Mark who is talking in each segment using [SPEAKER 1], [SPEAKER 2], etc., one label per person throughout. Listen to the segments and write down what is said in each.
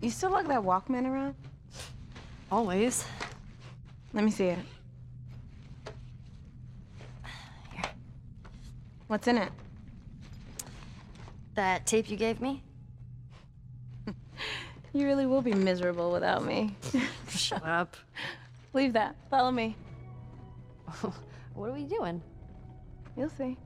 [SPEAKER 1] You still lug that Walkman around?
[SPEAKER 2] Always.
[SPEAKER 1] Let me see it. Here. What's in it?
[SPEAKER 2] That tape you gave me?
[SPEAKER 1] You really will be miserable without me.
[SPEAKER 2] Shut up.
[SPEAKER 1] Leave that. Follow me.
[SPEAKER 2] What are we doing?
[SPEAKER 1] You'll see.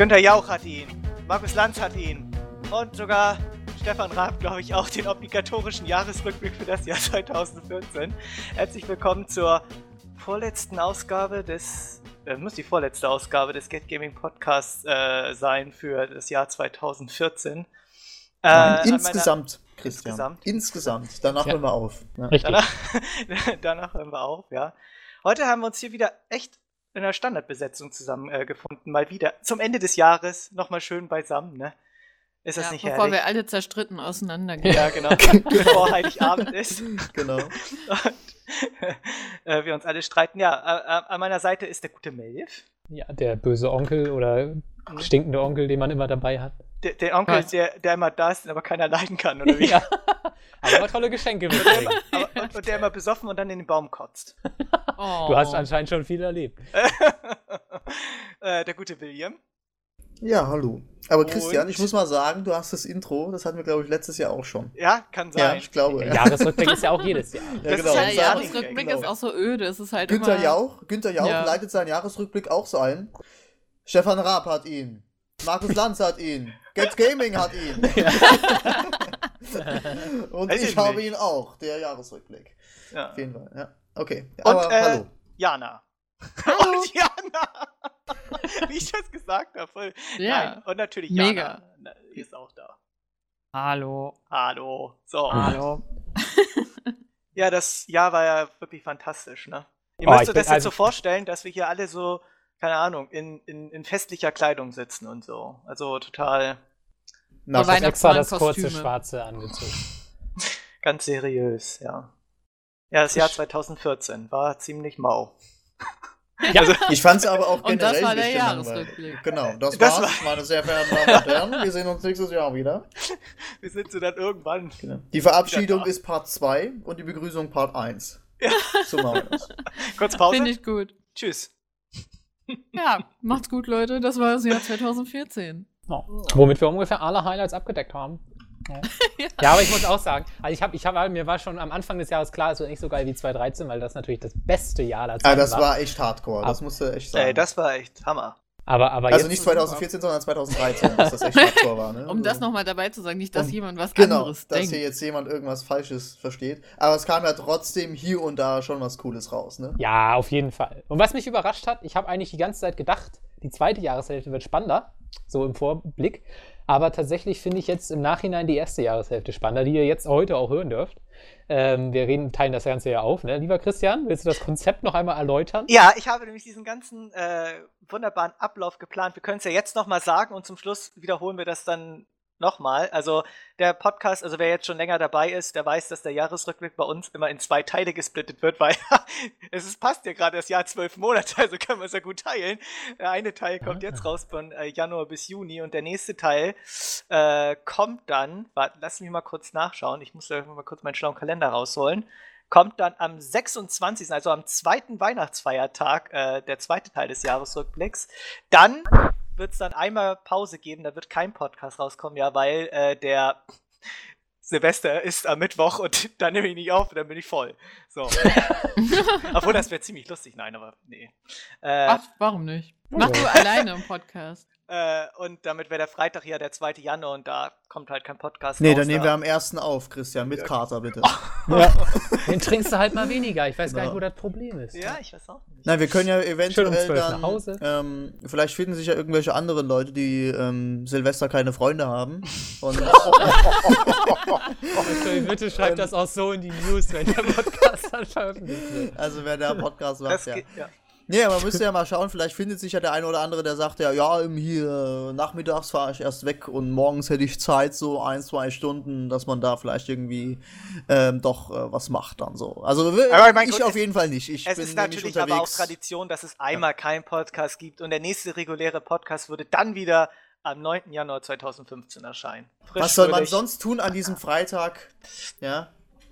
[SPEAKER 3] Günter Jauch hat ihn, Markus Lanz hat ihn und sogar Stefan Raab, glaube ich, auch den obligatorischen Jahresrückblick für das Jahr 2014. Herzlich willkommen zur vorletzten Ausgabe des, äh, muss die vorletzte Ausgabe des Get Gaming Podcasts äh, sein für das Jahr 2014. Äh, an meiner-
[SPEAKER 4] insgesamt, Christian.
[SPEAKER 3] Insgesamt.
[SPEAKER 4] Insgesamt. Danach
[SPEAKER 5] Ja.
[SPEAKER 4] hören wir auf. Ja.
[SPEAKER 5] Richtig.
[SPEAKER 3] Danach, danach hören wir auf, ja. Heute haben wir uns hier wieder echt in der Standardbesetzung zusammengefunden. Äh, gefunden. Mal wieder zum Ende des Jahres nochmal schön beisammen, ne? Ist das
[SPEAKER 6] Ja,
[SPEAKER 3] nicht
[SPEAKER 6] bevor
[SPEAKER 3] herrlich?
[SPEAKER 6] wir alle zerstritten auseinandergehen.
[SPEAKER 3] ja, genau. Bevor Heiligabend ist
[SPEAKER 4] Genau.
[SPEAKER 3] und äh, wir uns alle streiten. Ja, äh, äh, an meiner Seite ist der gute Melv.
[SPEAKER 5] Ja, der böse Onkel oder stinkende Onkel, den man immer dabei hat.
[SPEAKER 3] Der, der Onkel,
[SPEAKER 6] Was?
[SPEAKER 3] der, der immer da ist, den aber keiner leiden kann, oder wie?
[SPEAKER 5] Ja. Aber immer tolle Geschenke mitbringen.
[SPEAKER 3] Aber, und, und der immer besoffen und dann in den Baum kotzt.
[SPEAKER 6] Oh.
[SPEAKER 5] Du hast anscheinend schon viel erlebt.
[SPEAKER 3] äh, der gute William.
[SPEAKER 4] Ja, hallo. Aber
[SPEAKER 3] Und-
[SPEAKER 4] Christian, ich muss mal sagen, du hast das Intro, das hatten wir, glaube ich, letztes Jahr auch schon.
[SPEAKER 3] Ja, kann
[SPEAKER 4] Ja,
[SPEAKER 3] sein.
[SPEAKER 4] ich glaube.
[SPEAKER 5] Der
[SPEAKER 4] Ja,
[SPEAKER 5] Jahresrückblick ist ja auch jedes Jahr.
[SPEAKER 4] ja
[SPEAKER 3] das
[SPEAKER 4] genau.
[SPEAKER 3] ist
[SPEAKER 6] Der
[SPEAKER 3] halt
[SPEAKER 6] Jahresrückblick
[SPEAKER 3] Gag,
[SPEAKER 6] ist auch so öde. Es ist halt
[SPEAKER 4] Günther
[SPEAKER 6] immer...
[SPEAKER 4] Jauch, Günther Jauch
[SPEAKER 6] Ja. leitet
[SPEAKER 4] leitet seinen Jahresrückblick auch so ein. Stefan Raab hat ihn. Markus Lanz hat ihn. Get Gaming hat ihn. Und
[SPEAKER 3] Weiß
[SPEAKER 4] ich
[SPEAKER 3] ich
[SPEAKER 4] habe ihn auch, der Jahresrückblick.
[SPEAKER 3] Ja.
[SPEAKER 4] Auf jeden Fall, ja. Okay.
[SPEAKER 3] Und
[SPEAKER 4] Aber
[SPEAKER 3] äh,
[SPEAKER 4] hallo.
[SPEAKER 3] Jana. Und Jana. Wie ich das gesagt habe. Voll.
[SPEAKER 6] Ja.
[SPEAKER 3] Nein. Und natürlich
[SPEAKER 6] Mega.
[SPEAKER 3] Jana. Die ist auch da.
[SPEAKER 6] Hallo.
[SPEAKER 3] Hallo. So.
[SPEAKER 6] Hallo.
[SPEAKER 3] Ja, das Jahr war ja wirklich fantastisch, ne? Ihr
[SPEAKER 5] Oh,
[SPEAKER 3] müsst
[SPEAKER 5] ich
[SPEAKER 3] euch das jetzt
[SPEAKER 5] also-
[SPEAKER 3] so vorstellen, dass wir hier alle so, keine Ahnung, in, in, in festlicher Kleidung sitzen und so. Also total
[SPEAKER 4] Nach,
[SPEAKER 6] Weihnachts-
[SPEAKER 5] Extra das kurze. Schwarze angezogen.
[SPEAKER 3] ganz seriös, ja. Ja, das Jahr
[SPEAKER 5] Frisch.
[SPEAKER 3] 2014 war ziemlich mau.
[SPEAKER 5] Ja,
[SPEAKER 3] Also,
[SPEAKER 4] ich fand es aber auch
[SPEAKER 6] Und
[SPEAKER 4] generell
[SPEAKER 6] das war der. Jahresrückblick.
[SPEAKER 4] Genau, das,
[SPEAKER 3] Das
[SPEAKER 4] war's, meine sehr verehrten Damen und Herren. Wir sehen uns nächstes Jahr wieder.
[SPEAKER 3] wir sind so dann irgendwann.
[SPEAKER 4] Genau. Die Verabschiedung ist Part 2 und die Begrüßung Part 1.
[SPEAKER 3] Ja.
[SPEAKER 4] So machen wir das.
[SPEAKER 3] Kurz Pause.
[SPEAKER 6] Finde ich gut.
[SPEAKER 3] Tschüss.
[SPEAKER 6] Ja, macht's gut, Leute. Das war das Jahr 2014.
[SPEAKER 5] Ja. Womit wir ungefähr alle Highlights abgedeckt haben. Ja. ja, aber ich muss auch sagen, also ich habe, ich hab, mir war schon am Anfang des Jahres klar, es wird nicht so geil wie 2013, weil das natürlich das beste Jahr
[SPEAKER 4] Ah,
[SPEAKER 5] Zeit
[SPEAKER 4] das
[SPEAKER 5] war.
[SPEAKER 4] war echt hardcore, das
[SPEAKER 5] Ab-
[SPEAKER 4] musst du echt sagen.
[SPEAKER 3] Ey, das war echt Hammer.
[SPEAKER 5] Aber, aber
[SPEAKER 4] also
[SPEAKER 5] jetzt,
[SPEAKER 4] nicht 2014, sondern 2013, dass das echt hardcore war. Ne?
[SPEAKER 6] Um das
[SPEAKER 4] Also-
[SPEAKER 6] nochmal dabei zu sagen, nicht, dass
[SPEAKER 4] Um-
[SPEAKER 6] jemand was
[SPEAKER 4] Genau,
[SPEAKER 6] anderes
[SPEAKER 4] dass
[SPEAKER 6] denkt.
[SPEAKER 4] hier jetzt jemand irgendwas Falsches versteht. Aber es kam ja trotzdem hier und da schon was Cooles raus, ne?
[SPEAKER 5] Ja, auf jeden Fall. Und was mich überrascht hat, ich habe eigentlich die ganze Zeit gedacht, die zweite Jahreshälfte wird spannender, so im Vorblick. Aber tatsächlich finde ich jetzt im Nachhinein die erste Jahreshälfte spannender, die ihr jetzt heute auch hören dürft. Ähm, wir reden, teilen das Ganze ja auf, ne? Lieber Christian, willst du das Konzept noch einmal erläutern?
[SPEAKER 3] Ja, ich habe nämlich diesen ganzen äh, wunderbaren Ablauf geplant. Wir können es ja jetzt nochmal sagen und zum Schluss wiederholen wir das dann nochmal. Also der Podcast, also wer jetzt schon länger dabei ist, der weiß, dass der Jahresrückblick bei uns immer in zwei Teile gesplittet wird, weil es ist, passt ja gerade das Jahr zwölf Monate, also können wir es ja gut teilen. Der eine Teil kommt jetzt raus von äh, Januar bis Juni und der nächste Teil äh, kommt dann, warte, lass mich mal kurz nachschauen, ich muss da mal kurz meinen schlauen Kalender rausholen kommt dann am 26., also am zweiten Weihnachtsfeiertag, äh, der zweite Teil des Jahresrückblicks. Dann wird es dann einmal Pause geben, da wird kein Podcast rauskommen, ja, weil äh, der Silvester ist am Mittwoch und dann nehme ich nicht auf, dann bin ich voll. So. Obwohl, das wäre ziemlich lustig. Nein, aber nee. Äh,
[SPEAKER 6] Ach, warum nicht? Mach du alleine im Podcast.
[SPEAKER 3] Äh, und damit wäre der Freitag ja der 2. Januar und da kommt halt kein Podcast
[SPEAKER 4] Nee,
[SPEAKER 3] raus.
[SPEAKER 4] dann nehmen wir am 1. auf, Christian, mit Kater, bitte.
[SPEAKER 5] Ja. Den trinkst du halt mal weniger. Ich weiß gar nicht,
[SPEAKER 4] Ja.
[SPEAKER 5] wo das Problem ist.
[SPEAKER 3] Ja, ich weiß auch nicht.
[SPEAKER 4] Nein, wir können ja
[SPEAKER 5] Schön um
[SPEAKER 4] eventuell
[SPEAKER 5] 12 nach
[SPEAKER 4] dann,
[SPEAKER 5] Hause.
[SPEAKER 4] ähm, vielleicht finden sich ja irgendwelche anderen Leute, die ähm, Silvester keine Freunde haben. Und
[SPEAKER 5] bitte schreibt das auch so in die News, wenn der Podcast dann veröffentlicht wird.
[SPEAKER 4] also wer der Podcast macht,
[SPEAKER 3] Das
[SPEAKER 4] ja.
[SPEAKER 3] geht, ja.
[SPEAKER 4] Nee, man müsste ja mal schauen, vielleicht findet sich ja der eine oder andere, der sagt ja, ja, hier nachmittags fahre ich erst weg und morgens hätte ich Zeit, so ein, zwei Stunden, dass man da vielleicht irgendwie ähm, doch äh, was macht dann so. Also
[SPEAKER 3] mein
[SPEAKER 4] ich
[SPEAKER 3] Gott,
[SPEAKER 4] auf
[SPEAKER 3] es-
[SPEAKER 4] jeden Fall nicht. Ich
[SPEAKER 3] Es
[SPEAKER 4] bin
[SPEAKER 3] ist natürlich aber auch
[SPEAKER 4] unterwegs.
[SPEAKER 3] Tradition, dass es einmal keinen Podcast gibt und der nächste reguläre Podcast würde dann wieder am 9. Januar 2015 erscheinen. Frisch,
[SPEAKER 4] Was soll man sonst tun an diesem Freitag? Ja,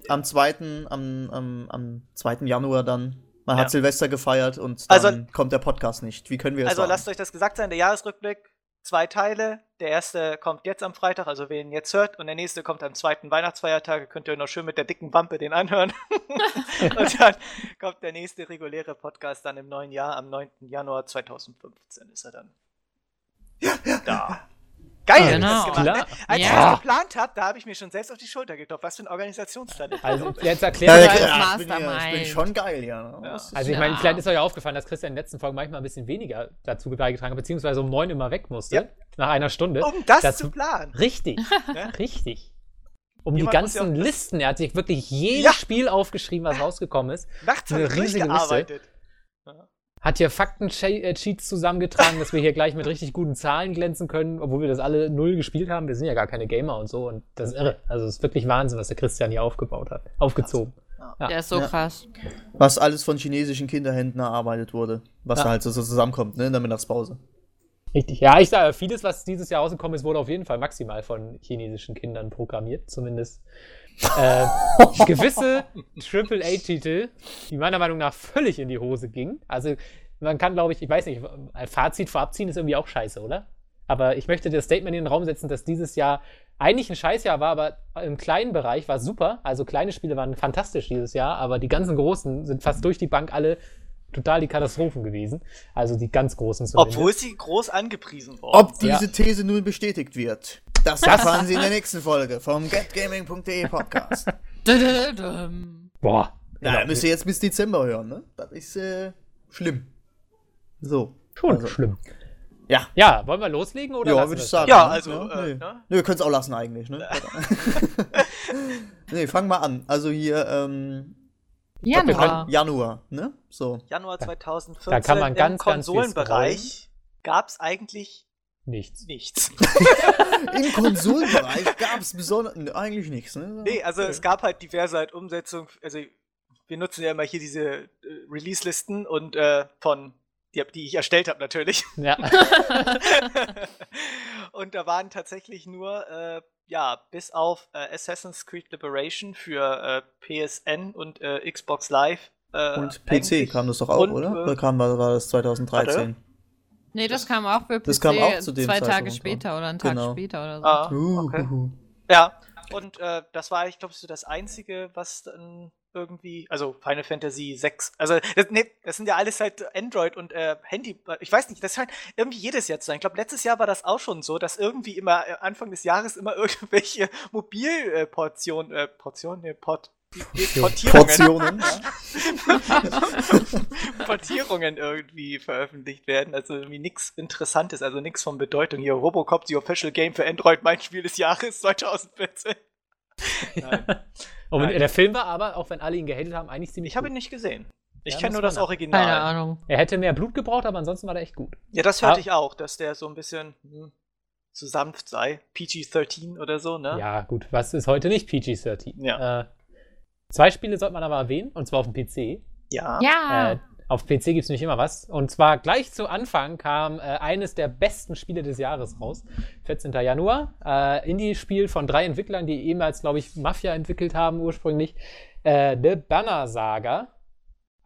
[SPEAKER 4] am 2. Am, am, am 2. Januar dann. Man
[SPEAKER 3] Ja.
[SPEAKER 4] hat Silvester gefeiert und dann
[SPEAKER 3] Also-
[SPEAKER 4] kommt der Podcast nicht. Wie können wir es
[SPEAKER 3] Also
[SPEAKER 4] sagen?
[SPEAKER 3] lasst euch das gesagt sein, der Jahresrückblick, zwei Teile. Der erste kommt jetzt am Freitag, also wer ihn jetzt hört, und der nächste kommt am zweiten Weihnachtsfeiertag. Ihr Könnt ihr noch schön mit der dicken Wampe den anhören. und dann kommt der nächste reguläre Podcast dann im neuen Jahr, am 9. Januar 2015 ist er dann. Da. Geil,
[SPEAKER 6] Genau.
[SPEAKER 3] das gemacht, ne? Als ich
[SPEAKER 6] Ja.
[SPEAKER 3] das geplant habe, da habe ich mir schon selbst auf die Schulter geklopft. Was für ein Organisationstalent.
[SPEAKER 5] Also, jetzt erklärt
[SPEAKER 4] ja, ja, ich, bin ja, ich bin
[SPEAKER 6] Mastermind.
[SPEAKER 4] schon geil, ja. ne?
[SPEAKER 3] Ja.
[SPEAKER 4] Das ist-
[SPEAKER 5] Also ich meine, vielleicht ist euch aufgefallen, dass Christian in den letzten Folgen manchmal ein bisschen weniger dazu beigetragen hat, beziehungsweise um neun immer weg musste,
[SPEAKER 3] Ja.
[SPEAKER 5] nach einer Stunde.
[SPEAKER 3] um das
[SPEAKER 5] Das-
[SPEAKER 3] zu planen.
[SPEAKER 5] Richtig,
[SPEAKER 3] Ne?
[SPEAKER 5] richtig. Um
[SPEAKER 3] Jemand
[SPEAKER 5] die ganzen Listen, er hat sich wirklich jedes
[SPEAKER 3] Ja.
[SPEAKER 5] Spiel aufgeschrieben, was rausgekommen ist.
[SPEAKER 3] Nachts
[SPEAKER 5] Eine
[SPEAKER 3] ich
[SPEAKER 5] riesige
[SPEAKER 3] durchgearbeitet.
[SPEAKER 5] Hat hier Fakten-Cheats zusammengetragen, dass wir hier gleich mit richtig guten Zahlen glänzen können, obwohl wir das alle null gespielt haben. Wir sind ja gar keine Gamer und so und das ist irre. Also es ist wirklich Wahnsinn, was der Christian hier aufgebaut hat, aufgezogen. Ja.
[SPEAKER 6] Der ist so
[SPEAKER 4] Ja.
[SPEAKER 6] krass.
[SPEAKER 4] Was alles von chinesischen Kinderhänden erarbeitet wurde. Was
[SPEAKER 5] Ja.
[SPEAKER 4] da halt so, so zusammenkommt, ne, in der Mittagspause.
[SPEAKER 5] Richtig. Ja, ich sage, vieles, was dieses Jahr rausgekommen ist, wurde auf jeden Fall maximal von chinesischen Kindern programmiert, zumindest. Äh, gewisse AAA-Titel, die meiner Meinung nach völlig in die Hose gingen. Also, man kann, glaube ich, ich weiß nicht, ein Fazit vorab ziehen ist irgendwie auch scheiße, oder? Aber ich möchte das Statement in den Raum setzen, dass dieses Jahr eigentlich ein Scheißjahr war, aber im kleinen Bereich war es super. Also kleine Spiele waren fantastisch dieses Jahr, aber die ganzen großen sind fast durch die Bank alle total die Katastrophen gewesen. Also die ganz großen zumindest.
[SPEAKER 3] Obwohl sie groß angepriesen worden
[SPEAKER 4] Ob diese These nun bestätigt wird, das erfahren Sie in der nächsten Folge vom getgaming.de Podcast.
[SPEAKER 5] Boah.
[SPEAKER 4] Ja, müsst ihr jetzt bis Dezember hören, ne? Das ist äh, schlimm. So.
[SPEAKER 5] Schon
[SPEAKER 4] Also,
[SPEAKER 5] schlimm.
[SPEAKER 4] Ja.
[SPEAKER 5] Ja, wollen wir loslegen oder?
[SPEAKER 4] Ja, würde ich sagen.
[SPEAKER 3] Ja,
[SPEAKER 4] ne?
[SPEAKER 3] also,
[SPEAKER 4] Ja,
[SPEAKER 3] äh,
[SPEAKER 4] nee.
[SPEAKER 3] ne?
[SPEAKER 4] Nee, wir können es auch lassen eigentlich, ne? nee, fang mal an. Also hier, ähm,
[SPEAKER 6] Januar.
[SPEAKER 4] Januar, ne? So.
[SPEAKER 3] Januar 2014
[SPEAKER 5] da kann man ganz,
[SPEAKER 3] im Konsolenbereich gab es eigentlich
[SPEAKER 5] Nichts.
[SPEAKER 3] nichts.
[SPEAKER 4] Im Konsolenbereich gab es besonders. Nee, eigentlich nichts, ne?
[SPEAKER 3] nee, also es gab halt diverse halt Umsetzungen, also wir nutzen ja immer hier diese äh, Release-Listen und äh, von, die, die ich erstellt habe natürlich.
[SPEAKER 5] Ja.
[SPEAKER 3] und da waren tatsächlich nur, äh, ja, bis auf äh, Assassin's Creed Liberation für äh, PSN und äh, Xbox Live. Äh,
[SPEAKER 4] Und PC kam das doch auch,
[SPEAKER 3] und,
[SPEAKER 4] oder?
[SPEAKER 3] äh,
[SPEAKER 4] Oder kam war war das 2013?
[SPEAKER 6] Nee, das kam auch für PC
[SPEAKER 4] Das kam auch zu dem
[SPEAKER 6] zwei Tage später oder einen
[SPEAKER 4] Genau.
[SPEAKER 6] Tag später oder so.
[SPEAKER 3] Ah, okay. Ja, und äh, das war, ich glaube, so das Einzige, was dann irgendwie, also Final Fantasy 6, also das, nee, das sind ja alles halt Android und äh, Handy, ich weiß nicht, das scheint irgendwie jedes Jahr zu sein. Ich glaube, letztes Jahr war das auch schon so, dass irgendwie immer äh, Anfang des Jahres immer irgendwelche Mobilportionen, äh, Portionen, nee, Port, Portierungen,
[SPEAKER 4] Portionen.
[SPEAKER 3] Portierungen irgendwie veröffentlicht werden. Also irgendwie nichts Interessantes, also nichts von Bedeutung. Hier Robocop, the official game für Android, mein Spiel des Jahres 2014. Nein.
[SPEAKER 5] Und
[SPEAKER 3] Nein.
[SPEAKER 5] der Film war aber, auch wenn alle ihn gehatet haben, eigentlich ziemlich
[SPEAKER 3] Ich habe ihn nicht gesehen. Ich
[SPEAKER 5] Ja,
[SPEAKER 3] kenne nur das Original.
[SPEAKER 6] Keine Ahnung.
[SPEAKER 5] Er hätte mehr Blut gebraucht, aber ansonsten war der echt gut.
[SPEAKER 3] Ja, das hörte
[SPEAKER 5] Ah.
[SPEAKER 3] ich auch, dass der so ein bisschen hm, zu sanft sei. PG-13 oder so, ne?
[SPEAKER 5] Ja, gut, was ist heute nicht PG-13?
[SPEAKER 3] Ja.
[SPEAKER 5] Äh, zwei Spiele sollte man aber erwähnen, und zwar auf dem PC.
[SPEAKER 3] Ja.
[SPEAKER 6] Ja.
[SPEAKER 5] Äh, auf PC gibt es nämlich immer was. Und zwar gleich zu Anfang kam äh, eines der besten Spiele des Jahres raus. 14. Januar. Äh, Indie-Spiel von drei Entwicklern, die ehemals, glaube ich, Mafia entwickelt haben ursprünglich. Äh, The Banner Saga.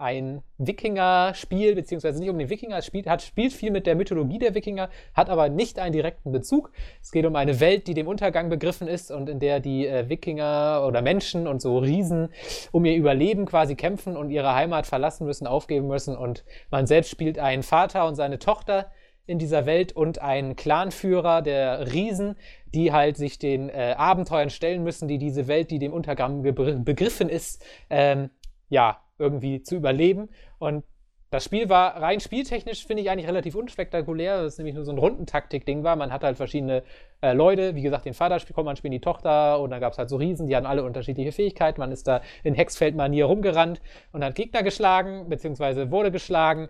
[SPEAKER 5] Ein Wikinger-Spiel, beziehungsweise nicht um den Wikinger, es spielt, hat, spielt viel mit der Mythologie der Wikinger, hat aber nicht einen direkten Bezug. Es geht um eine Welt, die dem Untergang begriffen ist und in der die äh, Wikinger oder Menschen und so Riesen um ihr Überleben quasi kämpfen und ihre Heimat verlassen müssen, aufgeben müssen. Und man selbst spielt einen Vater und seine Tochter in dieser Welt und einen Clanführer der Riesen, die halt sich den äh, Abenteuern stellen müssen, die diese Welt, die dem Untergang begriffen ist, ähm, ja, irgendwie zu überleben. Und das Spiel war rein spieltechnisch, finde ich eigentlich relativ unspektakulär. Das ist nämlich nur so ein Rundentaktik-Ding war. Man hat halt verschiedene äh, Leute, wie gesagt, den Vater kommt man spielen die Tochter und dann gab es halt so Riesen, die hatten alle unterschiedliche Fähigkeiten. Man ist da in Hexfeld-Manier rumgerannt und hat Gegner geschlagen, beziehungsweise wurde geschlagen.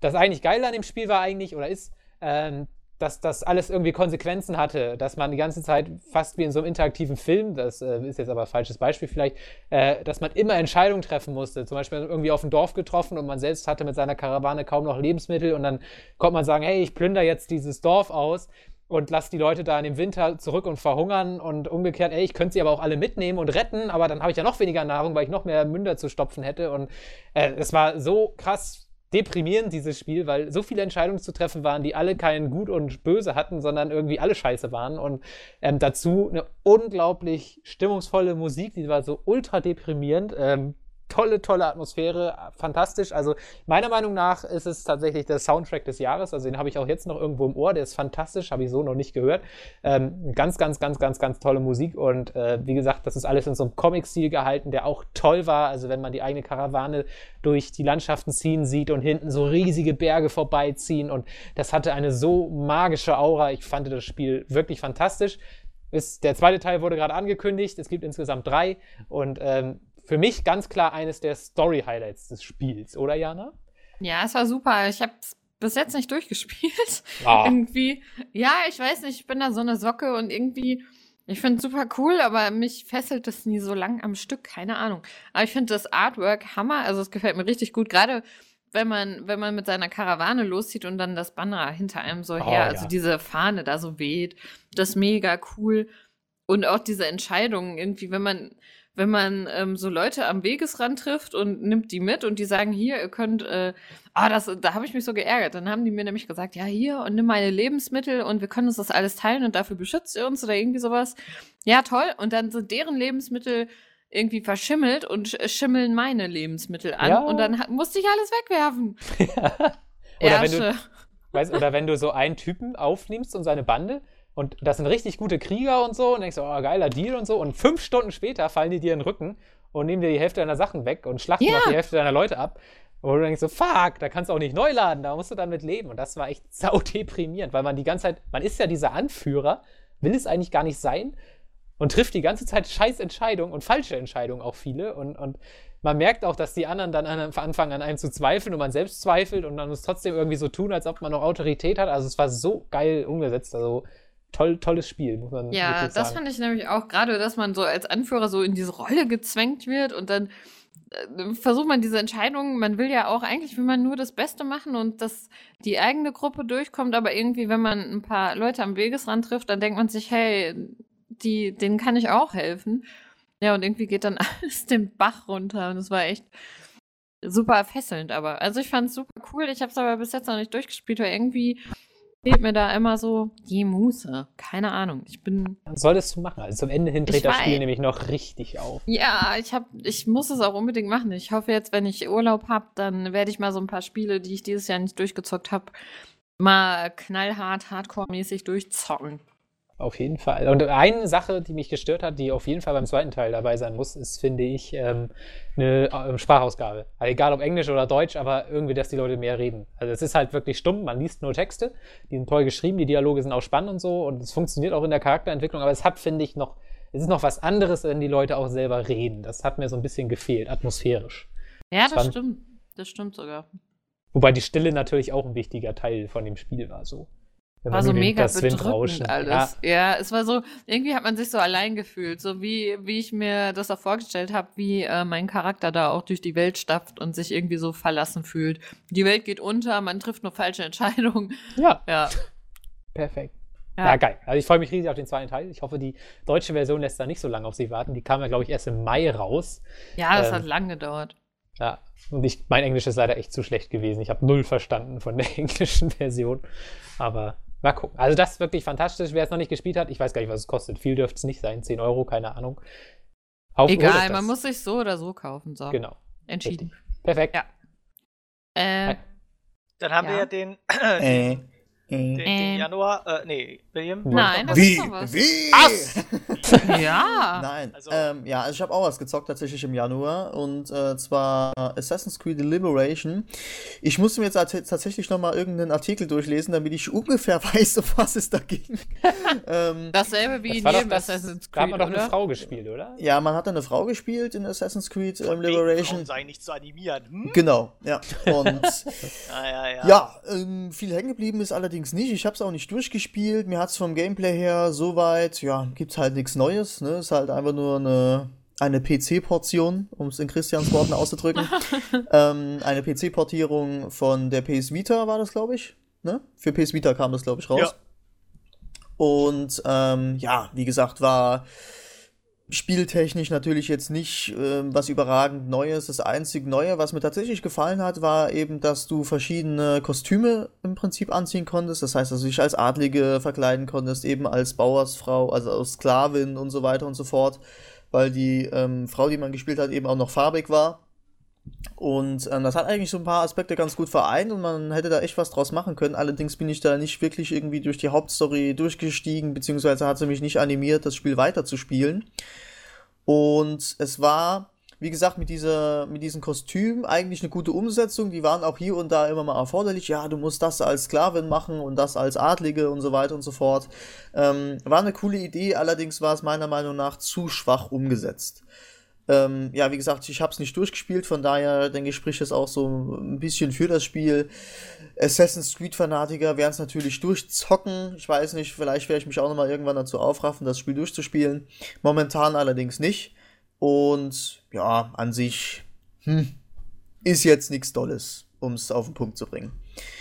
[SPEAKER 5] Das eigentlich Geile an dem Spiel war eigentlich, oder ist, ähm, dass das alles irgendwie Konsequenzen hatte, dass man die ganze Zeit fast wie in so einem interaktiven Film, das äh, ist jetzt aber ein falsches Beispiel vielleicht, äh, dass man immer Entscheidungen treffen musste. Zum Beispiel irgendwie auf ein Dorf getroffen und man selbst hatte mit seiner Karawane kaum noch Lebensmittel und dann konnte man sagen, hey, ich plündere jetzt dieses Dorf aus und lass die Leute da in dem Winter zurück und verhungern und umgekehrt, ey, ich könnte sie aber auch alle mitnehmen und retten, aber dann habe ich ja noch weniger Nahrung, weil ich noch mehr Münder zu stopfen hätte und äh, es war so krass deprimierend, dieses Spiel, weil so viele Entscheidungen zu treffen waren, die alle kein Gut und Böse hatten, sondern irgendwie alle scheiße waren. Und ähm, dazu eine unglaublich stimmungsvolle Musik, die war so ultra deprimierend. Ähm, tolle, tolle Atmosphäre, fantastisch. Also meiner Meinung nach ist es tatsächlich der Soundtrack des Jahres. Also den habe ich auch jetzt noch irgendwo im Ohr. Der ist fantastisch, habe ich so noch nicht gehört. Ähm, ganz, ganz, ganz, ganz, ganz tolle Musik. Und äh, wie gesagt, das ist alles in so einem Comic-Stil gehalten, der auch toll war. Also wenn man die eigene Karawane durch die Landschaften ziehen sieht und hinten so riesige Berge vorbeiziehen. Und das hatte eine so magische Aura. Ich fand das Spiel wirklich fantastisch. Ist, der zweite Teil wurde gerade angekündigt. Es gibt insgesamt drei. Und ähm, für mich ganz klar eines der Story-Highlights des Spiels, oder Jana?
[SPEAKER 6] Ja, es war super. Ich habe es bis jetzt nicht durchgespielt.
[SPEAKER 5] Ah.
[SPEAKER 6] irgendwie, ja, ich weiß nicht, ich bin da so eine Socke und irgendwie, ich finde es super cool, aber mich fesselt es nie so lang am Stück, keine Ahnung. Aber ich finde das Artwork Hammer, also es gefällt mir richtig gut, gerade wenn man, wenn man mit seiner Karawane loszieht und dann das Banner hinter einem so her,
[SPEAKER 5] Oh, ja.
[SPEAKER 6] also diese Fahne da so weht, das ist mega cool. Und auch diese Entscheidungen irgendwie, wenn man, wenn man ähm, so Leute am Wegesrand trifft und nimmt die mit und die sagen, hier, ihr könnt, äh, ah, das, da habe ich mich so geärgert. Dann haben die mir nämlich gesagt, ja, hier und nimm meine Lebensmittel und wir können uns das alles teilen und dafür beschützt ihr uns oder irgendwie sowas. Ja, toll. Und dann sind deren Lebensmittel irgendwie verschimmelt und sch- schimmeln meine Lebensmittel an.
[SPEAKER 5] Ja.
[SPEAKER 6] Und dann musste ich alles wegwerfen.
[SPEAKER 5] Oder wenn du, weißt, oder wenn du so einen Typen aufnimmst und seine Bande und das sind richtig gute Krieger und so und denkst so, oh, geiler Deal und so und fünf Stunden später fallen die dir in den Rücken und nehmen dir die Hälfte deiner Sachen weg und schlachten
[SPEAKER 6] Ja.
[SPEAKER 5] auch die Hälfte deiner Leute ab. Und du denkst so, fuck, da kannst du auch nicht neu laden, da musst du damit leben. Und das war echt sau deprimierend, weil man die ganze Zeit, man ist ja dieser Anführer, will es eigentlich gar nicht sein und trifft die ganze Zeit scheiß Entscheidungen und falsche Entscheidungen auch viele. Und, und man merkt auch, dass die anderen dann an, anfangen an einem zu zweifeln und man selbst zweifelt und man muss trotzdem irgendwie so tun, als ob man noch Autorität hat. Also es war so geil umgesetzt. Also toll, tolles Spiel, muss man
[SPEAKER 6] Ja,
[SPEAKER 5] wirklich
[SPEAKER 6] das
[SPEAKER 5] sagen.
[SPEAKER 6] fand ich nämlich auch gerade, dass man so als Anführer so in diese Rolle gezwängt wird und dann äh, versucht man diese Entscheidungen, man will ja auch, eigentlich will man nur das Beste machen und dass die eigene Gruppe durchkommt, aber irgendwie, wenn man ein paar Leute am Wegesrand trifft, dann denkt man sich, hey, die, denen kann ich auch helfen. Ja, und irgendwie geht dann alles den Bach runter und es war echt super fesselnd, aber. Also ich fand es super cool, ich habe es aber bis jetzt noch nicht durchgespielt, weil irgendwie fehlt mir da immer so die Muße. Keine Ahnung. Ich bin
[SPEAKER 5] Solltest du machen. Also zum Ende hin dreht das Spiel nämlich noch richtig auf.
[SPEAKER 6] Ja, ich hab, ich muss es auch unbedingt machen. Ich hoffe jetzt, wenn ich Urlaub habe, dann werde ich mal so ein paar Spiele, die ich dieses Jahr nicht durchgezockt habe, mal knallhart, hardcore-mäßig durchzocken.
[SPEAKER 5] Auf jeden Fall. Und eine Sache, die mich gestört hat, die auf jeden Fall beim zweiten Teil dabei sein muss, ist, finde ich, ähm, eine äh, Sprachausgabe. Also egal ob Englisch oder Deutsch, aber irgendwie, dass die Leute mehr reden. Also es ist halt wirklich stumm, man liest nur Texte, die sind toll geschrieben, die Dialoge sind auch spannend und so und es funktioniert auch in der Charakterentwicklung, aber es hat, finde ich, noch es ist noch was anderes, wenn die Leute auch selber reden. Das hat mir so ein bisschen gefehlt, atmosphärisch.
[SPEAKER 6] Ja, das
[SPEAKER 5] Spannend.
[SPEAKER 6] stimmt. Das stimmt sogar.
[SPEAKER 5] Wobei die Stille natürlich auch ein wichtiger Teil von dem Spiel war so. Wenn
[SPEAKER 6] War so mega bedrückend alles. Ja. es war so, irgendwie hat man sich so allein gefühlt, so wie, wie ich mir das auch vorgestellt habe, wie äh, mein Charakter da auch durch die Welt stapft und sich irgendwie so verlassen fühlt. Die Welt geht unter, man trifft nur falsche Entscheidungen.
[SPEAKER 5] Ja,
[SPEAKER 6] Ja,
[SPEAKER 5] perfekt.
[SPEAKER 6] Ja.
[SPEAKER 5] Ja, geil. Also ich freue mich riesig auf den zweiten Teil. Ich hoffe, die deutsche Version lässt da nicht so lange auf sich warten. Die kam ja, glaube ich, erst im Mai raus.
[SPEAKER 6] ja das
[SPEAKER 5] Ähm,
[SPEAKER 6] hat lang gedauert.
[SPEAKER 5] Ja. Und ich, mein Englisch ist leider echt zu schlecht gewesen. Ich habe null verstanden von der englischen Version. Aber mal gucken. Also das ist wirklich fantastisch. Wer es noch nicht gespielt hat, ich weiß gar nicht, was es kostet. Viel dürfte es nicht sein. 10 Euro, keine Ahnung. Auf,
[SPEAKER 6] Egal, man muss sich so oder so kaufen. So,
[SPEAKER 5] Genau.
[SPEAKER 6] entschieden.
[SPEAKER 5] Perfekt.
[SPEAKER 6] Ja. Äh,
[SPEAKER 3] Dann haben wir
[SPEAKER 6] Ja.
[SPEAKER 3] ja den,
[SPEAKER 4] Äh,
[SPEAKER 3] den,
[SPEAKER 4] äh.
[SPEAKER 3] den. Januar. Äh, nee, William?
[SPEAKER 6] nein, das
[SPEAKER 4] Wie?
[SPEAKER 6] ist doch was.
[SPEAKER 4] Wie?
[SPEAKER 6] Ja.
[SPEAKER 4] Nein,
[SPEAKER 3] Also-
[SPEAKER 4] ähm, ja, also ich habe auch was gezockt tatsächlich im Januar und äh, zwar Assassin's Creed Liberation. Ich musste mir jetzt tat- tatsächlich nochmal irgendeinen Artikel durchlesen, damit ich ungefähr weiß, um was es da ging. ähm,
[SPEAKER 6] Dasselbe wie
[SPEAKER 5] Das
[SPEAKER 6] in jedem
[SPEAKER 5] das,
[SPEAKER 6] Assassin's
[SPEAKER 5] da hat
[SPEAKER 6] Creed,
[SPEAKER 5] man doch
[SPEAKER 6] oder?
[SPEAKER 5] eine Frau gespielt, oder?
[SPEAKER 4] ja, man hat eine Frau gespielt in Assassin's Creed ähm, Liberation.
[SPEAKER 3] Frauen sei nicht zu animieren. Hm?
[SPEAKER 4] Genau, ja. Und
[SPEAKER 3] Ja, ja, ja.
[SPEAKER 4] Ja, ähm, viel hängen geblieben ist allerdings nicht. Ich habe es auch nicht durchgespielt. Mir hat es vom Gameplay her soweit, ja, gibt's halt nichts Neues. Ne? Ist halt einfach nur eine, eine PC-Portion, um es in Christians Worten auszudrücken. ähm, eine PC-Portierung von der PS Vita war das, glaube ich. Ne? Für PS Vita kam das, glaube ich, raus.
[SPEAKER 3] Ja.
[SPEAKER 4] Und ähm, ja, wie gesagt, war spieltechnisch natürlich jetzt nicht ähm, was überragend Neues. Das einzig Neue, was mir tatsächlich gefallen hat, war eben, dass du verschiedene Kostüme im Prinzip anziehen konntest. Das heißt, dass du dich als Adlige verkleiden konntest, eben als Bauersfrau, also als Sklavin und so weiter und so fort, weil die ähm, Frau, die man gespielt hat, eben auch noch farbig war. Und ähm, das hat eigentlich so ein paar Aspekte ganz gut vereint und man hätte da echt was draus machen können. Allerdings bin ich da nicht wirklich irgendwie durch die Hauptstory durchgestiegen, beziehungsweise hat sie mich nicht animiert, das Spiel weiterzuspielen. Und es war, wie gesagt, mit, dieser, mit diesem Kostüm eigentlich eine gute Umsetzung. Die waren auch hier und da immer mal erforderlich. Ja, du musst das als Sklavin machen und das als Adlige und so weiter und so fort. Ähm, war eine coole Idee, allerdings war es meiner Meinung nach zu schwach umgesetzt. Ähm, ja, wie gesagt, ich habe es nicht durchgespielt, von daher denke ich, spricht es auch so ein bisschen für das Spiel. Assassin's Creed-Fanatiker werden es natürlich durchzocken. Ich weiß nicht, vielleicht werde ich mich auch nochmal irgendwann dazu aufraffen, das Spiel durchzuspielen. Momentan allerdings nicht. Und ja, an sich hm, ist jetzt nichts Dolles, um es auf den Punkt zu bringen.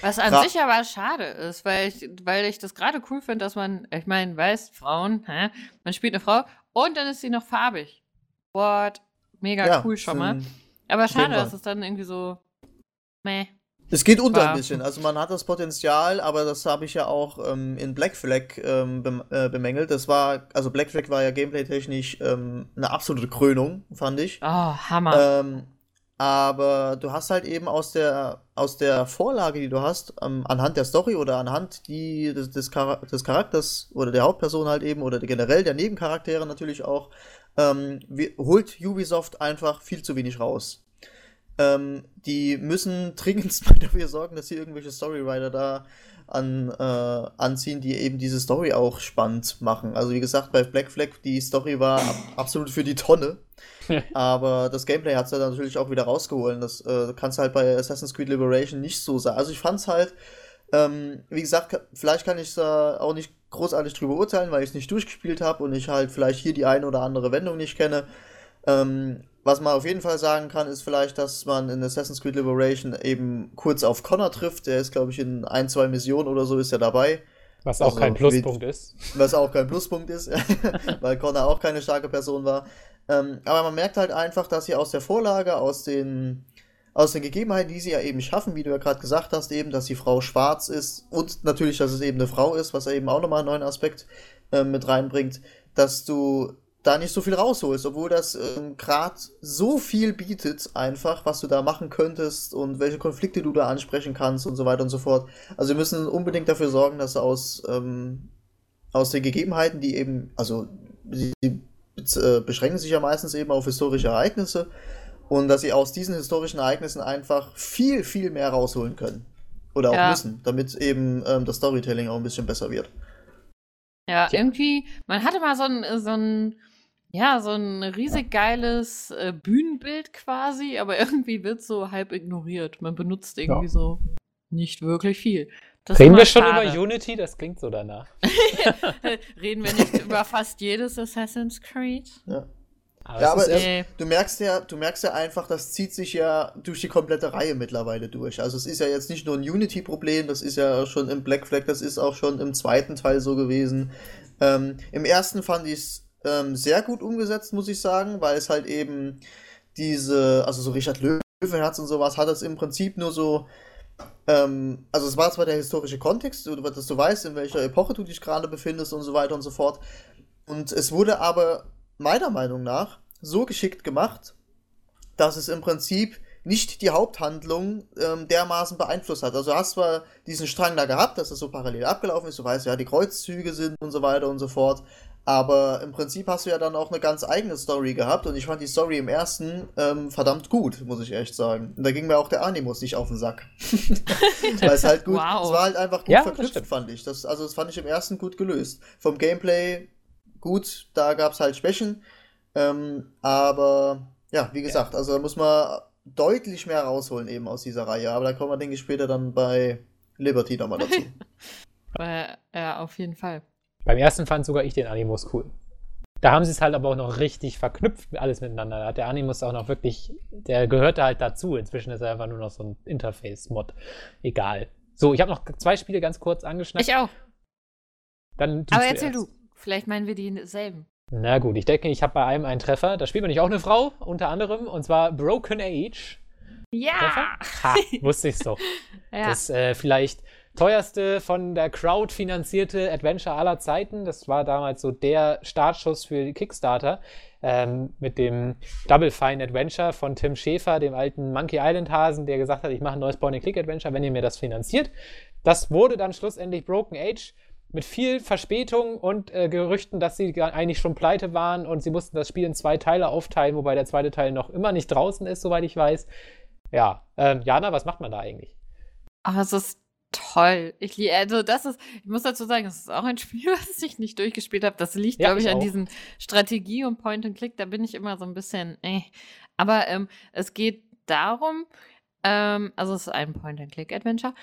[SPEAKER 6] Was an
[SPEAKER 4] Ra-
[SPEAKER 6] sich aber schade ist, weil ich, weil ich das gerade cool finde, dass man, ich meine, weiß, Frauen, hä? man spielt eine Frau und dann ist sie noch farbig. What? Mega
[SPEAKER 4] Ja,
[SPEAKER 6] cool schon mal. Aber schade, dass es dann irgendwie so, meh.
[SPEAKER 4] Es geht unter
[SPEAKER 6] War-
[SPEAKER 4] ein bisschen. Also man hat das Potenzial, aber das habe ich ja auch ähm, in Black Flag ähm, bem äh, bemängelt. Das war, also Black Flag war ja gameplay-technisch ähm, eine absolute Krönung, fand ich.
[SPEAKER 6] Oh, Hammer.
[SPEAKER 4] Ähm, aber du hast halt eben aus der, aus der Vorlage, die du hast, ähm, anhand der Story oder anhand die, des, des, Chara des Charakters oder der Hauptperson halt eben oder generell der Nebencharaktere natürlich auch, ähm, holt Ubisoft einfach viel zu wenig raus. Ähm, die müssen dringend mal dafür sorgen, dass sie irgendwelche Storywriter da an, äh, anziehen, die eben diese Story auch spannend machen. Also wie gesagt, bei Black Flag, die Story war ab absolut für die Tonne. Aber das Gameplay hat es ja natürlich auch wieder rausgeholt. Das äh, kannst du halt bei Assassin's Creed Liberation nicht so sagen. Also ich fand's halt, ähm, wie gesagt, vielleicht kann ich da auch nicht großartig drüber urteilen, weil ich es nicht durchgespielt habe und ich halt vielleicht hier die eine oder andere Wendung nicht kenne. Ähm, was man auf jeden Fall sagen kann, ist vielleicht, dass man in Assassin's Creed Liberation eben kurz auf Connor trifft. Der ist, glaube ich, in ein, zwei Missionen oder so ist er dabei.
[SPEAKER 5] Was auch
[SPEAKER 4] Also,
[SPEAKER 5] kein
[SPEAKER 4] wie-
[SPEAKER 5] Pluspunkt ist.
[SPEAKER 4] Was auch kein Pluspunkt ist, weil Connor auch keine starke Person war. Ähm, aber man merkt halt einfach, dass sie aus der Vorlage, aus den, aus den Gegebenheiten, die sie ja eben schaffen, wie du ja gerade gesagt hast, eben, dass die Frau schwarz ist und natürlich, dass es eben eine Frau ist, was eben auch nochmal einen neuen Aspekt ähm, mit reinbringt, dass du da nicht so viel rausholst, obwohl das ähm, gerade so viel bietet, einfach, was du da machen könntest und welche Konflikte du da ansprechen kannst und so weiter und so fort. Also wir müssen unbedingt dafür sorgen, dass aus, ähm, aus den Gegebenheiten, die eben, also die, die äh, beschränken sich ja meistens eben auf historische Ereignisse und dass sie aus diesen historischen Ereignissen einfach viel, viel mehr rausholen können. Oder auch
[SPEAKER 6] Ja.
[SPEAKER 4] müssen, damit eben ähm, das Storytelling auch ein bisschen besser wird.
[SPEAKER 6] Ja, irgendwie, man hatte mal so ein, so ein ja, so ein riesig geiles äh, Bühnenbild quasi, aber irgendwie wird so halb ignoriert. Man benutzt irgendwie so nicht wirklich viel. Das
[SPEAKER 5] Reden wir schon
[SPEAKER 6] schade.
[SPEAKER 5] über Unity? Das klingt so danach.
[SPEAKER 6] Reden wir nicht über fast jedes Assassin's Creed?
[SPEAKER 4] Ja.
[SPEAKER 5] Aber
[SPEAKER 4] Ja, aber
[SPEAKER 5] ist,
[SPEAKER 6] äh,
[SPEAKER 4] du merkst ja, du merkst ja einfach, das zieht sich ja durch die komplette Reihe mittlerweile durch. Also es ist ja jetzt nicht nur ein Unity-Problem, das ist ja schon im Black Flag, das ist auch schon im zweiten Teil so gewesen. Ähm, Im ersten fand ich es ähm, sehr gut umgesetzt, muss ich sagen, weil es halt eben diese, also so Richard Löwenherz und sowas hat es im Prinzip nur so, ähm, also es war zwar der historische Kontext, dass du weißt, in welcher Epoche du dich gerade befindest und so weiter und so fort. Und es wurde aber meiner Meinung nach so geschickt gemacht, dass es im Prinzip nicht die Haupthandlung ähm, dermaßen beeinflusst hat. Also du hast zwar diesen Strang da gehabt, dass es so parallel abgelaufen ist, du weißt ja, die Kreuzzüge sind und so weiter und so fort, aber im Prinzip hast du ja dann auch eine ganz eigene Story gehabt und ich fand die Story im ersten ähm, verdammt gut, muss ich echt sagen. Und da ging mir auch der Animus nicht auf den Sack. Weil es halt gut,
[SPEAKER 6] Wow.
[SPEAKER 4] es war halt einfach gut
[SPEAKER 5] Ja, das
[SPEAKER 4] verknüpft, fand ich. Das, also das fand ich im ersten gut gelöst. Vom Gameplay gut, da gab es halt Schwächen. Ähm, aber ja, wie gesagt, also da muss man deutlich mehr rausholen eben aus dieser Reihe. Aber da kommen wir, denke ich, später dann bei Liberty nochmal dazu.
[SPEAKER 6] Äh, ja, auf jeden Fall.
[SPEAKER 5] beim ersten fand sogar ich den Animus cool. Da haben sie es halt aber auch noch richtig verknüpft, alles miteinander. Da hat der Animus auch noch wirklich, der gehörte halt dazu. Inzwischen ist er einfach nur noch so ein Interface-Mod. Egal. So, ich habe noch zwei Spiele ganz kurz angeschnappt.
[SPEAKER 6] Ich auch.
[SPEAKER 5] Dann
[SPEAKER 6] Aber erzähl du. Vielleicht meinen wir dieselben.
[SPEAKER 5] Na gut, ich denke, ich habe bei einem einen Treffer. Da spielt man nicht auch eine Frau, unter anderem, und zwar Broken Age. Treffer?
[SPEAKER 6] Ja!
[SPEAKER 5] Ha, wusste ich's doch.
[SPEAKER 6] ja.
[SPEAKER 5] Das äh, vielleicht teuerste von der Crowd finanzierte Adventure aller Zeiten. Das war damals so der Startschuss für Kickstarter ähm, mit dem Double Fine Adventure von Tim Schäfer, dem alten Monkey Island Hasen, der gesagt hat, ich mache ein neues Point-and-Click-Adventure, wenn ihr mir das finanziert. Das wurde dann schlussendlich Broken Age mit viel Verspätung und äh, Gerüchten, dass sie eigentlich schon pleite waren und sie mussten das Spiel in zwei Teile aufteilen, wobei der zweite Teil noch immer nicht draußen ist, soweit ich weiß. Ja, ähm, Jana, was macht man da eigentlich?
[SPEAKER 6] Ach, es ist toll. Ich also das ist, ich muss dazu sagen, das ist auch ein Spiel, was ich nicht durchgespielt habe. Das liegt,
[SPEAKER 5] Ja,
[SPEAKER 6] glaube ich,
[SPEAKER 5] ich
[SPEAKER 6] an diesen Strategie und Point and Click. Da bin ich immer so ein bisschen, äh. Aber ähm, es geht darum, ähm, also es ist ein Point and Click Adventure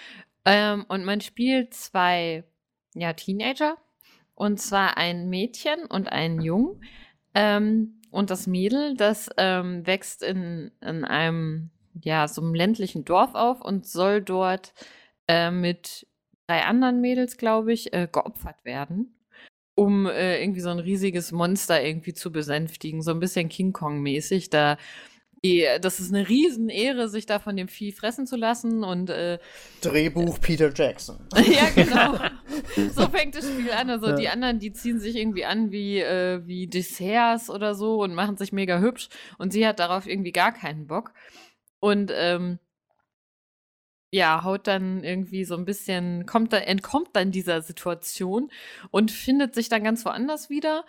[SPEAKER 6] ähm, und man spielt zwei ja, Teenager und zwar ein Mädchen und einen Jungen. Ähm, und das Mädel, das ähm, wächst in, in einem, ja, so einem ländlichen Dorf auf und soll dort äh, mit drei anderen Mädels, glaube ich, äh, geopfert werden, um äh, irgendwie so ein riesiges Monster irgendwie zu besänftigen. So ein bisschen King Kong-mäßig. Da, die, das ist eine Riesenehre, sich da von dem Vieh fressen zu lassen und äh,
[SPEAKER 4] Drehbuch Peter Jackson.
[SPEAKER 6] ja, genau. so fängt das Spiel an. Also
[SPEAKER 4] Ja.
[SPEAKER 6] die anderen, die ziehen sich irgendwie an wie, äh, wie Desserts oder so und machen sich mega hübsch. Und sie hat darauf irgendwie gar keinen Bock. Und ähm, ja, haut dann irgendwie so ein bisschen, kommt da, entkommt dann dieser Situation und findet sich dann ganz woanders wieder.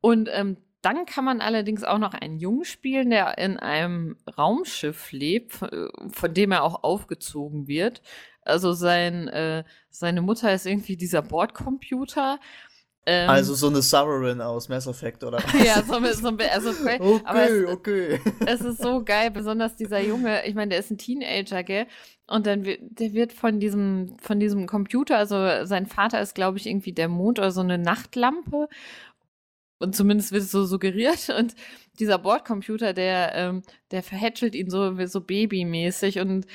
[SPEAKER 6] Und ähm, dann kann man allerdings auch noch einen Jungen spielen, der in einem Raumschiff lebt, von, dem er auch aufgezogen wird. Also sein, äh, seine Mutter ist irgendwie dieser Bordcomputer. Ähm,
[SPEAKER 4] Also so eine Sauron aus Mass Effect, oder?
[SPEAKER 6] ja, so, ein- so, ein- also, aber
[SPEAKER 4] Okay,
[SPEAKER 6] es,
[SPEAKER 4] okay.
[SPEAKER 6] es ist so geil, besonders dieser Junge, ich meine, der ist ein Teenager, gell? Und dann wird, der wird von diesem, von diesem Computer, also sein Vater ist, glaube ich, irgendwie der Mond oder so eine Nachtlampe. Und zumindest wird es so suggeriert. Und dieser Bordcomputer, der, ähm, der verhätschelt ihn so, so babymäßig und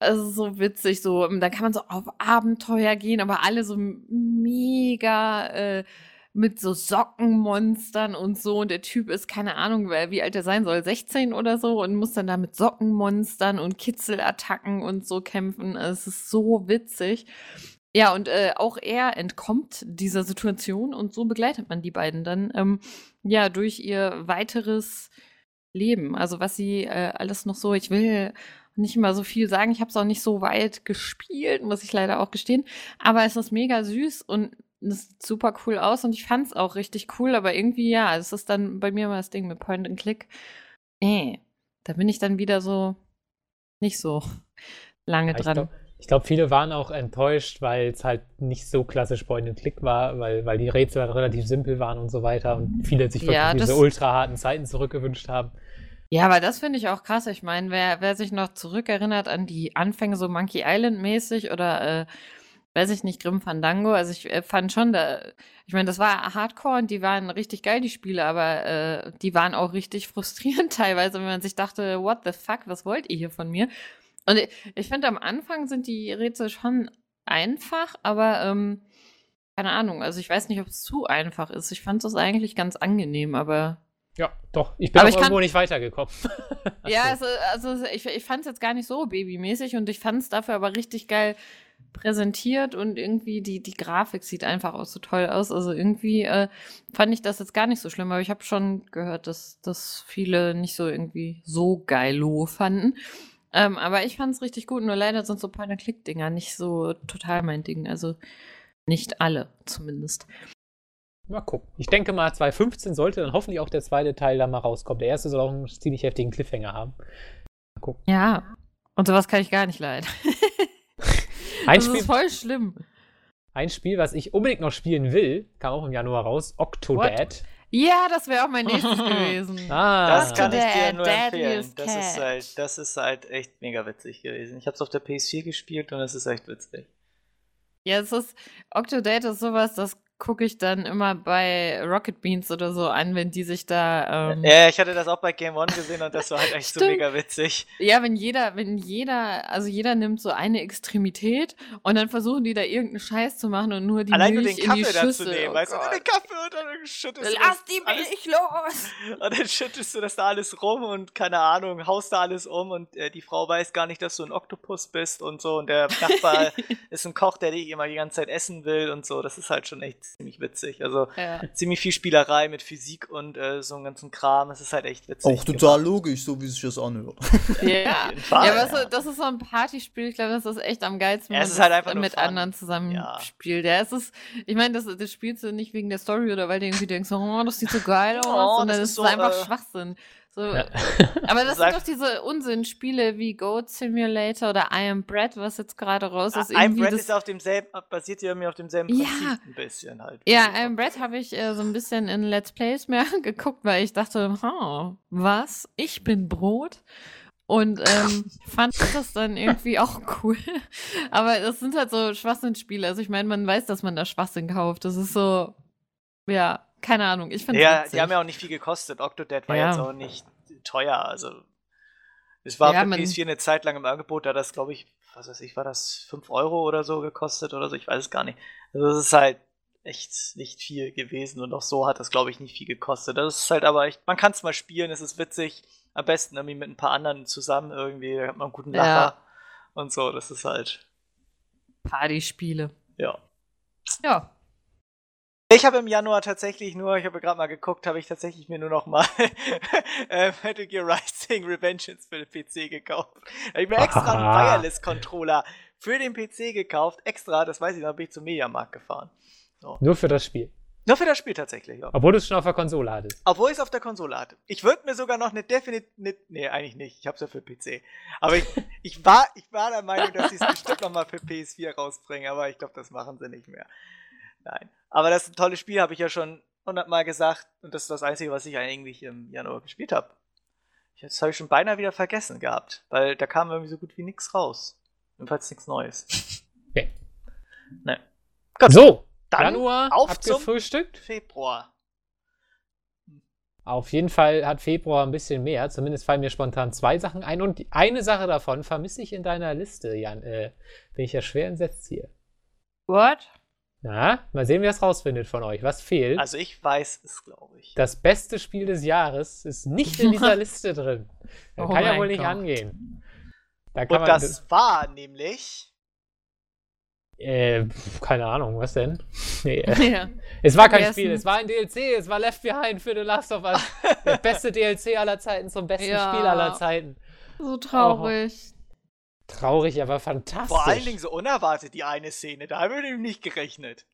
[SPEAKER 6] es ist so witzig, so, da kann man so auf Abenteuer gehen, aber alle so mega äh, mit so Sockenmonstern und so. Und der Typ ist, keine Ahnung, wie alt er sein soll, 16 oder so und muss dann da mit Sockenmonstern und Kitzelattacken und so kämpfen. Es ist so witzig. Ja, und äh, auch er entkommt dieser Situation und so begleitet man die beiden dann ähm, ja durch ihr weiteres Leben. Also was sie äh, alles noch so, ich will nicht mal so viel sagen, ich habe es auch nicht so weit gespielt, muss ich leider auch gestehen, aber es ist mega süß und es sieht super cool aus und ich fand es auch richtig cool, aber irgendwie ja, es ist dann bei mir immer das Ding mit Point and Click. Äh, da bin ich dann wieder so nicht so lange dran.
[SPEAKER 5] Ich glaube, viele waren auch enttäuscht, weil es halt nicht so klassisch Point and Click war, weil, weil die Rätsel halt relativ simpel waren und so weiter und viele sich wirklich
[SPEAKER 6] Ja,
[SPEAKER 5] diese ultra harten Zeiten zurückgewünscht haben.
[SPEAKER 6] Ja, aber das finde ich auch krass. Ich meine, wer, wer sich noch zurückerinnert an die Anfänge so Monkey Island mäßig oder, äh, weiß ich nicht, Grim Fandango, also ich äh, fand schon, da, ich meine, das war Hardcore und die waren richtig geil, die Spiele, aber äh, die waren auch richtig frustrierend teilweise, wenn man sich dachte, what the fuck, was wollt ihr hier von mir? Und ich, ich finde, am Anfang sind die Rätsel schon einfach, aber ähm, keine Ahnung, also ich weiß nicht, ob es zu einfach ist. Ich fand es eigentlich ganz angenehm, aber
[SPEAKER 5] Ja, doch. Ich bin
[SPEAKER 6] Aber
[SPEAKER 5] auch
[SPEAKER 6] ich kann-
[SPEAKER 5] irgendwo nicht weitergekommen.
[SPEAKER 6] Ja, also, also ich, ich fand es jetzt gar nicht so babymäßig und ich fand es dafür aber richtig geil präsentiert und irgendwie die, die Grafik sieht einfach auch so toll aus. Also irgendwie äh, fand ich das jetzt gar nicht so schlimm, aber ich habe schon gehört, dass, dass viele nicht so irgendwie so geilo fanden. Ähm, aber ich fand es richtig gut, nur leider sind so Point-and-Click-Dinger nicht so total mein Ding. Also nicht alle zumindest.
[SPEAKER 5] Mal gucken. Ich denke mal, 2015 sollte dann hoffentlich auch der zweite Teil da mal rauskommen. Der erste soll auch einen ziemlich heftigen Cliffhanger haben. Mal gucken.
[SPEAKER 6] Ja. Und sowas kann ich gar nicht leiden.
[SPEAKER 5] Ein
[SPEAKER 6] das
[SPEAKER 5] Spiel,
[SPEAKER 6] ist voll schlimm.
[SPEAKER 5] ein Spiel, was ich unbedingt noch spielen will, kam auch im Januar raus, Octodad.
[SPEAKER 6] Ja, das wäre auch mein nächstes gewesen.
[SPEAKER 5] Ah,
[SPEAKER 3] Das kann ich dir
[SPEAKER 6] Der
[SPEAKER 3] nur empfehlen. Das ist, halt, das ist halt echt mega witzig gewesen. Ich habe es auf der PS4 gespielt und es ist echt witzig.
[SPEAKER 6] Ja, es ist, Octodate ist sowas, das gucke ich dann immer bei Rocket Beans oder so an, wenn die sich da. Ähm,
[SPEAKER 3] Ja, ich hatte das auch bei Game One gesehen und das war halt echt so mega witzig.
[SPEAKER 6] Ja, wenn jeder, wenn jeder, also jeder nimmt so eine Extremität und dann versuchen die da irgendeinen Scheiß zu machen und nur die
[SPEAKER 3] Allein nur
[SPEAKER 6] Milch
[SPEAKER 3] den
[SPEAKER 6] in die
[SPEAKER 3] Kaffee dazu nehmen,
[SPEAKER 6] oh
[SPEAKER 3] weißt du, nur den Kaffee und dann schüttest du
[SPEAKER 6] Lass die
[SPEAKER 3] alles,
[SPEAKER 6] Milch los!
[SPEAKER 3] und dann schüttest du das da alles rum und keine Ahnung, haust da alles um und äh, die Frau weiß gar nicht, dass du ein Oktopus bist und so und der Nachbar ist ein Koch, der dich immer die ganze Zeit essen will und so. Das ist halt schon echt ziemlich witzig. Also
[SPEAKER 6] Ja.
[SPEAKER 3] ziemlich viel Spielerei mit Physik und äh, so einem ganzen Kram. Das ist halt echt witzig.
[SPEAKER 4] Auch total logisch, so wie sich das anhört.
[SPEAKER 6] Ja,
[SPEAKER 3] Fall,
[SPEAKER 6] ja, aber
[SPEAKER 3] ja.
[SPEAKER 6] So, das ist so ein Partyspiel. Ich glaube, das ist echt am geilsten,
[SPEAKER 3] Ja,
[SPEAKER 6] wenn
[SPEAKER 3] es ist halt einfach nur
[SPEAKER 6] mit
[SPEAKER 3] Fun.
[SPEAKER 6] anderen zusammen
[SPEAKER 3] Ja.
[SPEAKER 6] spielt. Ja, es ist, ich meine, das, das spielst du nicht wegen der Story oder weil du irgendwie denkst, oh, das sieht so geil aus,
[SPEAKER 3] Oh,
[SPEAKER 6] sondern
[SPEAKER 3] das
[SPEAKER 6] es
[SPEAKER 3] ist
[SPEAKER 6] ist,
[SPEAKER 3] so,
[SPEAKER 6] einfach
[SPEAKER 3] äh,
[SPEAKER 6] Schwachsinn. So,
[SPEAKER 5] Ja.
[SPEAKER 6] Aber das
[SPEAKER 3] Das
[SPEAKER 6] sind doch diese Unsinnspiele wie Goat Simulator oder I Am Bread, was jetzt gerade raus ist. Irgendwie
[SPEAKER 3] Brand
[SPEAKER 6] das-
[SPEAKER 3] ist auf demselben, basiert ja mir auf demselben
[SPEAKER 6] Ja.
[SPEAKER 3] Prinzip ein bisschen halt.
[SPEAKER 6] Ja, I Am Bread habe ich äh, so ein bisschen in Let's Plays mehr geguckt, weil ich dachte, ha, was? Ich bin Brot? Und ähm, fand das dann irgendwie auch cool. Aber das sind halt so Schwachsinnspiele. Also ich meine, man weiß, dass man da Schwachsinn kauft. Das ist so, ja, keine Ahnung. Ich finde
[SPEAKER 3] Ja,
[SPEAKER 6] witzig.
[SPEAKER 3] die haben ja auch nicht viel gekostet. Octodad war
[SPEAKER 6] Ja.
[SPEAKER 3] jetzt auch nicht teuer. Also, es war
[SPEAKER 6] Ja, man-
[SPEAKER 3] PS4 eine Zeit lang im Angebot, da das, glaube ich, was weiß ich, war das 5 Euro oder so gekostet oder so, ich weiß es gar nicht. Also, das ist halt echt nicht viel gewesen und auch so hat das, glaube ich, nicht viel gekostet. Das ist halt aber echt, man kann es mal spielen, es ist witzig. Am besten irgendwie mit ein paar anderen zusammen irgendwie, da hat man einen guten
[SPEAKER 6] Ja.
[SPEAKER 3] Lacher und so, das ist halt,
[SPEAKER 6] Partyspiele.
[SPEAKER 3] ja.
[SPEAKER 6] Ja.
[SPEAKER 3] Ich habe im Januar tatsächlich nur, ich habe gerade mal geguckt, habe ich tatsächlich mir nur noch mal äh, Metal Gear Rising Revengeance für den PC gekauft. Habe ich mir extra einen. Wireless-Controller für den PC gekauft. Extra, das weiß ich noch, bin ich zum Mediamarkt gefahren.
[SPEAKER 5] Nur für das Spiel.
[SPEAKER 3] Nur für das Spiel tatsächlich, ja.
[SPEAKER 5] Obwohl du es schon auf der Konsole hattest.
[SPEAKER 3] Obwohl ich es auf der Konsole hatte. Ich würde mir sogar noch eine Definite. Ne, nee, eigentlich nicht. Ich habe es ja für PC. Aber ich, ich, war, ich war der Meinung, dass sie es bestimmt noch mal für PS4 rausbringen. Aber ich glaube, das machen sie nicht mehr. Nein. Aber das ist ein tolles Spiel, habe ich ja schon hundertmal gesagt. Und das ist das Einzige, was ich eigentlich im Januar gespielt habe. Das habe ich schon beinahe wieder vergessen gehabt. Weil da kam irgendwie so gut wie nichts raus. Jedenfalls nichts Neues.
[SPEAKER 5] Okay.
[SPEAKER 3] Ne. Gut.
[SPEAKER 5] So,
[SPEAKER 3] Dann
[SPEAKER 5] Januar
[SPEAKER 3] auf zum-
[SPEAKER 5] abgefrühstückt.
[SPEAKER 3] Februar.
[SPEAKER 5] Auf jeden Fall hat Februar ein bisschen mehr. Zumindest fallen mir spontan zwei Sachen ein. Und die- eine Sache davon vermisse ich in deiner Liste, Jan. Äh, bin ich ja schwer entsetzt hier.
[SPEAKER 6] What?
[SPEAKER 5] Na, mal sehen, wer es rausfindet von euch. Was fehlt?
[SPEAKER 3] Also ich weiß es, glaube ich.
[SPEAKER 5] das beste Spiel des Jahres ist nicht in dieser Liste drin. Das
[SPEAKER 6] Oh
[SPEAKER 5] kann ja wohl nicht
[SPEAKER 6] Gott.
[SPEAKER 5] angehen. Da kann
[SPEAKER 3] Und
[SPEAKER 5] man,
[SPEAKER 3] das war nämlich.
[SPEAKER 5] Äh, keine Ahnung, was denn? Nee, äh,
[SPEAKER 6] ja.
[SPEAKER 5] es war kein. Spiel, es war ein DLC, es war Left Behind für The Last of Us. Der beste DLC aller Zeiten zum besten
[SPEAKER 6] Ja.
[SPEAKER 5] Spiel aller Zeiten.
[SPEAKER 6] So traurig.
[SPEAKER 5] Traurig, aber fantastisch.
[SPEAKER 3] Vor allen Dingen so unerwartet, die eine Szene. Da habe ich nicht gerechnet.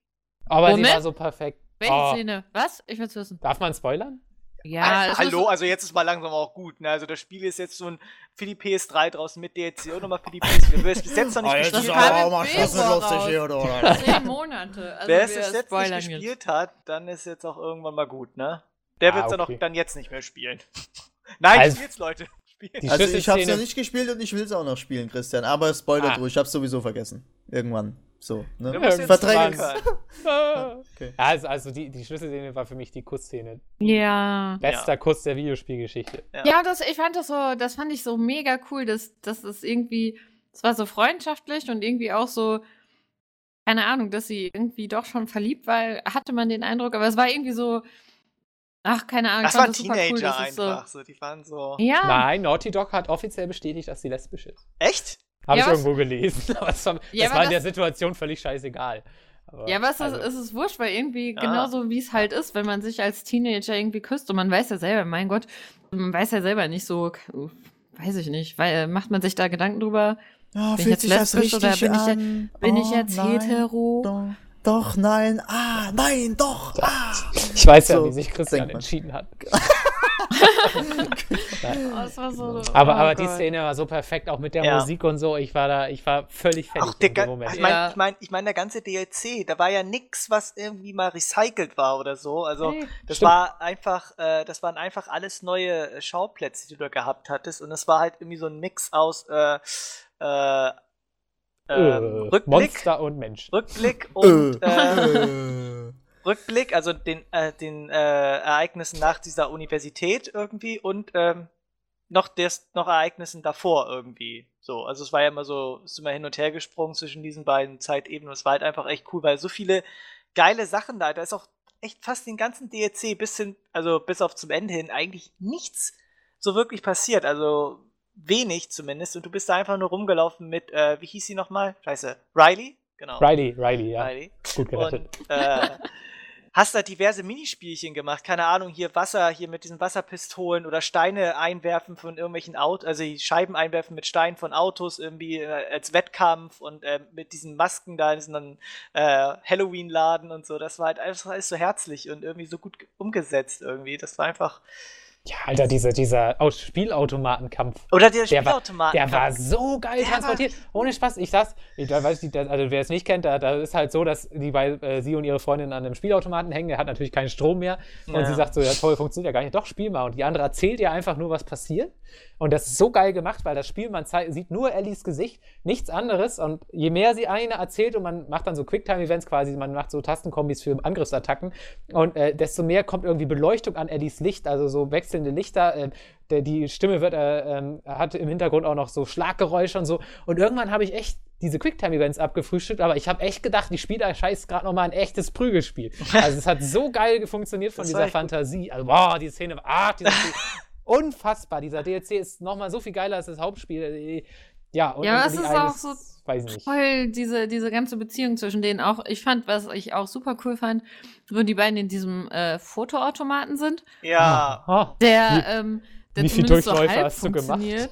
[SPEAKER 5] aber sie
[SPEAKER 6] Moment.
[SPEAKER 5] war so perfekt.
[SPEAKER 6] Welche
[SPEAKER 5] Oh,
[SPEAKER 6] Szene? Was? Ich will's wissen.
[SPEAKER 5] Darf man spoilern?
[SPEAKER 6] Ja,
[SPEAKER 3] also,
[SPEAKER 6] es
[SPEAKER 3] hallo,
[SPEAKER 6] ist-
[SPEAKER 3] also jetzt ist mal langsam auch gut. Ne? Also das Spiel ist jetzt so ein für die PS3 draußen mit DLC und nochmal für die PS4. Wer es bis jetzt noch nicht
[SPEAKER 4] Ah, jetzt
[SPEAKER 3] gespielt
[SPEAKER 4] ist
[SPEAKER 6] kam
[SPEAKER 4] aber
[SPEAKER 3] hat,
[SPEAKER 4] auch mal lustig hier, oder?
[SPEAKER 6] Zehn Monate. Also
[SPEAKER 3] wer es bis jetzt nicht gespielt hat, dann ist jetzt auch irgendwann mal gut, ne? Der
[SPEAKER 5] Ah,
[SPEAKER 3] wird es dann
[SPEAKER 5] okay.
[SPEAKER 3] auch dann jetzt nicht mehr spielen. Nein,
[SPEAKER 5] Also-
[SPEAKER 3] spielt's, Leute. Spielen.
[SPEAKER 5] Die
[SPEAKER 4] Also ich hab's
[SPEAKER 5] Schlüsselszene-
[SPEAKER 4] ja nicht gespielt und ich will's auch noch spielen, Christian. Aber Spoiler
[SPEAKER 5] Ah.
[SPEAKER 4] durch, ich hab's sowieso vergessen. Irgendwann. So, ne?
[SPEAKER 3] Zurückhören.
[SPEAKER 5] Ah.
[SPEAKER 4] Okay.
[SPEAKER 5] Ja, also, also die, die Schlüsselszene war für mich die Kussszene.
[SPEAKER 6] Ja.
[SPEAKER 5] Bester Kuss der Videospielgeschichte.
[SPEAKER 6] Ja, das, ich fand das so, das fand ich so mega cool, dass, dass es irgendwie, es war so freundschaftlich und irgendwie auch so, keine Ahnung, dass sie irgendwie doch schon verliebt war, hatte man den Eindruck, aber es war irgendwie so, ach, keine Ahnung,
[SPEAKER 3] Das
[SPEAKER 6] ich
[SPEAKER 3] waren Teenager
[SPEAKER 6] cool, dass es
[SPEAKER 3] einfach. So. Die waren so.
[SPEAKER 6] so. Ja,
[SPEAKER 5] Nein, Naughty Dog hat offiziell bestätigt, dass sie lesbisch ist.
[SPEAKER 3] Echt?
[SPEAKER 5] Habe
[SPEAKER 6] Ja,
[SPEAKER 5] ich irgendwo gelesen. Aber das war,
[SPEAKER 6] Ja,
[SPEAKER 5] das war in der
[SPEAKER 6] das-
[SPEAKER 5] Situation völlig scheißegal. Aber,
[SPEAKER 6] ja, aber es,
[SPEAKER 5] also,
[SPEAKER 6] ist, es ist wurscht, weil irgendwie
[SPEAKER 3] Ah.
[SPEAKER 6] genauso wie es halt ist, wenn man sich als Teenager irgendwie küsst und man weiß ja selber, mein Gott, man weiß ja selber nicht so, weiß ich nicht, weil macht man sich da Gedanken drüber,
[SPEAKER 4] Ja,
[SPEAKER 6] Bin ich jetzt
[SPEAKER 4] das
[SPEAKER 6] lesbisch oder bin ich je-
[SPEAKER 4] an?
[SPEAKER 6] bin ich
[SPEAKER 4] Oh,
[SPEAKER 6] jetzt
[SPEAKER 4] nein,
[SPEAKER 6] hetero?
[SPEAKER 4] Doch, doch, nein, ah, nein, doch, ah.
[SPEAKER 5] ich weiß ja,
[SPEAKER 4] So
[SPEAKER 5] wie sich Christian entschieden hat.
[SPEAKER 6] Oh, das war so,
[SPEAKER 5] Aber,
[SPEAKER 6] oh
[SPEAKER 5] aber die. Szene war so perfekt, auch mit der
[SPEAKER 3] Ja.
[SPEAKER 5] Musik und so. Ich war da, ich war völlig fertig
[SPEAKER 3] der,
[SPEAKER 5] in dem Moment.
[SPEAKER 3] ich meine,
[SPEAKER 6] Ja.
[SPEAKER 3] ich mein, ich mein, der ganze DLC, da war ja nix, was irgendwie mal recycelt war oder so. Also,
[SPEAKER 6] Nee.
[SPEAKER 3] das
[SPEAKER 5] Stimmt.
[SPEAKER 3] war einfach, äh, das waren einfach alles neue äh, Schauplätze, die du da gehabt hattest. Und es war halt irgendwie so ein Mix aus äh, Äh, ähm, Rückblick,
[SPEAKER 5] Monster und Mensch.
[SPEAKER 3] Rückblick und äh,
[SPEAKER 4] äh.
[SPEAKER 3] Rückblick, also den, äh, den äh, Ereignissen nach dieser Universität irgendwie und ähm, noch, des, noch Ereignissen davor irgendwie. So, also es war ja immer so, ist immer hin und her gesprungen zwischen diesen beiden Zeitebenen. und Es war halt einfach echt cool, weil so viele geile Sachen da. Da ist auch echt fast den ganzen DLC bis hin, also bis auf zum Ende hin eigentlich nichts so wirklich passiert. Also wenig zumindest. Und du bist da einfach nur rumgelaufen mit, äh, wie hieß sie nochmal? Scheiße, Riley? Genau.
[SPEAKER 5] Riley, Riley, ja.
[SPEAKER 3] Riley.
[SPEAKER 5] Gut gerettet.
[SPEAKER 3] Und äh, hast da diverse Minispielchen gemacht. Keine Ahnung, hier Wasser, hier mit diesen Wasserpistolen oder Steine einwerfen von irgendwelchen Autos, also die Scheiben einwerfen mit Steinen von Autos irgendwie äh, als Wettkampf und äh, mit diesen Masken da in diesem äh, Halloween-Laden und so. Das war halt alles, alles so herzlich und irgendwie so gut ge- umgesetzt irgendwie. Das war einfach.
[SPEAKER 5] Ja, Alter, dieser, dieser Spielautomatenkampf.
[SPEAKER 3] Oder der
[SPEAKER 5] Der war, der war so geil
[SPEAKER 3] Der war
[SPEAKER 5] transportiert. Ohne Spaß. Ich saß, ich weiß nicht, also wer es nicht kennt, da, da ist halt so, dass die bei äh, sie und ihre Freundin an einem Spielautomaten hängen. Der hat natürlich keinen Strom mehr. Und
[SPEAKER 3] Ja.
[SPEAKER 5] sie sagt so, ja toll, funktioniert ja gar nicht. Doch, spiel mal. Und die andere erzählt ihr einfach nur, was passiert. Und das ist so geil gemacht, weil das Spiel, man sieht nur Ellies Gesicht, nichts anderes. Und je mehr sie eine erzählt und man macht dann so Quicktime-Events quasi, man macht so Tastenkombis für Angriffsattacken. Und äh, desto mehr kommt irgendwie Beleuchtung an Ellies Licht, also so wechselnde Lichter. Äh, der, die Stimme wird, äh, ähm, hat im Hintergrund auch noch so Schlaggeräusche und so. Und irgendwann habe ich echt diese Quicktime-Events abgefrühstückt, aber ich habe echt gedacht, die Spieler scheiß gerade nochmal ein echtes Prügelspiel. Also es hat so geil funktioniert von
[SPEAKER 3] Das
[SPEAKER 5] dieser. Fantasie. Also, boah, die Szene, ah, dieser Spiel, unfassbar. Dieser DLC ist nochmal so viel geiler als das Hauptspiel. Ja, und,
[SPEAKER 6] Ja, es ist auch so
[SPEAKER 5] weiß ich nicht.
[SPEAKER 6] Voll diese, diese ganze Beziehung zwischen denen auch. Ich fand, was ich auch super cool fand, wo die beiden in diesem äh, Fotoautomaten sind,
[SPEAKER 3] Ja.
[SPEAKER 5] Ah,
[SPEAKER 6] der,
[SPEAKER 5] Wie-
[SPEAKER 6] ähm, der
[SPEAKER 5] wie viel
[SPEAKER 6] so
[SPEAKER 5] Durchläufe
[SPEAKER 6] halb
[SPEAKER 5] hast du gemacht?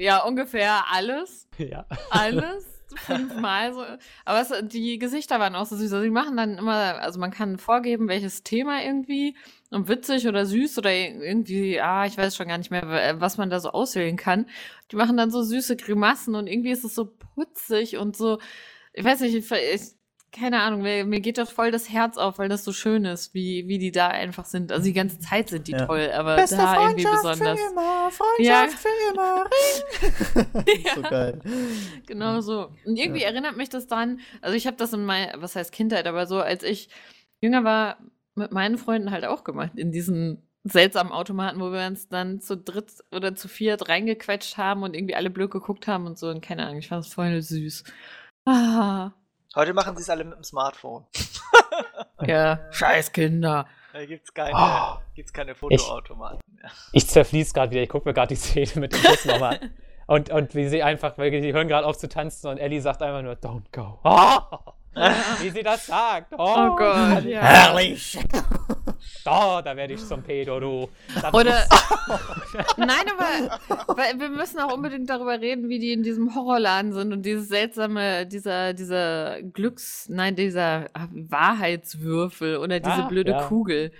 [SPEAKER 6] Ja, ungefähr alles.
[SPEAKER 5] ja.
[SPEAKER 6] Alles. Fünfmal so. Aber es, die Gesichter waren auch so süß. Also die machen dann immer, also man kann vorgeben, welches Thema irgendwie und witzig oder süß oder irgendwie, ah, ich weiß schon gar nicht mehr, w- was man da so auswählen kann. Die machen dann so süße Grimassen und irgendwie ist es so putzig und so, ich weiß nicht, ich, keine Ahnung, mir, mir geht doch voll das Herz auf, weil das so schön ist, wie, wie die da einfach sind. Also die ganze Zeit sind die
[SPEAKER 4] Ja.
[SPEAKER 6] toll, aber
[SPEAKER 4] Beste
[SPEAKER 6] da irgendwie
[SPEAKER 4] Freundschaft
[SPEAKER 6] besonders.
[SPEAKER 4] für immer,
[SPEAKER 6] Ja.
[SPEAKER 4] Freundschaft für immer. so geil.
[SPEAKER 6] Genau so. Und irgendwie erinnert mich das dann, also ich habe das in meiner, was heißt Kindheit, aber so als ich jünger war, mit meinen Freunden halt auch gemacht, in diesen seltsamen Automaten, wo wir uns dann zu dritt oder zu viert reingequetscht haben und irgendwie alle blöd geguckt haben und so. Und keine Ahnung, ich fand es voll süß. Ah,
[SPEAKER 3] Heute machen sie es alle mit dem Smartphone.
[SPEAKER 6] ja, scheiß Kinder.
[SPEAKER 3] Da gibt's keine,
[SPEAKER 5] Oh.
[SPEAKER 3] gibt's keine Fotoautomaten mehr.
[SPEAKER 5] Ich zerfließ gerade wieder. Ich gucke mir gerade die Szene mit dem Bus nochmal an. Und, und wie sie einfach, weil die hören gerade auf zu tanzen und Ellie sagt einfach nur, don't go. Oh! Wie sie das sagt. Oh,
[SPEAKER 6] Oh Gott, ja.
[SPEAKER 4] Herrlich.
[SPEAKER 5] Oh, da werde ich zum Pedo, du. Das
[SPEAKER 6] Oder. Nein, aber weil wir müssen auch unbedingt darüber reden, wie die in diesem Horrorladen sind und dieses seltsame, dieser, dieser Glücks, nein, dieser ah, Wahrheitswürfel oder diese
[SPEAKER 5] Ah,
[SPEAKER 6] blöde
[SPEAKER 5] ja.
[SPEAKER 6] Kugel.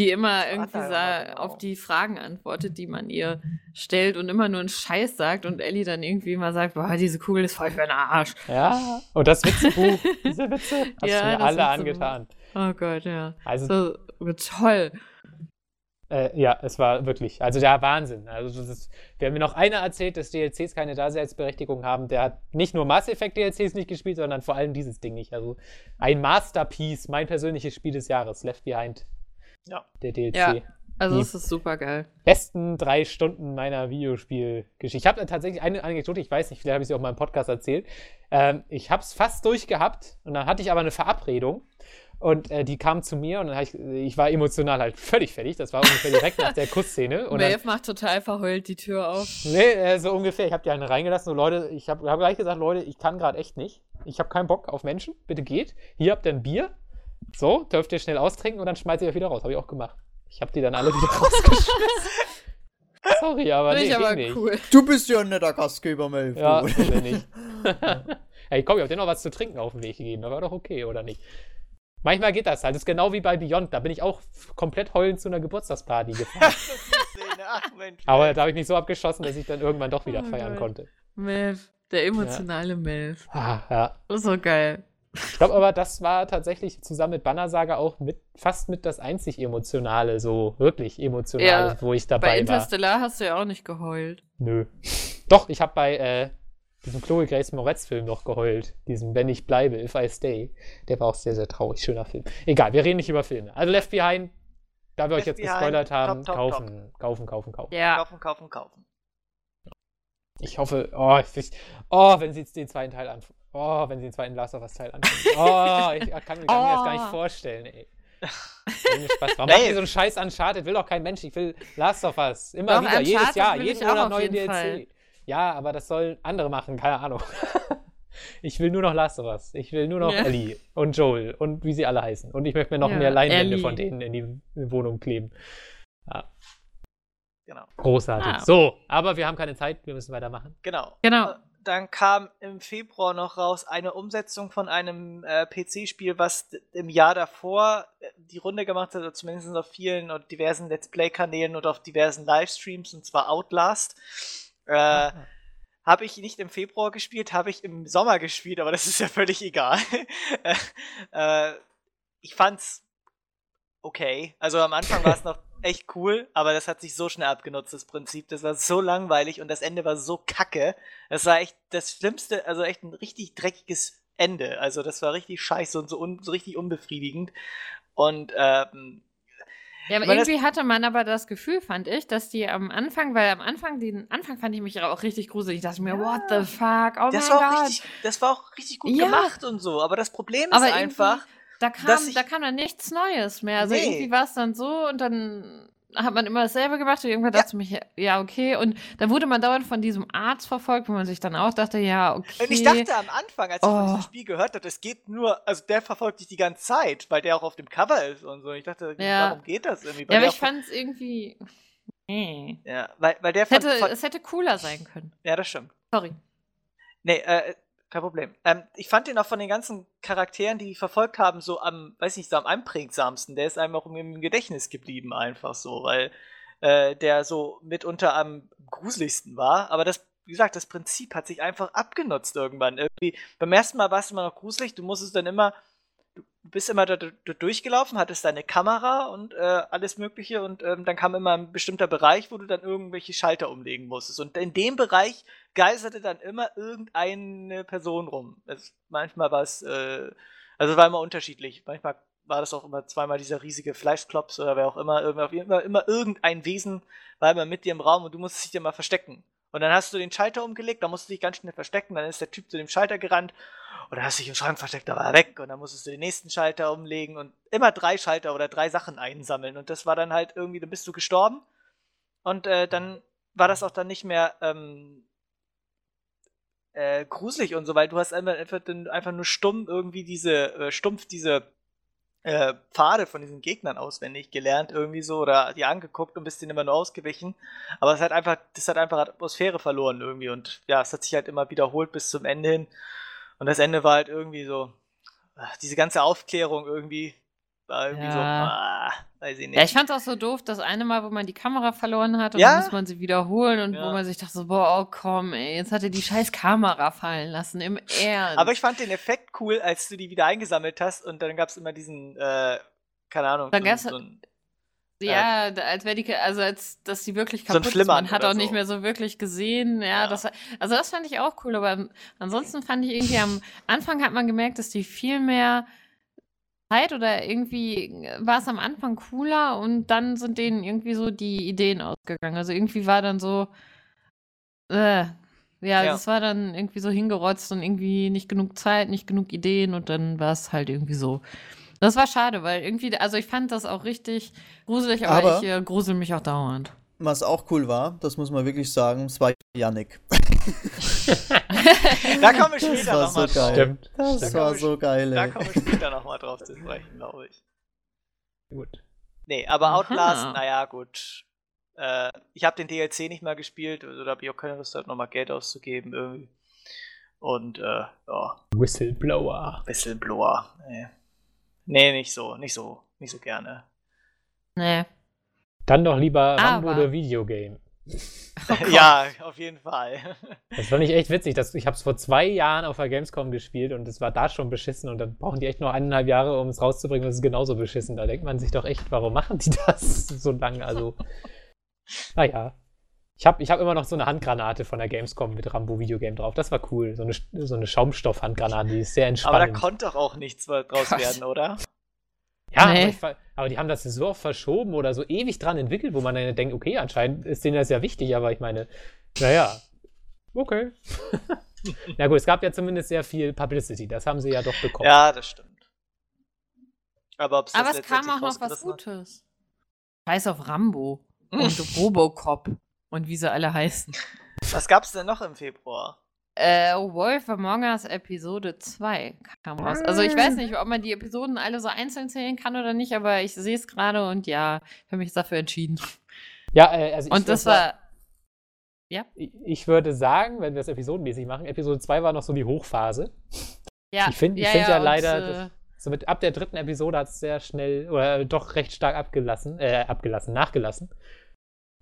[SPEAKER 6] Die immer irgendwie
[SPEAKER 3] Vater,
[SPEAKER 6] sa-
[SPEAKER 3] ja, genau.
[SPEAKER 6] auf die Fragen antwortet, die man ihr stellt und immer nur einen Scheiß sagt und Ellie dann irgendwie immer sagt, boah, diese Kugel ist voll für den Arsch.
[SPEAKER 5] Ja, und das Witzebuch, diese Witze, hast
[SPEAKER 6] Ja,
[SPEAKER 5] du mir alle
[SPEAKER 6] Witzebuch.
[SPEAKER 5] angetan.
[SPEAKER 6] Oh Gott, ja.
[SPEAKER 5] Also,
[SPEAKER 6] So, toll.
[SPEAKER 5] äh, ja, es war wirklich, also der Wahnsinn. Also, das ist, wer mir noch einer erzählt, dass DLCs keine Daseinsberechtigung haben, der hat nicht nur Mass Effect DLCs nicht gespielt, sondern vor allem dieses Ding nicht. Also, ein Masterpiece, mein persönliches Spiel des Jahres, Left Behind.
[SPEAKER 3] Ja.
[SPEAKER 5] Der DLC.
[SPEAKER 6] Ja. Also es ist super geil.
[SPEAKER 5] besten drei Stunden meiner Videospielgeschichte. Ich habe tatsächlich eine Anekdote, ich weiß nicht, vielleicht habe ich sie auch mal im Podcast erzählt. Ähm, ich habe es fast durchgehabt und dann hatte ich aber eine Verabredung und äh, die kam zu mir und dann ich, ich war emotional halt völlig fertig. Das war ungefähr direkt nach der Kussszene. Und
[SPEAKER 6] Maeve macht total verheult die Tür auf.
[SPEAKER 5] nee, äh, so ungefähr. Ich habe die eine reingelassen und Leute, ich habe hab gleich gesagt, Leute, ich kann gerade echt nicht. Ich habe keinen Bock auf Menschen. Bitte geht. Hier habt ihr ein Bier. So, dürft ihr schnell austrinken und dann schmeiße ich euch wieder raus. Habe ich auch gemacht. Ich habe die dann alle wieder rausgeschmissen. Sorry, aber nee,
[SPEAKER 6] ich aber
[SPEAKER 5] nicht.
[SPEAKER 6] cool.
[SPEAKER 4] Du bist ja ein netter Gastgeber, Melv.
[SPEAKER 5] Ja, er nicht. Ey, komm, ich hab dir noch was zu trinken auf den Weg gegeben. Das war doch okay, oder nicht? Manchmal geht das halt. Das ist genau wie bei Beyond. Da bin ich auch komplett heulend zu einer Geburtstagsparty gefahren.
[SPEAKER 3] Szene. Ach Mensch.
[SPEAKER 5] Aber da habe ich mich so abgeschossen, dass ich dann irgendwann doch wieder
[SPEAKER 6] Oh
[SPEAKER 5] feiern
[SPEAKER 6] Gott.
[SPEAKER 5] konnte.
[SPEAKER 6] Maeve, der emotionale Maeve.
[SPEAKER 5] Ah, ja.
[SPEAKER 6] So geil.
[SPEAKER 5] Ich glaube aber, das war tatsächlich zusammen mit Banner Saga auch mit, fast mit das einzig emotionale, so wirklich emotionale,
[SPEAKER 6] Ja,
[SPEAKER 5] wo ich
[SPEAKER 6] Bei
[SPEAKER 5] dabei war.
[SPEAKER 6] Interstellar hast du ja auch nicht geheult.
[SPEAKER 5] Nö. Doch, ich habe bei äh, diesem Chloe Grace Moretz-Film noch geheult. Diesem Wenn ich bleibe, If I Stay. Der war auch sehr, sehr traurig. Schöner Film. Egal, wir reden nicht über Filme. Also Left Behind, da wir euch
[SPEAKER 3] Left
[SPEAKER 5] jetzt
[SPEAKER 3] Behind,
[SPEAKER 5] gespoilert haben,
[SPEAKER 3] top, top,
[SPEAKER 5] kaufen, kaufen, kaufen, kaufen.
[SPEAKER 6] Ja.
[SPEAKER 3] Kaufen, kaufen, kaufen.
[SPEAKER 5] Ich hoffe, oh, ich, oh, wenn sie jetzt den zweiten Teil anfangen. Oh, wenn sie den zweiten Last of Us Teil anfangen. Oh, ich kann, kann mir das gar nicht
[SPEAKER 6] Oh.
[SPEAKER 5] vorstellen, ey. Spaß. Warum die so einen scheiß Uncharted? Will doch kein Mensch. Ich will Last of Us. Immer
[SPEAKER 6] Doch,
[SPEAKER 5] wieder, jedes
[SPEAKER 6] Uncharted
[SPEAKER 5] Jahr,
[SPEAKER 6] will
[SPEAKER 5] jeden Monat neue DLC.
[SPEAKER 6] Fall.
[SPEAKER 5] Ja, aber das sollen andere machen, keine Ahnung. ich will nur noch Last of Us. Ich will nur noch
[SPEAKER 6] Ja.
[SPEAKER 5] Ellie und Joel und wie sie alle heißen. Und ich möchte mir noch
[SPEAKER 6] Ja,
[SPEAKER 5] mehr Leinwände von denen in die Wohnung kleben. Ja,
[SPEAKER 3] Genau.
[SPEAKER 5] großartig.
[SPEAKER 6] Ah.
[SPEAKER 5] So, aber wir haben keine Zeit, wir müssen weitermachen.
[SPEAKER 3] Genau.
[SPEAKER 6] Genau.
[SPEAKER 3] Dann kam im Februar noch raus eine Umsetzung von einem äh, PC-Spiel, was im Jahr davor äh, die Runde gemacht hat, oder zumindest auf vielen und diversen Let's Play-Kanälen und auf diversen Livestreams, und zwar Outlast. Äh, habe ich nicht im Februar gespielt, habe ich im Sommer gespielt, aber das ist ja völlig egal. äh, äh, ich fand's okay. Also am Anfang war es noch echt cool, aber das hat sich so schnell abgenutzt, das Prinzip. Das war so langweilig und das Ende war so kacke. Das war echt das Schlimmste, also echt ein richtig dreckiges Ende. Also das war richtig scheiße und so, un, so richtig unbefriedigend. Und ähm,
[SPEAKER 6] Ja, aber irgendwie hatte man aber das Gefühl, fand ich, dass die am Anfang, weil am Anfang, den Anfang fand ich mich auch richtig gruselig. Ich dachte mir, what the fuck, oh
[SPEAKER 3] das
[SPEAKER 6] mein
[SPEAKER 3] war, auch
[SPEAKER 6] Gott.
[SPEAKER 3] richtig, das war auch richtig gut
[SPEAKER 6] Ja.
[SPEAKER 3] gemacht und so. Aber das Problem ist
[SPEAKER 6] Aber
[SPEAKER 3] einfach,
[SPEAKER 6] Da kam,
[SPEAKER 3] ich-
[SPEAKER 6] da kam dann nichts Neues mehr. Also
[SPEAKER 3] Nee.
[SPEAKER 6] irgendwie war es dann so und dann hat man immer dasselbe gemacht und irgendwann
[SPEAKER 3] Ja.
[SPEAKER 6] dachte ich ja, okay. Und dann wurde man dauernd von diesem Arzt verfolgt, wo man sich dann auch dachte, ja, okay.
[SPEAKER 3] Und ich dachte am Anfang, als ich von
[SPEAKER 6] Oh.
[SPEAKER 3] diesem Spiel gehört habe, es geht nur, also der verfolgt dich die ganze Zeit, weil der auch auf dem Cover ist und so. Ich dachte,
[SPEAKER 6] Ja.
[SPEAKER 3] warum geht das irgendwie?
[SPEAKER 6] ja,
[SPEAKER 3] Weil
[SPEAKER 6] aber
[SPEAKER 3] der
[SPEAKER 6] ich fand es irgendwie. Nee.
[SPEAKER 3] ja, weil, weil der
[SPEAKER 6] Es hätte, es hätte cooler sein können.
[SPEAKER 3] Ja, das stimmt.
[SPEAKER 6] Sorry.
[SPEAKER 3] Nee, äh, kein Problem. Ähm, ich fand den auch von den ganzen Charakteren, die die verfolgt haben, so am, weiß nicht, so am einprägsamsten. Der ist einem auch im, im Gedächtnis geblieben, einfach so, weil äh, der so mitunter am gruseligsten war. Aber das, wie gesagt, das Prinzip hat sich einfach abgenutzt irgendwann. Irgendwie, beim ersten Mal war es immer noch gruselig, du musstest dann immer, du bist immer da, durchgelaufen, hattest deine Kamera und äh, alles Mögliche und ähm, dann kam immer ein bestimmter Bereich, wo du dann irgendwelche Schalter umlegen musstest. Und in dem Bereich geisterte dann immer irgendeine Person rum. Es, manchmal war es, äh, also war immer unterschiedlich. Manchmal war das auch immer zweimal dieser riesige Fleischklops oder wer auch immer, immer, immer, immer irgendein Wesen war immer mit dir im Raum und du musstest dich dir mal verstecken. Und dann hast du den Schalter umgelegt, dann musst du dich ganz schnell verstecken, dann ist der Typ zu dem Schalter gerannt und dann hast du dich im Schrank versteckt, da war er weg und dann musstest du den nächsten Schalter umlegen und immer drei Schalter oder drei Sachen einsammeln und das war dann halt irgendwie, dann bist du gestorben und äh, dann war das auch dann nicht mehr ähm, äh, gruselig und so, weil du hast einfach, einfach, einfach nur stumm irgendwie diese, äh, stumpf diese äh, Pfade von diesen Gegnern auswendig gelernt, irgendwie so, oder die angeguckt und bist denen immer nur ausgewichen. Aber es hat einfach, das hat einfach Atmosphäre verloren irgendwie und ja, es hat sich halt immer wiederholt bis zum Ende hin. Und das Ende war halt irgendwie so, diese ganze Aufklärung irgendwie, War irgendwie
[SPEAKER 6] Ja.
[SPEAKER 3] so, ah, weiß ich nicht.
[SPEAKER 6] Ja, ich fand es auch so doof, das eine Mal, wo man die Kamera verloren hat und
[SPEAKER 3] Ja.
[SPEAKER 6] dann muss man sie wiederholen und
[SPEAKER 3] Ja.
[SPEAKER 6] wo man sich dachte so, boah, oh komm, ey, jetzt hat er die scheiß Kamera fallen lassen, im Ernst.
[SPEAKER 3] Aber ich fand den Effekt cool, als du die wieder eingesammelt hast und dann gab es immer diesen, äh, keine Ahnung,
[SPEAKER 6] Da
[SPEAKER 3] so,
[SPEAKER 6] gab's-
[SPEAKER 3] so ein,
[SPEAKER 6] ja, da- als wäre die, also als dass die wirklich
[SPEAKER 3] So
[SPEAKER 6] kaputt ist.
[SPEAKER 3] Flimmern
[SPEAKER 6] Man hat auch nicht
[SPEAKER 3] so.
[SPEAKER 6] mehr so wirklich gesehen. Ja,
[SPEAKER 3] Ja.
[SPEAKER 6] das also das fand ich auch cool, aber ansonsten fand ich irgendwie am Anfang hat man gemerkt, dass die viel mehr Zeit oder irgendwie war es am Anfang cooler und dann sind denen irgendwie so die Ideen ausgegangen. Also irgendwie war dann so, äh, ja,
[SPEAKER 3] Ja.
[SPEAKER 6] das war dann irgendwie so hingerotzt und irgendwie nicht genug Zeit, nicht genug Ideen und dann war es halt irgendwie so. Das war schade, weil irgendwie, also ich fand das auch richtig gruselig, aber,
[SPEAKER 4] Aber-
[SPEAKER 6] ich äh, grusel mich auch dauernd.
[SPEAKER 4] Was auch cool war, das muss man wirklich sagen, es war Yannick.
[SPEAKER 3] da kommen wir
[SPEAKER 4] Das
[SPEAKER 3] später nochmal
[SPEAKER 4] so
[SPEAKER 3] drauf.
[SPEAKER 5] Stimmt.
[SPEAKER 4] Das
[SPEAKER 3] Da
[SPEAKER 4] war so geil,
[SPEAKER 3] Da
[SPEAKER 4] ey.
[SPEAKER 3] kommen wir später nochmal drauf zu sprechen, glaube ich.
[SPEAKER 5] Gut.
[SPEAKER 3] Nee, aber
[SPEAKER 6] Aha.
[SPEAKER 3] Outlast, naja, gut. Äh, ich habe den DLC nicht mal gespielt, also da habe ich auch keine Lust, nochmal Geld auszugeben irgendwie. Und, äh, ja,
[SPEAKER 5] Whistleblower.
[SPEAKER 3] Whistleblower. Nee. nee, nicht so, nicht so, nicht so gerne.
[SPEAKER 6] Nee.
[SPEAKER 5] Dann doch lieber Rambo
[SPEAKER 6] Aber-
[SPEAKER 5] the Videogame.
[SPEAKER 3] ja, auf jeden Fall.
[SPEAKER 5] Das fand ich echt witzig. Das, ich habe es vor zwei Jahren auf der Gamescom gespielt und es war da schon beschissen und dann brauchen die echt noch eineinhalb Jahre, um es rauszubringen. Das ist genauso beschissen. Da denkt man sich doch echt, warum machen die das so lange? Also, naja. Ich habe ich hab immer noch so eine Handgranate von der Gamescom mit Rambo Videogame drauf. Das war cool. So eine, so eine Schaumstoff-Handgranate, die ist sehr
[SPEAKER 3] Aber da
[SPEAKER 5] entspannend.
[SPEAKER 3] konnte doch auch nichts draus
[SPEAKER 6] Krass.
[SPEAKER 3] werden, oder?
[SPEAKER 5] Ja,
[SPEAKER 6] Nee.
[SPEAKER 5] aber, ich, aber die haben das so oft verschoben oder so ewig dran entwickelt, wo man dann denkt, okay, anscheinend ist denen das ja wichtig, aber ich meine, naja, okay. Na gut, es gab ja zumindest sehr viel Publicity, das haben sie ja doch bekommen.
[SPEAKER 3] Ja, das stimmt. Aber, ob's das
[SPEAKER 6] Aber es kam auch noch was
[SPEAKER 3] hat?
[SPEAKER 6] Gutes. Scheiß auf Rambo und Robocop und wie sie alle heißen.
[SPEAKER 3] Was gab's denn noch im Februar?
[SPEAKER 6] Äh, Wolf Among Us Episode 2 kam raus. Also ich weiß nicht, ob man die Episoden alle so einzeln zählen kann oder nicht, aber ich sehe es gerade und ja, ich habe mich dafür entschieden.
[SPEAKER 5] Ja, äh, also ich
[SPEAKER 6] Und das war,
[SPEAKER 5] sa- Ich, würde sagen, wenn wir es episodenmäßig machen, Episode 2 war noch so die Hochphase.
[SPEAKER 6] ja.
[SPEAKER 5] Ich finde ich find ja,
[SPEAKER 6] und,
[SPEAKER 5] leider,
[SPEAKER 6] äh,
[SPEAKER 5] das, so mit, ab der dritten Episode hat es sehr schnell oder doch recht stark abgelassen, äh, abgelassen, nachgelassen.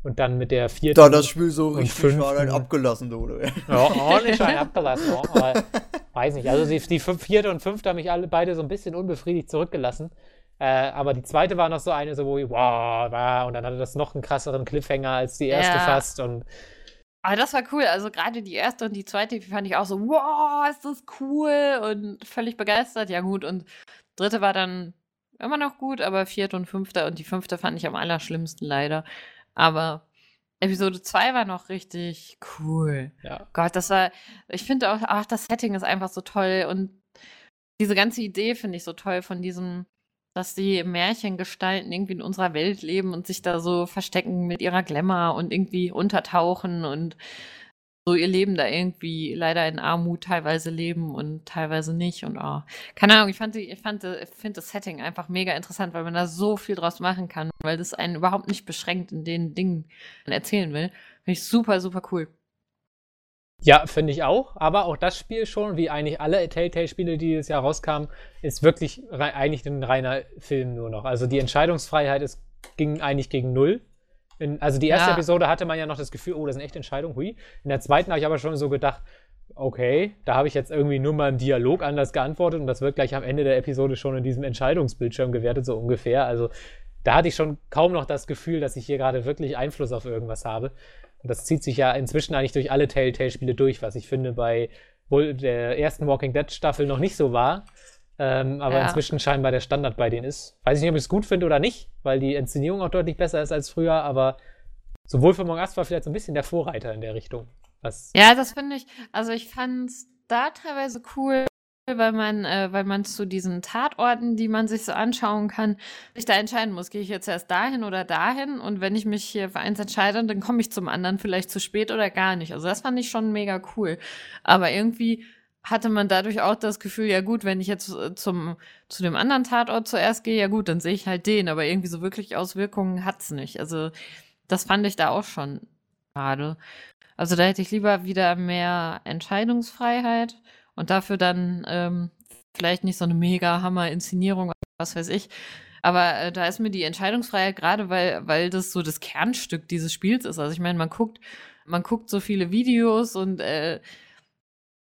[SPEAKER 5] Und dann mit der vierten.
[SPEAKER 4] Da das Spiel so
[SPEAKER 5] Und
[SPEAKER 4] richtig war, dann
[SPEAKER 5] fünften.
[SPEAKER 4] abgelassen, du, oder?
[SPEAKER 5] Ja, ordentlich ein abgelassen. Aber weiß nicht. Also die, die vierte und fünfte haben mich alle beide so ein bisschen unbefriedigt zurückgelassen. Äh, aber die zweite war noch so eine, so wo ich, wow, wow, und dann hatte das noch einen krasseren Cliffhanger als die erste
[SPEAKER 6] Ja.
[SPEAKER 5] fast. Und
[SPEAKER 6] Aber das war cool. Also gerade die erste und die zweite die fand ich auch so, wow, ist das cool und völlig begeistert. Ja gut, und dritte war dann immer noch gut, aber vierte und fünfte und die fünfte fand ich am allerschlimmsten leider. Aber Episode 2 war noch richtig cool.
[SPEAKER 5] ja.
[SPEAKER 6] Gott, das war, ich finde auch, ach, das Setting ist einfach so toll und diese ganze Idee finde ich so toll von diesem, dass die Märchengestalten irgendwie in unserer Welt leben und sich da so verstecken mit ihrer Glamour und irgendwie untertauchen und so ihr Leben da irgendwie leider in Armut teilweise leben und teilweise nicht und oh, keine Ahnung, ich fand ich fand, ich finde das Setting einfach mega interessant, weil man da so viel draus machen kann, weil das einen überhaupt nicht beschränkt in den Dingen erzählen will. Finde ich super, super cool.
[SPEAKER 5] Ja, finde ich auch. Aber auch das Spiel schon, wie eigentlich alle Telltale-Spiele, die dieses Jahr rauskamen, ist wirklich eigentlich ein reiner Film nur noch. Also die Entscheidungsfreiheit ist, ging eigentlich gegen null. In, also die erste
[SPEAKER 6] Ja.
[SPEAKER 5] Episode hatte man ja noch das Gefühl, oh, das sind echt Entscheidungen, hui. In der zweiten habe ich aber schon so gedacht, okay, da habe ich jetzt irgendwie nur mal im Dialog anders geantwortet und das wird gleich am Ende der Episode schon in diesem Entscheidungsbildschirm gewertet, so ungefähr. Also da hatte ich schon kaum noch das Gefühl, dass ich hier gerade wirklich Einfluss auf irgendwas habe. Und das zieht sich ja inzwischen eigentlich durch alle Telltale-Spiele durch, was ich finde bei wohl der ersten Walking Dead-Staffel noch nicht so war. Ähm, aber
[SPEAKER 6] Ja.
[SPEAKER 5] inzwischen scheinbar der Standard bei denen ist. Weiß ich nicht, ob ich es gut finde oder nicht, weil die Inszenierung auch deutlich besser ist als früher, aber sowohl für Among Us war vielleicht so ein bisschen der Vorreiter in der Richtung. Was
[SPEAKER 6] Ja, das finde ich, also ich fand es da teilweise cool, weil man, äh, weil man zu diesen Tatorten, die man sich so anschauen kann, sich da entscheiden muss, gehe ich jetzt erst dahin oder dahin und wenn ich mich hier für eins entscheide, dann komme ich zum anderen vielleicht zu spät oder gar nicht. Also das fand ich schon mega cool. Aber irgendwie hatte man dadurch auch das Gefühl, ja gut, wenn ich jetzt äh, zum, zu dem anderen Tatort zuerst gehe, ja gut, dann sehe ich halt den, aber irgendwie so wirklich Auswirkungen hat's nicht. Also das fand ich da auch schon schade. Also da hätte ich lieber wieder mehr Entscheidungsfreiheit und dafür dann ähm, vielleicht nicht so eine mega Hammer-Inszenierung, was weiß ich. Aber äh, da ist mir die Entscheidungsfreiheit gerade, weil, weil das so das Kernstück dieses Spiels ist. Also ich meine, man guckt, man guckt so viele Videos und äh,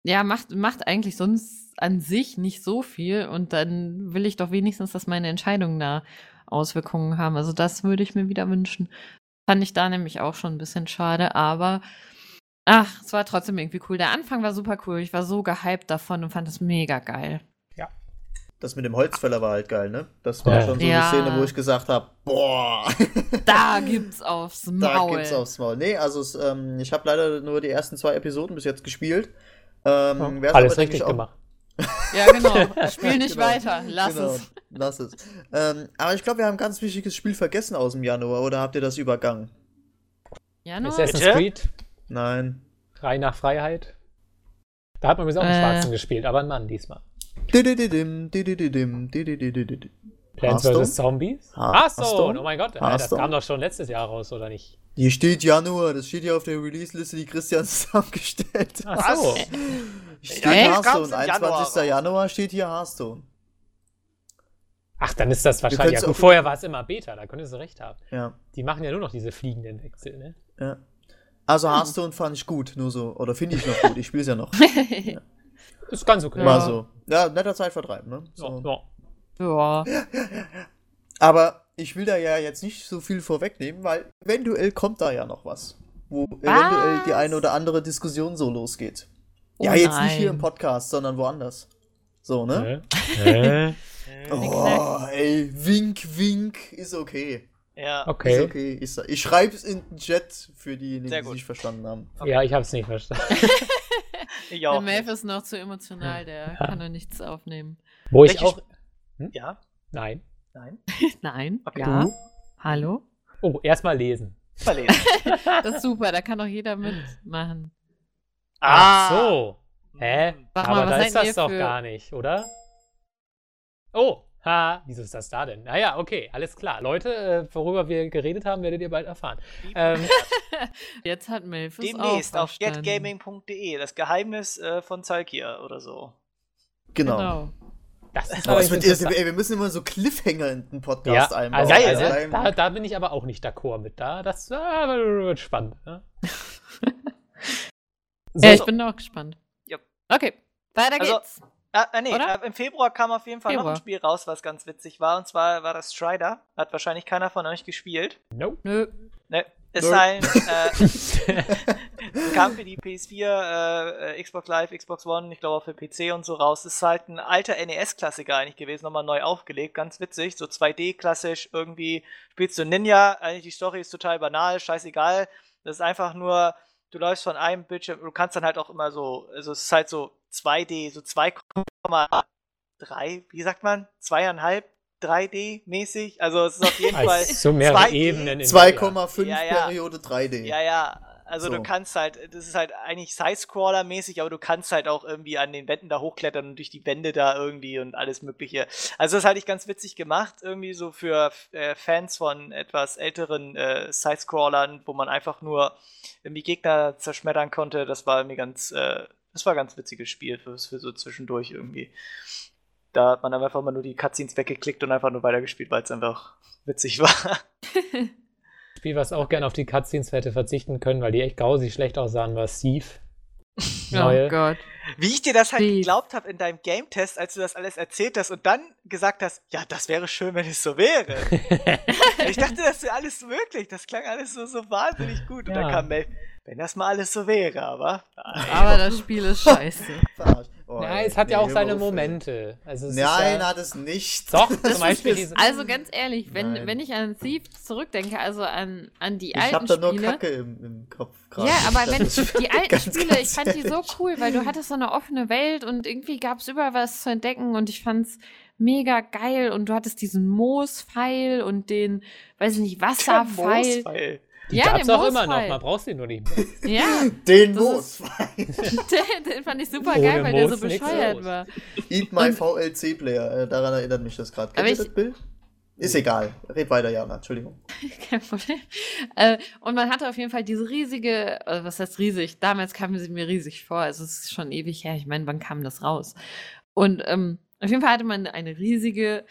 [SPEAKER 6] ja, macht, macht eigentlich sonst an sich nicht so viel und dann will ich doch wenigstens, dass meine Entscheidungen da Auswirkungen haben. Also das würde ich mir wieder wünschen. Fand ich da nämlich auch schon ein bisschen schade, aber ach, es war trotzdem irgendwie cool. Der Anfang war super cool. Ich war so gehypt davon und fand es mega geil.
[SPEAKER 4] Das mit dem Holzfäller war halt geil, ne? Das war
[SPEAKER 5] Ja.
[SPEAKER 4] schon so
[SPEAKER 6] Ja.
[SPEAKER 4] eine Szene, wo ich gesagt habe, boah,
[SPEAKER 6] Da gibt's aufs Maul.
[SPEAKER 4] da gibt's aufs Maul. Nee, also es, ähm, ich habe leider nur die ersten zwei Episoden bis jetzt gespielt. Ähm, werd's
[SPEAKER 5] Alles richtig gemacht.
[SPEAKER 6] Ja, genau. Spiel nicht
[SPEAKER 4] Genau.
[SPEAKER 6] weiter. Lass
[SPEAKER 4] genau,
[SPEAKER 6] es.
[SPEAKER 4] Lass es. Ähm, aber ich glaube, wir haben ein ganz wichtiges Spiel vergessen aus dem Januar, oder habt ihr das übergangen?
[SPEAKER 6] Januar?
[SPEAKER 5] Assassin's
[SPEAKER 3] Bitte?
[SPEAKER 5] Creed,
[SPEAKER 4] Nein.
[SPEAKER 5] Drei nach Freiheit. Da hat man übrigens auch einen
[SPEAKER 6] Äh.
[SPEAKER 5] Schwarzen gespielt, aber ein Mann diesmal. Plants vs. Zombies?
[SPEAKER 4] Ha-
[SPEAKER 5] Hearthstone, oh mein Gott, äh, das kam doch schon letztes Jahr raus, oder nicht?
[SPEAKER 4] Hier steht Januar, das steht hier auf der Release-Liste, die Christian zusammengestellt hat.
[SPEAKER 5] Ach so.
[SPEAKER 4] Steht
[SPEAKER 3] Ja,
[SPEAKER 4] Hearthstone,
[SPEAKER 3] im Januar
[SPEAKER 4] 21.
[SPEAKER 3] raus.
[SPEAKER 4] Januar steht hier Hearthstone.
[SPEAKER 5] Ach, dann ist das wahrscheinlich. Ja, gut, vorher war es immer Beta, da könntest du recht haben.
[SPEAKER 4] Ja,
[SPEAKER 5] Die machen ja nur noch diese fliegenden Wechsel, ne?
[SPEAKER 4] ja. Also Hearthstone fand ich gut, nur so. Oder finde ich noch gut, ich spiele es ja noch.
[SPEAKER 5] Ist ganz okay.
[SPEAKER 4] Mal
[SPEAKER 6] Ja.
[SPEAKER 4] so. Ja, netter Zeitvertreib, ne?
[SPEAKER 5] Ja,
[SPEAKER 4] So.
[SPEAKER 5] ja.
[SPEAKER 6] ja.
[SPEAKER 4] Aber ich will da ja jetzt nicht so viel vorwegnehmen, weil eventuell kommt da ja noch was. Wo eventuell die eine oder andere Diskussion so losgeht.
[SPEAKER 6] Oh
[SPEAKER 4] ja, jetzt nicht hier
[SPEAKER 6] nein.
[SPEAKER 4] im Podcast, sondern woanders. So, ne?
[SPEAKER 5] Äh? Äh?
[SPEAKER 4] Oh, ey, wink, wink, ist okay.
[SPEAKER 3] Ja.
[SPEAKER 4] Ist
[SPEAKER 5] Okay.
[SPEAKER 4] okay. Ich, schreibe es in den Chat für diejenigen, die es nicht verstanden haben.
[SPEAKER 5] Ja, ich hab's nicht verstanden.
[SPEAKER 3] Ich
[SPEAKER 6] Der
[SPEAKER 3] auch.
[SPEAKER 6] Melf ist noch zu emotional, der kann da nichts aufnehmen.
[SPEAKER 5] Wo ich
[SPEAKER 3] Welches
[SPEAKER 5] auch.
[SPEAKER 3] Ja.
[SPEAKER 5] Nein.
[SPEAKER 3] Nein.
[SPEAKER 6] Nein?
[SPEAKER 3] Okay.
[SPEAKER 6] Ja?
[SPEAKER 4] Du?
[SPEAKER 6] Hallo?
[SPEAKER 5] Oh, erstmal lesen.
[SPEAKER 3] Verlesen.
[SPEAKER 6] Das ist super, da kann doch jeder mitmachen.
[SPEAKER 5] Ach so. Hä?
[SPEAKER 6] Sag
[SPEAKER 5] Aber
[SPEAKER 6] mal,
[SPEAKER 5] da ist das doch
[SPEAKER 6] für-
[SPEAKER 5] gar nicht, oder? Oh, ha, wieso ist das da denn? Naja, okay, alles klar. Leute, äh, worüber wir geredet haben, werdet ihr bald erfahren. Ähm,
[SPEAKER 6] Jetzt hat Melf es
[SPEAKER 3] Demnächst auf getgaming.de. Das Geheimnis äh, von Zalkia oder so.
[SPEAKER 4] Genau.
[SPEAKER 6] Genau.
[SPEAKER 5] Das ist aber
[SPEAKER 4] wird,
[SPEAKER 5] interessant.
[SPEAKER 4] ey, wir müssen immer so Cliffhanger in den
[SPEAKER 5] ja,
[SPEAKER 4] Podcast einbauen.
[SPEAKER 5] also,
[SPEAKER 3] Geil,
[SPEAKER 5] also
[SPEAKER 3] ne?
[SPEAKER 5] da, da bin ich aber auch nicht d'accord mit. Da, das ah, wird spannend. Ne? So,
[SPEAKER 6] Ja, ich bin auch gespannt.
[SPEAKER 3] Jupp.
[SPEAKER 6] Okay, weiter
[SPEAKER 3] Also,
[SPEAKER 6] geht's.
[SPEAKER 3] Ah, äh, nee,
[SPEAKER 6] Oder?
[SPEAKER 3] äh, im Februar kam auf jeden Fall noch
[SPEAKER 6] Februar.
[SPEAKER 3] ein Spiel raus, was ganz witzig war. Und zwar war das Strider. Hat wahrscheinlich keiner von euch gespielt.
[SPEAKER 5] nope.
[SPEAKER 6] Nö.
[SPEAKER 3] Ne, ist
[SPEAKER 4] Nö.
[SPEAKER 3] ein, äh, kam für die PS4, äh, Xbox Live, Xbox One, ich glaube auch für PC und so raus. Ist halt ein alter NES-Klassiker eigentlich gewesen, nochmal neu aufgelegt, ganz witzig, so 2D-klassisch, irgendwie spielst du Ninja, eigentlich die Story ist total banal, scheißegal. Das ist einfach nur, du läufst von einem Bildschirm, du kannst dann halt auch immer so, also es ist halt so 2D, so 2,3, wie sagt man? Zweieinhalb, 3D mäßig. Also es ist auf jeden Fall.
[SPEAKER 5] So mehrere
[SPEAKER 3] 2D.
[SPEAKER 5] Ebenen. in-
[SPEAKER 4] 2,5
[SPEAKER 3] Ja, ja.
[SPEAKER 4] Periode 3D.
[SPEAKER 3] Ja, ja. Also
[SPEAKER 4] So.
[SPEAKER 3] du kannst halt, das ist halt eigentlich Side-Scroller-mäßig, aber du kannst halt auch irgendwie an den Wänden da hochklettern und durch die Wände da irgendwie und alles mögliche. Also das halte ich ganz witzig gemacht, irgendwie so für äh, Fans von etwas älteren äh, Side-Scrollern, wo man einfach nur irgendwie Gegner zerschmettern konnte. Das war irgendwie ganz, äh, das war ein ganz witziges Spiel für, für so zwischendurch irgendwie. Da hat man dann einfach mal nur die Cutscenes weggeklickt und einfach nur weitergespielt, weil es einfach witzig war.
[SPEAKER 5] Spiel, was auch gerne auf die Cutscenes hätte verzichten können, weil die echt grausig schlecht aussahen, war Thief. Neue.
[SPEAKER 6] Oh Gott.
[SPEAKER 3] Wie ich dir das halt
[SPEAKER 6] Wie?
[SPEAKER 3] geglaubt habe in deinem Game-Test, als du das alles erzählt hast und dann gesagt hast, ja, das wäre schön, wenn es so wäre. ich dachte, das wäre alles möglich. Das klang alles so, so wahnsinnig gut. Und
[SPEAKER 5] Ja.
[SPEAKER 3] dann kam Mel, wenn das mal alles so wäre, aber.
[SPEAKER 6] Aber das Spiel ist scheiße.
[SPEAKER 4] Oh,
[SPEAKER 5] ja,
[SPEAKER 4] ey,
[SPEAKER 5] es hat ja auch seine. Momente. Also es
[SPEAKER 4] Nein,
[SPEAKER 5] ja,
[SPEAKER 4] hat es nicht.
[SPEAKER 5] Doch, zum Beispiel diese.
[SPEAKER 6] Also ganz ehrlich, wenn,
[SPEAKER 4] Nein.
[SPEAKER 6] wenn ich an Thief zurückdenke, also an, an die
[SPEAKER 4] Ich
[SPEAKER 6] alten
[SPEAKER 4] hab da nur
[SPEAKER 6] Spiele.
[SPEAKER 4] Kacke im, im Kopf gerade.
[SPEAKER 6] Ja, aber wenn die alten
[SPEAKER 4] ganz,
[SPEAKER 6] Spiele,
[SPEAKER 4] ganz
[SPEAKER 6] ich fand die so
[SPEAKER 4] ehrlich.
[SPEAKER 6] cool, weil du hattest so eine offene Welt und irgendwie gab es überall was zu entdecken und ich fand's mega geil und du hattest diesen Moospfeil und den, weiß ich nicht, Wasserpfeil.
[SPEAKER 5] Die
[SPEAKER 6] Ja,
[SPEAKER 5] gab's
[SPEAKER 6] den
[SPEAKER 5] auch immer noch, man braucht sie nur nicht mehr.
[SPEAKER 6] Ja,
[SPEAKER 4] Den Moos.
[SPEAKER 6] den, den fand ich super
[SPEAKER 5] Ohne
[SPEAKER 6] geil, weil der so bescheuert war.
[SPEAKER 4] Eat my VLC-Player. Äh, daran erinnert mich das gerade. Kennt ihr das Bild? Ist egal. Red weiter, Jana. Entschuldigung.
[SPEAKER 6] Kein Problem. Äh, und man hatte auf jeden Fall diese riesige, also was heißt riesig? Damals kam sie mir riesig vor. Also es ist schon ewig her. Ich meine, wann kam das raus? Und ähm, auf jeden Fall hatte man eine riesige,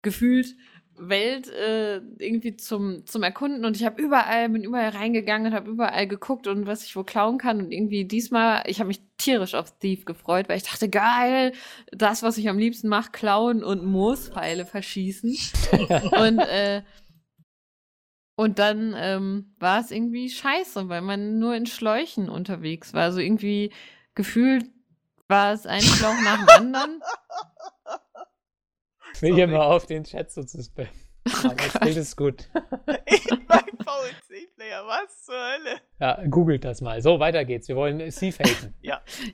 [SPEAKER 6] gefühlt Welt äh, irgendwie zum, zum Erkunden und ich habe überall, bin überall reingegangen und habe überall geguckt und was ich wo klauen kann und irgendwie diesmal, ich habe mich tierisch auf Thief gefreut, weil ich dachte, geil, das, was ich am liebsten mache, klauen und Moospfeile verschießen und äh, und dann ähm, war es irgendwie scheiße, weil man nur in Schläuchen unterwegs war. Also irgendwie gefühlt war es ein Schlauch nach dem anderen.
[SPEAKER 5] Ich will hier mal auf den Chat so zu spammen. Aber das ist gut.
[SPEAKER 3] mein VNC-Player, was zur Hölle?
[SPEAKER 5] Ja, googelt das mal. So, weiter geht's. Wir wollen Thief haten.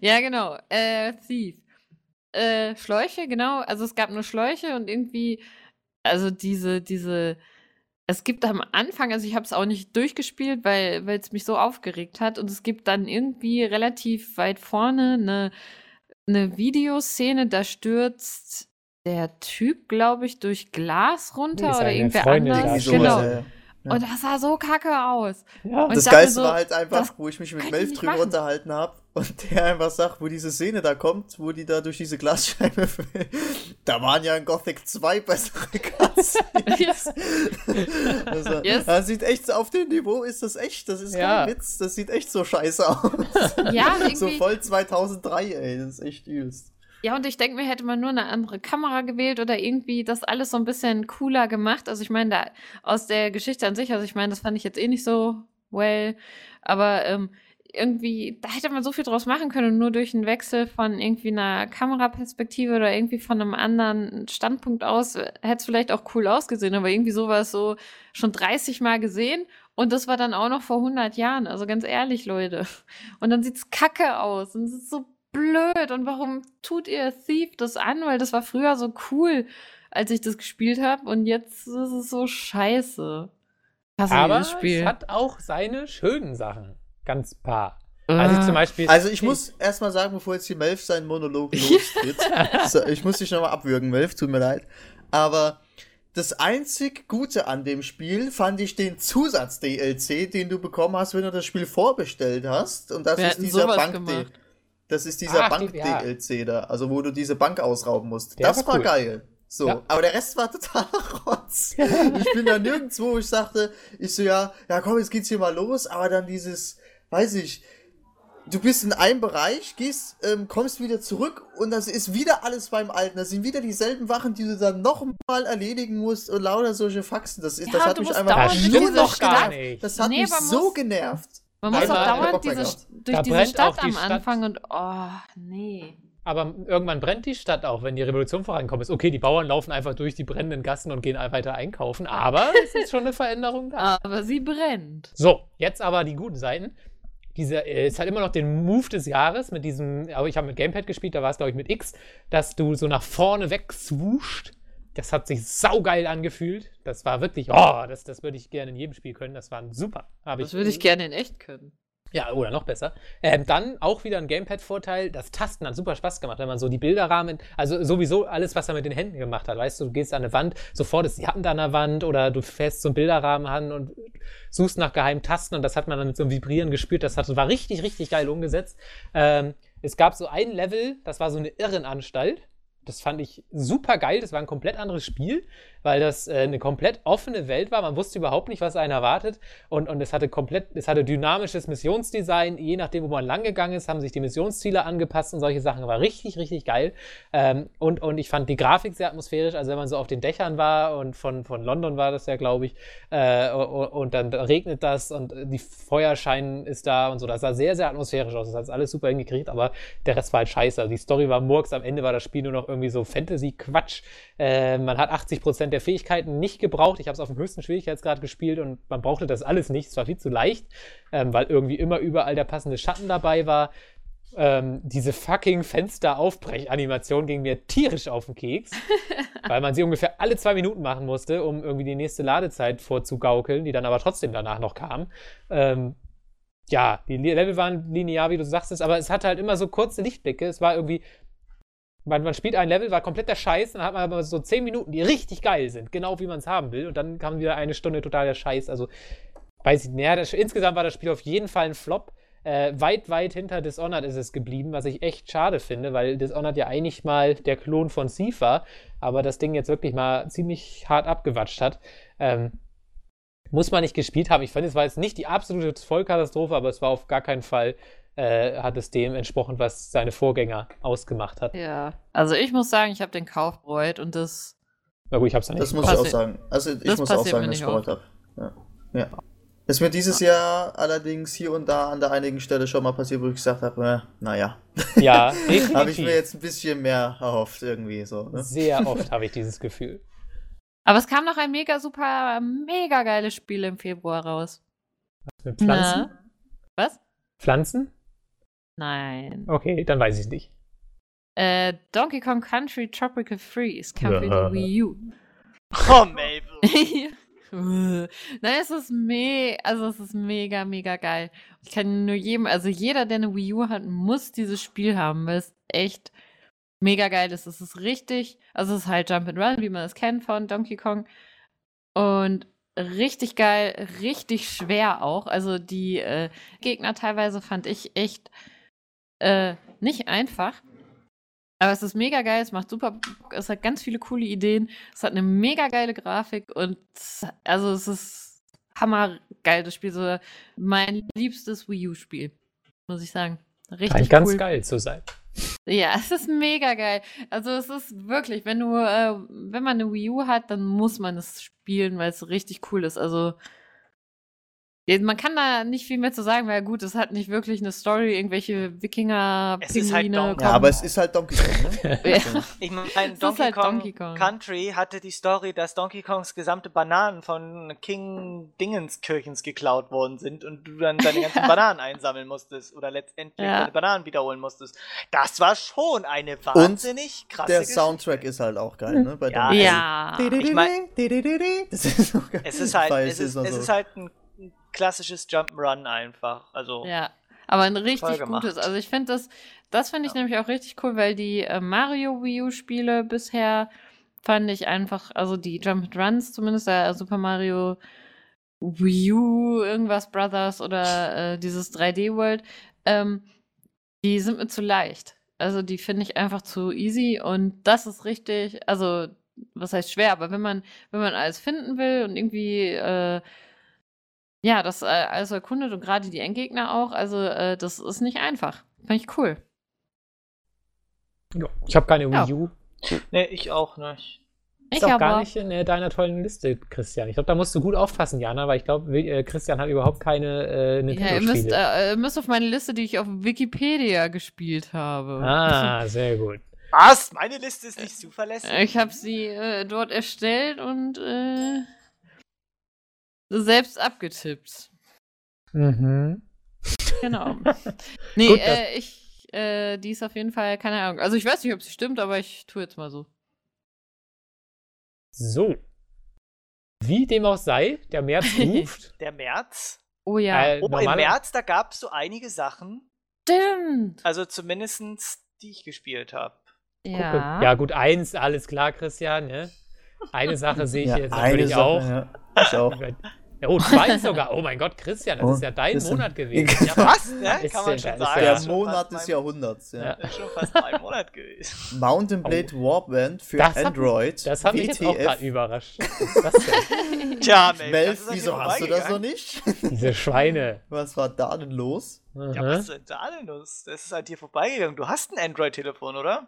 [SPEAKER 6] Ja, genau. Äh, Thief. Äh, Schläuche, genau. Also es gab nur Schläuche und irgendwie, also diese, diese, es gibt am Anfang, also ich habe es auch nicht durchgespielt, weil weil es mich so aufgeregt hat. Und es gibt dann irgendwie relativ weit vorne eine, eine Videoszene, da stürzt der Typ, glaube ich, durch Glas runter oder irgendwer
[SPEAKER 5] Freundin
[SPEAKER 6] anders.
[SPEAKER 4] Irgendwie
[SPEAKER 5] schon.
[SPEAKER 6] Genau.
[SPEAKER 4] sowas, ja. Ja.
[SPEAKER 6] Und das sah so kacke aus.
[SPEAKER 5] Ja.
[SPEAKER 6] Und
[SPEAKER 4] Das Geilste
[SPEAKER 6] so,
[SPEAKER 4] war halt einfach, wo ich mich mit Melf drüber
[SPEAKER 6] machen.
[SPEAKER 4] unterhalten habe und der einfach sagt, wo diese Szene da kommt, wo die da durch diese Glasscheibe fällt. Da waren ja in Gothic 2 bessere Cutscenes. also,
[SPEAKER 6] Yes.
[SPEAKER 4] Das sieht echt so, auf dem Niveau ist das echt, das ist
[SPEAKER 5] Ja.
[SPEAKER 4] kein Witz, das sieht echt so scheiße aus.
[SPEAKER 6] Ja, und
[SPEAKER 4] so
[SPEAKER 6] irgendwie,
[SPEAKER 4] voll 2003, ey, das ist echt übelst.
[SPEAKER 6] Ja, und ich denke mir, hätte man nur eine andere Kamera gewählt oder irgendwie das alles so ein bisschen cooler gemacht. Also ich meine, da aus der Geschichte an sich, also ich meine, das fand ich jetzt eh nicht so well, aber ähm, irgendwie, da hätte man so viel draus machen können nur durch einen Wechsel von irgendwie einer Kameraperspektive oder irgendwie von einem anderen Standpunkt aus äh, hätte es vielleicht auch cool ausgesehen, aber irgendwie so war es so schon 30 Mal gesehen und das war dann auch noch vor 100 Jahren, also ganz ehrlich, Leute. Und dann sieht's kacke aus und es ist so blöd. Und warum tut ihr Thief das an? Weil das war früher so cool, als ich das gespielt habe. Und jetzt ist es so scheiße. Hasse
[SPEAKER 5] Aber es hat auch seine schönen Sachen. Ganz paar. Also ich zum Beispiel.
[SPEAKER 4] Also ich muss erstmal sagen, bevor jetzt hier Melf seinen Monolog lostritt, so, ich muss dich nochmal abwürgen, Melf, tut mir leid. Aber das einzig Gute an dem Spiel fand ich den Zusatz-DLC, den du bekommen hast, wenn du das Spiel vorbestellt hast. Und das
[SPEAKER 6] Wir
[SPEAKER 4] ist dieser
[SPEAKER 6] sowas
[SPEAKER 4] Bank
[SPEAKER 6] gemacht.
[SPEAKER 4] Das ist dieser Bank-DLC da, also wo du diese Bank ausrauben musst.
[SPEAKER 5] Der
[SPEAKER 4] das
[SPEAKER 5] war cool.
[SPEAKER 4] geil. So,
[SPEAKER 5] Ja.
[SPEAKER 4] aber der Rest war totaler Rotz. ich bin da nirgendwo, wo ich sagte, ich so, ja, ja komm, jetzt geht's hier mal los, aber dann dieses, weiß ich, du bist in einem Bereich, gehst, ähm, kommst wieder zurück und das ist wieder alles beim Alten. Das sind wieder dieselben Wachen, die du dann nochmal erledigen musst und lauter solche Faxen. Das, ist,
[SPEAKER 6] Ja,
[SPEAKER 4] das hat mich einfach nur noch genervt. Das hat
[SPEAKER 6] Nee,
[SPEAKER 4] mich so genervt.
[SPEAKER 6] Man muss auch
[SPEAKER 4] hat er
[SPEAKER 6] dauernd diese, durch
[SPEAKER 5] Da
[SPEAKER 6] diese
[SPEAKER 5] brennt
[SPEAKER 6] Stadt
[SPEAKER 5] auch die
[SPEAKER 6] am
[SPEAKER 5] Stadt.
[SPEAKER 6] Anfang und oh, nee.
[SPEAKER 5] Aber irgendwann brennt die Stadt auch, wenn die Revolution vorankommt. Ist okay, die Bauern laufen einfach durch die brennenden Gassen und gehen weiter einkaufen, aber es ist schon eine Veränderung da.
[SPEAKER 6] Aber sie brennt.
[SPEAKER 5] So, jetzt aber die guten Seiten. Diese äh, ist halt immer noch den Move des Jahres mit diesem, aber ich habe mit Gamepad gespielt, da war es glaube ich mit X, dass du so nach vorne weg swoosht. Das hat sich saugeil angefühlt. Das war wirklich, oh, das, das würde ich gerne in jedem Spiel können. Das war super. Hab
[SPEAKER 6] Das würde ich gerne in echt können.
[SPEAKER 5] Ja, oder noch besser. Ähm, dann auch wieder ein Gamepad-Vorteil. Das Tasten hat super Spaß gemacht, wenn man so die Bilderrahmen, also sowieso alles, was er mit den Händen gemacht hat. Weißt du, du gehst an eine Wand, sofort ist die Hand an der Wand oder du fährst so einen Bilderrahmen an und suchst nach geheimen Tasten und das hat man dann mit so einem Vibrieren gespürt. Das hat, war richtig, richtig geil umgesetzt. Ähm, es gab so ein Level, das war so eine Irrenanstalt. Das fand ich super geil. Das war ein komplett anderes Spiel, weil das äh, eine komplett offene Welt war. Man wusste überhaupt nicht, was einen erwartet. Und, und es hatte komplett, es hatte dynamisches Missionsdesign. Je nachdem, wo man lang gegangen ist, haben sich die Missionsziele angepasst und solche Sachen. War richtig, richtig geil. Ähm, und, und ich fand die Grafik sehr atmosphärisch. Also, wenn man so auf den Dächern war und von, von London war das ja, glaube ich, äh, und, und dann regnet das und die Feuerschein ist da und so. Das sah sehr, sehr atmosphärisch aus. Das hat alles super hingekriegt, aber der Rest war halt scheiße. Also die Story war Murks. Am Ende war das Spiel nur noch irgendwie so Fantasy-Quatsch. Äh, man hat 80% der Fähigkeiten nicht gebraucht. Ich habe es auf dem höchsten Schwierigkeitsgrad gespielt und man brauchte das alles nicht. Es war viel zu leicht, ähm, weil irgendwie immer überall der passende Schatten dabei war. Ähm, diese fucking Fenster-Aufbrech-Animation ging mir tierisch auf den Keks, weil man sie ungefähr alle zwei Minuten machen musste, um irgendwie die nächste Ladezeit vorzugaukeln, die dann aber trotzdem danach noch kam. Ähm, ja, die Level waren linear, wie du sagtest, aber es hatte halt immer so kurze Lichtblicke. Es war irgendwie, man, man spielt ein Level, war kompletter Scheiß, dann hat man aber so zehn Minuten, die richtig geil sind, genau wie man es haben will, und dann kam wieder eine Stunde totaler Scheiß. Also, weiß ich nicht, naja, insgesamt war das Spiel auf jeden Fall ein Flop. Äh, weit, weit hinter Dishonored ist es geblieben, was ich echt schade finde, weil Dishonored ja eigentlich mal der Klon von Thief aber das Ding jetzt wirklich mal ziemlich hart abgewatscht hat. Ähm, muss man nicht gespielt haben. Ich fand, es war jetzt nicht die absolute Vollkatastrophe, aber es war auf gar keinen Fall, äh, hat es dem entsprochen, was seine Vorgänger ausgemacht hat.
[SPEAKER 6] Ja. Also ich muss sagen, ich habe den Kauf bereut und das.
[SPEAKER 5] Na gut, ich hab's dann nicht
[SPEAKER 4] Das muss ich auch sagen. Also ich
[SPEAKER 6] das
[SPEAKER 4] muss auch sagen, dass ich bereut habe. Ja. ja. Ist mir dieses Jahr allerdings hier und da an der einigen Stelle schon mal passiert, wo ich gesagt habe, äh, naja,
[SPEAKER 5] Ja,
[SPEAKER 4] habe ich mir jetzt ein bisschen mehr erhofft irgendwie so. Ne?
[SPEAKER 5] Sehr oft habe ich dieses Gefühl.
[SPEAKER 6] Aber es kam noch ein mega super, mega geiles Spiel im Februar raus.
[SPEAKER 5] Mit Pflanzen?
[SPEAKER 6] Na? Was?
[SPEAKER 5] Pflanzen?
[SPEAKER 6] Nein.
[SPEAKER 5] Okay, dann weiß ich nicht.
[SPEAKER 6] Äh, Donkey Kong Country Tropical Freeze kam für die Wii U.
[SPEAKER 3] Oh, Mabel.
[SPEAKER 6] Nein, es ist me also es ist mega, mega geil. Ich kann nur jedem, also jeder, der eine Wii U hat, muss dieses Spiel haben, weil es echt mega geil ist. Es ist richtig, also es ist halt Jump and Run, wie man es kennt von Donkey Kong. Und richtig geil, richtig schwer auch. Also die äh, Gegner teilweise fand ich echt äh, nicht einfach. Aber es ist mega geil, es macht super, es hat ganz viele coole Ideen, es hat eine mega geile Grafik und also es ist hammergeil, das Spiel, so mein liebstes Wii U-Spiel, muss ich sagen. Richtig
[SPEAKER 5] Scheint ganz
[SPEAKER 6] cool.
[SPEAKER 5] geil zu sein.
[SPEAKER 6] Ja, es ist mega geil. Also es ist wirklich, wenn du, äh, wenn man eine Wii U hat, dann muss man es spielen, weil es richtig cool ist. Also man kann da nicht viel mehr zu sagen, weil gut, es hat nicht wirklich eine Story, irgendwelche Wikinger,
[SPEAKER 3] Es ist halt
[SPEAKER 6] Pinguine
[SPEAKER 3] Donkey-
[SPEAKER 4] Ja, aber es ist halt Donkey Kong, ne?
[SPEAKER 6] Ja.
[SPEAKER 3] Ich meine, Donkey,
[SPEAKER 6] halt
[SPEAKER 3] Kong
[SPEAKER 6] Donkey Kong.
[SPEAKER 3] Country hatte die Story, dass Donkey Kongs gesamte Bananen von King Dingenskirchens geklaut worden sind und du dann deine ganzen Bananen einsammeln musstest oder letztendlich
[SPEAKER 6] Ja.
[SPEAKER 3] deine Bananen wiederholen musstest. Das war schon eine wahnsinnig krasse
[SPEAKER 4] Der
[SPEAKER 3] Geschichte.
[SPEAKER 4] Soundtrack ist halt auch geil, ne? Bei
[SPEAKER 3] Ja,
[SPEAKER 4] Donkey Kong.
[SPEAKER 6] Ja.
[SPEAKER 3] Ich mein-
[SPEAKER 4] Das ist so geil.
[SPEAKER 3] Es ist halt, es ist, es
[SPEAKER 4] so-
[SPEAKER 3] ist halt ein klassisches Jump'n'Run einfach. Also,
[SPEAKER 6] Ja, aber ein richtig gutes. Also ich finde das, das finde ich nämlich auch richtig cool, weil die äh, Mario Wii U Spiele bisher fand ich einfach, also die Jump Runs zumindest, äh, Super Mario Wii U, irgendwas Brothers oder äh, dieses 3D World, ähm, die sind mir zu leicht. Also die finde ich einfach zu easy und das ist richtig, also was heißt schwer, aber wenn man, wenn man alles finden will und irgendwie äh, ja, das äh, also erkundet und gerade die Endgegner auch, also äh, das ist nicht einfach. Fand ich cool.
[SPEAKER 5] Ja, Ich habe keine. Wii U.
[SPEAKER 3] nee, ich auch nicht.
[SPEAKER 5] Ist
[SPEAKER 6] Ich
[SPEAKER 5] auch gar nicht in äh, deiner tollen Liste, Christian. Ich glaube, da musst du gut aufpassen, Jana, weil ich glaube, äh, Christian hat überhaupt keine äh,
[SPEAKER 6] Ja, ihr müsst,
[SPEAKER 5] Nintendo-Spiele.
[SPEAKER 6] äh, ihr müsst auf meine Liste, die ich auf Wikipedia gespielt habe.
[SPEAKER 5] ah, sehr gut.
[SPEAKER 3] Was? Meine Liste ist nicht zuverlässig?
[SPEAKER 6] Ich habe sie äh, dort erstellt und äh, selbst abgetippt.
[SPEAKER 5] Mhm.
[SPEAKER 6] Genau. Nee,
[SPEAKER 5] Gut,
[SPEAKER 6] äh, ich, äh, die ist auf jeden Fall, keine Ahnung. Also ich weiß nicht, ob sie stimmt, aber ich tue jetzt mal so.
[SPEAKER 5] So. Wie dem auch sei, der März ruft.
[SPEAKER 3] Der März?
[SPEAKER 6] Oh ja,
[SPEAKER 5] Äh,
[SPEAKER 3] Oh, im März, da gab es so einige Sachen,
[SPEAKER 6] stimmt.
[SPEAKER 3] also zumindestens die ich gespielt habe.
[SPEAKER 6] Ja.
[SPEAKER 5] Ja, gut, eins, alles klar, Christian. Ne? Eine Sache sehe ich
[SPEAKER 4] Ja,
[SPEAKER 5] jetzt
[SPEAKER 4] eine
[SPEAKER 5] natürlich
[SPEAKER 4] Sache,
[SPEAKER 5] auch.
[SPEAKER 4] Ja, ich auch.
[SPEAKER 5] Oh, zwei sogar. Oh mein Gott, Christian, das
[SPEAKER 4] Oh,
[SPEAKER 5] ist ja dein
[SPEAKER 4] Christian.
[SPEAKER 5] Monat gewesen. Ja,
[SPEAKER 3] Was? Ne?
[SPEAKER 5] Ist
[SPEAKER 3] Kann man
[SPEAKER 5] ja-
[SPEAKER 3] schon sagen.
[SPEAKER 5] ja-
[SPEAKER 4] Der
[SPEAKER 3] Ist schon
[SPEAKER 4] Monat des Jahrhunderts, ja.
[SPEAKER 5] Ja.
[SPEAKER 3] Ist schon fast ein Monat gewesen.
[SPEAKER 4] Mountain Blade Warband für
[SPEAKER 5] Das hat-
[SPEAKER 4] Android.
[SPEAKER 5] Das hat mich jetzt auch gerade
[SPEAKER 4] WTF.
[SPEAKER 5] überrascht. Was ist das denn?
[SPEAKER 3] Tja, Melf, das
[SPEAKER 4] Melf, wieso hast du das noch nicht?
[SPEAKER 5] Diese Schweine.
[SPEAKER 4] Was war da denn los?
[SPEAKER 3] Ja, was ist denn da denn los? Das ist an dir vorbeigegangen. Du hast ein Android-Telefon, oder?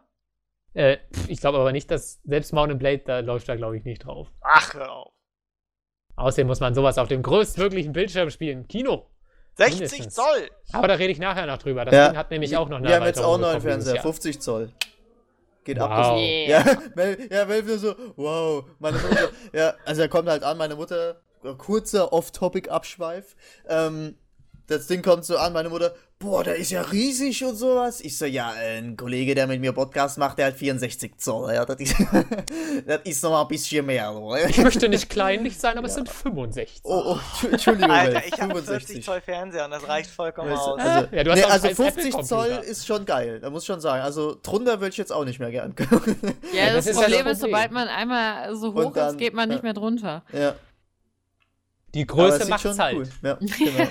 [SPEAKER 5] Äh, ich glaube aber nicht, dass selbst Mountain Blade, da läuft da glaube ich nicht drauf.
[SPEAKER 3] Ach, hör auf.
[SPEAKER 5] Außerdem muss man sowas auf dem größtmöglichen Bildschirm spielen. Kino.
[SPEAKER 3] 60
[SPEAKER 5] Mindestens.
[SPEAKER 3] Zoll.
[SPEAKER 5] Aber da rede ich nachher noch drüber. Das
[SPEAKER 4] Ja.
[SPEAKER 5] Ding hat nämlich auch noch eine
[SPEAKER 4] Wir haben jetzt auch
[SPEAKER 5] Erweiterung
[SPEAKER 4] einen Fernseher,
[SPEAKER 5] Jahr.
[SPEAKER 4] 50 Zoll. Geht
[SPEAKER 5] Wow.
[SPEAKER 4] ab.
[SPEAKER 6] Yeah.
[SPEAKER 4] Ja, Mel, ja, nur so, wow. Meine Mutter, ja, also er kommt halt an, meine Mutter, kurzer Off-Topic-Abschweif. Ähm, das Ding kommt so an, meine Mutter, boah, der ist ja riesig und sowas. Ich so, ja, ein Kollege, der mit mir Podcast macht, der hat 64 Zoll. Ja, das ist, das ist noch mal ein bisschen mehr. Oder?
[SPEAKER 5] Ich möchte nicht kleinlich sein, aber es sind 65.
[SPEAKER 4] Oh, oh, Entschuldigung,
[SPEAKER 3] Alter, ich habe 40
[SPEAKER 4] 65.
[SPEAKER 3] Zoll Fernseher und das reicht vollkommen
[SPEAKER 4] du,
[SPEAKER 3] aus.
[SPEAKER 4] Also,
[SPEAKER 5] Ja, du hast
[SPEAKER 4] nee, also
[SPEAKER 5] scheiß
[SPEAKER 4] 50 Zoll ist schon geil, da muss ich schon sagen. Also drunter würde ich jetzt auch nicht mehr gern.
[SPEAKER 6] Ja,
[SPEAKER 5] Ja,
[SPEAKER 6] das,
[SPEAKER 5] das ist ja
[SPEAKER 6] Problem ist, sobald man einmal so hoch
[SPEAKER 4] dann-
[SPEAKER 6] ist, geht man nicht
[SPEAKER 4] ja.
[SPEAKER 6] mehr drunter.
[SPEAKER 4] ja.
[SPEAKER 5] Die Größe macht
[SPEAKER 4] schon
[SPEAKER 5] halt.
[SPEAKER 4] cool. Ja, genau.
[SPEAKER 3] Ja,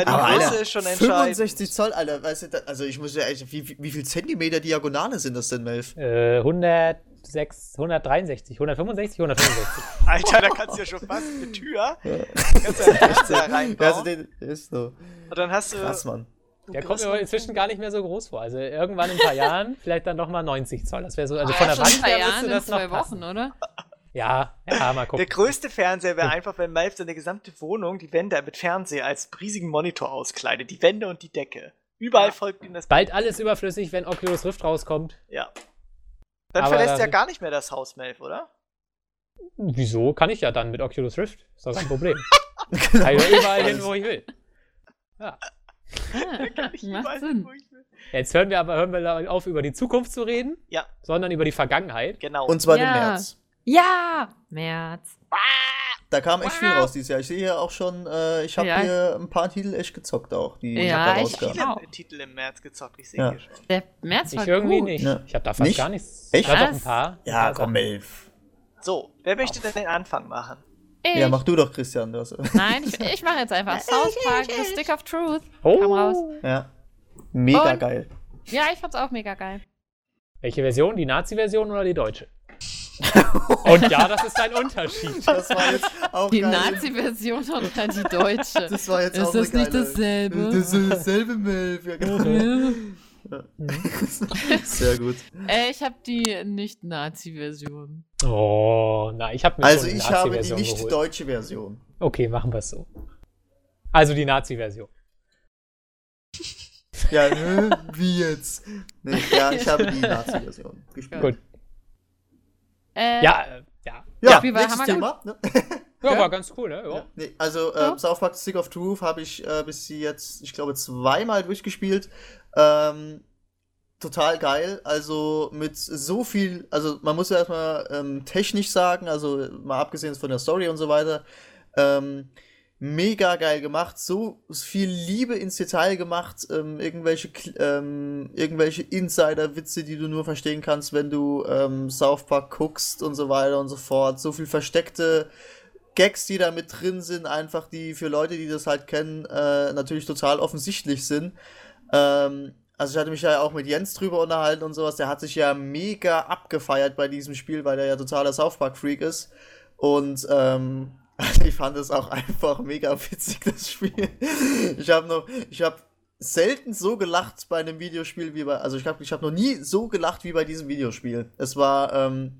[SPEAKER 3] die
[SPEAKER 4] Aber
[SPEAKER 3] Größe
[SPEAKER 4] Alter,
[SPEAKER 3] ist schon entscheidend.
[SPEAKER 4] 65 Zoll, Alter, weißt du, also ich muss ja echt, wie, wie- viel Zentimeter Diagonale sind das denn, Melf?
[SPEAKER 5] Äh, 106, 163, 165, 165.
[SPEAKER 3] Alter, da kannst du ja schon fast eine Tür. Kannst du einen Fernseher
[SPEAKER 4] Ja, also
[SPEAKER 3] reinbauen.
[SPEAKER 4] den, ist so.
[SPEAKER 3] Und dann hast du.
[SPEAKER 4] Krass, Mann.
[SPEAKER 5] Der kommt mir aber inzwischen gar nicht mehr so groß vor. Also irgendwann in ein paar Jahren vielleicht dann nochmal 90 Zoll. Das wäre so, also von der Wand
[SPEAKER 6] zwei
[SPEAKER 5] her
[SPEAKER 6] Jahren
[SPEAKER 5] müsste das
[SPEAKER 6] zwei
[SPEAKER 5] noch passen.
[SPEAKER 6] Wochen, oder?
[SPEAKER 5] Ja, ja, mal
[SPEAKER 3] Der
[SPEAKER 5] gucken.
[SPEAKER 3] größte Fernseher wäre einfach, wenn Malf seine gesamte Wohnung, die Wände mit Fernseher als riesigen Monitor auskleidet. Die Wände und die Decke. Überall folgt ihm das.
[SPEAKER 5] Bald alles überflüssig, wenn Oculus Rift rauskommt.
[SPEAKER 3] Ja. Dann
[SPEAKER 5] Aber
[SPEAKER 3] verlässt er gar nicht mehr das Haus, Melf, oder?
[SPEAKER 5] Wieso? Kann ich ja dann mit Oculus Rift. Ist doch kein Problem. Kann ich überall hin, wo ich will. Ja.
[SPEAKER 6] Ja,
[SPEAKER 3] Ich
[SPEAKER 6] macht Sinn.
[SPEAKER 3] nicht, wo ich will.
[SPEAKER 5] Jetzt hören wir aber hören wir auf, über die Zukunft zu reden,
[SPEAKER 3] Ja,
[SPEAKER 5] sondern über die Vergangenheit.
[SPEAKER 3] genau.
[SPEAKER 4] Und zwar
[SPEAKER 6] Ja.
[SPEAKER 4] den März.
[SPEAKER 6] Ja! März.
[SPEAKER 4] Da kam echt viel raus dieses Jahr. Ich sehe hier auch schon, äh, ich habe
[SPEAKER 6] Ja.
[SPEAKER 4] hier ein paar Titel echt gezockt auch, die
[SPEAKER 6] Ja, ich
[SPEAKER 4] rauskamen.
[SPEAKER 3] viele
[SPEAKER 6] auch.
[SPEAKER 3] Titel im März gezockt, ich sehe
[SPEAKER 4] Ja.
[SPEAKER 3] hier schon.
[SPEAKER 6] Der März war
[SPEAKER 5] Ich irgendwie
[SPEAKER 6] gut.
[SPEAKER 5] nicht.
[SPEAKER 4] Ja.
[SPEAKER 5] Ich habe da fast
[SPEAKER 4] Nicht?
[SPEAKER 5] gar nichts.
[SPEAKER 4] Echt?
[SPEAKER 5] Ich hab doch ein paar.
[SPEAKER 4] Ja,
[SPEAKER 5] paar
[SPEAKER 4] komm. Melf.
[SPEAKER 3] So, wer möchte denn den Anfang machen?
[SPEAKER 6] Ich.
[SPEAKER 4] Ja, mach du doch, Christian. Du
[SPEAKER 6] Nein, ich, ich mache jetzt einfach South Park, The Stick of Truth.
[SPEAKER 5] Oh.
[SPEAKER 6] Kam raus.
[SPEAKER 4] ja. Mega
[SPEAKER 6] Und-
[SPEAKER 4] geil.
[SPEAKER 6] Ja, ich fand's auch mega geil.
[SPEAKER 5] Welche Version? Die Nazi-Version oder die deutsche? Und ja, das ist ein Unterschied.
[SPEAKER 4] Das war jetzt auch
[SPEAKER 6] Die. Nazi-Version und dann die deutsche.
[SPEAKER 4] Das war jetzt
[SPEAKER 6] Ist
[SPEAKER 4] auch
[SPEAKER 6] das
[SPEAKER 4] eine
[SPEAKER 6] nicht
[SPEAKER 4] geile-
[SPEAKER 6] dasselbe?
[SPEAKER 4] Das ist dasselbe Melf. Ja, genau. Sehr gut.
[SPEAKER 6] Äh, ich habe die Nicht-Nazi-Version.
[SPEAKER 5] Oh, na, ich habe mir
[SPEAKER 4] Also
[SPEAKER 5] schon die
[SPEAKER 4] ich habe die
[SPEAKER 5] Nazi-Version
[SPEAKER 4] nicht
[SPEAKER 5] geholt.
[SPEAKER 4] deutsche Version.
[SPEAKER 5] Okay, machen wir es so. Also die Nazi-Version.
[SPEAKER 4] Ja, ne? wie jetzt? Nee, ja, ich habe die Nazi-Version gespielt.
[SPEAKER 5] Gut.
[SPEAKER 6] Äh,
[SPEAKER 5] Ja, äh, ja.
[SPEAKER 4] Ja,
[SPEAKER 6] war
[SPEAKER 4] nächstes. Thema. Ne?
[SPEAKER 5] Ja, war ganz cool, ne? Ja.
[SPEAKER 4] Ja, nee, also äh, South Park Stick of Truth habe ich äh, bis jetzt, ich glaube, zweimal durchgespielt. Ähm, total geil. Also mit so viel, also man muss ja erstmal ähm, technisch sagen, also mal abgesehen von der Story und so weiter. Ähm, mega geil gemacht, so viel Liebe ins Detail gemacht, ähm, irgendwelche, ähm, irgendwelche Insider-Witze, die du nur verstehen kannst, wenn du ähm, South Park guckst und so weiter und so fort. So viel versteckte Gags, die da mit drin sind, einfach die für Leute, die das halt kennen, äh, natürlich total offensichtlich sind. Ähm, also ich hatte mich ja auch mit Jens drüber unterhalten und sowas. Der hat sich ja mega abgefeiert bei diesem Spiel, weil der ja totaler South Park Freak ist. Und ähm, ich fand es auch einfach mega witzig, das Spiel. Ich habe noch, ich habe selten so gelacht bei einem Videospiel wie bei, also ich habe ich hab noch nie so gelacht wie bei diesem Videospiel. Es war ähm,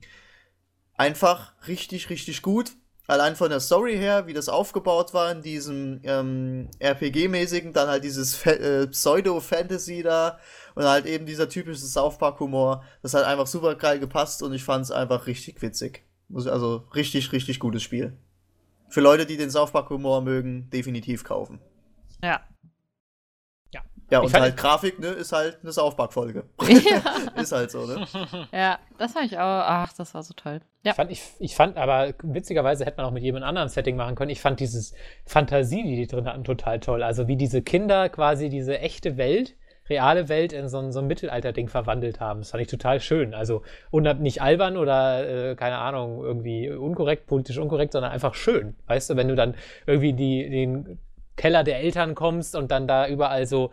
[SPEAKER 4] einfach richtig, richtig gut. Allein von der Story her, wie das aufgebaut war in diesem ähm, RPG-mäßigen, dann halt dieses Fa äh, Pseudo-Fantasy da und halt eben dieser typische South Park-Humor. Das hat einfach super geil gepasst und ich fand es einfach richtig witzig. Also richtig, richtig gutes Spiel. Für Leute, die den South Park-Humor mögen, definitiv kaufen.
[SPEAKER 6] Ja.
[SPEAKER 4] Ja,
[SPEAKER 5] Ich
[SPEAKER 4] und halt Grafik, ne, ist halt eine South Park-Folge. ist halt so, ne?
[SPEAKER 6] Ja, das fand ich auch. Ach, das war so toll. Ja.
[SPEAKER 5] Ich fand, ich, ich fand aber, witzigerweise hätte man auch mit jedem anderen Setting machen können. Ich fand dieses Fantasie, die die drin hatten, total toll. Also wie diese Kinder quasi diese echte Welt, reale Welt in so ein, so ein Mittelalter-Ding verwandelt haben. Das fand ich total schön. Also nicht albern oder, äh, keine Ahnung, irgendwie unkorrekt, politisch unkorrekt, sondern einfach schön. Weißt du, wenn du dann irgendwie die, den Keller der Eltern kommst und dann da überall so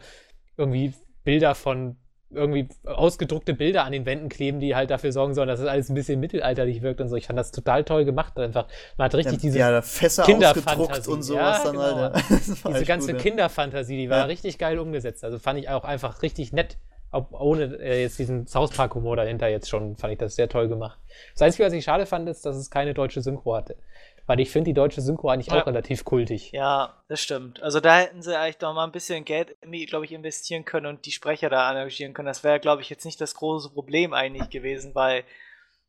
[SPEAKER 5] irgendwie Bilder von irgendwie ausgedruckte Bilder an den Wänden kleben, die halt dafür sorgen sollen, dass es alles ein bisschen mittelalterlich wirkt und so. Ich fand das total toll gemacht. Einfach, man hat richtig diese,
[SPEAKER 4] ja, Fässer
[SPEAKER 5] Kinderfantasie,
[SPEAKER 4] ausgedruckt und sowas
[SPEAKER 5] ja,
[SPEAKER 4] dann
[SPEAKER 5] genau.
[SPEAKER 4] halt. Ja. Das
[SPEAKER 5] diese ganze
[SPEAKER 4] gut, ja.
[SPEAKER 5] Kinderfantasie, die war
[SPEAKER 4] Ja.
[SPEAKER 5] richtig geil umgesetzt. Also fand ich auch einfach richtig nett. Ob, ohne äh, jetzt diesen South Park Humor dahinter jetzt schon, fand ich das sehr toll gemacht. Das Einzige, was ich schade fand, ist, dass es keine deutsche Synchro hatte. Weil ich finde die deutsche Synchro eigentlich
[SPEAKER 3] Ja.
[SPEAKER 5] auch relativ kultig.
[SPEAKER 3] Ja, das stimmt. Also da hätten sie eigentlich doch mal ein bisschen Geld, glaube ich, investieren können und die Sprecher da engagieren können. Das wäre, glaube ich, jetzt nicht das große Problem eigentlich gewesen, weil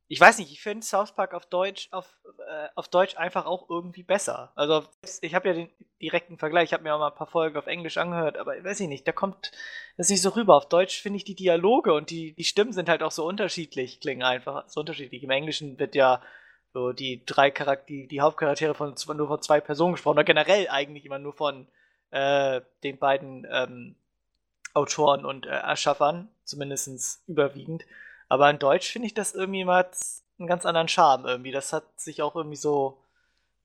[SPEAKER 3] ich weiß nicht, ich finde South Park auf Deutsch auf, äh, auf Deutsch einfach auch irgendwie besser. Also ich habe ja den direkten Vergleich, ich habe mir auch mal ein paar Folgen auf Englisch angehört, aber weiß ich nicht, da kommt das nicht so rüber. Auf Deutsch finde ich die Dialoge und die, die Stimmen sind halt auch so unterschiedlich, klingen einfach so unterschiedlich. Im Englischen wird ja so die drei Charakter die, die Hauptcharaktere von nur von zwei Personen gesprochen oder generell eigentlich immer nur von äh, den beiden ähm, Autoren und äh, Erschaffern, zumindest überwiegend. Aber in Deutsch finde ich das irgendwie mal einen ganz anderen Charme irgendwie. Das hat sich auch irgendwie so,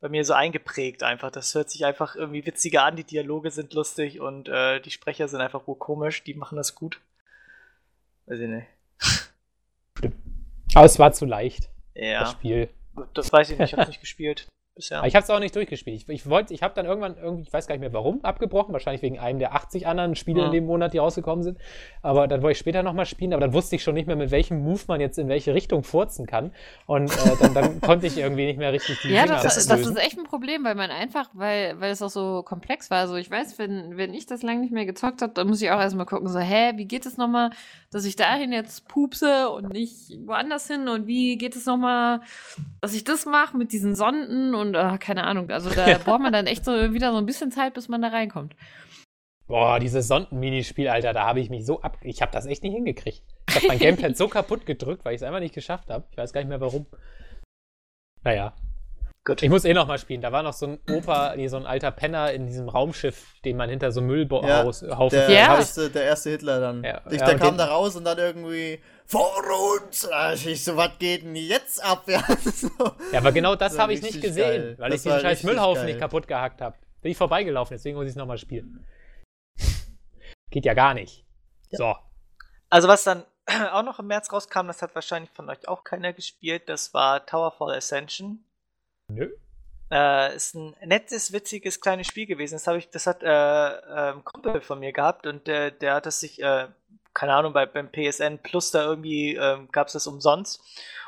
[SPEAKER 3] bei mir so eingeprägt einfach. Das hört sich einfach irgendwie witziger an, die Dialoge sind lustig und äh, die Sprecher sind einfach wohl komisch, die machen das gut. Weiß ich nicht.
[SPEAKER 5] Aber es war zu leicht, das
[SPEAKER 3] Ja,
[SPEAKER 5] Spiel.
[SPEAKER 3] Das weiß ich nicht, ich hab's nicht gespielt bisher.
[SPEAKER 5] Aber ich habe es auch nicht durchgespielt. Ich, ich wollte, ich habe dann irgendwann irgendwie, ich weiß gar nicht mehr warum, abgebrochen. Wahrscheinlich wegen einem der 80 anderen Spiele
[SPEAKER 3] Ja.
[SPEAKER 5] in dem Monat, die rausgekommen sind. Aber dann wollte ich später nochmal spielen. Aber dann wusste ich schon nicht mehr, mit welchem Move man jetzt in welche Richtung furzen kann. Und äh, dann, dann konnte ich irgendwie nicht mehr richtig die
[SPEAKER 6] Ja,
[SPEAKER 5] Dinger
[SPEAKER 6] das,
[SPEAKER 3] ist-
[SPEAKER 6] das ist echt ein Problem, weil man einfach, weil, weil es auch so komplex war. Also ich weiß, wenn, wenn ich das lange nicht mehr gezockt habe, dann muss ich auch erstmal gucken, so, hä, wie geht es nochmal, dass ich dahin jetzt pupse und nicht woanders hin und wie geht es nochmal, dass ich das mache mit diesen Sonden und ah, keine Ahnung. Also da braucht man dann echt so wieder so ein bisschen Zeit, bis man da reinkommt.
[SPEAKER 5] Boah, dieses Sonden-Minispiel, Alter, da habe ich mich so ab. Ich habe das echt nicht hingekriegt. Ich habe mein Gamepad so kaputt gedrückt, weil ich es einfach nicht geschafft habe. Ich weiß gar nicht mehr warum. Naja.
[SPEAKER 3] Gut.
[SPEAKER 5] Ich muss eh noch mal spielen. Da war noch so ein Opa, so ein alter Penner in diesem Raumschiff, den man hinter so
[SPEAKER 4] Ja,
[SPEAKER 5] Müllhaufen.
[SPEAKER 4] Der,
[SPEAKER 6] Ja.
[SPEAKER 4] erste, der erste Hitler dann.
[SPEAKER 5] Ja,
[SPEAKER 4] ich,
[SPEAKER 5] ja,
[SPEAKER 4] der
[SPEAKER 5] und
[SPEAKER 4] kam
[SPEAKER 5] den-
[SPEAKER 4] da raus und dann irgendwie vor uns. Ah, Ich so, was geht denn jetzt ab? Ja, so.
[SPEAKER 5] Ja, aber genau das
[SPEAKER 4] Das
[SPEAKER 5] habe ich nicht gesehen,
[SPEAKER 4] geil.
[SPEAKER 5] weil
[SPEAKER 4] Das
[SPEAKER 5] ich diesen scheiß Müllhaufen
[SPEAKER 4] geil.
[SPEAKER 5] nicht kaputt gehackt habe. Bin ich vorbeigelaufen, deswegen muss ich es nochmal spielen. Geht ja gar nicht. So.
[SPEAKER 3] Also was dann auch noch im März rauskam, das hat wahrscheinlich von euch auch keiner gespielt, das war Towerfall Ascension.
[SPEAKER 5] Nö.
[SPEAKER 3] Äh, ist ein nettes, witziges kleines Spiel gewesen. Das, ich, das hat äh, äh, ein Kumpel von mir gehabt und der, der hat das sich, äh, keine Ahnung, bei, beim PSN Plus da irgendwie ähm, gab es das umsonst.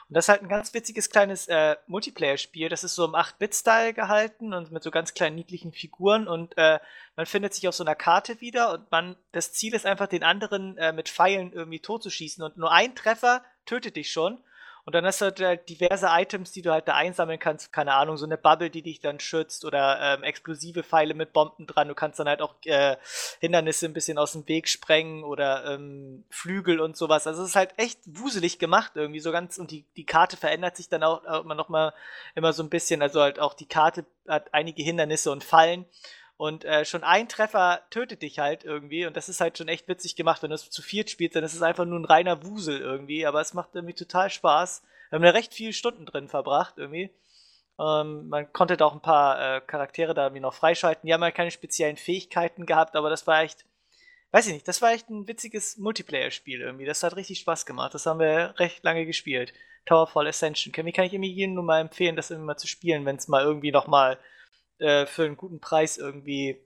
[SPEAKER 3] Und das ist halt ein ganz witziges kleines äh, Multiplayer-Spiel. Das ist so im 8-Bit-Style gehalten und mit so ganz kleinen niedlichen Figuren und äh, man findet sich auf so einer Karte wieder und man, das Ziel ist einfach, den anderen äh, mit Pfeilen irgendwie totzuschießen und nur ein Treffer tötet dich schon. Und dann hast du halt, halt diverse Items, die du halt da einsammeln kannst. Keine Ahnung, so eine Bubble, die dich dann schützt oder ähm, explosive Pfeile mit Bomben dran. Du kannst dann halt auch äh, Hindernisse ein bisschen aus dem Weg sprengen oder ähm, Flügel und sowas. Also es ist halt echt wuselig gemacht irgendwie so ganz. Und die, die Karte verändert sich dann auch, immer noch mal immer so ein bisschen. Also halt auch die Karte hat einige Hindernisse und Fallen. Und äh, schon ein Treffer tötet dich halt irgendwie. Und das ist halt schon echt witzig gemacht. Wenn du es zu viert spielst, dann ist es einfach nur ein reiner Wusel irgendwie. Aber es macht irgendwie total Spaß. Wir haben da recht viele Stunden drin verbracht irgendwie. Ähm, man konnte da auch ein paar äh, Charaktere da irgendwie noch freischalten. Die haben halt keine speziellen Fähigkeiten gehabt, aber das war echt, weiß ich nicht, das war echt ein witziges Multiplayer-Spiel irgendwie. Das hat richtig Spaß gemacht. Das haben wir recht lange gespielt. Towerfall Ascension. Wie kann ich irgendwie jedem nur mal empfehlen, das irgendwie mal zu spielen, wenn es mal irgendwie noch mal äh, für einen guten Preis irgendwie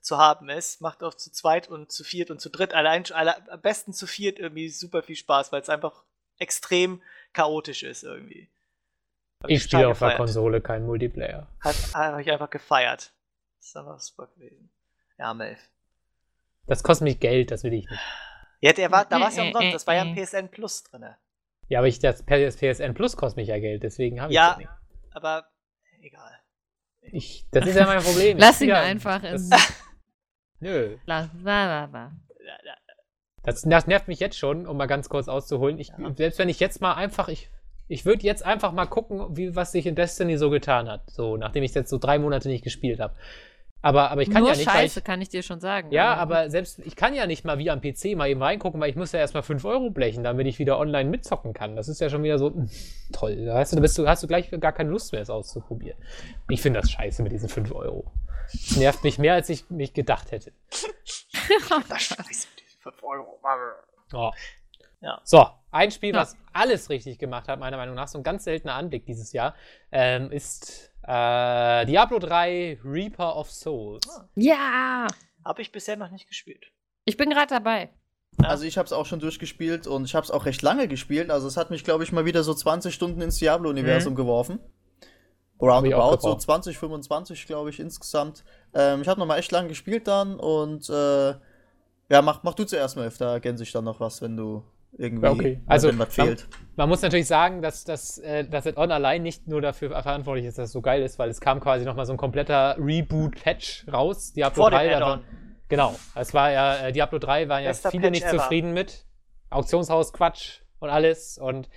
[SPEAKER 3] zu haben ist. Macht auch zu zweit und zu viert und zu dritt. Allein alle, am besten zu viert irgendwie super viel Spaß, weil es einfach extrem chaotisch ist irgendwie. Hab
[SPEAKER 5] Ich spiele auf der. Konsole kein Multiplayer.
[SPEAKER 3] Hat, habe ich einfach gefeiert. Das ist einfach super gewesen. Ja, Melf.
[SPEAKER 5] Das kostet mich Geld, das will ich nicht.
[SPEAKER 3] Ja, der war, da war es ja
[SPEAKER 6] Äh, äh,
[SPEAKER 3] umsonst. Das war ja ein
[SPEAKER 6] äh.
[SPEAKER 3] PSN Plus drin.
[SPEAKER 5] Ja, aber ich, das PSN Plus kostet mich ja Geld, deswegen habe ich
[SPEAKER 3] Ja,
[SPEAKER 5] das nicht.
[SPEAKER 3] aber egal.
[SPEAKER 5] Ich, das ist ja mein Problem.
[SPEAKER 6] Lass ihn
[SPEAKER 5] ja,
[SPEAKER 6] einfach in.
[SPEAKER 5] Das, nö.
[SPEAKER 6] Lass, wa, wa, wa.
[SPEAKER 5] Das, das nervt mich jetzt schon, um mal ganz kurz auszuholen. Ich, Selbst wenn ich jetzt mal einfach, ich, ich würde jetzt einfach mal gucken, wie, was sich in Destiny so getan hat. So, nachdem ich es jetzt so drei Monate nicht gespielt habe. Aber, aber ich kann
[SPEAKER 6] Nur
[SPEAKER 5] ja nicht. weil
[SPEAKER 6] Scheiße,
[SPEAKER 5] ich,
[SPEAKER 6] kann ich dir schon sagen.
[SPEAKER 5] ja, aber selbst, ich kann ja nicht mal wie am PC mal eben reingucken, weil ich muss ja erstmal 5 Euro blechen, damit ich wieder online mitzocken kann. Das ist ja schon wieder so hm, toll. Da hast du, da bist du, hast du gleich gar keine Lust mehr, es auszuprobieren. Ich finde das scheiße mit diesen 5 Euro. Das nervt mich mehr, als ich mich gedacht hätte.
[SPEAKER 3] Das scheiße mit diesen 5 Euro. Mann.
[SPEAKER 5] Oh.
[SPEAKER 3] Ja.
[SPEAKER 5] So, ein Spiel,
[SPEAKER 6] Ja.
[SPEAKER 5] was alles richtig gemacht hat, meiner Meinung nach, so ein ganz seltener Anblick dieses Jahr, ähm, ist äh, Diablo 3 Reaper of Souls.
[SPEAKER 6] Ja!
[SPEAKER 3] Habe ich bisher noch nicht gespielt.
[SPEAKER 6] Ich bin gerade dabei.
[SPEAKER 4] Also ich habe es auch schon durchgespielt und ich habe es auch recht lange gespielt. Also es hat mich, glaube ich, mal wieder so 20 Stunden ins Diablo-Universum geworfen.
[SPEAKER 5] Ich auch
[SPEAKER 4] Roundabout, so
[SPEAKER 5] gebraucht.
[SPEAKER 4] 20, 25, glaube ich, insgesamt. Ähm, ich habe noch mal echt lange gespielt dann und äh, ja, mach, mach du zuerst mal, da ergänze ich dann noch was, wenn du irgendwie,
[SPEAKER 5] okay. Also,
[SPEAKER 4] wenn was
[SPEAKER 5] man-
[SPEAKER 4] fehlt.
[SPEAKER 5] Man muss natürlich sagen, dass, dass, äh, dass Add-on allein nicht nur dafür verantwortlich ist, dass es so geil ist, weil es kam quasi nochmal so ein kompletter Reboot-Patch raus. Diablo
[SPEAKER 3] Vor dem
[SPEAKER 5] 3
[SPEAKER 3] Add-on.
[SPEAKER 5] davon- Genau, es war ja, äh, Diablo 3 waren ja
[SPEAKER 3] Bester
[SPEAKER 5] viele
[SPEAKER 3] Patch
[SPEAKER 5] nicht
[SPEAKER 3] ever.
[SPEAKER 5] zufrieden mit. Auktionshaus Quatsch und alles. Und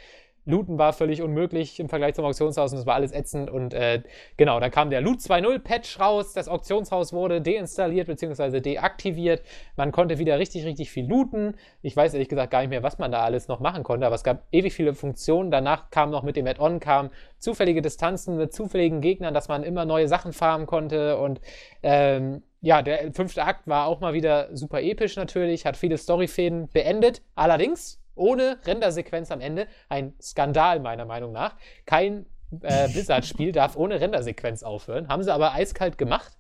[SPEAKER 5] Looten war völlig unmöglich im Vergleich zum Auktionshaus und es war alles ätzend. Und äh, genau, dann kam der Loot 2.0 Patch raus. Das Auktionshaus wurde deinstalliert bzw. deaktiviert. Man konnte wieder richtig, richtig viel looten. Ich weiß ehrlich gesagt gar nicht mehr, was man da alles noch machen konnte, aber es gab ewig viele Funktionen. Danach kam noch mit dem Add-on kam zufällige Distanzen mit zufälligen Gegnern, dass man immer neue Sachen farmen konnte. Und ähm, ja, der fünfte Akt war auch mal wieder super episch natürlich, hat viele Storyfäden beendet. Allerdings ohne Rendersequenz am Ende. Ein Skandal, meiner Meinung nach. Kein äh, Blizzard-Spiel darf ohne Rendersequenz aufhören. Haben sie aber eiskalt gemacht.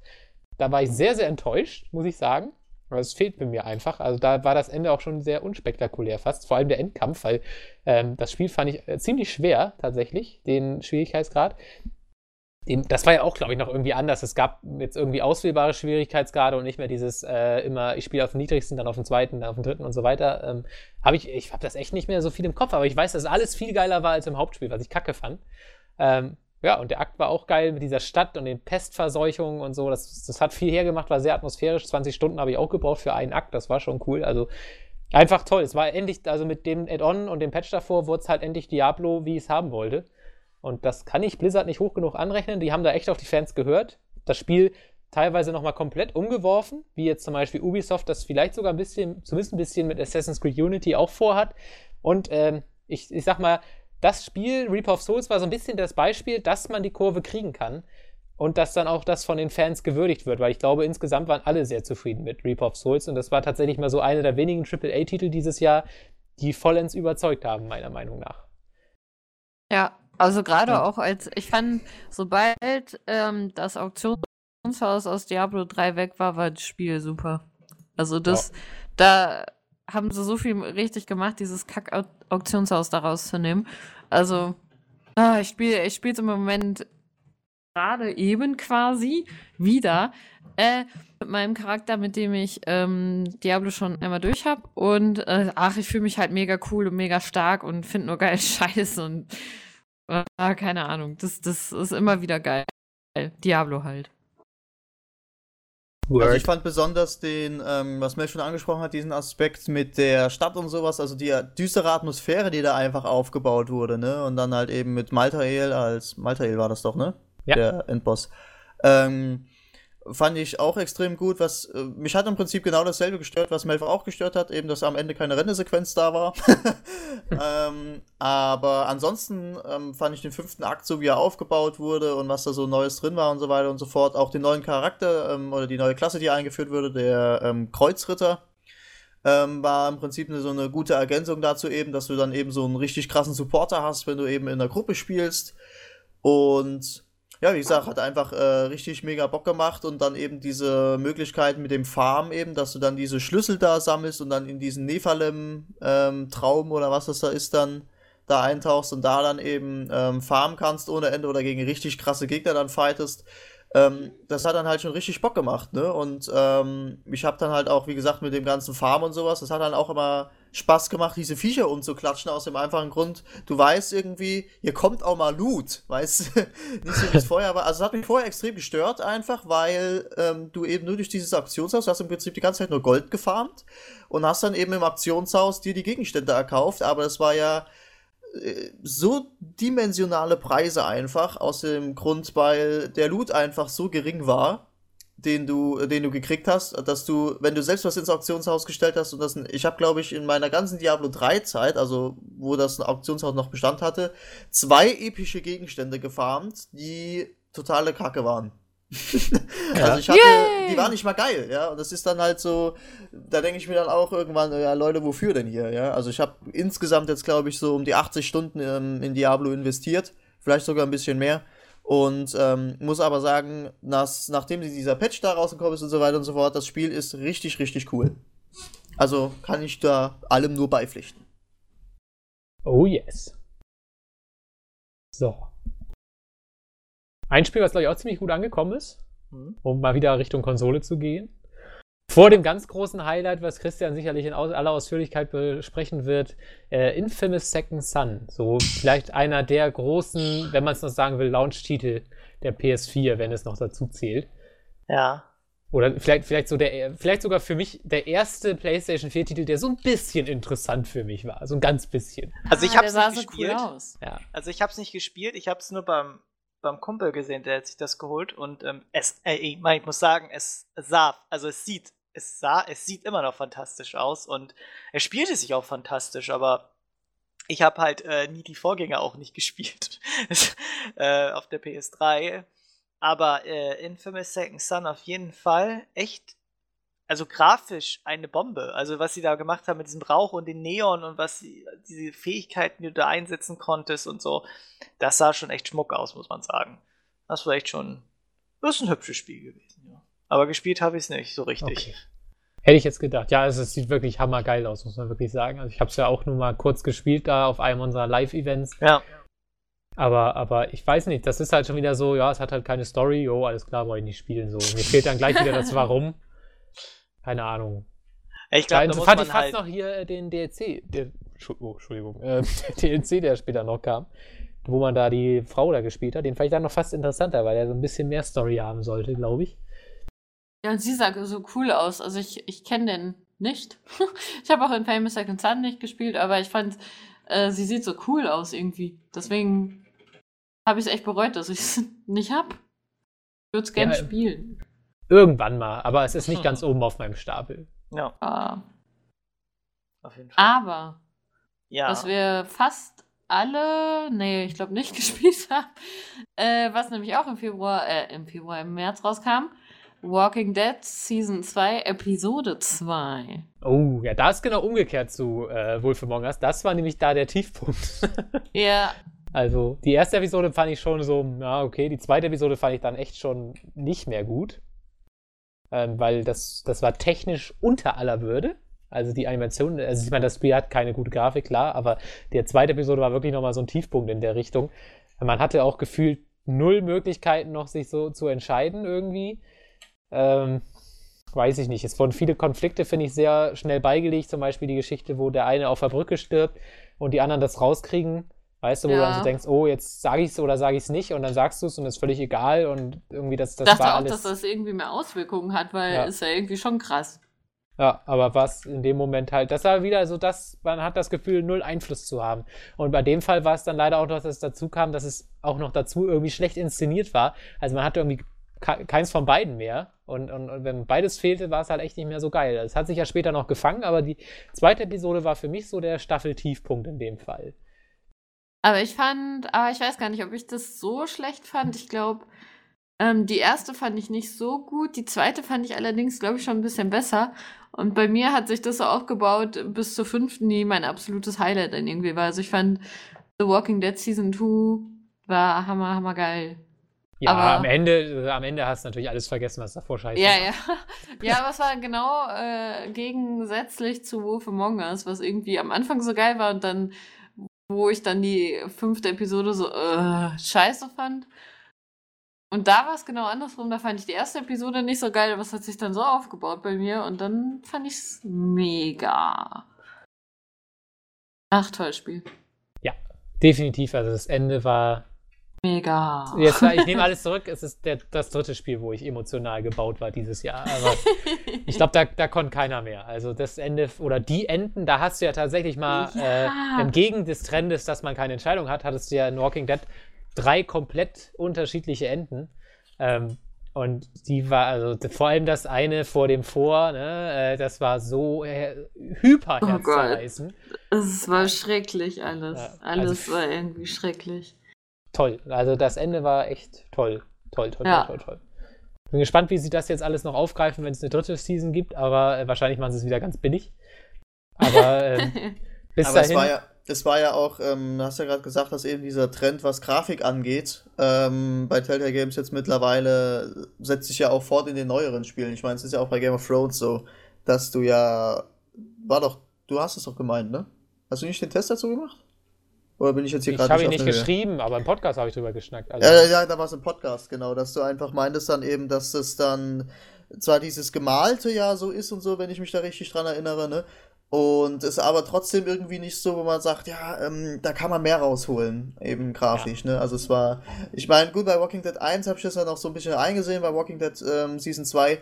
[SPEAKER 5] Da war ich sehr, sehr enttäuscht, muss ich sagen. Aber es fehlt mir einfach. Also da war das Ende auch schon sehr unspektakulär fast. Vor allem der Endkampf, weil ähm, das Spiel fand ich äh, ziemlich schwer tatsächlich, den Schwierigkeitsgrad. Das war ja auch, glaube ich, noch irgendwie anders. Es gab jetzt irgendwie auswählbare Schwierigkeitsgrade und nicht mehr dieses äh, immer, ich spiele auf dem niedrigsten, dann auf dem zweiten, dann auf dem dritten und so weiter. Ähm, hab ich ich habe das echt nicht mehr so viel im Kopf, aber ich weiß, dass alles viel geiler war als im Hauptspiel, was ich kacke fand. Ähm, ja, und der Akt war auch geil mit dieser Stadt und den Pestverseuchungen und so. Das, das hat viel hergemacht, war sehr atmosphärisch. 20 Stunden habe ich auch gebraucht für einen Akt, das war schon cool. Also einfach toll. Es war endlich, also mit dem Add-on und dem Patch davor, wurde es halt endlich Diablo, wie ich es haben wollte. Und das kann ich Blizzard nicht hoch genug anrechnen. Die haben da echt auf die Fans gehört. Das Spiel teilweise nochmal komplett umgeworfen, wie jetzt zum Beispiel Ubisoft das vielleicht sogar ein bisschen, zumindest ein bisschen mit Assassin's Creed Unity auch vorhat. Und ähm, ich, ich sag mal, das Spiel, Reaper of Souls, war so ein bisschen das Beispiel, dass man die Kurve kriegen kann. Und dass dann auch das von den Fans gewürdigt wird, weil ich glaube, insgesamt waren alle sehr zufrieden mit Reaper of Souls. Und das war tatsächlich mal so einer der wenigen AAA-Titel dieses Jahr, die vollends überzeugt haben, meiner Meinung nach.
[SPEAKER 6] Ja, also gerade
[SPEAKER 4] Ja.
[SPEAKER 6] auch als, ich fand, sobald ähm, das Auktionshaus aus Diablo 3 weg war, war das Spiel super. Also das, da haben sie so viel richtig gemacht, dieses Kack-Auktionshaus da rauszunehmen. Also, ah, ich spiele ich spiele im Moment gerade eben quasi wieder äh, mit meinem Charakter, mit dem ich ähm, Diablo schon einmal durch habe. Und äh, ach, ich fühle mich halt mega cool und mega stark und finde nur geil Scheiß und Ah, keine Ahnung. Das, das ist immer wieder geil. Diablo halt.
[SPEAKER 4] Also ich fand besonders den, ähm, was Mel schon angesprochen hat, diesen Aspekt mit der Stadt und sowas, also die düstere Atmosphäre, die da einfach aufgebaut wurde, ne? Und dann halt eben mit Maltael als, Maltael war das doch, ne?
[SPEAKER 5] Ja.
[SPEAKER 4] Der Endboss. Ähm, fand ich auch extrem gut, was, äh, mich hat im Prinzip genau dasselbe gestört, was Melf auch gestört hat, eben, dass am Ende keine Rennesequenz da war. ähm, aber ansonsten ähm, fand ich den fünften Akt, so wie er aufgebaut wurde und was da so Neues drin war und so weiter und so fort, auch den neuen Charakter ähm, oder die neue Klasse, die eingeführt wurde, der ähm, Kreuzritter, ähm, war im Prinzip eine, so eine gute Ergänzung dazu eben, dass du dann eben so einen richtig krassen Supporter hast, wenn du eben in der Gruppe spielst und ja, wie gesagt, hat einfach äh, richtig mega Bock gemacht und dann eben diese Möglichkeit mit dem Farm eben, dass du dann diese Schlüssel da sammelst und dann in diesen Nephalem-Traum oder was das da ist, dann da eintauchst und da dann eben ähm, farmen kannst ohne Ende oder gegen richtig krasse Gegner dann fightest. Ähm, das hat dann halt schon richtig Bock gemacht, ne? Und ähm, ich habe dann halt auch, wie gesagt, mit dem ganzen Farm und sowas, das hat dann auch immer Spaß gemacht, diese Viecher umzuklatschen, aus dem einfachen Grund, du weißt irgendwie, hier kommt auch mal Loot, weißt du? Nicht so wie es vorher war. Also es hat mich vorher extrem gestört, einfach, weil ähm, du eben nur durch dieses Auktionshaus, du hast im Prinzip die ganze Zeit nur Gold gefarmt und hast dann eben im Auktionshaus dir die Gegenstände erkauft, aber das war ja äh, so dimensionale Preise einfach, aus dem Grund, weil der Loot einfach so gering war, den du, den du gekriegt hast, dass du, wenn du selbst was ins Auktionshaus gestellt hast und das, ich habe glaube ich in meiner ganzen Diablo 3 Zeit, also wo das Auktionshaus noch Bestand hatte, zwei epische Gegenstände gefarmt, die totale Kacke waren. also ich hatte,
[SPEAKER 6] Yay!
[SPEAKER 4] die waren nicht mal geil, ja, und das ist dann halt so, da denke ich mir dann auch irgendwann, ja Leute, wofür denn hier, ja, also ich habe insgesamt jetzt glaube ich so um die 80 Stunden ähm, in Diablo investiert, vielleicht sogar ein bisschen mehr und ähm, muss aber sagen, nach, nachdem dieser Patch da rausgekommen ist und so weiter und so fort, das Spiel ist richtig, richtig cool. Also kann ich da allem nur beipflichten.
[SPEAKER 5] Oh yes. So. Ein Spiel, was glaube ich auch ziemlich gut angekommen ist,
[SPEAKER 4] Mhm.
[SPEAKER 5] um mal wieder Richtung Konsole zu gehen. Vor dem ganz großen Highlight, was Christian sicherlich in aller Ausführlichkeit besprechen wird, äh, Infamous Second Son. So vielleicht einer der großen, wenn man es noch sagen will, Launch-Titel der PS4, wenn es noch dazu zählt.
[SPEAKER 3] Ja.
[SPEAKER 5] Oder vielleicht, vielleicht, so der, vielleicht sogar für mich der erste PlayStation 4-Titel, der so ein bisschen interessant für mich war. So ein ganz bisschen.
[SPEAKER 3] Also ich
[SPEAKER 6] Ah,
[SPEAKER 3] hab's
[SPEAKER 6] der sah
[SPEAKER 3] nicht
[SPEAKER 6] so
[SPEAKER 3] gespielt.
[SPEAKER 5] Ja.
[SPEAKER 3] Also ich hab's nicht gespielt, ich hab's nur beim, beim Kumpel gesehen, der hat sich das geholt und ähm, es, äh, ich, mein, ich muss sagen, es sah, also es sieht, es sah, es sieht immer noch fantastisch aus und er spielte sich auch fantastisch, aber ich habe halt äh, nie die Vorgänger auch nicht gespielt äh, auf der PS3. Aber äh, Infamous Second Son auf jeden Fall echt, also grafisch eine Bombe. Also was sie da gemacht haben mit diesem Rauch und den Neon und was sie, diese Fähigkeiten, die du da einsetzen konntest und so, das sah schon echt schmuck aus, muss man sagen. Das war echt schon, das ist ein hübsches Spiel gewesen. Aber gespielt habe ich es nicht so richtig.
[SPEAKER 5] Okay. Hätte ich jetzt gedacht. Ja, also es sieht wirklich hammergeil aus, muss man wirklich sagen. Also ich habe es ja auch nur mal kurz gespielt da auf einem unserer Live-Events.
[SPEAKER 3] Ja.
[SPEAKER 5] Aber, aber ich weiß nicht, das ist halt schon wieder so, ja, es hat halt keine Story, jo, alles klar, brauche ich nicht spielen. So. Mir fehlt dann gleich wieder das Warum. Keine Ahnung.
[SPEAKER 3] Ich glaube, da muss
[SPEAKER 5] fand
[SPEAKER 3] man
[SPEAKER 5] ich fast
[SPEAKER 3] halt,
[SPEAKER 5] noch hier äh, den DLC, der, oh, Entschuldigung, äh, der DLC, der später noch kam, wo man da die Frau da gespielt hat, den fand ich dann noch fast interessanter, weil er so ein bisschen mehr Story haben sollte, glaube ich.
[SPEAKER 6] Ja, und sie sah so cool aus. Also ich, ich kenne den nicht. ich habe auch in Famous Second Son nicht gespielt, aber ich fand, äh, sie sieht so cool aus irgendwie. Deswegen habe ich es echt bereut, dass ich es nicht habe. Ich würde es gerne
[SPEAKER 5] Ja,
[SPEAKER 6] spielen.
[SPEAKER 5] Irgendwann mal, aber es ist nicht ganz oben auf meinem Stapel.
[SPEAKER 3] ja,
[SPEAKER 6] Ah.
[SPEAKER 3] auf jeden Fall.
[SPEAKER 6] Aber,
[SPEAKER 3] ja.
[SPEAKER 6] was wir fast alle, nee, ich glaube nicht gespielt haben, äh, was nämlich auch im Februar, äh, im Februar, im März rauskam, Walking Dead Season 2, Episode 2.
[SPEAKER 5] Oh, ja, da ist genau umgekehrt zu äh, Wolf Among Us. Das war nämlich da der Tiefpunkt.
[SPEAKER 6] Ja,
[SPEAKER 5] also, die erste Episode fand ich schon so, ja, okay. Die zweite Episode fand ich dann echt schon nicht mehr gut. Ähm, weil das, das war technisch unter aller Würde. Also die Animation, also ich meine, das Spiel hat keine gute Grafik, klar, aber die zweite Episode war wirklich nochmal so ein Tiefpunkt in der Richtung. Man hatte auch gefühlt null Möglichkeiten noch, sich so zu entscheiden irgendwie. Ähm, weiß ich nicht. Es wurden viele Konflikte, finde ich, sehr schnell beigelegt. Zum Beispiel die Geschichte, wo der eine auf der Brücke stirbt und die anderen das rauskriegen. Weißt du, wo du
[SPEAKER 6] Ja.
[SPEAKER 5] dann so denkst, oh, jetzt sage ich es oder sage ich es nicht und dann sagst du es und ist völlig egal und irgendwie das, das
[SPEAKER 6] Ich dachte
[SPEAKER 5] war
[SPEAKER 6] auch,
[SPEAKER 5] alles.
[SPEAKER 6] dass das irgendwie mehr Auswirkungen hat, weil
[SPEAKER 5] Ja.
[SPEAKER 6] ist ja irgendwie schon krass.
[SPEAKER 5] Ja, aber was in dem Moment halt, das war wieder so, dass man hat das Gefühl, null Einfluss zu haben. Und bei dem Fall war es dann leider auch noch, dass es dazu kam, dass es auch noch dazu irgendwie schlecht inszeniert war. Also man hatte irgendwie ke- keins von beiden mehr. Und, und, und wenn beides fehlte, war es halt echt nicht mehr so geil. Es hat sich ja später noch gefangen, aber die zweite Episode war für mich so der Staffel-Tiefpunkt in dem Fall.
[SPEAKER 6] Aber ich fand, aber ich weiß gar nicht, ob ich das so schlecht fand. Ich glaube, ähm, die erste fand ich nicht so gut. Die zweite fand ich allerdings, glaube ich, schon ein bisschen besser. Und bei mir hat sich das so aufgebaut, bis zur fünften, die mein absolutes Highlight dann irgendwie war. Also ich fand The Walking Dead Season 2 war hammer, hammer geil.
[SPEAKER 5] Ja,
[SPEAKER 6] Aber-
[SPEAKER 5] am Ende, äh, am Ende hast du natürlich alles vergessen, was davor scheiße
[SPEAKER 6] Ja,
[SPEAKER 5] war.
[SPEAKER 6] ja. Ja, aber es war genau äh, gegensätzlich zu Wolf Among Us, was irgendwie am Anfang so geil war und dann, wo ich dann die fünfte Episode so äh, scheiße fand. Und da war es genau andersrum. Da fand ich die erste Episode nicht so geil, aber es hat sich dann so aufgebaut bei mir und dann fand ich es mega. Ach, tolles Spiel.
[SPEAKER 5] Definitiv, also das Ende war
[SPEAKER 6] Mega.
[SPEAKER 5] Jetzt, ich nehme alles zurück. Es ist der, das dritte Spiel, wo ich emotional gebaut war dieses Jahr. Aber ich glaube, da, da konnte keiner mehr. Also das Ende oder die Enden, da hast du ja tatsächlich mal
[SPEAKER 6] Ja.
[SPEAKER 5] äh, entgegen des Trendes, dass man keine Entscheidung hat, hattest du ja in Walking Dead drei komplett unterschiedliche Enden. Ähm, und die war, also vor allem das eine vor dem Vor, ne, äh, das war so äh, hyper
[SPEAKER 6] Oh Gott. Es war schrecklich alles.
[SPEAKER 5] Ja, also
[SPEAKER 6] alles
[SPEAKER 5] f-
[SPEAKER 6] war irgendwie schrecklich.
[SPEAKER 5] Toll. Also das Ende war echt toll. Toll, toll,
[SPEAKER 6] Ja.
[SPEAKER 5] toll, toll, toll. Bin gespannt, wie sie das jetzt alles noch aufgreifen, wenn es eine dritte Season gibt, aber äh, wahrscheinlich machen sie es wieder ganz billig. Aber ähm, bis
[SPEAKER 4] Aber es
[SPEAKER 5] dahin.
[SPEAKER 4] war ja, es war ja auch, ähm, du hast ja gerade gesagt, dass eben dieser Trend, was Grafik angeht, ähm, bei Telltale Games jetzt mittlerweile setzt sich ja auch fort in den neueren Spielen. Ich meine, es ist ja auch bei Game of Thrones so, dass du ja, war doch, du hast es doch gemeint, ne? Hast du nicht den Test dazu gemacht? Oder bin ich jetzt hier
[SPEAKER 5] ich
[SPEAKER 4] gerade
[SPEAKER 5] habe ihn nicht geschrieben, aber im Podcast habe ich drüber geschnackt. Also,
[SPEAKER 4] Ja, ja, da war es im Podcast, genau, dass du einfach meintest dann eben, dass es dann zwar dieses Gemalte ja so ist und so, wenn ich mich da richtig dran erinnere, ne? Und es aber trotzdem irgendwie nicht so, wo man sagt, ja, ähm, da kann man mehr rausholen, eben grafisch, ne? Also es war, ich meine, gut, bei Walking Dead 1 habe ich das ja noch so ein bisschen eingesehen, bei Walking Dead ähm, Season 2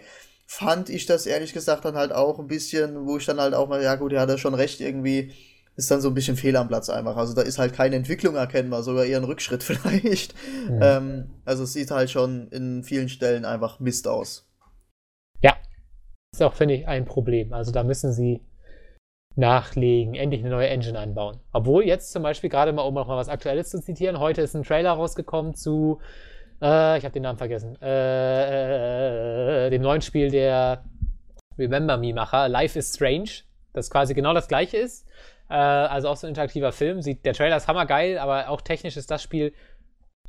[SPEAKER 4] fand ich das ehrlich gesagt dann halt auch ein bisschen, wo ich dann halt auch mal, ja gut, ja, hat er schon recht, irgendwie ist dann so ein bisschen Fehl am Platz einfach. Also da ist halt keine Entwicklung erkennbar, sogar eher ein Rückschritt vielleicht.
[SPEAKER 5] Mhm.
[SPEAKER 4] Ähm, also es sieht halt schon in vielen Stellen einfach Mist aus.
[SPEAKER 5] Ja. Ist auch, finde ich, ein Problem. Also da müssen sie nachlegen, endlich eine neue Engine anbauen. Obwohl jetzt zum Beispiel gerade mal, um noch mal was Aktuelles zu zitieren, heute ist ein Trailer rausgekommen zu, äh, ich habe den Namen vergessen, äh, äh, dem neuen Spiel der Remember Me-Macher, Life is Strange, das quasi genau das gleiche ist. Äh, also auch so ein interaktiver Film. Sieht, der Trailer ist hammergeil, aber auch technisch ist das Spiel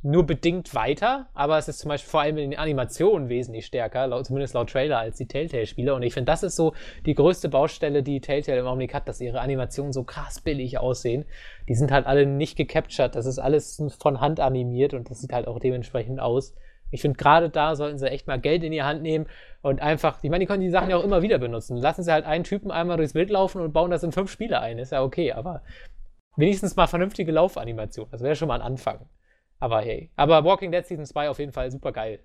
[SPEAKER 5] nur bedingt weiter, aber es ist zum Beispiel vor allem in den Animationen wesentlich stärker, laut, zumindest laut Trailer, als die Telltale-Spiele. Und ich finde, das ist so die größte Baustelle, die Telltale im Augenblick hat, dass ihre Animationen so krass billig aussehen. Die sind halt alle nicht gecaptured, das ist alles von Hand animiert und das sieht halt auch dementsprechend aus. Ich finde, gerade da sollten sie echt mal Geld in die Hand nehmen und einfach, ich meine, die können die Sachen ja auch immer wieder benutzen. Lassen sie halt einen Typen einmal durchs Bild laufen und bauen das in fünf Spiele ein. Ist ja okay, aber wenigstens mal vernünftige Laufanimation. Das wäre schon mal ein Anfang. Aber hey. Aber Walking Dead Season 2 auf jeden Fall super geil.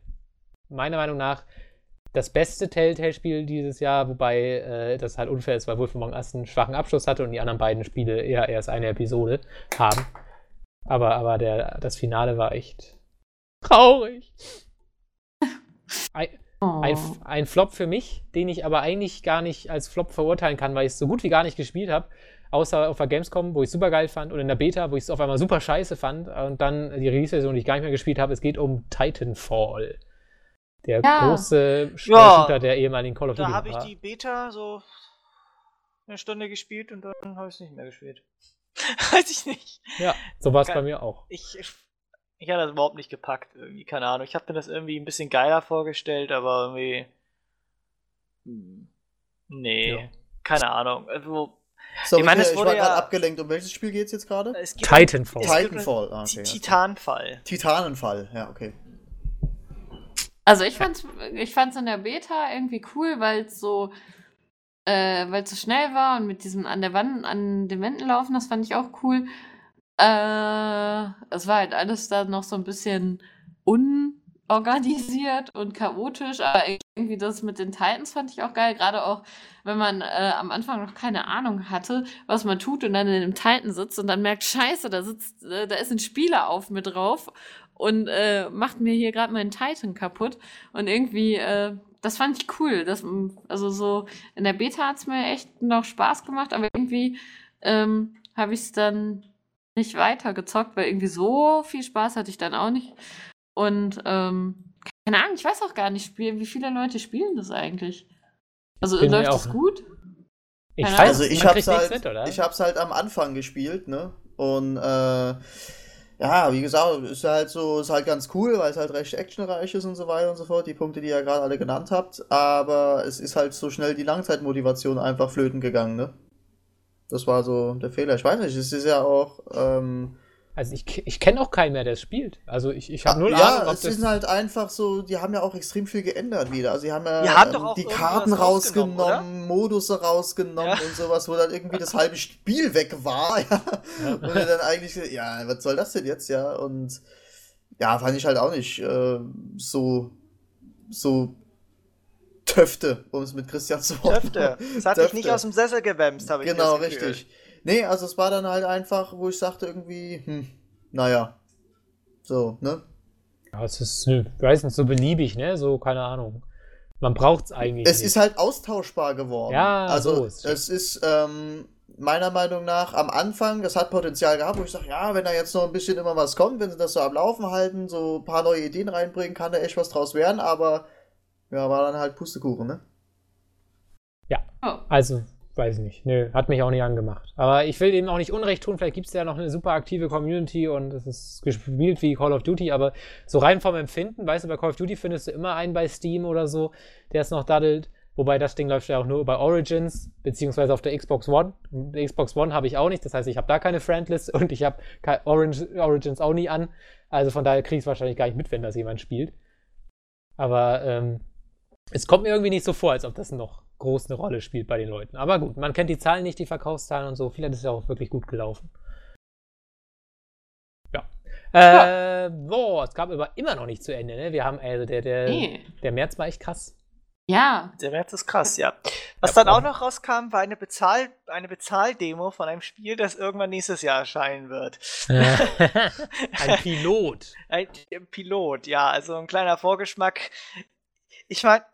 [SPEAKER 5] Meiner Meinung nach das beste Telltale-Spiel dieses Jahr, wobei äh, das halt unfair ist, weil Wolf Among Us einen schwachen Abschluss hatte und die anderen beiden Spiele eher erst eine Episode haben. Aber, aber der, das Finale war echt traurig. Ein, ein, ein Flop für mich, den ich aber eigentlich gar nicht als Flop verurteilen kann, weil ich es so gut wie gar nicht gespielt habe. Außer auf der Gamescom, wo ich es super geil fand, und in der Beta, wo ich es auf einmal super scheiße fand. Und dann die Release-Version, die ich gar nicht mehr gespielt habe. Es geht um Titanfall. Der
[SPEAKER 6] Ja.
[SPEAKER 3] Ja.
[SPEAKER 5] große Shooter der ehemaligen Call of Duty.
[SPEAKER 3] Da habe ich die Beta so eine Stunde gespielt und dann habe ich es nicht mehr gespielt. Weiß ich nicht.
[SPEAKER 5] Ja, so war es bei mir auch.
[SPEAKER 3] Ich, ich, ich hatte das überhaupt nicht gepackt, irgendwie, keine Ahnung. Ich habe mir das irgendwie ein bisschen geiler vorgestellt, aber irgendwie. hm, Nee,
[SPEAKER 5] Ja.
[SPEAKER 3] keine Ahnung. Also,
[SPEAKER 4] So,
[SPEAKER 3] Ich meine, es
[SPEAKER 4] ich
[SPEAKER 3] wurde
[SPEAKER 4] war gerade
[SPEAKER 3] ja-
[SPEAKER 4] abgelenkt. Um welches Spiel geht es jetzt gerade?
[SPEAKER 5] Titanfall.
[SPEAKER 4] Titanfall. Ah, okay.
[SPEAKER 3] Titanfall.
[SPEAKER 4] Titanenfall, ja, okay.
[SPEAKER 6] Also ich fand's, ich fand's in der Beta irgendwie cool, weil es so, äh, weil es so schnell war und mit diesem an der Wand, an den Wänden laufen, das fand ich auch cool. Äh, es war halt alles da noch so ein bisschen unorganisiert und chaotisch, aber irgendwie das mit den Titans fand ich auch geil, gerade auch, wenn man äh, am Anfang noch keine Ahnung hatte, was man tut und dann in dem Titan sitzt und dann merkt, scheiße, da sitzt, äh, da ist ein Spieler auf mir drauf und äh, macht mir hier gerade meinen Titan kaputt. Und irgendwie, äh, das fand ich cool. Das, also so in der Beta hat es mir echt noch Spaß gemacht, aber irgendwie ähm, habe ich es dann nicht weiter gezockt, weil irgendwie so viel Spaß hatte ich dann auch nicht. Und ähm, keine Ahnung, ich weiß auch gar nicht, wie viele Leute spielen das eigentlich. Also
[SPEAKER 5] Bin
[SPEAKER 6] läuft das gut?
[SPEAKER 5] Ich weiß.
[SPEAKER 4] Also ich hab's halt,
[SPEAKER 5] mit, oder?
[SPEAKER 4] ich hab's halt am Anfang gespielt, ne? Und äh, ja, wie gesagt, ist halt so, ist halt ganz cool, weil es halt recht actionreich ist und so weiter und so fort, die Punkte, die ihr gerade alle genannt habt, aber es ist halt so schnell die Langzeitmotivation einfach flöten gegangen, ne? Das war so der Fehler. Ich weiß nicht, es ist ja auch, ähm,
[SPEAKER 5] Also ich, ich kenne auch keinen mehr, der es spielt. Also ich, ich habe null
[SPEAKER 4] ja,
[SPEAKER 5] Ahnung, ob
[SPEAKER 4] es sind halt einfach so, die haben ja auch extrem viel geändert wieder. Also die haben ja
[SPEAKER 3] Die haben
[SPEAKER 4] ähm, die Karten
[SPEAKER 3] rausgenommen,
[SPEAKER 4] rausgenommen, Modusse rausgenommen
[SPEAKER 3] Ja.
[SPEAKER 4] und sowas, wo dann irgendwie das halbe Spiel weg war. Ja. Und dann eigentlich, ja, was soll das denn jetzt, ja? Und ja, fand ich halt auch nicht äh, so, so Töfte, um es mit Christian zu Worten
[SPEAKER 3] Töfte. Das hat dich nicht aus dem Sessel gewämst, habe ich
[SPEAKER 4] Genau, richtig. Nee, also es war dann halt einfach, wo ich sagte irgendwie, hm, naja. So, ne?
[SPEAKER 5] Ja, es ist, ich weiß nicht, so beliebig, ne? So, keine Ahnung. Man braucht es eigentlich
[SPEAKER 4] Es
[SPEAKER 5] nicht.
[SPEAKER 4] ist halt austauschbar geworden.
[SPEAKER 5] Ja,
[SPEAKER 4] also
[SPEAKER 5] so ist
[SPEAKER 4] es
[SPEAKER 5] es.
[SPEAKER 4] ist ähm, meiner Meinung nach am Anfang, das hat Potenzial gehabt, wo ich sage, ja, wenn da jetzt noch ein bisschen immer was kommt, wenn sie das so am Laufen halten, so ein paar neue Ideen reinbringen, kann da echt was draus werden, aber ja, war dann halt Pustekuchen, ne?
[SPEAKER 6] Oh.
[SPEAKER 5] Also, weiß ich nicht. Nö, hat mich auch nicht angemacht. Aber ich will dem auch nicht Unrecht tun. Vielleicht gibt es ja noch eine super aktive Community und es ist gespielt wie Call of Duty. Aber so rein vom Empfinden, weißt du, bei Call of Duty findest du immer einen bei Steam oder so, der es noch daddelt. Wobei das Ding läuft ja auch nur über Origins, beziehungsweise auf der Xbox One. Die Xbox One habe ich auch nicht, das heißt, ich habe da keine Friendlist und ich habe Origins auch nie an. Also von daher kriege ich es wahrscheinlich gar nicht mit, wenn das jemand spielt. Aber ähm, es kommt mir irgendwie nicht so vor, als ob das noch groß eine Rolle spielt bei den Leuten. Aber gut, man kennt die Zahlen nicht, die Verkaufszahlen und so. Vielleicht ist es ja auch wirklich gut gelaufen. Ja. Äh, boah, es gab aber immer noch nicht zu Ende, ne? Wir haben, also der, der,
[SPEAKER 6] Nee.
[SPEAKER 5] der März war echt krass.
[SPEAKER 6] Ja,
[SPEAKER 3] Der März ist krass, ja. Was
[SPEAKER 5] Ja,
[SPEAKER 3] dann auch noch rauskam, war eine, Bezahl eine Bezahldemo von einem Spiel, das irgendwann nächstes Jahr erscheinen wird.
[SPEAKER 5] Ein Pilot.
[SPEAKER 3] Ein Pilot, ja, also ein kleiner Vorgeschmack. Ich meine,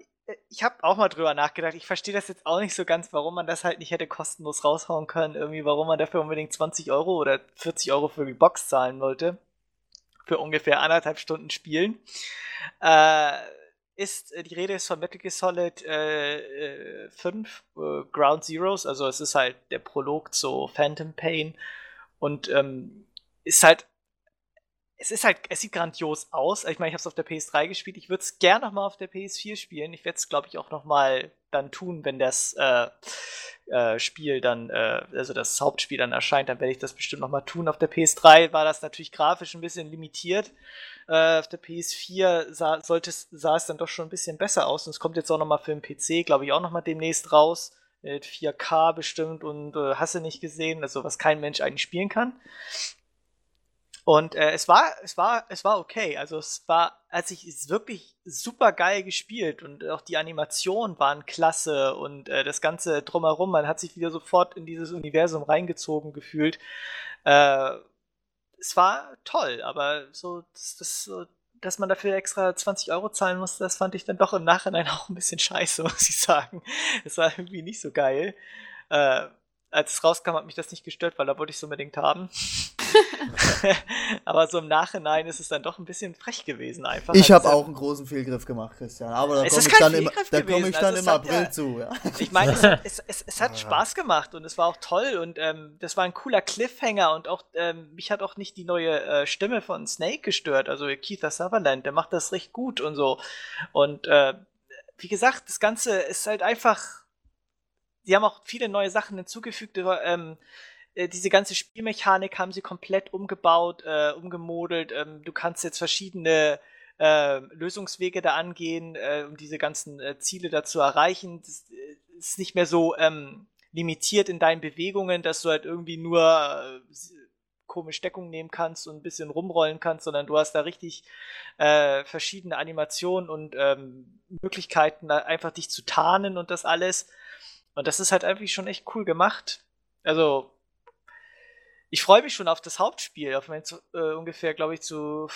[SPEAKER 3] ich habe auch mal drüber nachgedacht. Ich verstehe das jetzt auch nicht so ganz, warum man das halt nicht hätte kostenlos raushauen können. Irgendwie, warum man dafür unbedingt 20 Euro oder 40 Euro für die Box zahlen wollte. Für ungefähr anderthalb Stunden Spielen. Äh, ist, äh, die Rede ist von Metal Gear Solid äh, äh, 5 äh, Ground Zeroes. Also es ist halt der Prolog zu Phantom Pain. Und ähm, ist halt es ist halt, es sieht grandios aus. Ich meine, ich habe es auf der PS3 gespielt. Ich würde es gerne noch mal auf der PS4 spielen. Ich werde es, glaube ich, auch noch mal dann tun, wenn das äh, äh, Spiel dann, äh, also das Hauptspiel dann erscheint. Dann werde ich das bestimmt noch mal tun. Auf der PS3 war das natürlich grafisch ein bisschen limitiert. Äh, auf der PS4 sah, sah es dann doch schon ein bisschen besser aus. Und es kommt jetzt auch noch mal für den PC, glaube ich, auch noch mal demnächst raus. Mit 4K bestimmt und äh, hasse nicht gesehen, also was kein Mensch eigentlich spielen kann. Und äh, es war, es war, es war okay. Also es war, als ich wirklich super geil gespielt und auch die Animationen waren klasse und äh, das ganze drumherum, man hat sich wieder sofort in dieses Universum reingezogen gefühlt. Äh, es war toll, aber so, das, das, so, dass man dafür extra 20 Euro zahlen musste, das fand ich dann doch im Nachhinein auch ein bisschen scheiße, muss ich sagen. Es war irgendwie nicht so geil. Äh, als es rauskam, hat mich das nicht gestört, weil da wollte ich es unbedingt haben. aber so im Nachhinein ist es dann doch ein bisschen frech gewesen einfach.
[SPEAKER 4] Ich habe auch einen großen Fehlgriff gemacht, Christian. Aber da komme ich, dann im, da komm ich dann
[SPEAKER 3] also
[SPEAKER 4] im April
[SPEAKER 3] ja-
[SPEAKER 4] zu. Ja.
[SPEAKER 3] Ich meine, es, es, es, es hat Spaß gemacht und es war auch toll und ähm, das war ein cooler Cliffhanger und auch ähm, mich hat auch nicht die neue äh, Stimme von Snake gestört, also Keith Sutherland, der macht das recht gut und so. Und äh, wie gesagt, das Ganze ist halt einfach. Die haben auch viele neue Sachen hinzugefügt. Ähm, äh, diese ganze Spielmechanik haben sie komplett umgebaut, äh, umgemodelt. Ähm, du kannst jetzt verschiedene äh, Lösungswege da angehen, äh, um diese ganzen äh, Ziele da zu erreichen. Das äh, ist nicht mehr so ähm, limitiert in deinen Bewegungen, dass du halt irgendwie nur äh, s- komisch Deckung nehmen kannst und ein bisschen rumrollen kannst, sondern du hast da richtig äh, verschiedene Animationen und ähm, Möglichkeiten, einfach dich zu tarnen und das alles. Und das ist halt irgendwie schon echt cool gemacht. Also, ich freue mich schon auf das Hauptspiel, auf mein zu, äh, ungefähr, glaube ich, zu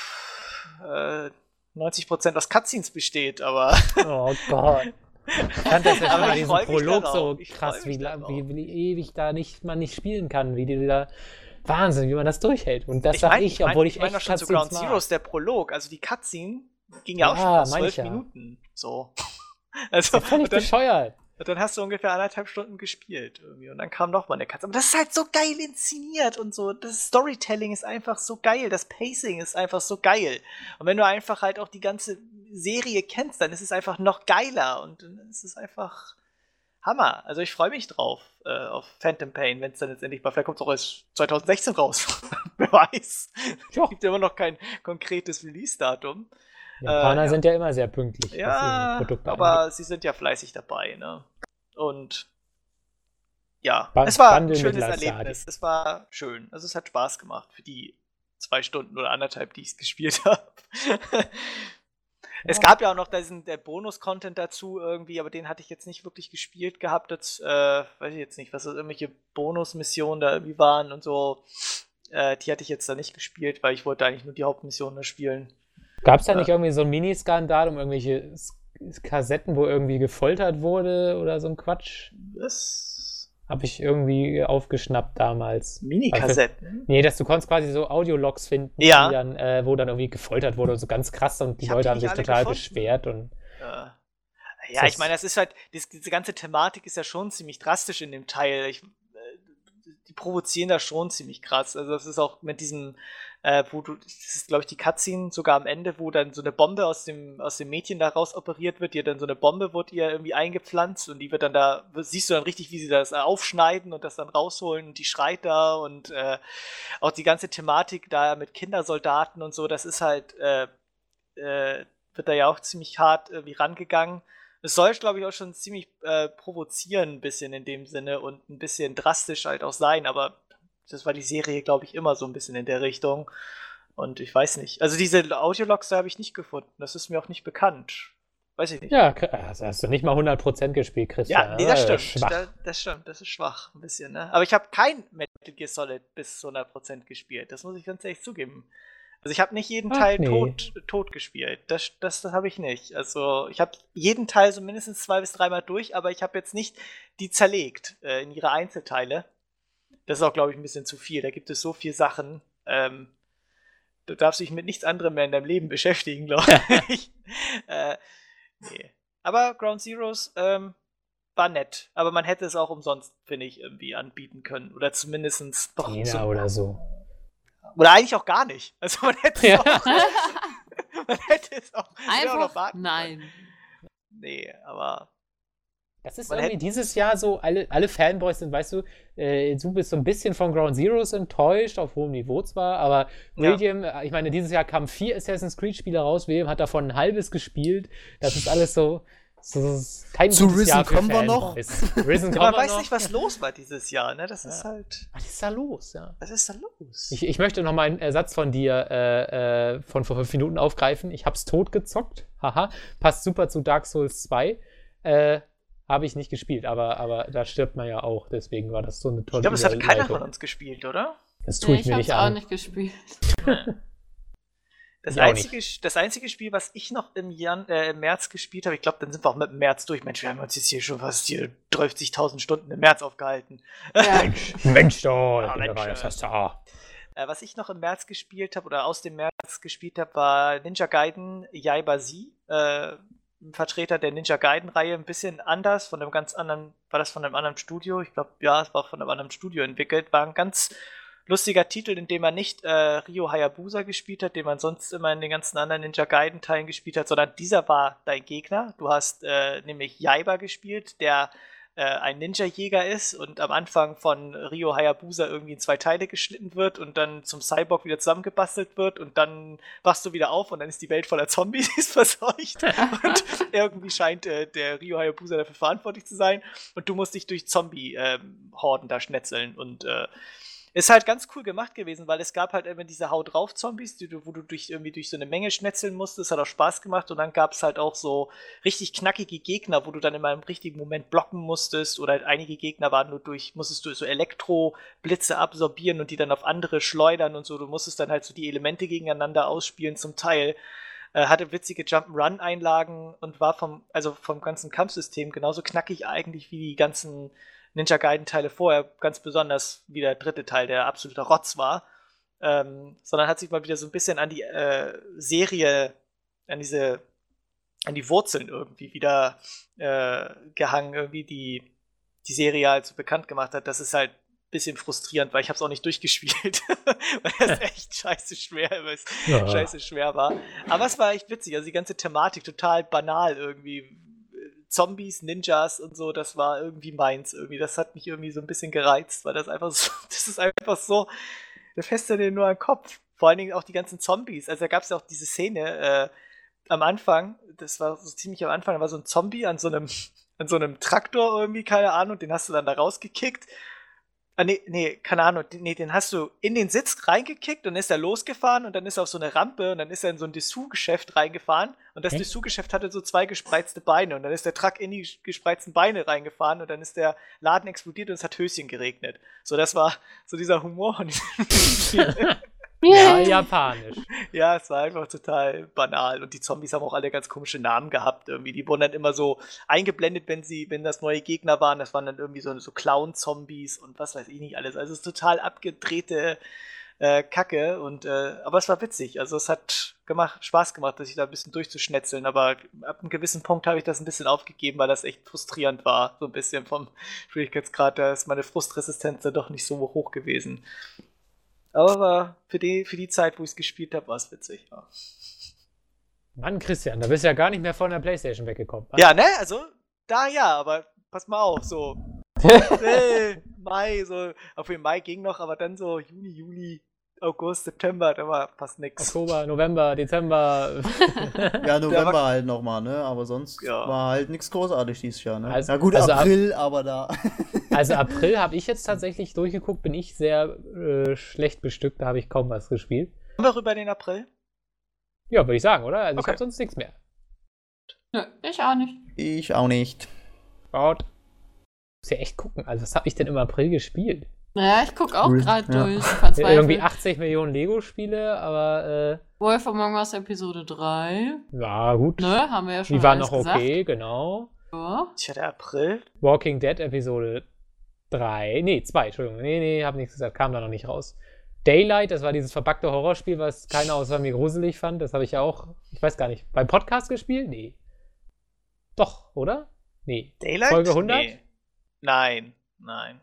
[SPEAKER 3] äh, 90% aus Cutscenes besteht, aber
[SPEAKER 5] Oh Gott. Ich fand das ja schon
[SPEAKER 3] Aber
[SPEAKER 5] mal
[SPEAKER 3] ich
[SPEAKER 5] diesen
[SPEAKER 3] freu mich
[SPEAKER 5] Prolog so
[SPEAKER 3] Ich
[SPEAKER 5] krass, wie, wie, wie ewig da nicht, man nicht spielen kann, wie die da. Wahnsinn, wie man das durchhält. Und das
[SPEAKER 3] ich
[SPEAKER 5] sag
[SPEAKER 3] meine,
[SPEAKER 5] ich, obwohl ich,
[SPEAKER 3] ich
[SPEAKER 5] echt
[SPEAKER 3] schon zu Ground. Zeroes, der Prolog, also die Cutscene ging ja auch schon
[SPEAKER 5] Ja, meine ich
[SPEAKER 3] zwölf. Minuten. So. Also,
[SPEAKER 5] Völlig
[SPEAKER 3] und dann,
[SPEAKER 5] bescheuert.
[SPEAKER 3] Und dann hast du ungefähr anderthalb Stunden gespielt irgendwie. Und dann kam noch mal eine Katze. Aber das ist halt so geil inszeniert und so. Das Storytelling ist einfach so geil. Das Pacing ist einfach so geil. Und wenn du einfach halt auch die ganze Serie kennst, dann ist es einfach noch geiler. Und dann ist es einfach Hammer. Also ich freue mich drauf äh, auf Phantom Pain, wenn es dann jetzt endlich mal, vielleicht kommt es auch erst 2016 raus. Wer weiß. Es gibt ja immer noch kein konkretes Release-Datum.
[SPEAKER 5] Japaner
[SPEAKER 3] ja.
[SPEAKER 5] sind ja immer sehr pünktlich.
[SPEAKER 3] Ja, aber
[SPEAKER 5] angeht.
[SPEAKER 3] sie sind ja fleißig dabei, ne? Und ja,
[SPEAKER 5] Ba-
[SPEAKER 3] es war ein
[SPEAKER 5] Bundle mit
[SPEAKER 3] schönes. Erlebnis. Es war schön. Also es hat Spaß gemacht für die zwei Stunden oder anderthalb, die ich es gespielt habe. Es gab ja auch noch diesen der Bonus-Content dazu irgendwie, aber den hatte ich jetzt nicht wirklich gespielt gehabt. Das, äh, weiß ich jetzt nicht, was das irgendwelche Bonus-Missionen da irgendwie waren und so. Äh, die hatte ich jetzt da nicht gespielt, weil ich wollte eigentlich nur die Hauptmission da spielen.
[SPEAKER 5] Gab es da nicht irgendwie so einen Miniskandal um irgendwelche Kassetten, wo irgendwie gefoltert wurde oder so ein Quatsch?
[SPEAKER 3] Das
[SPEAKER 5] Habe ich irgendwie aufgeschnappt damals.
[SPEAKER 3] Mini-Kassetten.
[SPEAKER 5] Nee, dass du konntest quasi so Audiologs finden,
[SPEAKER 3] Ja.
[SPEAKER 5] dann, äh, wo dann irgendwie gefoltert wurde und so ganz krass und die
[SPEAKER 3] Ich hab
[SPEAKER 5] Leute
[SPEAKER 3] die
[SPEAKER 5] haben sich total
[SPEAKER 3] gefunden.
[SPEAKER 5] beschwert und
[SPEAKER 3] Ja, ja
[SPEAKER 5] Das-
[SPEAKER 3] ich meine, das ist halt, dies, diese ganze Thematik ist ja schon ziemlich drastisch in dem Teil. Ich, äh, die provozieren da schon ziemlich krass. Also das ist auch mit diesem, äh, wo du, das ist glaube ich die Cutscene sogar am Ende, wo dann so eine Bombe aus dem, aus dem Mädchen da raus operiert wird, ihr dann so eine Bombe wird ihr irgendwie eingepflanzt und die wird dann da, siehst du dann richtig, wie sie das aufschneiden und das dann rausholen und die schreit da und äh, auch die ganze Thematik da mit Kindersoldaten und so, das ist halt, äh, äh, wird da ja auch ziemlich hart irgendwie rangegangen. Es soll, glaube ich, auch schon ziemlich äh, provozieren, ein bisschen in dem Sinne und ein bisschen drastisch halt auch sein, aber das war die Serie, glaube ich, immer so ein bisschen in der Richtung. Und ich weiß nicht. Also diese Audiologs da habe ich nicht gefunden. Das ist mir auch nicht bekannt. Weiß ich nicht.
[SPEAKER 5] Ja, also hast du nicht mal 100% gespielt, Christian.
[SPEAKER 3] Ja, nee, das
[SPEAKER 5] Äh,
[SPEAKER 3] stimmt.
[SPEAKER 5] Schwach.
[SPEAKER 3] Da, das stimmt. Das ist schwach, ein bisschen, ne? Aber ich habe kein Metal Gear Solid bis 100% gespielt. Das muss ich ganz ehrlich zugeben. Also ich habe nicht jeden
[SPEAKER 5] Ach,
[SPEAKER 3] Teil
[SPEAKER 5] nee.
[SPEAKER 3] tot, tot gespielt. Das, das, das habe ich nicht. Also ich habe jeden Teil so mindestens zwei bis dreimal durch, aber ich habe jetzt nicht die zerlegt äh, in ihre Einzelteile. Das ist auch, glaube ich, ein bisschen zu viel. Da gibt es so viele Sachen. Ähm, du darfst dich mit nichts anderem mehr in deinem Leben beschäftigen, glaube ich. äh, nee. Aber Ground Zeroes ähm, war nett. Aber man hätte es auch umsonst, finde ich, irgendwie anbieten können. Oder zumindest doch.
[SPEAKER 5] China
[SPEAKER 3] so,
[SPEAKER 5] oder so.
[SPEAKER 3] oder eigentlich auch gar nicht. Also man hätte es
[SPEAKER 5] Ja.
[SPEAKER 3] auch, man hätte es auch, hätte auch noch
[SPEAKER 6] Einfach
[SPEAKER 3] warten können.
[SPEAKER 6] nein.
[SPEAKER 3] Nee, aber
[SPEAKER 5] Das ist
[SPEAKER 3] Man
[SPEAKER 5] irgendwie dieses Jahr so, alle, alle Fanboys sind, weißt du, äh, du bist so ein bisschen von Ground Zeroes enttäuscht, auf hohem Niveau zwar, aber
[SPEAKER 3] Ja.
[SPEAKER 5] William, äh, ich meine, dieses Jahr kamen vier Assassin's Creed-Spiele raus, William hat davon ein halbes gespielt. Das ist alles so, so kein
[SPEAKER 4] Zu
[SPEAKER 5] gutes
[SPEAKER 4] Risen
[SPEAKER 5] Jahr
[SPEAKER 4] kommen wir noch.
[SPEAKER 5] Risen
[SPEAKER 3] man
[SPEAKER 5] kommen wir
[SPEAKER 3] weiß
[SPEAKER 5] noch.
[SPEAKER 3] nicht, was los war dieses Jahr. Ne? Das ist
[SPEAKER 5] Ja.
[SPEAKER 3] halt.
[SPEAKER 5] Was ist da los, ja?
[SPEAKER 3] Was ist da los?
[SPEAKER 5] Ich, ich möchte noch mal einen Ersatz von dir äh, äh, von vor fünf Minuten aufgreifen. Ich hab's tot gezockt. Haha. Passt super zu Dark Souls 2. Äh, habe ich nicht gespielt, aber, aber da stirbt man ja auch. Deswegen war das so eine tolle
[SPEAKER 3] ich glaube, das hat keiner von uns gespielt, oder?
[SPEAKER 5] Das tue
[SPEAKER 6] Nee,
[SPEAKER 5] ich mir
[SPEAKER 6] hab's
[SPEAKER 5] nicht
[SPEAKER 6] auch
[SPEAKER 5] an.
[SPEAKER 6] nicht gespielt.
[SPEAKER 3] Das
[SPEAKER 5] Ich auch
[SPEAKER 3] einzige, das einzige Spiel, was ich noch im, Jan äh, im März gespielt habe, ich glaube, dann sind wir auch mit dem März durch. Mensch, wir haben uns jetzt hier schon fast hier 30.000 Stunden im März aufgehalten.
[SPEAKER 6] Ja.
[SPEAKER 5] Mensch, doch.
[SPEAKER 3] Ja,
[SPEAKER 5] ich bin
[SPEAKER 3] Mensch,
[SPEAKER 5] dabei,
[SPEAKER 3] äh.
[SPEAKER 5] auch.
[SPEAKER 3] Äh, was ich noch im März gespielt habe oder aus dem März gespielt habe, war Ninja Gaiden Yaiba Z. Äh, Vertreter der Ninja Gaiden-Reihe, ein bisschen anders, von einem ganz anderen, war das von einem anderen Studio? Ich glaube, ja, es war von einem anderen Studio entwickelt. War ein ganz lustiger Titel, in dem man nicht äh, Ryo Hayabusa gespielt hat, den man sonst immer in den ganzen anderen Ninja Gaiden-Teilen gespielt hat, sondern dieser war dein Gegner. Du hast äh, nämlich Yaiba gespielt, der äh, ein Ninja-Jäger ist und am Anfang von Ryo Hayabusa irgendwie in zwei Teile geschnitten wird und dann zum Cyborg wieder zusammengebastelt wird und dann wachst du wieder auf und dann ist die Welt voller Zombies verseucht. Und irgendwie scheint äh, der Ryo Hayabusa dafür verantwortlich zu sein. Und du musst dich durch Zombie-Horden da schnetzeln und äh, ist halt ganz cool gemacht gewesen, weil es gab halt immer diese Haut drauf Zombies, die wo du durch irgendwie durch so eine Menge schnetzeln musstest, hat auch Spaß gemacht. Und dann gab es halt auch so richtig knackige Gegner, wo du dann immer im richtigen Moment blocken musstest. Oder halt einige Gegner waren nur durch, musstest du so Elektroblitze absorbieren und die dann auf andere schleudern und so, du musstest dann halt so die Elemente gegeneinander ausspielen zum Teil. Äh, hatte witzige Jump'n'Run-Einlagen und war vom, also vom ganzen Kampfsystem genauso knackig eigentlich wie die ganzen Ninja Gaiden-Teile vorher, ganz besonders wie der dritte Teil, der absoluter Rotz war. Ähm, sondern hat sich mal wieder so ein bisschen an die äh, Serie, an diese, an die Wurzeln irgendwie wieder äh, gehangen, irgendwie die die Serie halt so bekannt gemacht hat. Das ist halt ein bisschen frustrierend, weil ich habe es auch nicht durchgespielt, weil das echt scheiße schwer ist
[SPEAKER 5] Ja.
[SPEAKER 3] scheiße schwer war. Aber es war echt witzig. Also die ganze Thematik total banal irgendwie. Zombies, Ninjas und so, das war irgendwie meins irgendwie. Das hat mich irgendwie so ein bisschen gereizt, weil das einfach so, das ist einfach so, da fässt du dir nur an den Kopf. Vor allen Dingen auch die ganzen Zombies. Also da gab es ja auch diese Szene äh, am Anfang, das war so ziemlich am Anfang, da war so ein Zombie an so einem, an so einem Traktor irgendwie, keine Ahnung, den hast du dann da rausgekickt. Ah, nee, nee, keine Ahnung. Nee, den hast du in den Sitz reingekickt und dann ist er losgefahren und dann ist er auf so eine Rampe und dann ist er in so ein Dessous-Geschäft reingefahren und das
[SPEAKER 5] Hä?
[SPEAKER 3] Dessous-Geschäft hatte so zwei gespreizte Beine und dann ist der Truck in die gespreizten Beine reingefahren und dann ist der Laden explodiert und es hat Höschen geregnet. So, das war so dieser Humor von diesem Spiel.
[SPEAKER 5] Ja, japanisch.
[SPEAKER 3] Ja, es war einfach total banal. Und die Zombies haben auch alle ganz komische Namen gehabt. Irgendwie. Die wurden dann immer so eingeblendet, wenn sie, wenn das neue Gegner waren. Das waren dann irgendwie so, so Clown-Zombies und was weiß ich nicht alles. Also es ist total abgedrehte äh, Kacke. Und, äh, aber es war witzig. Also es hat gemacht, Spaß gemacht, sich da ein bisschen durchzuschnetzeln. Aber ab einem gewissen Punkt habe ich das ein bisschen aufgegeben, weil das echt frustrierend war. So ein bisschen vom Schwierigkeitsgrad. Da ist meine Frustresistenz dann doch nicht so hoch gewesen. Aber für die, für die Zeit, wo ich es gespielt habe, war es witzig. Ja.
[SPEAKER 5] Mann, Christian, da bist du ja gar nicht mehr von der Playstation weggekommen. wa?
[SPEAKER 3] ja, ne? Also, da ja, aber pass mal auf, so. äh, Mai, so. Obwohl Mai ging noch, aber dann so Juni, Juli, August, September, da war fast nix.
[SPEAKER 5] Oktober, November, Dezember.
[SPEAKER 4] Ja, November
[SPEAKER 3] war-
[SPEAKER 4] halt nochmal, ne? Aber sonst
[SPEAKER 3] Ja.
[SPEAKER 4] war halt nichts großartig dieses Jahr, ne?
[SPEAKER 5] Also-
[SPEAKER 4] ja gut,
[SPEAKER 5] also ab-
[SPEAKER 4] April, aber da.
[SPEAKER 5] Also April habe ich jetzt tatsächlich durchgeguckt, bin ich sehr äh, schlecht bestückt, da habe ich kaum was gespielt.
[SPEAKER 3] Kommen wir rüber den April?
[SPEAKER 5] Ja, würde ich sagen, oder? Also ich
[SPEAKER 3] Okay.
[SPEAKER 5] habe sonst nichts mehr.
[SPEAKER 6] Nö, ich auch nicht.
[SPEAKER 4] Ich auch nicht.
[SPEAKER 5] Gott. Muss ja echt gucken. Also, was habe ich denn im April gespielt?
[SPEAKER 6] Naja, ich guck auch
[SPEAKER 4] Cool,
[SPEAKER 6] gerade
[SPEAKER 4] ja.
[SPEAKER 6] durch. Verzweifelt.
[SPEAKER 5] Irgendwie 80 Millionen Lego-Spiele, aber
[SPEAKER 6] Wolf Among Us Episode 3.
[SPEAKER 5] äh, ja, gut.
[SPEAKER 6] Ne, haben wir ja schon
[SPEAKER 5] Die waren noch
[SPEAKER 6] gesagt.
[SPEAKER 5] okay, genau.
[SPEAKER 6] Ja.
[SPEAKER 3] Tja, der April.
[SPEAKER 5] Walking Dead Episode 3. Nee, 2, Entschuldigung. Nee, nee, hab nichts gesagt, kam da noch nicht raus. Daylight, das war dieses verpackte Horrorspiel, was keiner außer mir gruselig fand. Das habe ich ja auch, ich weiß gar nicht, beim Podcast gespielt? Nee. Doch, oder? Nee.
[SPEAKER 3] Daylight?
[SPEAKER 5] Folge 100?
[SPEAKER 3] Nee. Nein, nein.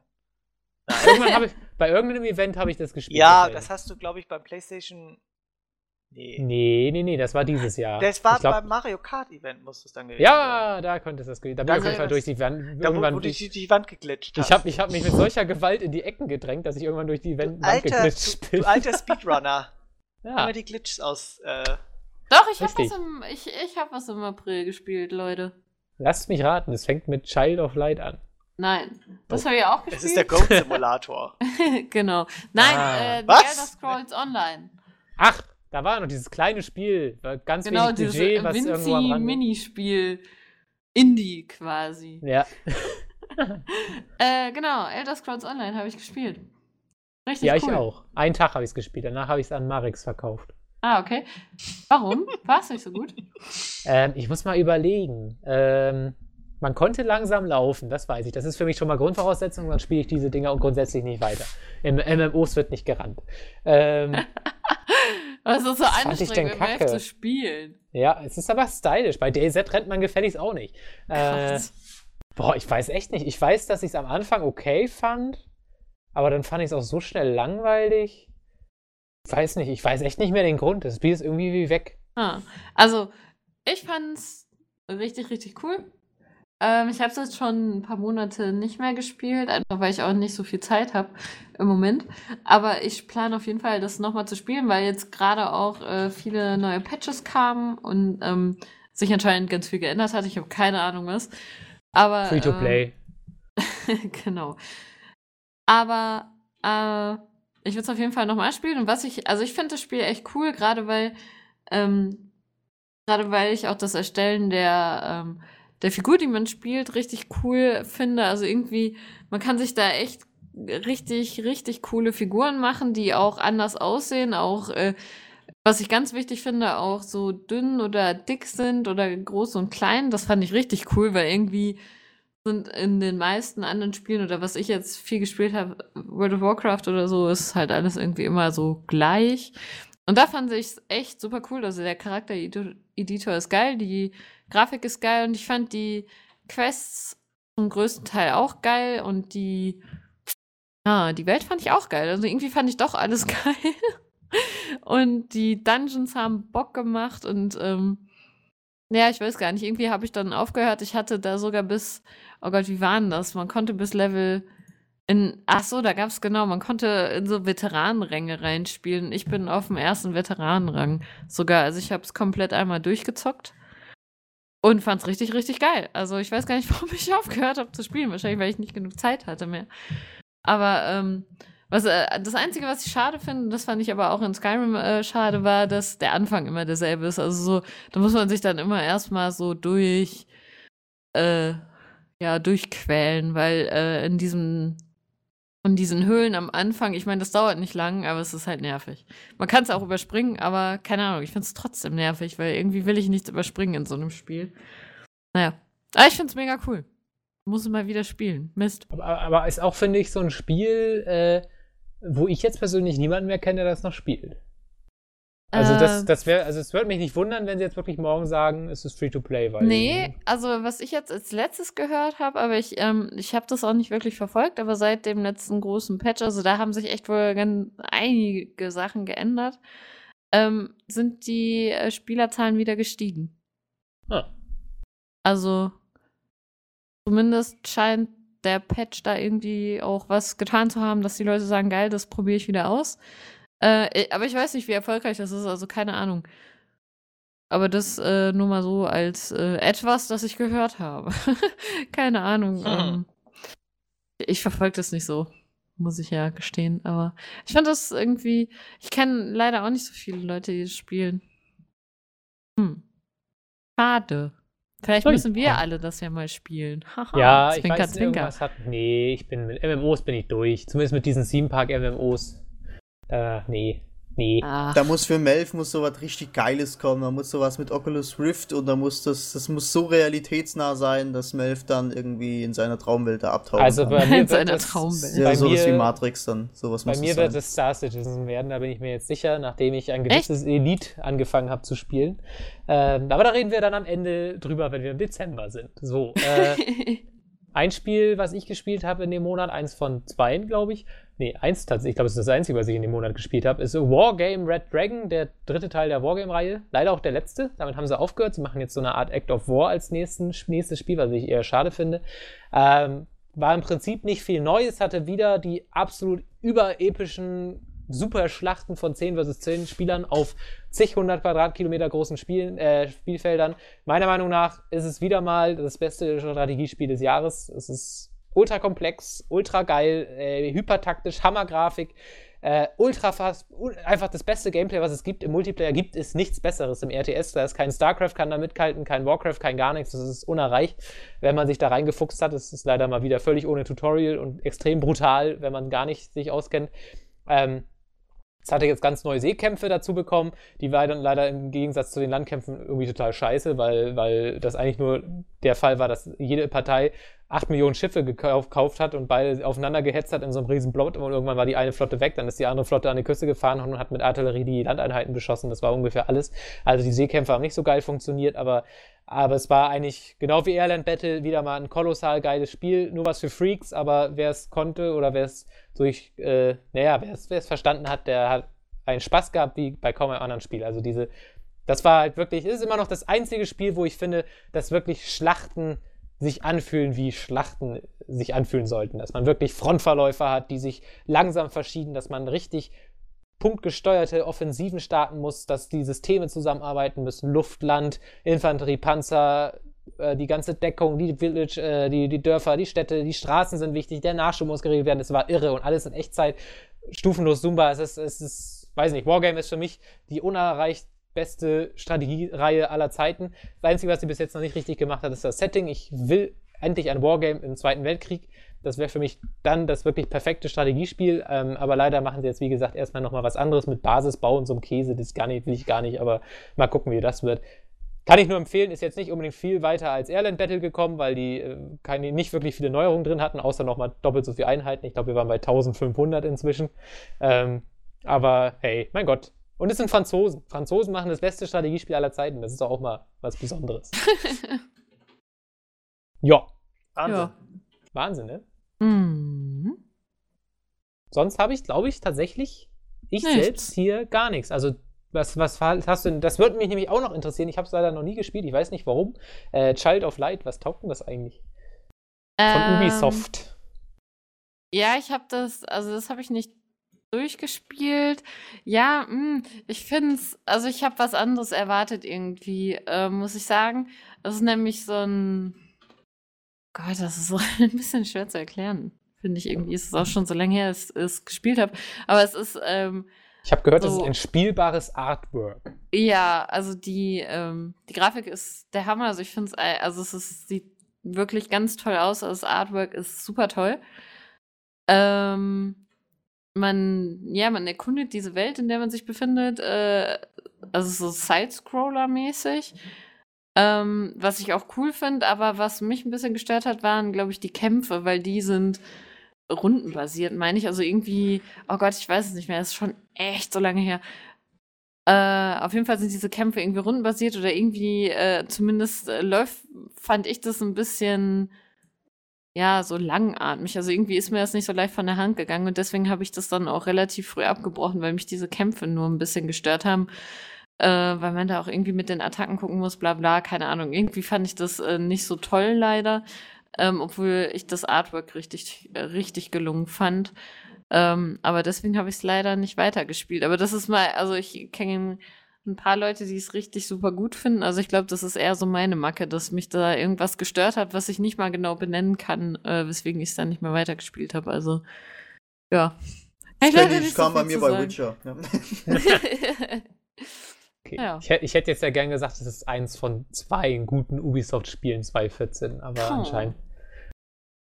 [SPEAKER 5] Irgendwann habe ich, bei irgendeinem Event habe ich das gespielt.
[SPEAKER 3] Ja,
[SPEAKER 5] deswegen.
[SPEAKER 3] das hast du, glaube ich, beim PlayStation. Nee.
[SPEAKER 5] Nee, nee, nee, das war dieses Jahr.
[SPEAKER 3] Das war
[SPEAKER 5] ich glaub,
[SPEAKER 3] beim Mario Kart Event, muss es dann gewesen sein.
[SPEAKER 5] Ja, da könnte es das gewesen. Da bin ich auf jeden
[SPEAKER 3] kann
[SPEAKER 5] Fall
[SPEAKER 3] das-
[SPEAKER 5] durch die Wand.
[SPEAKER 3] Da,
[SPEAKER 5] Irgendwann
[SPEAKER 3] wo du
[SPEAKER 5] durch,
[SPEAKER 3] die, Wand geglitscht
[SPEAKER 5] ich habe ich hab mich mit solcher Gewalt in die Ecken gedrängt, dass ich irgendwann durch die Wand, geglitscht
[SPEAKER 3] du,
[SPEAKER 5] bin.
[SPEAKER 3] du alter Speedrunner.
[SPEAKER 5] ja.
[SPEAKER 3] Immer die Glitches aus. Äh,
[SPEAKER 6] Doch, ich habe was, im- ich, ich hab was im April gespielt, Leute.
[SPEAKER 5] Lasst mich raten, es fängt mit Child of Light an.
[SPEAKER 6] Nein, das
[SPEAKER 5] Oh.
[SPEAKER 6] habe ich auch
[SPEAKER 3] es
[SPEAKER 6] gespielt.
[SPEAKER 3] ist der Goat Simulator.
[SPEAKER 6] genau. Nein,
[SPEAKER 5] Ah.
[SPEAKER 6] äh, The
[SPEAKER 3] Was?
[SPEAKER 6] Elder Scrolls Online.
[SPEAKER 5] Ach, da war noch dieses kleine Spiel, war ganz
[SPEAKER 6] Genau,
[SPEAKER 5] wenig
[SPEAKER 6] dieses
[SPEAKER 5] Budget, was irgendwo am
[SPEAKER 6] Vinci
[SPEAKER 5] Rand.
[SPEAKER 6] Minispiel. Indie quasi.
[SPEAKER 5] Ja,
[SPEAKER 6] Äh, genau, Elder Scrolls Online habe ich gespielt. Richtig
[SPEAKER 5] ja,
[SPEAKER 6] cool.
[SPEAKER 5] ich auch. Einen Tag habe ich es gespielt, danach habe ich es an Marix verkauft.
[SPEAKER 6] Ah, okay. Warum? War es nicht so gut?
[SPEAKER 5] Ähm, ich muss mal überlegen. Ähm, man konnte langsam laufen, das weiß ich. Das ist für mich schon mal Grundvoraussetzung, dann spiele ich diese Dinger und grundsätzlich nicht weiter. Im MMOs wird nicht gerannt. Ähm,
[SPEAKER 6] es ist so
[SPEAKER 5] fand ich denn
[SPEAKER 6] anstrengend,
[SPEAKER 5] kacke?
[SPEAKER 6] zu spielen.
[SPEAKER 5] ja, es ist aber stylisch. Bei DayZ rennt man gefälligst auch nicht. Äh, boah, ich weiß echt nicht. Ich weiß, dass ich es am Anfang okay fand, aber dann fand ich es auch so schnell langweilig. Ich weiß nicht, ich weiß echt nicht mehr den Grund. Das Spiel ist irgendwie wie weg.
[SPEAKER 6] Ah, also, ich fand's richtig, richtig cool. Ähm, ich habe es jetzt schon ein paar Monate nicht mehr gespielt, einfach weil ich auch nicht so viel Zeit habe im Moment. Aber ich plane auf jeden Fall, das nochmal zu spielen, weil jetzt gerade auch äh, viele neue Patches kamen und ähm, sich anscheinend ganz viel geändert hat. Ich habe keine Ahnung was. Aber
[SPEAKER 5] Free to
[SPEAKER 6] ähm,
[SPEAKER 5] play.
[SPEAKER 6] genau. Aber äh, ich würde es auf jeden Fall nochmal spielen. Und was ich, also ich finde das Spiel echt cool, gerade weil, ähm, gerade weil ich auch das Erstellen der, ähm, der Figur, die man spielt, richtig cool finde. Also irgendwie, man kann sich da echt richtig, richtig coole Figuren machen, die auch anders aussehen, auch äh, was ich ganz wichtig finde, auch so dünn oder dick sind oder groß und klein. Das fand ich richtig cool, weil irgendwie sind in den meisten anderen Spielen oder was ich jetzt viel gespielt habe, World of Warcraft oder so, ist halt alles irgendwie immer so gleich. Und da fand ich es echt super cool. Also der Charakter-Editor ist geil, die Grafik ist geil und ich fand die Quests zum größten Teil auch geil und die, ja, die Welt fand ich auch geil. Also irgendwie fand ich doch alles geil. Und die Dungeons haben Bock gemacht und ähm, ja, ich weiß gar nicht, irgendwie habe ich dann aufgehört. Ich hatte da sogar bis, oh Gott, wie war denn das? Man konnte bis Level in, ach so, da gab es genau, man konnte in so Veteranenränge reinspielen. Ich bin auf dem ersten Veteranenrang sogar. Also ich habe es komplett einmal durchgezockt und fand es richtig, richtig geil. Also ich weiß gar nicht, warum ich aufgehört habe zu spielen. Wahrscheinlich, weil ich nicht genug Zeit hatte mehr. Aber ähm, was, äh, das Einzige, was ich schade finde, das fand ich aber auch in Skyrim äh, schade, war, dass der Anfang immer derselbe ist. Also so, da muss man sich dann immer erstmal so durch, äh, ja, durchquälen, weil äh, in diesem, in diesen Höhlen am Anfang, ich meine, das dauert nicht lang, aber es ist halt nervig. Man kann es auch überspringen, aber keine Ahnung, ich finde es trotzdem nervig, weil irgendwie will ich nichts überspringen in so einem Spiel. Naja, aber ich finde es mega cool. Muss mal wieder spielen. Mist.
[SPEAKER 5] Aber, aber ist auch, finde ich, so ein Spiel, äh, wo ich jetzt persönlich niemanden mehr kenne, der das noch spielt. Also das,
[SPEAKER 6] Äh,
[SPEAKER 5] das wäre, also es würde mich nicht wundern, wenn sie jetzt wirklich morgen sagen, es ist free to play, weil.
[SPEAKER 6] Nee, also was ich jetzt als letztes gehört habe, aber ich, ähm, ich habe das auch nicht wirklich verfolgt, aber seit dem letzten großen Patch, also da haben sich echt wohl ganz einige Sachen geändert, ähm, sind die äh, Spielerzahlen wieder gestiegen.
[SPEAKER 5] Ah.
[SPEAKER 6] Also zumindest scheint der Patch da irgendwie auch was getan zu haben, dass die Leute sagen, geil, das probiere ich wieder aus. Äh, aber ich weiß nicht, wie erfolgreich das ist, also keine Ahnung. Aber das äh, nur mal so als äh, etwas, das ich gehört habe. keine Ahnung.
[SPEAKER 3] Hm.
[SPEAKER 6] Ähm, ich verfolge das nicht so, muss ich ja gestehen. Aber ich fand das irgendwie. Ich kenne leider auch nicht so viele Leute, die das spielen. Hm. Schade. Vielleicht
[SPEAKER 5] Ui.
[SPEAKER 6] müssen wir alle das ja mal spielen. Haha,
[SPEAKER 5] Ja, ich
[SPEAKER 6] Zwinker,
[SPEAKER 5] weiß,
[SPEAKER 6] Zwinker.
[SPEAKER 5] irgendwas hat. Nee, ich bin mit MMOs bin ich durch. Zumindest mit diesen Theme Park MMOs. Äh, nee. Nee.
[SPEAKER 6] Ach,
[SPEAKER 4] Da muss für Melf muss sowas richtig Geiles kommen. Da muss sowas mit Oculus Rift und da muss das, das muss so realitätsnah sein, dass Melf dann irgendwie in seiner Traumwelt da abtauchen
[SPEAKER 5] Also
[SPEAKER 4] kann.
[SPEAKER 5] bei mir
[SPEAKER 6] In
[SPEAKER 5] wird
[SPEAKER 6] seiner
[SPEAKER 5] es-
[SPEAKER 6] Traumwelt.
[SPEAKER 4] ja,
[SPEAKER 5] bei
[SPEAKER 4] sowas
[SPEAKER 5] mir-
[SPEAKER 4] wie Matrix dann. Sowas
[SPEAKER 5] Bei
[SPEAKER 4] muss
[SPEAKER 5] mir
[SPEAKER 4] es
[SPEAKER 5] wird es Star Citizen werden, da bin ich mir jetzt sicher, nachdem ich ein gewisses Elite angefangen habe zu spielen. Ähm, aber da reden wir dann am Ende drüber, wenn wir im Dezember sind. So, äh, ein Spiel, was ich gespielt habe in dem Monat, eins von zweien, glaube ich. Nee, eins tatsächlich, ich glaube, es ist das einzige, was ich in dem Monat gespielt habe, ist Wargame Red Dragon, der dritte Teil der Wargame-Reihe. Leider auch der letzte. Damit haben sie aufgehört. Sie machen jetzt so eine Art Act of War als nächsten, nächstes Spiel, was ich eher schade finde. Ähm, war im Prinzip nicht viel Neues, hatte wieder die absolut überepischen Superschlachten von 10 versus 10 Spielern auf zig hundert Quadratkilometer großen Spielen, äh, Spielfeldern. Meiner Meinung nach ist es wieder mal das beste Strategiespiel des Jahres. Es ist ultra komplex, ultra geil, äh, hypertaktisch, Hammergrafik, äh, ultra fast, einfach das beste Gameplay, was es gibt. Im Multiplayer gibt es nichts Besseres im RTS. Da ist kein StarCraft, kann da mithalten, kein Warcraft, kein gar nichts. Das ist unerreicht, wenn man sich da reingefuchst hat. Es ist leider mal wieder völlig ohne Tutorial und extrem brutal, wenn man gar nicht sich auskennt. Ähm, es hatte jetzt ganz neue Seekämpfe dazu bekommen. Die waren dann leider im Gegensatz zu den Landkämpfen irgendwie total scheiße, weil, weil das eigentlich nur der Fall war, dass jede Partei 8 Millionen Schiffe gekauft hat und beide aufeinander gehetzt hat in so einem riesen Plot und irgendwann war die eine Flotte weg, dann ist die andere Flotte an die Küste gefahren und hat mit Artillerie die Landeinheiten beschossen. Das war ungefähr alles. Also die Seekämpfe haben nicht so geil funktioniert, aber, aber es war eigentlich genau wie Airland Battle wieder mal ein kolossal geiles Spiel. Nur was für Freaks, aber wer es konnte oder wer es durch, äh, naja, wer es verstanden hat, der hat einen Spaß gehabt wie bei kaum einem anderen Spiel. Also diese, das war halt wirklich, ist immer noch das einzige Spiel, wo ich finde, dass wirklich Schlachten sich anfühlen, wie Schlachten sich anfühlen sollten. Dass man wirklich Frontverläufer hat, die sich langsam verschieben, dass man richtig punktgesteuerte Offensiven starten muss, dass die Systeme zusammenarbeiten müssen. Luft, Land, Infanterie, Panzer, äh, die ganze Deckung, die Village, äh, die, die Dörfer, die Städte, die Straßen sind wichtig, der Nachschub muss geregelt werden. Es war irre und alles in Echtzeit. Stufenlos Zumba. Es ist, es ist, weiß nicht, Wargame ist für mich die unerreicht beste Strategiereihe aller Zeiten. Das Einzige, was sie bis jetzt noch nicht richtig gemacht hat, ist das Setting. Ich will endlich ein Wargame im Zweiten Weltkrieg. Das wäre für mich dann das wirklich perfekte Strategiespiel. Ähm, aber leider machen sie jetzt, wie gesagt, erstmal nochmal was anderes mit Basisbau und so einem Käse. Das gar nicht, will ich gar nicht. Aber mal gucken, wie das wird. Kann ich nur empfehlen, ist jetzt nicht unbedingt viel weiter als Airland Battle gekommen, weil die äh, keine, nicht wirklich viele Neuerungen drin hatten, außer nochmal doppelt so viele Einheiten. Ich glaube, wir waren bei 1500 inzwischen. Ähm, aber hey, mein Gott. Und es sind Franzosen. Franzosen machen das beste Strategiespiel aller Zeiten. Das ist doch auch mal was Besonderes. ja,
[SPEAKER 3] Wahnsinn.
[SPEAKER 6] Ja.
[SPEAKER 5] Wahnsinn, ne?
[SPEAKER 6] Mhm.
[SPEAKER 5] Sonst habe ich, glaube ich, tatsächlich ich
[SPEAKER 6] Nichts.
[SPEAKER 5] selbst hier gar nichts. Also, was, was hast du denn? Das würde mich nämlich auch noch interessieren. Ich habe es leider noch nie gespielt. Ich weiß nicht warum. Äh, Child of Light, was taugt denn das eigentlich? Von
[SPEAKER 6] Ähm,
[SPEAKER 5] Ubisoft.
[SPEAKER 6] Ja, ich habe das, also das habe ich nicht durchgespielt. Ja, mh, ich finde es, also ich habe was anderes erwartet irgendwie, äh, muss ich sagen. Das ist nämlich so ein, Gott, das ist so ein bisschen schwer zu erklären. Finde ich irgendwie, ist es auch schon so lange her, dass ich es gespielt habe. Aber es ist, ähm,
[SPEAKER 5] Ich habe gehört, das
[SPEAKER 6] so-
[SPEAKER 5] ist ein spielbares Artwork.
[SPEAKER 6] ja, also die, ähm, die Grafik ist der Hammer. Also ich finde es, also es ist, sieht wirklich ganz toll aus. Also das Artwork ist super toll. Ähm, man, ja, man erkundet diese Welt, in der man sich befindet. Äh, also so Side-Scroller-mäßig. Ähm, was ich auch cool finde, aber was mich ein bisschen gestört hat, waren, glaube ich, die Kämpfe, weil die sind rundenbasiert, meine ich. Also irgendwie, oh Gott, ich weiß es nicht mehr, das ist schon echt so lange her. Äh, auf jeden Fall sind diese Kämpfe irgendwie rundenbasiert oder irgendwie, äh, zumindest äh, läuft, fand ich das ein bisschen, ja, so langatmig. Also irgendwie ist mir das nicht so leicht von der Hand gegangen und deswegen habe ich das dann auch relativ früh abgebrochen, weil mich diese Kämpfe nur ein bisschen gestört haben. Äh, weil man da auch irgendwie mit den Attacken gucken muss, bla bla, keine Ahnung. Irgendwie fand ich das äh, nicht so toll leider, ähm, obwohl ich das Artwork richtig, äh, richtig gelungen fand. Ähm, aber deswegen habe ich es leider nicht weitergespielt. Aber das ist mal, also ich kenne ein paar Leute, die es richtig super gut finden. Also ich glaube, das ist eher so meine Macke, dass mich da irgendwas gestört hat, was ich nicht mal genau benennen kann, äh, weswegen ich es dann nicht mehr weitergespielt habe. Also ja. Ich
[SPEAKER 4] Das
[SPEAKER 6] nicht
[SPEAKER 4] kam
[SPEAKER 6] so
[SPEAKER 4] bei mir bei
[SPEAKER 6] sagen.
[SPEAKER 4] Witcher. Ja.
[SPEAKER 5] Okay.
[SPEAKER 6] Ja.
[SPEAKER 5] Ich, ich hätte jetzt ja gern gesagt, es ist eins von zwei guten Ubisoft-Spielen 2014, aber
[SPEAKER 6] Hm.
[SPEAKER 5] anscheinend.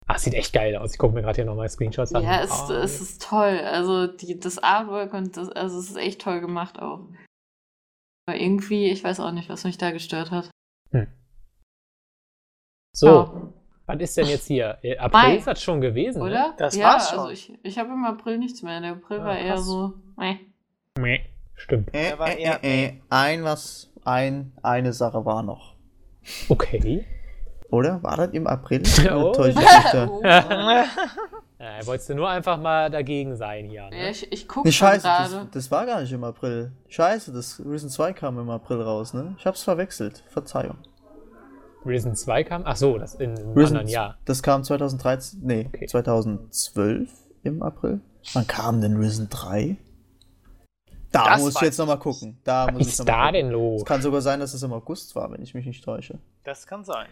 [SPEAKER 5] Ah, es sieht echt geil aus. Ich gucke mir gerade hier nochmal Screenshots an.
[SPEAKER 6] Ja, es,
[SPEAKER 5] Ah,
[SPEAKER 6] es ist toll. Also die, das Artwork und das, also es ist echt toll gemacht auch. Aber irgendwie, ich weiß auch nicht, was mich da gestört hat.
[SPEAKER 5] so,
[SPEAKER 6] Ja,
[SPEAKER 5] was ist denn jetzt hier? Äh, April
[SPEAKER 6] Mai.
[SPEAKER 5] ist das schon gewesen,
[SPEAKER 6] oder?
[SPEAKER 3] Das
[SPEAKER 6] ja,
[SPEAKER 3] war's schon.
[SPEAKER 6] Also ich, ich habe im April nichts mehr. Der April
[SPEAKER 5] Ja,
[SPEAKER 6] war eher so. Meh.
[SPEAKER 5] ne? Meh. Stimmt.
[SPEAKER 4] Äh, äh,
[SPEAKER 3] eher-
[SPEAKER 4] äh, äh, ein was, ein, eine Sache war noch.
[SPEAKER 5] Okay.
[SPEAKER 4] Oder? War das im April?
[SPEAKER 5] Oh.
[SPEAKER 6] Oh.
[SPEAKER 5] Äh, wolltest du nur einfach mal dagegen sein hier.
[SPEAKER 6] Ja,
[SPEAKER 5] Ne?
[SPEAKER 6] ich, ich gucke
[SPEAKER 4] Nee, scheiße, das, das war gar nicht im April. Scheiße, das Risen 2 kam im April raus, ne? Ich hab's verwechselt. Verzeihung.
[SPEAKER 5] Risen 2 kam? Ach so, das in einem
[SPEAKER 4] Risen,
[SPEAKER 5] anderen Jahr.
[SPEAKER 4] Das kam 2013, nee,
[SPEAKER 5] Okay.
[SPEAKER 4] 2012 im April. Wann kam denn Risen 3? Da
[SPEAKER 3] Das
[SPEAKER 4] muss ich jetzt nochmal gucken. Da
[SPEAKER 5] Was
[SPEAKER 4] muss ich
[SPEAKER 5] ist
[SPEAKER 4] noch mal
[SPEAKER 5] da
[SPEAKER 4] gucken.
[SPEAKER 5] denn los?
[SPEAKER 4] Es kann sogar sein, dass es im August war, wenn ich mich nicht täusche.
[SPEAKER 3] Das kann sein.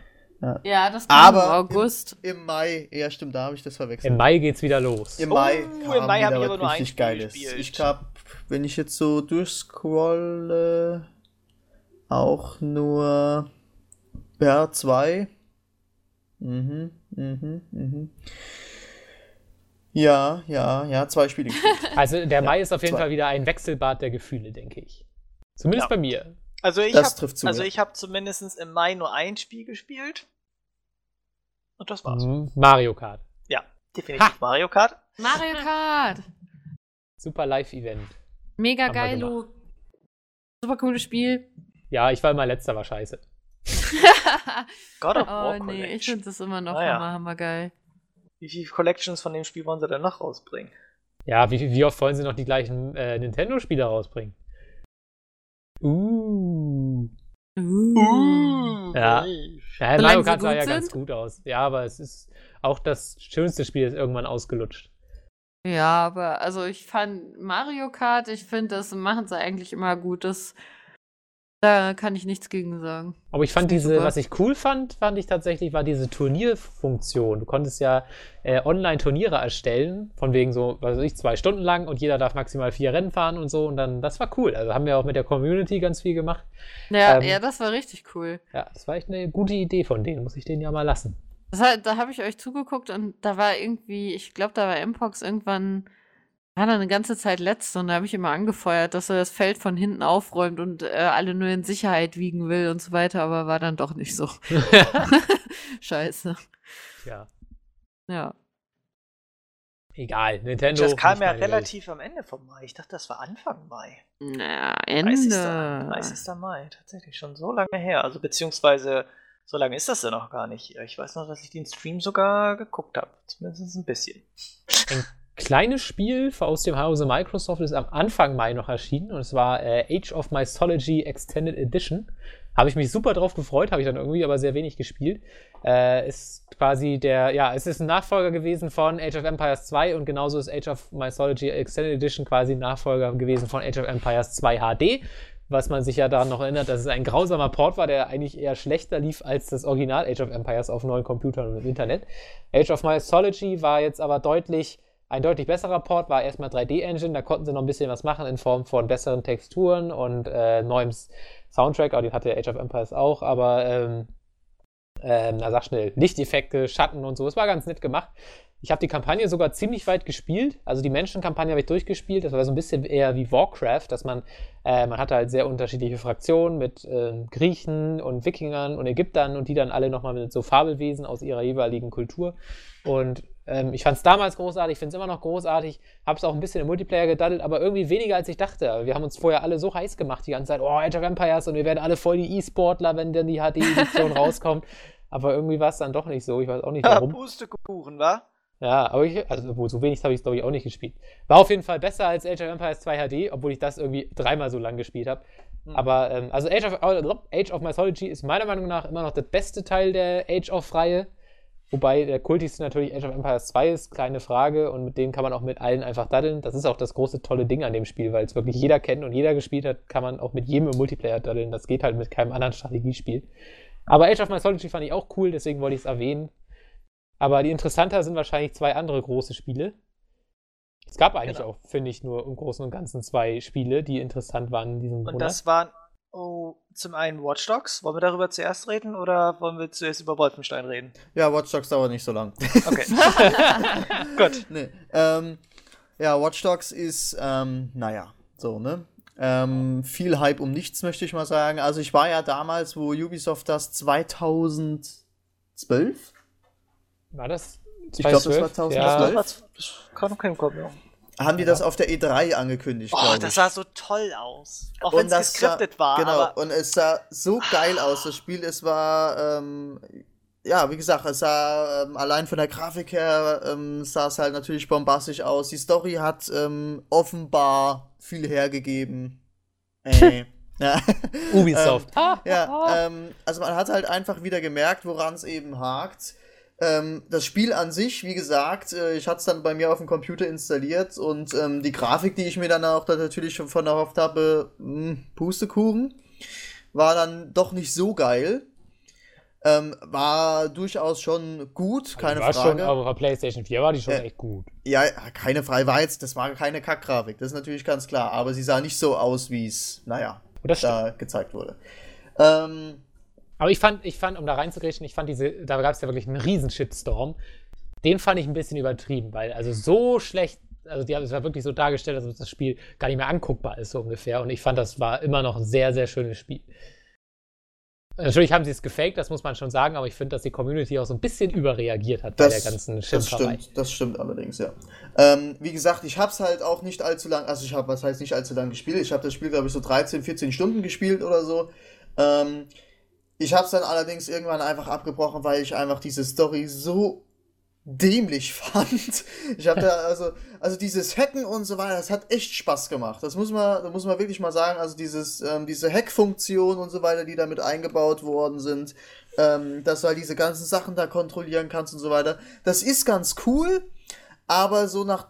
[SPEAKER 6] Ja, das kam
[SPEAKER 4] Aber
[SPEAKER 6] im August.
[SPEAKER 4] Im Mai, ja stimmt, da habe ich das verwechselt.
[SPEAKER 5] Im Mai geht's wieder los.
[SPEAKER 4] Im Mai,
[SPEAKER 3] Oh,
[SPEAKER 4] kam
[SPEAKER 3] im Mai hab
[SPEAKER 4] wieder
[SPEAKER 3] ich
[SPEAKER 4] was
[SPEAKER 3] aber nur ein
[SPEAKER 4] richtig Geiles.
[SPEAKER 3] gespielt.
[SPEAKER 4] Ich hab, wenn ich jetzt so durchscrolle, auch nur per 2. Mhm, mhm, mhm. Ja, ja, ja, zwei Spiele gespielt.
[SPEAKER 5] Also der Mai ist auf jeden
[SPEAKER 4] zwei.
[SPEAKER 5] Fall wieder ein Wechselbad der Gefühle, denke ich. Zumindest
[SPEAKER 3] Ja.
[SPEAKER 5] bei mir.
[SPEAKER 3] Also ich
[SPEAKER 4] Das
[SPEAKER 3] hab,
[SPEAKER 4] trifft zu,
[SPEAKER 3] Also
[SPEAKER 4] ja.
[SPEAKER 3] ich habe zumindest im Mai nur ein Spiel gespielt. Und das war's.
[SPEAKER 5] Mhm. Mario Kart.
[SPEAKER 3] Ja, definitiv Mario Kart.
[SPEAKER 6] Mario Kart.
[SPEAKER 5] Super Live-Event.
[SPEAKER 6] Mega geil, du. Super cooles Spiel.
[SPEAKER 5] Ja, ich war immer letzter, war scheiße.
[SPEAKER 3] God of War
[SPEAKER 6] oh nee, ich finde das immer noch
[SPEAKER 3] Ah, ja.
[SPEAKER 6] hammer, hammer geil.
[SPEAKER 3] Wie viele Collections von dem Spiel wollen sie denn noch rausbringen?
[SPEAKER 5] Ja, wie, wie oft wollen sie noch die gleichen äh, Nintendo-Spiele rausbringen? Uh. Ja. Ja,
[SPEAKER 6] Solange
[SPEAKER 5] Mario Kart sah ja ganz
[SPEAKER 6] sind?
[SPEAKER 5] gut aus. Ja, aber es ist auch das schönste Spiel ist irgendwann ausgelutscht.
[SPEAKER 6] Ja, aber also ich fand Mario Kart, ich finde, das machen sie eigentlich immer gut. Das, da kann ich nichts gegen sagen.
[SPEAKER 5] Aber ich fand diese,
[SPEAKER 6] super.
[SPEAKER 5] was ich cool fand, fand ich tatsächlich, war diese Turnierfunktion. Du konntest ja äh, Online-Turniere erstellen, von wegen so, was weiß ich, zwei Stunden lang und jeder darf maximal vier Rennen fahren und so. Und dann, das war cool. Also haben wir auch mit der Community ganz viel gemacht.
[SPEAKER 6] Ja,
[SPEAKER 5] Ähm,
[SPEAKER 6] ja, das war richtig cool.
[SPEAKER 5] Ja, das war echt eine gute Idee von denen, muss ich denen ja mal lassen.
[SPEAKER 6] Das hat, da habe ich euch zugeguckt und da war irgendwie, ich glaube, da war Mpox irgendwann, war da eine ganze Zeit letzte und da habe ich immer angefeuert, dass er das Feld von hinten aufräumt und äh, alle nur in Sicherheit wiegen will und so weiter, aber war dann doch nicht so. Scheiße.
[SPEAKER 5] ja,
[SPEAKER 6] Ja.
[SPEAKER 5] egal. Nintendo.
[SPEAKER 3] Das kam ja relativ am Ende vom Mai. Ich dachte, das war Anfang Mai.
[SPEAKER 6] Na,
[SPEAKER 3] 30.
[SPEAKER 6] Ende.
[SPEAKER 3] 30. Mai, tatsächlich schon so lange her. Also beziehungsweise, so lange ist das ja noch gar nicht. Ich weiß noch, dass ich den Stream sogar geguckt habe. Zumindest ein bisschen.
[SPEAKER 5] Kleines Spiel aus dem Hause Microsoft ist am Anfang Mai noch erschienen und es war äh, Age of Mythology Extended Edition. Habe ich mich super drauf gefreut, habe ich dann irgendwie aber sehr wenig gespielt. Äh, ist quasi der, ja, es ist ein Nachfolger gewesen von Age of Empires 2 und genauso ist Age of Mythology Extended Edition quasi ein Nachfolger gewesen von Age of Empires 2 HD. Was man sich ja daran noch erinnert, dass es ein grausamer Port war, der eigentlich eher schlechter lief als das Original Age of Empires auf neuen Computern und im Internet. Age of Mythology war jetzt aber deutlich ein deutlich besserer Port war erstmal 3D-Engine, da konnten sie noch ein bisschen was machen in Form von besseren Texturen und äh, neuem Soundtrack, aber den hatte Age of Empires auch, aber ähm, ähm, na sag schnell, Lichteffekte, Schatten und so, es war ganz nett gemacht. Ich habe die Kampagne sogar ziemlich weit gespielt, also die Menschenkampagne habe ich durchgespielt, das war so ein bisschen eher wie Warcraft, dass man, äh, man hatte halt sehr unterschiedliche Fraktionen mit ähm, Griechen und Wikingern und Ägyptern und die dann alle nochmal mit so Fabelwesen aus ihrer jeweiligen Kultur. Und ähm, ich fand es damals großartig, finde es immer noch großartig, habe es auch ein bisschen im Multiplayer gedaddelt, aber irgendwie weniger als ich dachte. Wir haben uns vorher alle so heiß gemacht die ganze Zeit, oh, Age of Empires und wir werden alle voll die E-Sportler, wenn dann die HD-Edition rauskommt. Aber irgendwie war es dann doch nicht so, ich weiß auch nicht warum.
[SPEAKER 3] Pustekuchen, wa?
[SPEAKER 5] Ja, aber ich, also so wenig habe ich es glaube ich auch nicht gespielt. War auf jeden Fall besser als Age of Empires 2 HD, obwohl ich das irgendwie dreimal so lang gespielt habe.
[SPEAKER 3] Hm.
[SPEAKER 5] Aber ähm, also Age of, Age of Mythology ist meiner Meinung nach immer noch der beste Teil der Age of Reihe. Wobei der kultigste natürlich Age of Empires 2 ist, kleine Frage, und mit dem kann man auch mit allen einfach daddeln. Das ist auch das große tolle Ding an dem Spiel, weil es wirklich jeder kennt und jeder gespielt hat, kann man auch mit jedem im Multiplayer daddeln. Das geht halt mit keinem anderen Strategiespiel. Aber Age of Mythology fand ich auch cool, deswegen wollte ich es erwähnen. Aber die interessanter sind wahrscheinlich zwei andere große Spiele. Es gab eigentlich
[SPEAKER 3] Genau.
[SPEAKER 5] auch, finde ich, nur im Großen und Ganzen zwei Spiele, die interessant waren in diesem
[SPEAKER 3] Und
[SPEAKER 5] Monat.
[SPEAKER 3] das waren Oh, zum einen Watch Dogs. Wollen wir darüber zuerst reden oder wollen wir zuerst über Wolfenstein reden?
[SPEAKER 4] Ja, Watch Dogs dauert nicht so lang.
[SPEAKER 3] Okay. Gut.
[SPEAKER 4] nee. ähm, ja, Watch Dogs ist, ähm, naja, so, ne? Ähm, viel Hype um nichts, möchte ich mal sagen. Also ich war ja damals, wo Ubisoft das 2012?
[SPEAKER 5] War das?
[SPEAKER 4] Ich glaub, das war
[SPEAKER 5] 2012?
[SPEAKER 4] Ja.
[SPEAKER 3] Das kann noch kein Kopf mehr.
[SPEAKER 4] Haben die das auf der E3 angekündigt,
[SPEAKER 3] Oh, das sah so toll aus. Auch wenn es
[SPEAKER 4] das
[SPEAKER 3] geskriptet
[SPEAKER 4] sah,
[SPEAKER 3] war.
[SPEAKER 4] Genau,
[SPEAKER 3] Aber
[SPEAKER 4] und es sah so geil aus, das Spiel. Es war, ähm, ja, wie gesagt, es sah ähm, allein von der Grafik her, ähm, sah es halt natürlich bombastisch aus. Die Story hat ähm, offenbar viel hergegeben. Äh, ja.
[SPEAKER 5] Ubisoft.
[SPEAKER 4] Ähm,
[SPEAKER 5] Ah,
[SPEAKER 4] Ja, ähm, also man hat halt einfach wieder gemerkt, woran es eben hakt. Ähm, das Spiel an sich, wie gesagt, äh, ich hatte es dann bei mir auf dem Computer installiert und ähm, die Grafik, die ich mir dann auch da natürlich schon von erhofft habe, mh, Pustekuchen, war dann doch nicht so geil. Ähm, war durchaus schon gut, keine
[SPEAKER 5] war
[SPEAKER 4] Frage.
[SPEAKER 5] schon, aber auf PlayStation 4 war die schon
[SPEAKER 4] Ja.
[SPEAKER 5] echt gut.
[SPEAKER 4] Ja, keine Frage, war jetzt, das war keine Kackgrafik, das ist natürlich ganz klar, aber sie sah nicht so aus, wie es, naja, da gezeigt wurde. Ähm,
[SPEAKER 5] Aber ich fand, ich fand, um da reinzugrätschen, ich fand diese, da gab es ja wirklich einen riesen Shitstorm. Den fand ich ein bisschen übertrieben, weil also so schlecht, also die haben es war wirklich so dargestellt, dass das Spiel gar nicht mehr anguckbar ist, so ungefähr. Und ich fand, das war immer noch ein sehr, sehr schönes Spiel. Natürlich haben sie es gefaked, das muss man schon sagen, aber ich finde, dass die Community auch so ein bisschen überreagiert hat bei der ganzen
[SPEAKER 4] das
[SPEAKER 5] Schimpferei.
[SPEAKER 4] stimmt, das stimmt allerdings, ja. Ähm, wie gesagt, ich habe es halt auch nicht allzu lang, also ich habe, was heißt nicht allzu lang gespielt, ich habe das Spiel, glaube ich, so 13, 14 Stunden gespielt oder so. Ähm, ich habe es dann allerdings irgendwann einfach abgebrochen, weil ich einfach diese Story so dämlich fand. Ich habe da also also dieses Hacken und so weiter, das hat echt Spaß gemacht. Das muss man das muss man wirklich mal sagen, also dieses ähm, diese Hack-Funktion und so weiter, die damit eingebaut worden sind, ähm, dass du halt diese ganzen Sachen da kontrollieren kannst und so weiter. Das ist ganz cool, aber so nach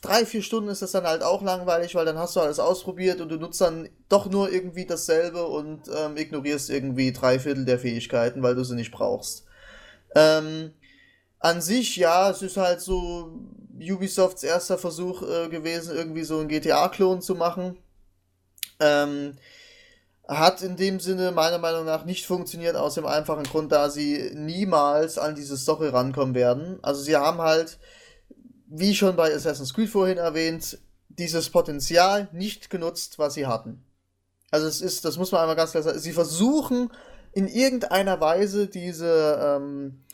[SPEAKER 4] drei, vier Stunden ist das dann halt auch langweilig, weil dann hast du alles ausprobiert und du nutzt dann doch nur irgendwie dasselbe und ähm, ignorierst irgendwie drei Viertel der Fähigkeiten, weil du sie nicht brauchst. Ähm, an sich, ja, es ist halt so Ubisofts erster Versuch äh, gewesen, irgendwie so einen GTA-Klon zu machen. Ähm, hat in dem Sinne meiner Meinung nach nicht funktioniert, aus dem einfachen Grund, da sie niemals an diese Story rankommen werden. Also sie haben halt, wie schon bei Assassin's Creed vorhin erwähnt, dieses Potenzial nicht genutzt, was sie hatten. Also es ist, das muss man einmal ganz klar sagen, sie versuchen in irgendeiner Weise diese, ähm,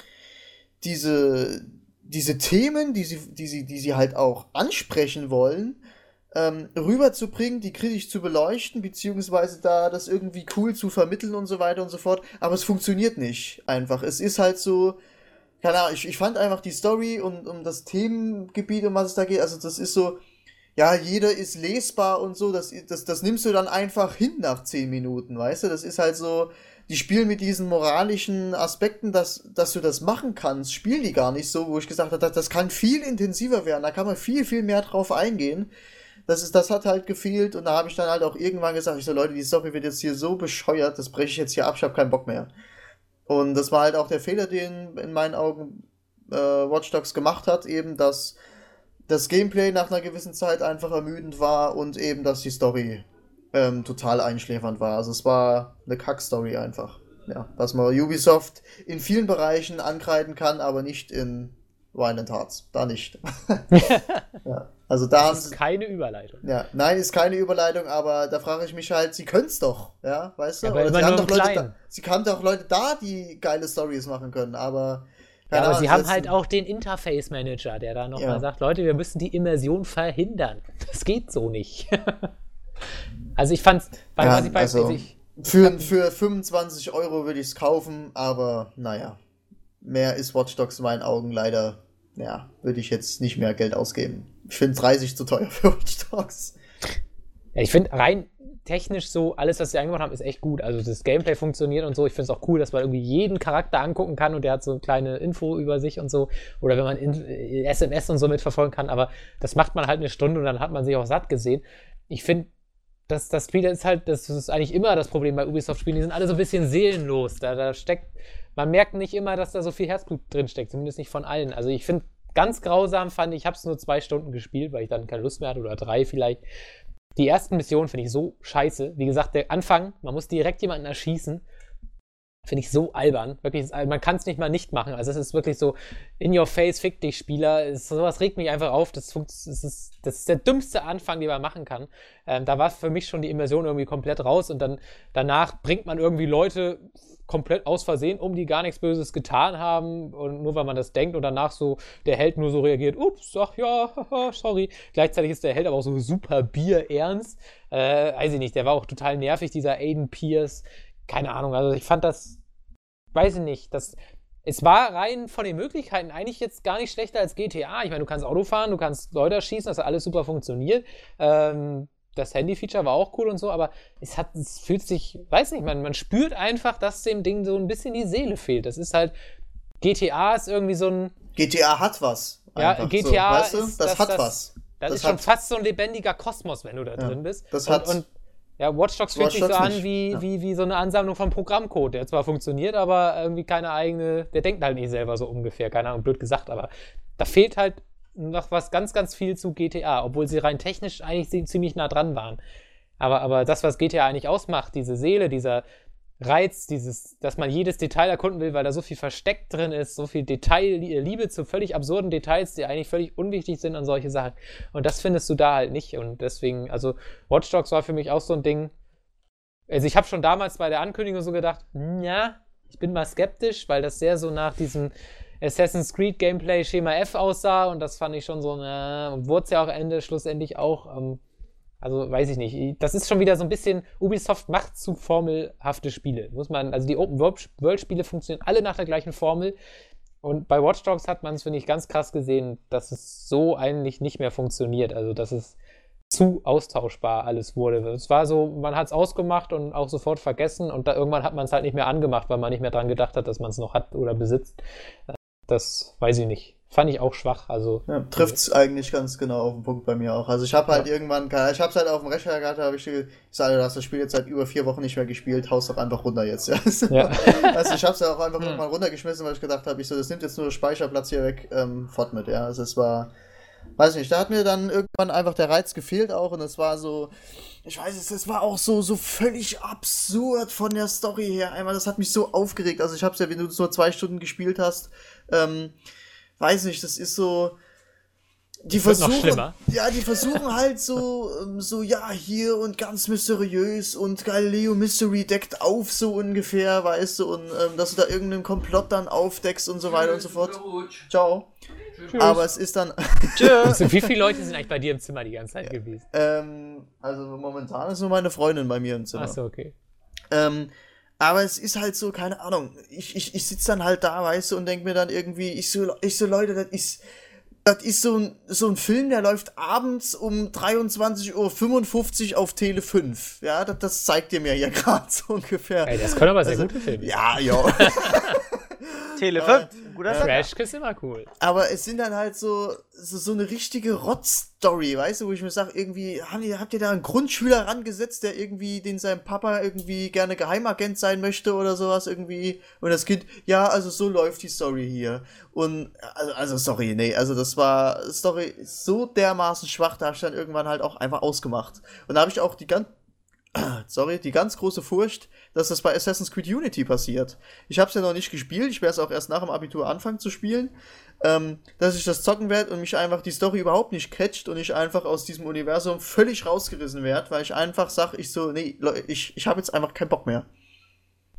[SPEAKER 4] diese, diese Themen, die sie, die sie, die sie halt auch ansprechen wollen, ähm, rüberzubringen, die kritisch zu beleuchten, beziehungsweise da das irgendwie cool zu vermitteln und so weiter und so fort. Aber es funktioniert nicht einfach. Es ist halt so, keine Ahnung, ich, ich fand einfach die Story und um das Themengebiet, um was es da geht, also das ist so, ja, jeder ist lesbar und so, das, das, das nimmst du dann einfach hin nach zehn Minuten, weißt du? Das ist halt so, die spielen mit diesen moralischen Aspekten, dass, dass du das machen kannst, spielen die gar nicht so, wo ich gesagt habe, das, das kann viel intensiver werden, da kann man viel, viel mehr drauf eingehen. Das, ist, das hat halt gefehlt und da habe ich dann halt auch irgendwann gesagt, ich so, Leute, die Story wird jetzt hier so bescheuert, das breche ich jetzt hier ab, ich habe keinen Bock mehr. Und das war halt auch der Fehler, den in meinen Augen äh, Watch Dogs gemacht hat, eben, dass das Gameplay nach einer gewissen Zeit einfach ermüdend war und eben, dass die Story ähm, total einschläfernd war. Also es war eine Kack-Story einfach. Ja, was man Ubisoft in vielen Bereichen ankreiden kann, aber nicht in Violent Hearts. Da nicht. ja, also da
[SPEAKER 5] Das ist keine Überleitung.
[SPEAKER 4] ja, nein, ist keine Überleitung, aber da frage ich mich halt, sie können es doch, ja, weißt du?
[SPEAKER 5] Ja,
[SPEAKER 4] sie haben doch Leute da, sie haben doch Leute da, die geile Stories machen können, aber
[SPEAKER 5] Ja, aber sie haben halt auch den Interface Manager, der da nochmal
[SPEAKER 4] Ja.
[SPEAKER 5] sagt, Leute, wir müssen die Immersion verhindern. Das geht so nicht. also ich fand's, weil
[SPEAKER 4] Ja,
[SPEAKER 5] was ich bei,
[SPEAKER 4] also-
[SPEAKER 5] ich,
[SPEAKER 4] Für, für 25 Euro würde ich es kaufen, aber naja, mehr ist Watch Dogs in meinen Augen leider, ja, würde ich jetzt nicht mehr Geld ausgeben. Ich finde 30 zu teuer für Watch Dogs.
[SPEAKER 5] Ja, ich finde rein technisch so, alles, was sie eingebaut haben, ist echt gut. Also das Gameplay funktioniert und so. Ich finde es auch cool, dass man irgendwie jeden Charakter angucken kann und der hat so eine kleine Info über sich und so. Oder wenn man in, äh, SMS und so mitverfolgen kann. Aber das macht man halt eine Stunde und dann hat man sich auch satt gesehen. Ich finde, das, das Spiel ist halt, das ist eigentlich immer das Problem bei Ubisoft-Spielen. Die sind alle so ein bisschen seelenlos. Da, da steckt, man merkt nicht immer, dass da so viel Herzblut drin steckt. Zumindest nicht von allen. Also ich finde, ganz grausam fand ich, ich habe es nur zwei Stunden gespielt, weil ich dann keine Lust mehr hatte oder drei vielleicht. Die ersten Missionen finde ich so scheiße. Wie gesagt, der Anfang, man muss direkt jemanden erschießen. Finde ich so albern. Wirklich, man kann es nicht mal nicht machen. Also es ist wirklich so, in your face, fick dich, Spieler. Es, sowas regt mich einfach auf. Das, das, ist, das ist der dümmste Anfang, den man machen kann. Ähm, da war für mich schon die Immersion irgendwie komplett raus und dann danach bringt man irgendwie Leute komplett aus Versehen um, die gar nichts Böses getan haben und nur weil man das denkt und danach so der Held nur so reagiert, ups, ach ja, sorry. Gleichzeitig ist der Held aber auch so super bierernst. Äh, weiß ich nicht, der war auch total nervig, dieser Aiden Pierce. Keine Ahnung, also ich fand das, weiß ich nicht, das, es war rein von den Möglichkeiten eigentlich jetzt gar nicht schlechter als GTA. Ich meine, du kannst Auto fahren, du kannst Leute erschießen, das hat alles super funktioniert. Ähm, das Handy-Feature war auch cool und so, aber es hat, es fühlt sich, weiß nicht, man, man spürt einfach, dass dem Ding so ein bisschen die Seele fehlt. Das ist halt, GTA ist irgendwie so ein,
[SPEAKER 4] GTA hat was.
[SPEAKER 5] ja, GTA
[SPEAKER 4] so, weißt du?
[SPEAKER 5] ist,
[SPEAKER 4] das, hat was.
[SPEAKER 5] Das,
[SPEAKER 4] Das
[SPEAKER 5] ist schon
[SPEAKER 4] hat-
[SPEAKER 5] fast so ein lebendiger Kosmos, wenn du da
[SPEAKER 4] Ja,
[SPEAKER 5] drin bist.
[SPEAKER 4] das
[SPEAKER 5] und,
[SPEAKER 4] hat-
[SPEAKER 5] und ja, Watch Dogs fühlt sich so an
[SPEAKER 4] nicht,
[SPEAKER 5] wie,
[SPEAKER 4] ja.
[SPEAKER 5] wie, wie so eine Ansammlung von Programmcode, der zwar funktioniert, aber irgendwie keine eigene, der denkt halt nicht selber so ungefähr, keine Ahnung, blöd gesagt, aber da fehlt halt noch was ganz, ganz viel zu GTA, obwohl sie rein technisch eigentlich ziemlich nah dran waren. Aber, aber das, was GTA eigentlich ausmacht, diese Seele, dieser Reiz, dieses, dass man jedes Detail erkunden will, weil da so viel versteckt drin ist, so viel Detail, Liebe zu völlig absurden Details, die eigentlich völlig unwichtig sind an solche Sachen. Und das findest du da halt nicht. Und deswegen, also Watch Dogs war für mich auch so ein Ding. Also ich habe schon damals bei der Ankündigung so gedacht, ja, ich bin mal skeptisch, weil das sehr so nach diesem Assassin's Creed Gameplay Schema F aussah und das fand ich schon so, na, und wurde es ja auch Ende schlussendlich auch. Ähm, also weiß ich nicht. Das ist schon wieder so ein bisschen, Ubisoft macht zu formelhafte Spiele. Muss man, also die Open World Spiele funktionieren alle nach der gleichen Formel. Und bei Watch Dogs hat man es, finde ich, ganz krass gesehen, dass es so eigentlich nicht mehr funktioniert. Also, dass es zu austauschbar alles wurde. Es war so, man hat es ausgemacht und auch sofort vergessen und da, irgendwann hat man es halt nicht mehr angemacht, weil man nicht mehr dran gedacht hat, dass man es noch hat oder besitzt. Das weiß ich nicht. Fand ich auch schwach. Also,
[SPEAKER 4] Ja, trifft's eigentlich ganz genau auf den Punkt bei mir auch. Also ich habe halt irgendwann, keine- ich hab's halt auf dem Rechner gehabt, habe ich gesagt, ich sage, du hast das Spiel jetzt seit über vier Wochen nicht mehr gespielt, haust doch einfach runter jetzt. Ja.
[SPEAKER 5] Ja.
[SPEAKER 4] Also ich hab's ja auch einfach irgendwann runtergeschmissen, weil ich gedacht habe, ich so, das nimmt jetzt nur Speicherplatz hier weg, ähm, fort mit, ja. Also es war, weiß nicht, da hat mir dann irgendwann einfach der Reiz gefehlt auch und es war so, ich weiß es, es war auch so, so völlig absurd von der Story her. Einmal, das hat mich so aufgeregt. Also ich hab's ja, wenn du so zwei Stunden gespielt hast, ähm, weiß nicht, das ist so. Die
[SPEAKER 5] noch
[SPEAKER 4] versuchen,
[SPEAKER 5] schlimmer.
[SPEAKER 4] ja, die versuchen halt so, ähm, so, ja, hier und ganz mysteriös und Galileo Mystery deckt auf, so ungefähr, weißt du, und ähm, dass du da irgendeinen Komplott dann aufdeckst und so weiter und so fort. Ciao. Aber es ist dann,
[SPEAKER 5] Also, wie viele Leute sind eigentlich bei dir im Zimmer die ganze Zeit gewesen?
[SPEAKER 4] ähm, also momentan ist nur meine Freundin bei mir im Zimmer.
[SPEAKER 5] Achso, okay.
[SPEAKER 4] Ähm, aber es ist halt so, keine Ahnung. Ich, ich, ich sitze dann halt da, weißt du, und denk mir dann irgendwie, ich so, ich so, Leute, das ist, das ist so ein, so ein Film, der läuft abends um 23.55 Uhr auf Tele 5. Ja, das, das zeigt ihr mir ja gerade so ungefähr.
[SPEAKER 5] Ey, das können aber sehr
[SPEAKER 4] Also,
[SPEAKER 5] gute Filme.
[SPEAKER 4] Ja, ja.
[SPEAKER 3] Tele 5, ein guter Sender.
[SPEAKER 5] Trash ist immer cool.
[SPEAKER 4] Aber es sind dann halt so, so, so eine richtige Rotz-Story, weißt du, wo ich mir sage, irgendwie, haben ihr, habt ihr da einen Grundschüler rangesetzt, der irgendwie, den sein Papa irgendwie gerne Geheimagent sein möchte oder sowas irgendwie? Und das Kind, ja, also so läuft die Story hier. Und, also, also sorry, nee, also das war, Story so dermaßen schwach, da habe ich dann irgendwann halt auch einfach ausgemacht. Und da habe ich auch die ganz, sorry, die ganz große Furcht, dass das bei Assassin's Creed Unity passiert. Ich habe es ja noch nicht gespielt, ich werde es auch erst nach dem Abitur anfangen zu spielen, ähm, dass ich das zocken werde und mich einfach die Story überhaupt nicht catcht und ich einfach aus diesem Universum völlig rausgerissen werde, weil ich einfach sage, ich so, nee, ich, ich habe jetzt einfach keinen Bock mehr.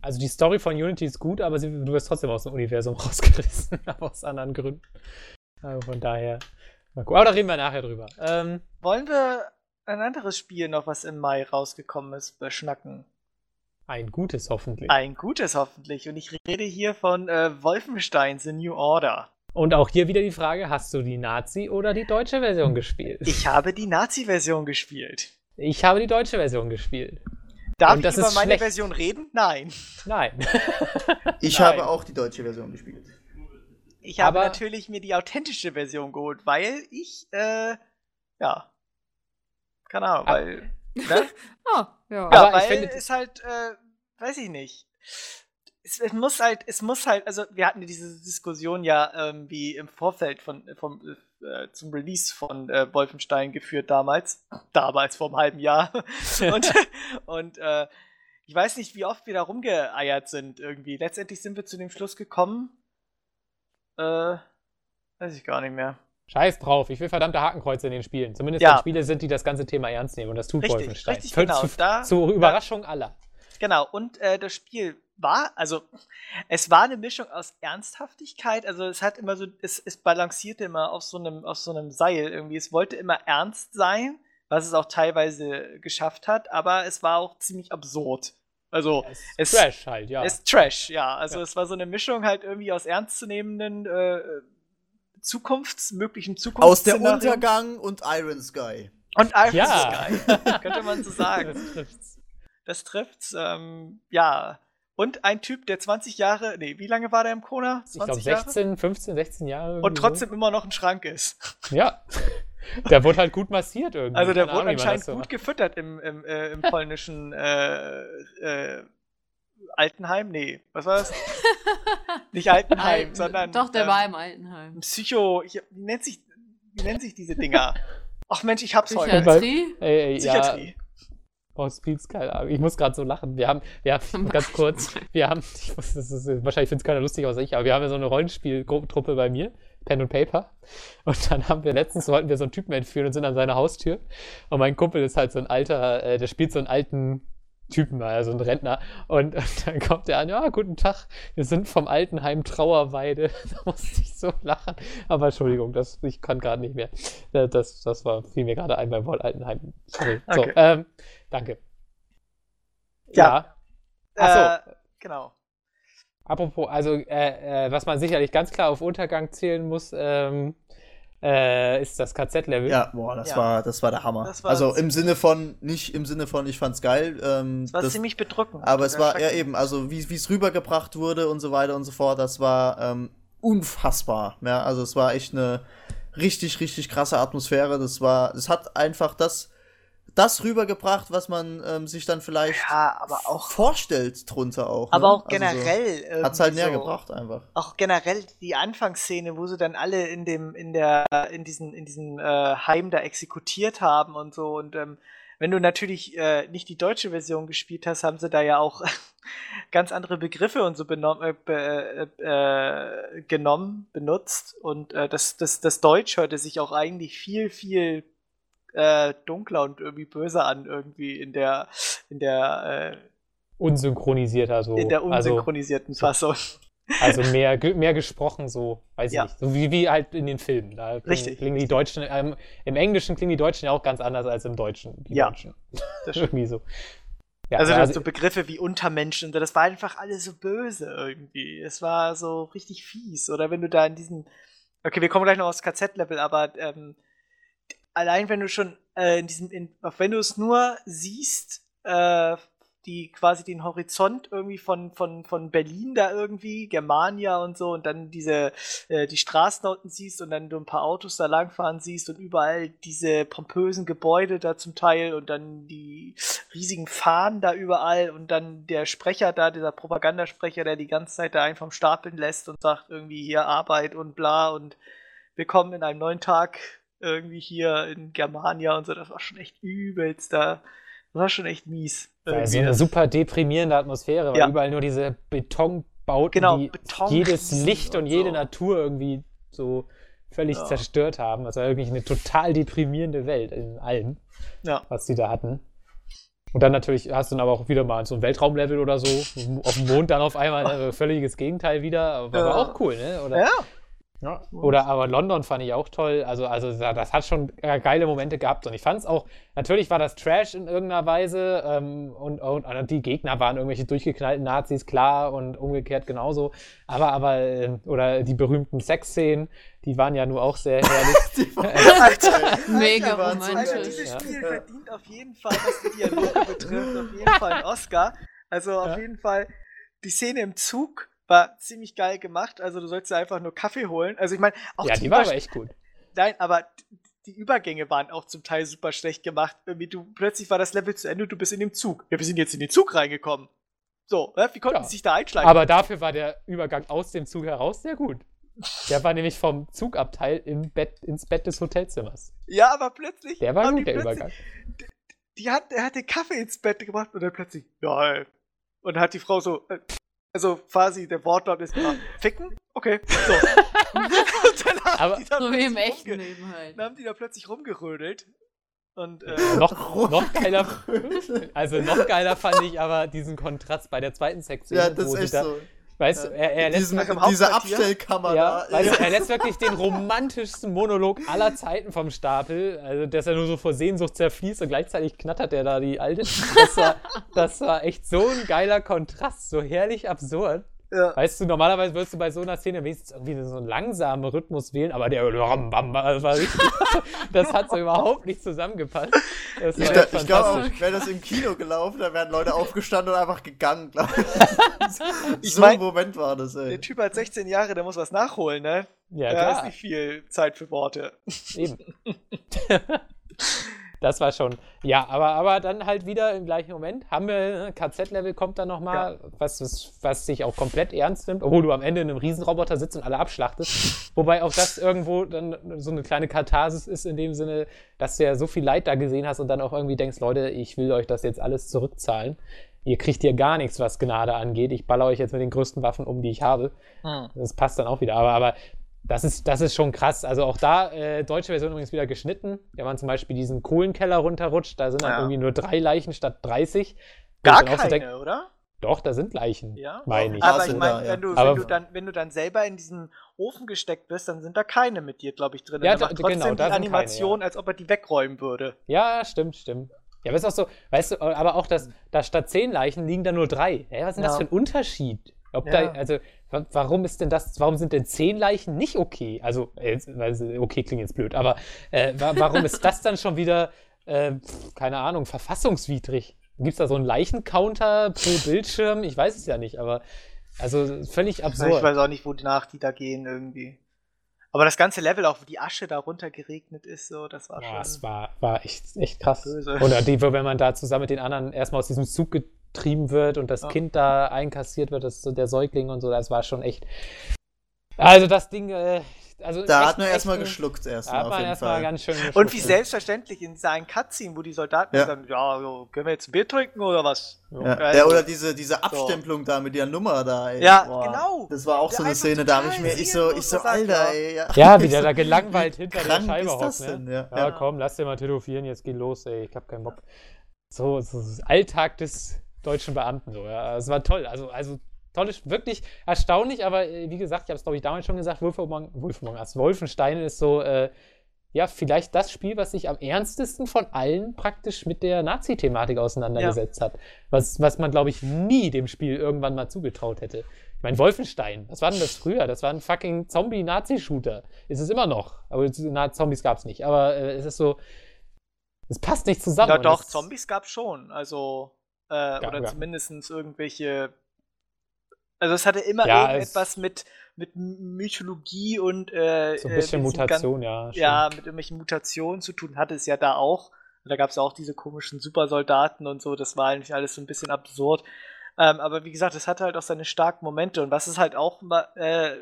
[SPEAKER 5] Also die Story von Unity ist gut, aber sie, du wirst trotzdem aus dem Universum rausgerissen, aber aus anderen Gründen. Also von daher. Mal gucken. Aber da reden wir nachher drüber. Ähm,
[SPEAKER 3] Wollen wir ein anderes Spiel noch, was im Mai rausgekommen ist, beschnacken?
[SPEAKER 5] ein gutes hoffentlich.
[SPEAKER 3] Ein gutes hoffentlich. Und ich rede hier von äh, Wolfenstein The New Order.
[SPEAKER 5] Und auch hier wieder die Frage, hast du die Nazi oder die deutsche Version gespielt?
[SPEAKER 3] Ich habe die Nazi-Version gespielt.
[SPEAKER 5] Ich habe die deutsche Version gespielt.
[SPEAKER 3] Darf
[SPEAKER 5] Und
[SPEAKER 3] ich
[SPEAKER 5] das
[SPEAKER 3] über meine
[SPEAKER 5] schlecht.
[SPEAKER 3] Version reden? Nein.
[SPEAKER 5] Nein.
[SPEAKER 4] Ich
[SPEAKER 3] Nein.
[SPEAKER 4] habe auch die deutsche Version gespielt.
[SPEAKER 3] Ich habe
[SPEAKER 5] Aber-
[SPEAKER 3] natürlich mir die authentische Version geholt, weil ich, äh, ja. Keine Ahnung,
[SPEAKER 5] Ah.
[SPEAKER 3] weil. Ne?
[SPEAKER 6] Oh, ja.
[SPEAKER 5] Aber
[SPEAKER 3] Ja,
[SPEAKER 5] ich
[SPEAKER 3] weil
[SPEAKER 5] finde-
[SPEAKER 3] es halt, äh, weiß ich nicht. Es, es muss halt, es muss halt, also wir hatten diese Diskussion ja ähm, wie im Vorfeld von, vom, äh, zum Release von äh, Wolfenstein geführt damals. Damals, vor einem halben Jahr. und und äh, ich weiß nicht, wie oft wir da rumgeeiert sind irgendwie. Letztendlich sind wir zu dem Schluss gekommen. Äh, weiß ich gar nicht mehr.
[SPEAKER 5] Scheiß drauf, ich will verdammte Hakenkreuze in den Spielen. Zumindest
[SPEAKER 3] Ja.
[SPEAKER 5] wenn Spiele sind, die das ganze Thema ernst nehmen. Und das tut
[SPEAKER 3] Richtig,
[SPEAKER 5] Wolfenstein.
[SPEAKER 3] richtig,
[SPEAKER 5] Völlig
[SPEAKER 3] genau.
[SPEAKER 5] Zu,
[SPEAKER 3] Da-
[SPEAKER 5] zur Überraschung aller.
[SPEAKER 3] Genau, und äh, das Spiel war, also es war eine Mischung aus Ernsthaftigkeit, also es hat immer so, es, es balancierte immer auf so einem, auf so einem Seil irgendwie. Es wollte immer ernst sein, was es auch teilweise geschafft hat, aber es war auch ziemlich absurd. Also
[SPEAKER 5] Es
[SPEAKER 3] es-
[SPEAKER 5] ist Trash halt, ja.
[SPEAKER 3] es ist Trash, ja. Also
[SPEAKER 5] Ja.
[SPEAKER 3] es war so eine Mischung halt irgendwie aus ernstzunehmenden äh, Zukunfts, möglichen
[SPEAKER 4] Aus der Untergang und Iron Sky.
[SPEAKER 3] und Iron
[SPEAKER 5] Ja.
[SPEAKER 3] Sky, könnte man so sagen.
[SPEAKER 5] Das trifft's.
[SPEAKER 3] Das trifft's. Ähm, ja. Und ein Typ, der 20 Jahre, nee, wie lange war der im Kona?
[SPEAKER 5] Ich glaube 16, 15, 16 Jahre.
[SPEAKER 3] Und trotzdem immer noch ein Schrank ist.
[SPEAKER 5] So. Ja. Der wurde halt gut massiert irgendwie.
[SPEAKER 3] Also der
[SPEAKER 5] Keine
[SPEAKER 3] wurde
[SPEAKER 5] Ahnung,
[SPEAKER 3] anscheinend
[SPEAKER 5] so
[SPEAKER 3] gut
[SPEAKER 5] macht.
[SPEAKER 3] gefüttert im, im, äh, im polnischen äh, äh, Altenheim. Nee, was war das? Nicht Altenheim,
[SPEAKER 6] Alten-
[SPEAKER 3] sondern
[SPEAKER 6] Doch, der
[SPEAKER 3] ähm,
[SPEAKER 6] war im Altenheim.
[SPEAKER 3] Psycho. Ich, wie, nennt sich, wie nennen sich diese Dinger? Ach Mensch, ich hab's heute.
[SPEAKER 6] Psychiatrie?
[SPEAKER 5] Ey, ey, ja,
[SPEAKER 3] Psychiatrie.
[SPEAKER 5] Hospiz, keine Ahnung. Ich muss gerade so lachen. Wir haben, wir haben ganz kurz, wir haben, ich muss, das ist, wahrscheinlich findet es keiner lustig außer ich, aber wir haben ja so eine Rollenspieltruppe bei mir, Pen und Paper. Und dann haben wir letztens, wollten wir so einen Typen entführen und sind an seiner Haustür. Und mein Kumpel ist halt so ein alter, äh, der spielt so einen alten Typen, also ein Rentner. Und, und dann kommt er an, ja, guten Tag, wir sind vom Altenheim Trauerweide. Da musste ich so lachen. Aber Entschuldigung, das, ich kann gerade nicht mehr. Äh, Das, das war, fiel mir gerade ein beim Wort Altenheim. Sorry. So,
[SPEAKER 3] Okay.
[SPEAKER 5] ähm, danke.
[SPEAKER 3] Ja.
[SPEAKER 5] Ach so.
[SPEAKER 3] Äh, genau.
[SPEAKER 5] Apropos, also äh, äh, was man sicherlich ganz klar auf Untergang zählen muss, ähm, äh, ist das KZ-Level.
[SPEAKER 4] Ja, boah, das
[SPEAKER 3] Ja.
[SPEAKER 4] war, das war der Hammer.
[SPEAKER 3] Das war
[SPEAKER 4] also im Sinne von, nicht im Sinne von, ich fand's geil. Ähm,
[SPEAKER 3] Es war
[SPEAKER 4] das,
[SPEAKER 3] ziemlich bedrückend.
[SPEAKER 4] aber es war ja eben, also wie wie es rübergebracht wurde und so weiter und so fort, das war ähm, unfassbar. Ja, also es war echt eine richtig, richtig krasse Atmosphäre. Das war, es hat einfach das, das rübergebracht, was man ähm, sich dann vielleicht
[SPEAKER 3] Ja, auch,
[SPEAKER 4] vorstellt drunter auch.
[SPEAKER 3] aber
[SPEAKER 4] ne?
[SPEAKER 3] auch generell.
[SPEAKER 4] Also so, hat's halt näher
[SPEAKER 3] so.
[SPEAKER 4] gebracht einfach.
[SPEAKER 3] auch generell die Anfangsszene, wo sie dann alle in dem, in der, in diesen, in diesem äh, Heim da exekutiert haben und so. Und ähm, wenn du natürlich äh, nicht die deutsche Version gespielt hast, haben sie da ja auch ganz andere Begriffe und so benommen, äh, äh, äh, genommen, benutzt. Und äh, das, das, das Deutsch hörte sich auch eigentlich viel, viel äh, dunkler und irgendwie böser an, irgendwie in der, in der,
[SPEAKER 5] Unsynchronisierter so.
[SPEAKER 3] äh, in der
[SPEAKER 5] also,
[SPEAKER 3] unsynchronisierten Fassung.
[SPEAKER 5] also mehr, mehr gesprochen so, weiß
[SPEAKER 3] Ja.
[SPEAKER 5] ich nicht. So wie, wie halt in den Filmen. Da klingen,
[SPEAKER 3] Richtig,
[SPEAKER 5] klingen die Deutschen, ähm, im Englischen klingen die Deutschen ja auch ganz anders als im Deutschen. Die
[SPEAKER 3] Ja.
[SPEAKER 5] Deutschen.
[SPEAKER 3] Das.
[SPEAKER 5] Irgendwie so. Ja,
[SPEAKER 3] also,
[SPEAKER 5] also,
[SPEAKER 3] so Begriffe wie Untermenschen, und das war einfach alles so böse irgendwie. Es war so richtig fies. Oder wenn du da in diesen. Okay, wir kommen gleich noch aufs KZ-Level, aber ähm, allein wenn du schon äh, in diesem, in, wenn du es nur siehst, äh, die quasi den Horizont irgendwie von, von, von Berlin da irgendwie, Germania und so, und dann diese, äh, die Straßen unten siehst und dann du ein paar Autos da langfahren siehst und überall diese pompösen Gebäude da zum Teil und dann die riesigen Fahnen da überall und dann der Sprecher da, dieser Propagandasprecher, der die ganze Zeit da einen vom Stapeln lässt und sagt irgendwie hier Arbeit und bla und willkommen in einem neuen Tag irgendwie hier in Germania und so, das war schon echt übelst da. Das war schon echt mies.
[SPEAKER 5] Weil so eine super deprimierende Atmosphäre, weil
[SPEAKER 3] Ja.
[SPEAKER 5] überall nur diese Betonbauten,
[SPEAKER 3] Genau,
[SPEAKER 5] die
[SPEAKER 3] Beton-
[SPEAKER 5] jedes Licht und
[SPEAKER 3] und
[SPEAKER 5] jede
[SPEAKER 3] so.
[SPEAKER 5] Natur irgendwie so völlig
[SPEAKER 3] Ja.
[SPEAKER 5] zerstört haben. Also wirklich eine total deprimierende Welt in allem,
[SPEAKER 3] Ja.
[SPEAKER 5] was die da hatten. Und dann natürlich hast du dann aber auch wieder mal so ein Weltraumlevel oder so, auf dem Mond dann auf einmal also völliges Gegenteil wieder, aber war
[SPEAKER 3] Ja.
[SPEAKER 5] auch cool, ne? Oder,
[SPEAKER 3] Ja,
[SPEAKER 5] ja. Oder aber London fand ich auch toll. Also, also da- das hat schon äh, geile Momente gehabt. Und ich fand es auch, natürlich war das Trash in irgendeiner Weise. Ähm, und, und, und die Gegner waren irgendwelche durchgeknallten Nazis, klar, und umgekehrt genauso. Aber, aber, äh, oder die berühmten Sexszenen, die waren ja nur auch sehr herrlich.
[SPEAKER 3] Alter,
[SPEAKER 6] Mega
[SPEAKER 4] waren
[SPEAKER 6] romantisch.
[SPEAKER 3] Also dieses
[SPEAKER 5] Ja.
[SPEAKER 3] Spiel verdient auf jeden Fall, was die Dialoge betrifft, auf jeden Fall einen Oscar. Also auf
[SPEAKER 5] Ja.
[SPEAKER 3] jeden Fall die Szene im Zug war ziemlich geil gemacht. Also du sollst dir einfach nur Kaffee holen. Also ich meine, auch
[SPEAKER 5] ja,
[SPEAKER 3] die,
[SPEAKER 5] die war aber echt gut.
[SPEAKER 3] Nein, aber die Übergänge waren auch zum Teil super schlecht gemacht. Irgendwie du plötzlich war das Level zu Ende und du bist in dem Zug. Ja, wir sind jetzt in den Zug reingekommen. So, ne? wie konnten
[SPEAKER 5] Ja.
[SPEAKER 3] sie sich da einschlagen?
[SPEAKER 5] Aber dafür war der Übergang aus dem Zug heraus sehr gut. Der war nämlich vom Zugabteil im Bett, ins Bett des Hotelzimmers.
[SPEAKER 3] Ja, aber plötzlich.
[SPEAKER 5] Der war gut,
[SPEAKER 3] die
[SPEAKER 5] der Übergang.
[SPEAKER 3] Die hat, er hat den Kaffee ins Bett gebracht und dann plötzlich, ja, ey. Und dann hat die Frau so, äh, also quasi der Wortlaut ist immer, ficken? Okay, so. und dann haben
[SPEAKER 5] Aber-
[SPEAKER 3] die da
[SPEAKER 6] So wie im
[SPEAKER 3] plötzlich
[SPEAKER 6] echten Leben halt.
[SPEAKER 3] Dann haben die da plötzlich rumgerödelt. Und, äh,
[SPEAKER 5] Noch, noch geiler, also noch geiler fand ich aber diesen Kontrast bei der zweiten Sektion.
[SPEAKER 4] Ja, das
[SPEAKER 5] wo
[SPEAKER 4] ist echt
[SPEAKER 5] da,
[SPEAKER 4] so.
[SPEAKER 5] Weißt du, er, er lässt
[SPEAKER 4] Diesen, diese? Abstellkammer
[SPEAKER 5] Ja, weißt du, er lässt wirklich den romantischsten Monolog aller Zeiten vom Stapel, also dass er nur so vor Sehnsucht zerfließt und gleichzeitig knattert er da die alte. Das war, das war echt so ein geiler Kontrast, so herrlich absurd.
[SPEAKER 3] Ja.
[SPEAKER 5] Weißt du, normalerweise würdest du bei so einer Szene wenigstens irgendwie so einen langsamen Rhythmus wählen, aber der das war richtig, das hat so überhaupt nicht zusammengepasst. Das
[SPEAKER 4] Ich, da- ich glaube, wäre das im Kino gelaufen, da wären Leute aufgestanden und einfach gegangen, glaube ich. So
[SPEAKER 3] mein-
[SPEAKER 4] ein Moment war das, ey.
[SPEAKER 3] Der Typ hat 16 Jahre, der muss was nachholen, ne?
[SPEAKER 5] Ja,
[SPEAKER 3] da ist
[SPEAKER 5] klar.
[SPEAKER 3] nicht viel Zeit für Worte.
[SPEAKER 5] Eben. das war schon. Ja, aber, aber dann halt wieder im gleichen Moment. Haben wir, ne, KZ-Level kommt dann nochmal, was, was, was sich auch komplett ernst nimmt, obwohl du am Ende in einem Riesenroboter sitzt und alle abschlachtest. Wobei auch das irgendwo dann so eine kleine Katharsis ist, in dem Sinne, dass du ja so viel Leid da gesehen hast und dann auch irgendwie denkst, Leute, ich will euch das jetzt alles zurückzahlen. Ihr kriegt hier gar nichts, was Gnade angeht. Ich baller euch jetzt mit den größten Waffen um, die ich habe. Das passt dann auch wieder. Aber, aber das, ist, das ist schon krass. Also auch da, äh, deutsche Version übrigens wieder geschnitten. Wenn man zum Beispiel diesen Kohlenkeller runterrutscht, da sind dann
[SPEAKER 3] Ja.
[SPEAKER 5] irgendwie nur drei Leichen statt 30. Wo
[SPEAKER 3] Gar
[SPEAKER 5] auch so
[SPEAKER 3] keine,
[SPEAKER 5] denk,
[SPEAKER 3] oder?
[SPEAKER 5] Doch, da sind Leichen.
[SPEAKER 3] Ja.
[SPEAKER 5] Meine ich.
[SPEAKER 3] Aber ich
[SPEAKER 4] oder?
[SPEAKER 3] meine,
[SPEAKER 4] Ja.
[SPEAKER 3] wenn, du, wenn, du dann, wenn du dann selber in diesen Ofen gesteckt bist, dann sind da keine mit dir, glaube ich, drin.
[SPEAKER 5] Ja, da-
[SPEAKER 3] macht trotzdem
[SPEAKER 5] genau, da
[SPEAKER 3] die
[SPEAKER 5] sind keine,
[SPEAKER 3] Animation, als ob er die wegräumen würde.
[SPEAKER 5] Ja, stimmt, stimmt. Ja, aber ist auch so, weißt du, aber auch, dass da statt zehn Leichen liegen da nur drei. Hä, was ist denn das
[SPEAKER 3] Ja.
[SPEAKER 5] für ein Unterschied? Ob
[SPEAKER 3] Ja.
[SPEAKER 5] da, also, warum ist denn das, warum sind denn zehn Leichen nicht okay? Also, okay, klingt jetzt blöd, aber äh, wa warum ist das dann schon wieder, äh, keine Ahnung, verfassungswidrig? Gibt es da so einen Leichencounter pro Bildschirm? Ich weiß es ja nicht, aber also völlig
[SPEAKER 3] Ich
[SPEAKER 5] absurd.
[SPEAKER 3] weiß auch nicht, wonach die da gehen irgendwie. Aber das ganze Level, auch wo die Asche da runter geregnet ist, so, das war
[SPEAKER 5] Ja,
[SPEAKER 3] schon.
[SPEAKER 5] es war, war echt, echt krass.
[SPEAKER 3] Böse.
[SPEAKER 5] Oder die, wenn man da zusammen mit den anderen erstmal aus diesem Zug getrieben wird und das
[SPEAKER 3] Ja.
[SPEAKER 5] Kind da einkassiert wird, das, der Säugling und so, das war schon echt. Also das Ding, äh, also
[SPEAKER 4] Da hat man erstmal geschluckt erstmal
[SPEAKER 5] hat
[SPEAKER 4] auf
[SPEAKER 5] man
[SPEAKER 4] jeden
[SPEAKER 5] erstmal
[SPEAKER 4] Fall.
[SPEAKER 5] ganz schön
[SPEAKER 3] Und wie selbstverständlich in seinen Cutscene, wo die Soldaten
[SPEAKER 4] Ja.
[SPEAKER 3] sagen, ja, so, können wir jetzt ein Bier trinken oder was?
[SPEAKER 4] Ja.
[SPEAKER 3] Also-
[SPEAKER 4] ja, oder diese, diese Abstempelung da mit der Nummer da, ey.
[SPEAKER 3] Ja, genau.
[SPEAKER 4] Das war auch
[SPEAKER 3] Der
[SPEAKER 4] so eine Szene, da habe ich mir, ich so, ich so, Alter,
[SPEAKER 3] ja.
[SPEAKER 4] ey. Ja,
[SPEAKER 5] Ja, wie der
[SPEAKER 4] so,
[SPEAKER 5] da gelangweilt hinter der
[SPEAKER 4] krank
[SPEAKER 5] Scheibe
[SPEAKER 4] ist das
[SPEAKER 5] hockt,
[SPEAKER 4] denn?
[SPEAKER 5] ne?
[SPEAKER 4] Ja.
[SPEAKER 5] Ja, komm, lass dir mal tätowieren, jetzt geh los, ey, ich hab keinen Bock. So, so das Alltag des deutschen Beamten, so, ja. Es war toll, also, also tolles, wirklich erstaunlich, aber äh, wie gesagt, ich habe es glaube ich damals schon gesagt, Wolf Among, Wolf Among Us, Wolfenstein ist so, äh, ja, vielleicht das Spiel, was sich am ernstesten von allen praktisch mit der Nazi-Thematik auseinandergesetzt hat. Was, was man, glaube ich, nie dem Spiel irgendwann mal zugetraut hätte. Ich meine, Wolfenstein, was war denn das früher? Das war ein fucking Zombie-Nazi-Shooter. Ist es immer noch. Aber na, Zombies gab es nicht. Aber äh, es ist so, es passt nicht zusammen.
[SPEAKER 3] Ja, doch,
[SPEAKER 5] es-
[SPEAKER 3] Zombies gab schon. Also, äh, oder
[SPEAKER 5] ja.
[SPEAKER 3] zumindest irgendwelche. Also, es hatte immer
[SPEAKER 5] Ja,
[SPEAKER 3] irgendetwas mit, mit Mythologie und. Äh,
[SPEAKER 5] So ein
[SPEAKER 3] äh,
[SPEAKER 5] bisschen Mutation, ja.
[SPEAKER 3] Ja, mit irgendwelchen Mutationen zu tun hatte es ja da auch. Und da gab es auch diese komischen Supersoldaten und so. Das war eigentlich alles so ein bisschen absurd. Ähm, aber wie gesagt, es hatte halt auch seine starken Momente. Und was es halt auch äh,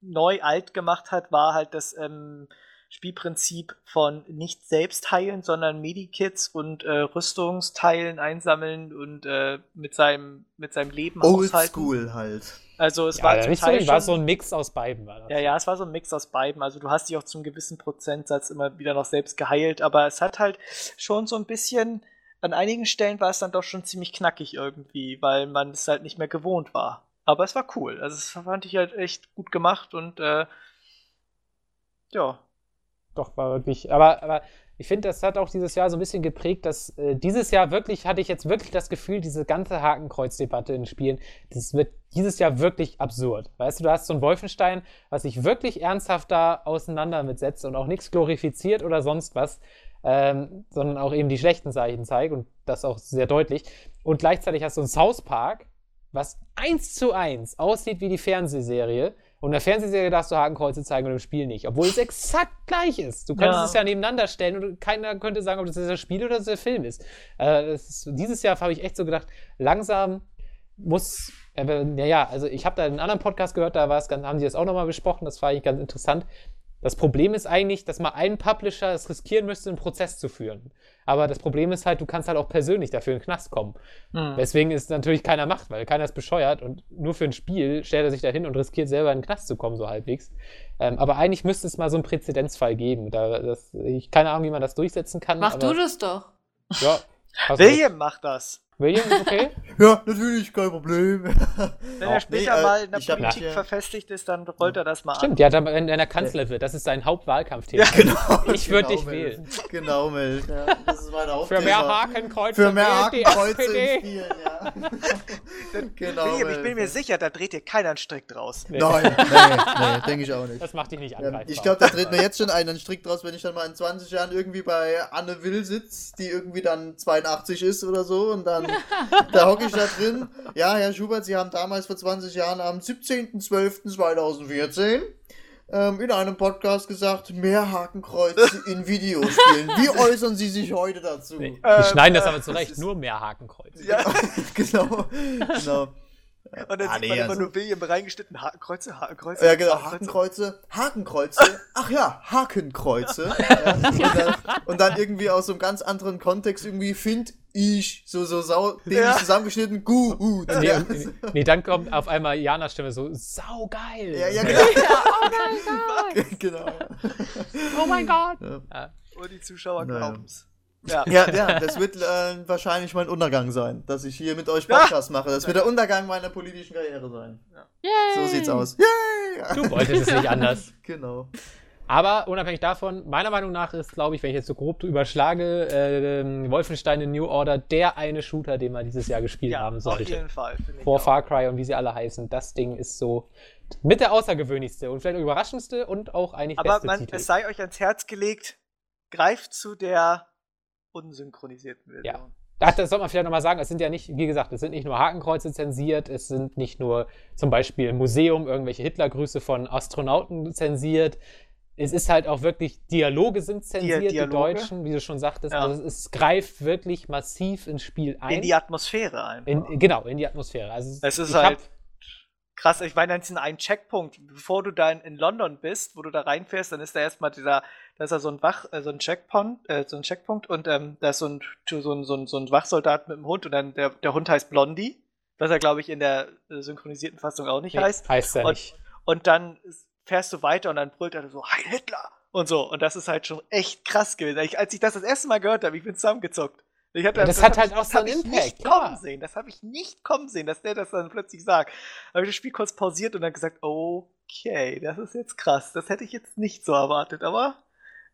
[SPEAKER 3] neu alt gemacht hat, war halt das ähm, Spielprinzip von nicht selbst heilen, sondern Medikits und äh, Rüstungsteilen einsammeln und äh, mit seinem mit seinem Leben
[SPEAKER 4] Old
[SPEAKER 3] haushalten.
[SPEAKER 4] School halt.
[SPEAKER 3] Also es
[SPEAKER 5] Ja,
[SPEAKER 3] war zum Teil
[SPEAKER 5] war so ein Mix aus beiden. War das.
[SPEAKER 3] ja, ja, es war so ein Mix aus beiden. Also du hast dich auch zum gewissen Prozentsatz immer wieder noch selbst geheilt, aber es hat halt schon so ein bisschen, an einigen Stellen war es dann doch schon ziemlich knackig irgendwie, weil man es halt nicht mehr gewohnt war. Aber es war cool. Also es fand ich halt echt gut gemacht und äh, ja.
[SPEAKER 5] Doch, war wirklich. Aber, aber ich finde, das hat auch dieses Jahr so ein bisschen geprägt, dass äh, dieses Jahr wirklich, hatte ich jetzt wirklich das Gefühl, diese ganze Hakenkreuz-Debatte in Spielen, das wird dieses Jahr wirklich absurd. Weißt du, du hast so ein Wolfenstein, was sich wirklich ernsthaft da auseinander mitsetzt und auch nichts glorifiziert oder sonst was, ähm, sondern auch eben die schlechten Zeichen zeigt und das auch sehr deutlich. Und gleichzeitig hast du ein South Park, was eins zu eins aussieht wie die Fernsehserie. Und in der Fernsehserie darfst du Hakenkreuze zeigen und im Spiel nicht, obwohl es exakt gleich ist. Du könntest
[SPEAKER 3] Ja.
[SPEAKER 5] es ja nebeneinander stellen und keiner könnte sagen, ob das das Spiel oder das der Film ist. Äh, ist dieses Jahr habe ich echt so gedacht, langsam muss, äh, ja, ja, also ich habe da einen anderen Podcast gehört, da war es ganz, haben die das auch nochmal besprochen, das war eigentlich ganz interessant. Das Problem ist eigentlich, dass mal ein Publisher es riskieren müsste, einen Prozess zu führen. Aber das Problem ist halt, du kannst halt auch persönlich dafür in den Knast kommen.
[SPEAKER 3] Hm.
[SPEAKER 5] Weswegen es natürlich keiner macht, weil keiner ist bescheuert und nur für ein Spiel stellt er sich da hin und riskiert selber in den Knast zu kommen, so halbwegs. Ähm, aber eigentlich müsste es mal so einen Präzedenzfall geben. Da, das, ich keine Ahnung, wie man das durchsetzen kann.
[SPEAKER 6] Mach
[SPEAKER 5] aber,
[SPEAKER 6] du das doch.
[SPEAKER 5] Ja.
[SPEAKER 3] William macht das.
[SPEAKER 5] William, ist okay?
[SPEAKER 4] Ja, natürlich, kein Problem.
[SPEAKER 3] Wenn er später
[SPEAKER 4] nee, äh,
[SPEAKER 3] mal in der Politik
[SPEAKER 4] hier-
[SPEAKER 3] verfestigt ist, dann rollt er das mal
[SPEAKER 5] Stimmt,
[SPEAKER 3] an.
[SPEAKER 5] ja, dann, wenn er Kanzler wird, das ist sein Hauptwahlkampfthema.
[SPEAKER 3] Ja,
[SPEAKER 4] genau.
[SPEAKER 5] Ich würd dich
[SPEAKER 4] Mel.
[SPEAKER 5] wählen.
[SPEAKER 4] Genau, Mel. Ja, das ist mein
[SPEAKER 5] Für
[SPEAKER 4] Hauptthema.
[SPEAKER 5] mehr Hakenkreuze
[SPEAKER 4] Für mehr Hakenkreuze
[SPEAKER 5] SPD.
[SPEAKER 4] im Spiel, ja. genau,
[SPEAKER 3] William, ich bin mir sicher, da dreht dir keiner einen Strick draus.
[SPEAKER 4] Nein, nee, nee, denke ich auch nicht.
[SPEAKER 5] Das macht dich nicht
[SPEAKER 4] Ähm,
[SPEAKER 5] angreifbar.
[SPEAKER 4] ich glaube, da dreht mir jetzt schon einen Strick draus, wenn ich dann mal in 20 Jahren irgendwie bei Anne Will sitze, die irgendwie dann 82 ist oder so und dann da hocke ich da drin. Ja, Herr Schubert, Sie haben damals vor 20 Jahren am 17.12.2014 ähm, in einem Podcast gesagt, mehr Hakenkreuze in Videospielen. Wie äußern Sie sich heute dazu?
[SPEAKER 5] Nee,
[SPEAKER 3] Ähm,
[SPEAKER 5] schneiden das
[SPEAKER 3] äh,
[SPEAKER 5] aber
[SPEAKER 3] das
[SPEAKER 5] zurecht,
[SPEAKER 3] ist-
[SPEAKER 5] nur mehr Hakenkreuze.
[SPEAKER 3] Ja.
[SPEAKER 4] genau, genau.
[SPEAKER 3] Und dann
[SPEAKER 4] Ah,
[SPEAKER 3] sieht
[SPEAKER 4] nee,
[SPEAKER 3] man immer
[SPEAKER 4] also-
[SPEAKER 3] nur William reingeschnitten, Hakenkreuze, Hakenkreuze.
[SPEAKER 4] Ja, genau, Hakenkreuze, Hakenkreuze, ach ja, Hakenkreuze. ja, und, dann, und dann irgendwie aus so einem ganz anderen Kontext irgendwie find ich so, so sau, dämlich
[SPEAKER 3] Ja.
[SPEAKER 4] zusammengeschnitten, gut.
[SPEAKER 5] Nee,
[SPEAKER 4] Ja,
[SPEAKER 5] nee, dann kommt auf einmal Janas Stimme so, saugeil.
[SPEAKER 4] ja, ja, genau. genau.
[SPEAKER 5] Oh mein Gott.
[SPEAKER 3] Und die Zuschauer
[SPEAKER 4] Naja.
[SPEAKER 3] glauben's. Ja.
[SPEAKER 4] Ja, ja, das wird äh, wahrscheinlich mein Untergang sein, dass ich hier mit euch Podcast mache. Das wird der Untergang meiner politischen Karriere sein.
[SPEAKER 6] Yay.
[SPEAKER 4] So sieht's aus. Yay!
[SPEAKER 5] Du wolltest es nicht anders.
[SPEAKER 4] Genau.
[SPEAKER 5] Aber unabhängig davon, meiner Meinung nach ist, glaube ich, wenn ich jetzt so grob überschlage, äh, Wolfenstein in New Order der eine Shooter, den man dieses Jahr gespielt
[SPEAKER 3] Ja,
[SPEAKER 5] haben
[SPEAKER 3] auf
[SPEAKER 5] sollte.
[SPEAKER 3] jeden Fall. finde ich
[SPEAKER 5] Vor
[SPEAKER 3] auch.
[SPEAKER 5] Far Cry und wie sie alle heißen. Das Ding ist so mit der außergewöhnlichste und vielleicht auch überraschendste und auch eigentlich
[SPEAKER 3] Aber
[SPEAKER 5] beste
[SPEAKER 3] man,
[SPEAKER 5] Titel.
[SPEAKER 3] es sei euch ans Herz gelegt, greift zu der unsynchronisierten Version.
[SPEAKER 5] Ja. Ach, das soll man vielleicht nochmal sagen. Es sind ja nicht, wie gesagt, es sind nicht nur Hakenkreuze zensiert, es sind nicht nur zum Beispiel im Museum irgendwelche Hitlergrüße von Astronauten zensiert. Es ist halt auch wirklich, Dialoge sind zensiert, die
[SPEAKER 3] Dialoge?
[SPEAKER 5] Deutschen, wie du schon sagtest.
[SPEAKER 3] Ja.
[SPEAKER 5] Also es, es greift wirklich massiv ins Spiel ein.
[SPEAKER 3] In die Atmosphäre einfach.
[SPEAKER 5] In, genau, in die Atmosphäre. Also
[SPEAKER 3] Es ist halt
[SPEAKER 5] hab-
[SPEAKER 3] krass. Ich meine, dann ist ein Checkpunkt, bevor du da in, in London bist, wo du da reinfährst, dann ist da erstmal dieser, da ist da so ein Wach, äh, so ein Checkpoint, äh, so ein Checkpunkt und ähm, da ist so ein, so ein, so ein, so ein Wachsoldat mit dem Hund und dann der, der Hund heißt Blondie, was er glaube ich in der äh, synchronisierten Fassung auch nicht
[SPEAKER 5] nee,
[SPEAKER 3] heißt.
[SPEAKER 5] heißt ja
[SPEAKER 3] Und-
[SPEAKER 5] nicht.
[SPEAKER 3] Und dann fährst du weiter und dann brüllt er so, Heil Hitler! Und so. Und das ist halt schon echt krass gewesen. Ich, als ich das das erste Mal gehört habe, ich bin zusammengezuckt. Ich hatte,
[SPEAKER 5] Ja, das hat
[SPEAKER 3] hab
[SPEAKER 5] halt
[SPEAKER 3] ich-
[SPEAKER 5] auch
[SPEAKER 3] das
[SPEAKER 5] so
[SPEAKER 3] hab
[SPEAKER 5] einen Impact,
[SPEAKER 3] kommen sehen. Das habe ich nicht kommen sehen, dass der das dann plötzlich sagt. Habe ich das Spiel kurz pausiert und dann gesagt, okay, das ist jetzt krass. Das hätte ich jetzt nicht so erwartet, aber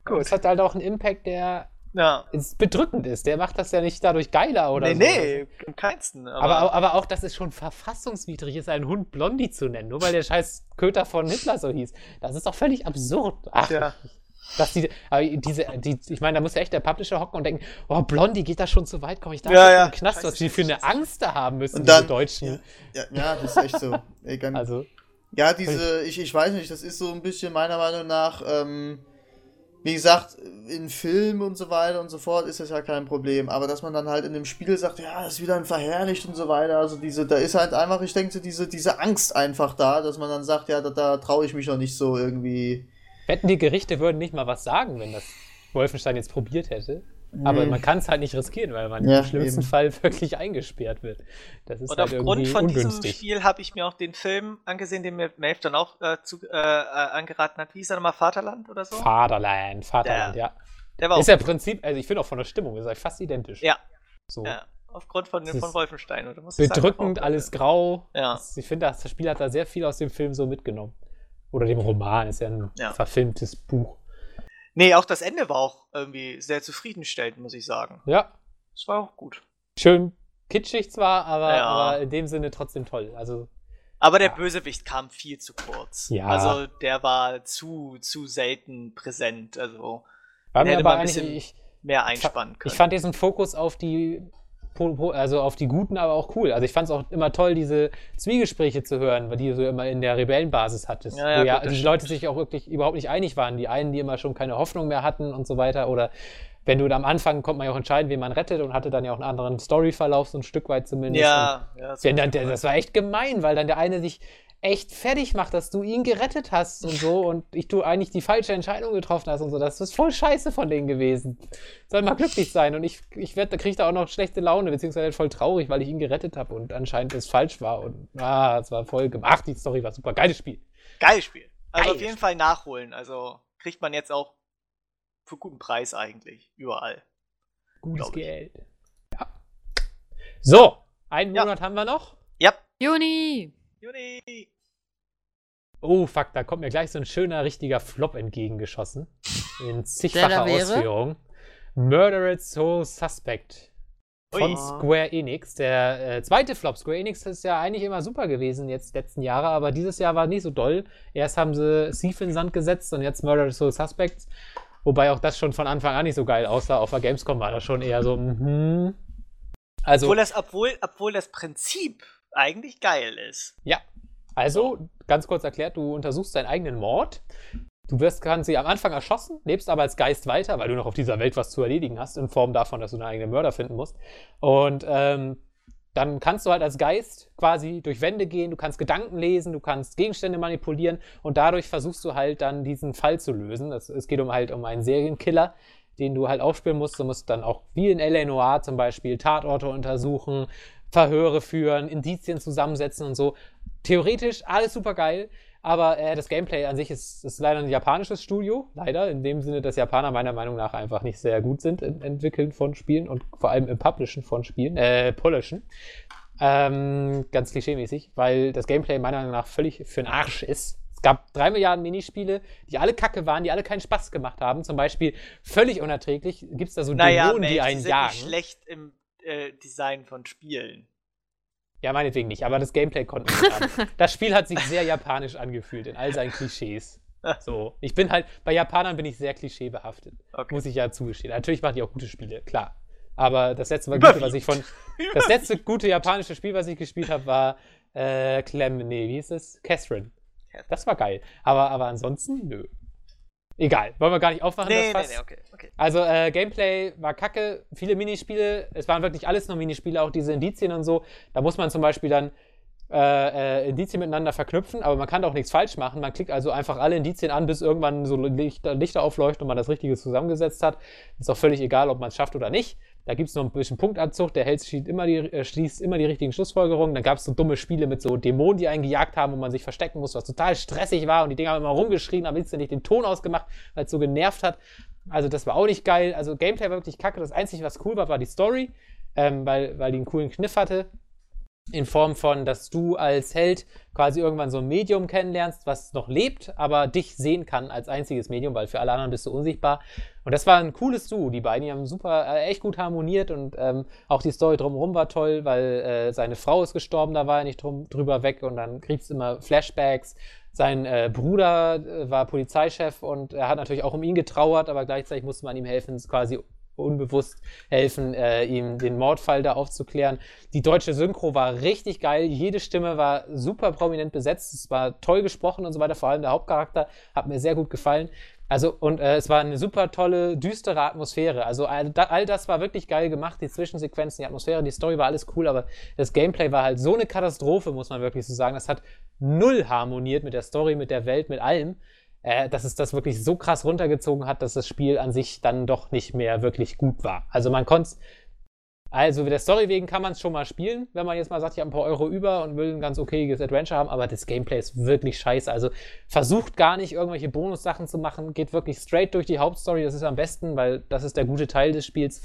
[SPEAKER 3] gut.
[SPEAKER 5] Es hat halt auch einen Impact, der
[SPEAKER 3] Ja.
[SPEAKER 5] bedrückend ist. Der macht das ja nicht dadurch geiler oder
[SPEAKER 3] nee,
[SPEAKER 5] so.
[SPEAKER 3] nee, im keinsten. Aber,
[SPEAKER 5] Aber, aber auch, dass es schon verfassungswidrig ist, einen Hund Blondie zu nennen, nur weil der scheiß Köter von Hitler so hieß. Das ist doch völlig absurd. Ach,
[SPEAKER 3] ja.
[SPEAKER 5] Dass die, aber diese, die, ich meine, da muss ja echt der Publisher hocken und denken, oh, Blondie geht da schon zu weit, komm ich da
[SPEAKER 3] Ja, ja.
[SPEAKER 5] in den Knast, was die für eine Angst da haben müssen,
[SPEAKER 4] Und dann-
[SPEAKER 5] diese Deutschen.
[SPEAKER 4] Ja, ja, das ist echt so. Ey, ganz,
[SPEAKER 5] Also,
[SPEAKER 4] Ja, diese, ich, ich weiß nicht, das ist so ein bisschen meiner Meinung nach, ähm, wie gesagt, in Filmen und so weiter und so fort ist das ja kein Problem. Aber dass man dann halt in dem Spiel sagt, ja, das ist wieder ein verherrlicht und so weiter, also diese, da ist halt einfach, ich denke, so diese, diese Angst einfach da, dass man dann sagt, ja, da, da traue ich mich noch nicht so irgendwie.
[SPEAKER 5] Wetten, die Gerichte würden nicht mal was sagen, wenn das Wolfenstein jetzt probiert hätte. Aber man kann es halt nicht riskieren, weil man
[SPEAKER 4] Ja,
[SPEAKER 5] im schlimmsten
[SPEAKER 4] eben.
[SPEAKER 5] Fall wirklich eingesperrt wird. Das ist
[SPEAKER 3] Und
[SPEAKER 5] halt
[SPEAKER 3] aufgrund
[SPEAKER 5] irgendwie
[SPEAKER 3] von diesem
[SPEAKER 5] ungünstig.
[SPEAKER 3] Spiel habe ich mir auch den Film angesehen, den mir Maeve dann auch äh, zu, äh, äh, angeraten hat. Wie hieß er nochmal? Vaterland oder so?
[SPEAKER 5] Vaterland, Vaterland,
[SPEAKER 3] Der-
[SPEAKER 5] ja.
[SPEAKER 3] Der war
[SPEAKER 5] Ist ja im Prinzip, also ich finde auch von der Stimmung, ist halt fast identisch.
[SPEAKER 3] Ja.
[SPEAKER 5] So.
[SPEAKER 3] Ja, aufgrund von, von Wolfenstein. Oder? Muss ich sagen,
[SPEAKER 5] Bedrückend,
[SPEAKER 3] auch-
[SPEAKER 5] alles grau.
[SPEAKER 3] Ja.
[SPEAKER 5] Ich finde, das Spiel hat da sehr viel aus dem Film so mitgenommen. Oder dem Roman, ist ja ein
[SPEAKER 3] Ja.
[SPEAKER 5] verfilmtes Buch.
[SPEAKER 3] Nee, auch das Ende war auch irgendwie sehr zufriedenstellend, muss ich sagen.
[SPEAKER 5] Ja,
[SPEAKER 3] Es war auch gut.
[SPEAKER 5] schön kitschig zwar, aber,
[SPEAKER 3] Ja.
[SPEAKER 5] aber in dem Sinne trotzdem toll. Also,
[SPEAKER 3] Aber der
[SPEAKER 5] Ja.
[SPEAKER 3] Bösewicht kam viel zu kurz.
[SPEAKER 5] Ja.
[SPEAKER 3] Also der war zu, zu selten präsent. Also
[SPEAKER 5] war mir
[SPEAKER 3] hätte
[SPEAKER 5] aber
[SPEAKER 3] man ein bisschen
[SPEAKER 5] ich,
[SPEAKER 3] mehr einspannen können.
[SPEAKER 5] ich fand diesen Fokus auf die also auf die Guten, aber auch cool. Also ich fand es auch immer toll, diese Zwiegespräche zu hören, weil die du immer in der Rebellenbasis hattest.
[SPEAKER 3] Ja, ja,
[SPEAKER 5] ja
[SPEAKER 3] gut,
[SPEAKER 5] die Leute sich auch wirklich überhaupt nicht einig waren. Die einen, die immer schon keine Hoffnung mehr hatten und so weiter. Oder wenn du am Anfang kommt man ja auch entscheiden, wen man rettet und hatte dann ja auch einen anderen Storyverlauf, so ein Stück weit zumindest. Und
[SPEAKER 3] Ja, ja das
[SPEAKER 5] dann, das war echt gemein, weil dann der eine sich echt fertig macht, dass du ihn gerettet hast und so und ich du eigentlich die falsche Entscheidung getroffen hast und so. Das ist voll scheiße von denen gewesen. Soll mal glücklich sein und ich, ich werd, da krieg da auch noch schlechte Laune, beziehungsweise voll traurig, weil ich ihn gerettet habe und anscheinend es falsch war und ah, es war voll gemacht. Die Story war super. Geiles Spiel.
[SPEAKER 3] Geiles Spiel. Also auf
[SPEAKER 5] Geiles
[SPEAKER 3] jeden Fall nachholen. Also kriegt man jetzt auch für guten Preis eigentlich. Überall.
[SPEAKER 5] Gutes. Geld. Ja. So, einen
[SPEAKER 3] Ja.
[SPEAKER 5] Monat haben wir noch.
[SPEAKER 3] Ja.
[SPEAKER 6] Juni!
[SPEAKER 3] Juni.
[SPEAKER 5] Oh, fuck, da kommt mir gleich so ein schöner, richtiger Flop entgegengeschossen. In zigfacher? Ausführung. Murdered Soul Suspect. Von
[SPEAKER 3] Ui.
[SPEAKER 5] Square Enix. Der äh, zweite Flop. Square Enix ist ja eigentlich immer super gewesen, jetzt letzten Jahre, aber dieses Jahr war nicht so doll. Erst haben sie Thief in den Sand gesetzt und jetzt Murdered Soul Suspects. Wobei auch das schon von Anfang an nicht so geil aussah. Auf der Gamescom war das schon eher so, mhm. Also,
[SPEAKER 3] Obwohl, das, obwohl, obwohl das Prinzip eigentlich geil ist.
[SPEAKER 5] Ja. Also, ganz kurz erklärt, du untersuchst deinen eigenen Mord. Du wirst quasi am Anfang erschossen, lebst aber als Geist weiter, weil du noch auf dieser Welt was zu erledigen hast, in Form davon, dass du deinen eigenen Mörder finden musst. Und ähm, dann kannst du halt als Geist quasi durch Wände gehen, du kannst Gedanken lesen, du kannst Gegenstände manipulieren und dadurch versuchst du halt dann diesen Fall zu lösen. Das, es geht um halt um einen Serienkiller, den du halt aufspüren musst. Du musst dann auch wie in L.A. Noir zum Beispiel Tatorte untersuchen, Verhöre führen, Indizien zusammensetzen und so. Theoretisch alles super geil, aber äh, das Gameplay an sich ist, ist leider ein japanisches Studio. Leider, in dem Sinne, dass Japaner meiner Meinung nach einfach nicht sehr gut sind im Entwickeln von Spielen und vor allem im Publishen von Spielen, äh, Polischen. Ähm, ganz klischeemäßig, weil das Gameplay meiner Meinung nach völlig für den Arsch ist. Es gab drei Milliarden Minispiele, die alle kacke waren, die alle keinen Spaß gemacht haben. Zum Beispiel völlig unerträglich gibt es da so
[SPEAKER 3] Naja,
[SPEAKER 5] Dämonen,
[SPEAKER 3] Mensch,
[SPEAKER 5] die einen
[SPEAKER 3] sind
[SPEAKER 5] jagen.
[SPEAKER 3] nicht schlecht im äh, Design von Spielen.
[SPEAKER 5] Ja, meinetwegen nicht, aber das Gameplay konnten wir nicht an. Das Spiel hat sich sehr japanisch angefühlt in all seinen Klischees. So, ich bin halt, bei Japanern bin ich sehr klischeebehaftet.
[SPEAKER 3] Okay.
[SPEAKER 5] Muss ich ja zugestehen. Natürlich machen die auch gute Spiele, klar. Aber das letzte mal gute, was ich von. Das letzte gute japanische Spiel, was ich gespielt habe, war äh, Clem, nee, wie hieß es? Catherine. Das war geil. Aber, aber ansonsten, nö. Egal, wollen wir gar nicht aufmachen,
[SPEAKER 3] Nee, nee,
[SPEAKER 5] das Fass.
[SPEAKER 3] nee, okay. okay.
[SPEAKER 5] Also äh, Gameplay war kacke, viele Minispiele, es waren wirklich alles nur Minispiele, auch diese Indizien und so. Da muss man zum Beispiel dann äh, äh, Indizien miteinander verknüpfen, aber man kann auch nichts falsch machen. Man klickt also einfach alle Indizien an, bis irgendwann so Lichter, Lichter aufleuchten und man das Richtige zusammengesetzt hat. Ist auch völlig egal, ob man es schafft oder nicht. Da gibt es noch ein bisschen Punktabzug, der hält, schließt, immer die, äh, immer die richtigen Schlussfolgerungen. Dann gab es so dumme Spiele mit so Dämonen, die einen gejagt haben, wo man sich verstecken muss, was total stressig war und die Dinger haben immer rumgeschrien, haben letztendlich den Ton ausgemacht, weil es so genervt hat. Also das war auch nicht geil. Also Gameplay war wirklich kacke. Das Einzige, was cool war, war die Story, ähm, weil, weil die einen coolen Kniff hatte. In Form von, dass du als Held quasi irgendwann so ein Medium kennenlernst, was noch lebt, aber dich sehen kann als einziges Medium, weil für alle anderen bist du unsichtbar. Und das war ein cooles Duo. Die beiden die haben super, äh, echt gut harmoniert und ähm, auch die Story drumherum war toll, weil äh, seine Frau ist gestorben, da war er nicht drum, drüber weg und dann kriegt es immer Flashbacks. Sein äh, Bruder äh, war Polizeichef und er hat natürlich auch um ihn getrauert, aber gleichzeitig musste man ihm helfen, quasi unbewusst helfen, äh, ihm den Mordfall da aufzuklären. Die deutsche Synchro war richtig geil. Jede Stimme war super prominent besetzt. Es war toll gesprochen und so weiter. Vor allem der Hauptcharakter hat mir sehr gut gefallen. Also, und äh, es war eine super tolle, düstere Atmosphäre. Also, all, da, all das war wirklich geil gemacht. Die Zwischensequenzen, die Atmosphäre, die Story war alles cool, aber das Gameplay war halt so eine Katastrophe, muss man wirklich so sagen. Das hat null harmoniert mit der Story, mit der Welt, mit allem äh, dass es das wirklich so krass runtergezogen hat, dass das Spiel an sich dann doch nicht mehr wirklich gut war. Also man konnte also der Story wegen kann man es schon mal spielen, wenn man jetzt mal sagt, ich habe ein paar Euro über und will ein ganz okayes Adventure haben, aber das Gameplay ist wirklich scheiße. Also versucht gar nicht irgendwelche Bonussachen zu machen, geht wirklich straight durch die Hauptstory, das ist am besten, weil das ist der gute Teil des Spiels.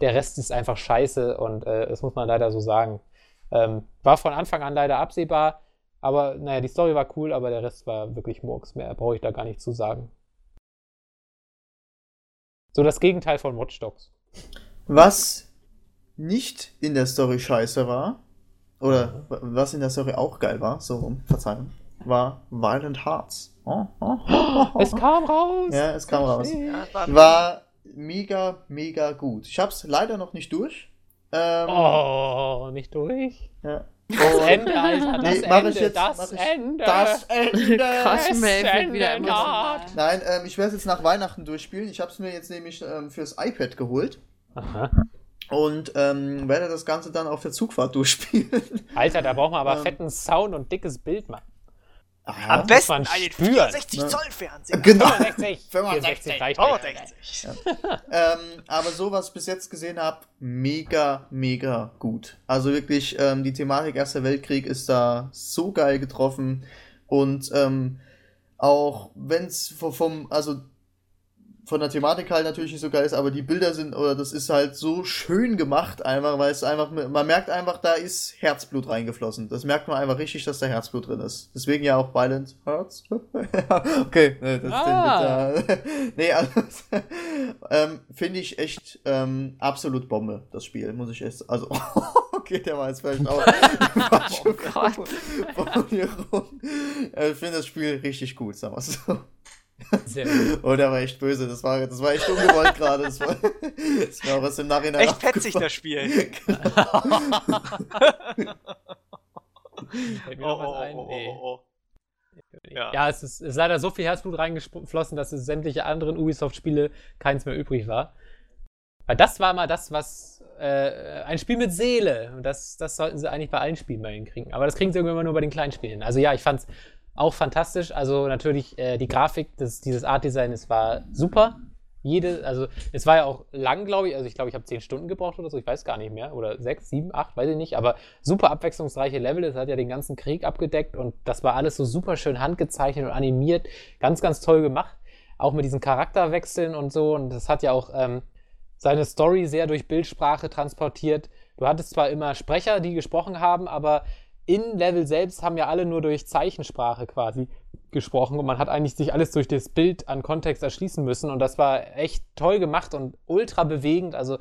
[SPEAKER 5] Der Rest ist einfach scheiße und äh, das muss man leider so sagen. Ähm, war von Anfang an leider absehbar, aber naja, die Story war cool, aber der Rest war wirklich Murks. Mehr brauche ich da gar nicht zu sagen. So das Gegenteil von Watch Dogs.
[SPEAKER 4] Was nicht in der Story scheiße war, oder wa- was in der Story auch geil war, so rum, Verzeihung, war Violent Hearts. Oh, oh, oh, oh.
[SPEAKER 5] Es kam raus!
[SPEAKER 4] Ja, es kam raus.
[SPEAKER 3] War
[SPEAKER 4] mega, mega gut. Ich hab's leider noch nicht durch. Ähm,
[SPEAKER 5] Oh, nicht durch.
[SPEAKER 4] ja.
[SPEAKER 5] Das
[SPEAKER 4] Und-
[SPEAKER 5] Ende, Alter, das
[SPEAKER 4] Nee,
[SPEAKER 5] Ende,
[SPEAKER 4] ich jetzt,
[SPEAKER 5] das
[SPEAKER 4] ich,
[SPEAKER 5] Ende.
[SPEAKER 4] Das Ende.
[SPEAKER 6] Wird wieder
[SPEAKER 5] Ende
[SPEAKER 6] emotional.
[SPEAKER 5] naht.
[SPEAKER 4] Nein, ähm, ich werde es jetzt nach Weihnachten durchspielen. Ich habe es mir jetzt nämlich ähm, fürs iPad geholt
[SPEAKER 5] Aha.
[SPEAKER 4] und ähm, werde das Ganze dann auf der Zugfahrt durchspielen.
[SPEAKER 5] Alter, da braucht man aber
[SPEAKER 4] Ähm.
[SPEAKER 5] fetten Sound und dickes Bild, Mann.
[SPEAKER 4] Ah,
[SPEAKER 3] Am besten einen
[SPEAKER 5] spüren.
[SPEAKER 3] 64
[SPEAKER 4] Ne?
[SPEAKER 3] Zoll Fernseher.
[SPEAKER 4] Genau.
[SPEAKER 5] 65.
[SPEAKER 4] 65.
[SPEAKER 5] reicht.
[SPEAKER 3] 65.
[SPEAKER 4] Ähm, aber so, was ich bis jetzt gesehen habe, mega, mega gut. Also wirklich, ähm, die Thematik Erster Weltkrieg ist da so geil getroffen. Und ähm, auch wenn es vom, also von der Thematik halt natürlich nicht so geil ist, aber die Bilder sind, oder das ist halt so schön gemacht, einfach, weil es einfach, man merkt einfach, da ist Herzblut reingeflossen. Das merkt man einfach richtig, dass da Herzblut drin ist. Deswegen ja auch Violent Hearts. okay, ne, das
[SPEAKER 5] Ah.
[SPEAKER 4] ist den der, Nee, also, ähm, finde ich echt ähm, absolut Bombe, das Spiel, muss ich echt, also, okay, der war jetzt vielleicht auch
[SPEAKER 6] Oh Gott.
[SPEAKER 4] Formulierung. Äh, Ich finde das Spiel richtig gut, sagen wir so.
[SPEAKER 5] Sehr gut.
[SPEAKER 4] Oh, der war echt böse. Das war, das war echt ungewollt gerade. Das war, das war was im Nachhinein.
[SPEAKER 3] Echt fetzig, das Spiel.
[SPEAKER 5] Fällt mir
[SPEAKER 3] Oh,
[SPEAKER 5] noch
[SPEAKER 3] oh,
[SPEAKER 5] was ein?
[SPEAKER 3] oh,
[SPEAKER 5] Nee.
[SPEAKER 3] oh, oh. Ja.
[SPEAKER 5] Ja, es ist, ist leider so viel Herzblut reingeflossen, dass es sämtliche anderen Ubisoft-Spiele keins mehr übrig war. Weil das war mal das, was äh, ein Spiel mit Seele. Und das, das sollten sie eigentlich bei allen Spielen mal hinkriegen. Aber das kriegen sie irgendwann mal nur bei den kleinen Spielen. Also ja, ich fand's auch fantastisch. Also natürlich äh, die Grafik, das, dieses Art-Design, es war super. Jede, also es war ja auch lang, glaube ich. Also ich glaube, ich habe zehn Stunden gebraucht oder so. Ich weiß gar nicht mehr. Oder sechs, sieben, acht, weiß ich nicht. Aber super abwechslungsreiche Level. Es hat ja den ganzen Krieg abgedeckt und das war alles so super schön handgezeichnet und animiert. Ganz, ganz toll gemacht. Auch mit diesen Charakterwechseln und so. Und das hat ja auch ähm, seine Story sehr durch Bildsprache transportiert. Du hattest zwar immer Sprecher, die gesprochen haben, aber in Level selbst haben ja alle nur durch Zeichensprache quasi gesprochen und man hat eigentlich sich alles durch das Bild an Kontext erschließen müssen und das war echt toll gemacht und ultra bewegend. Also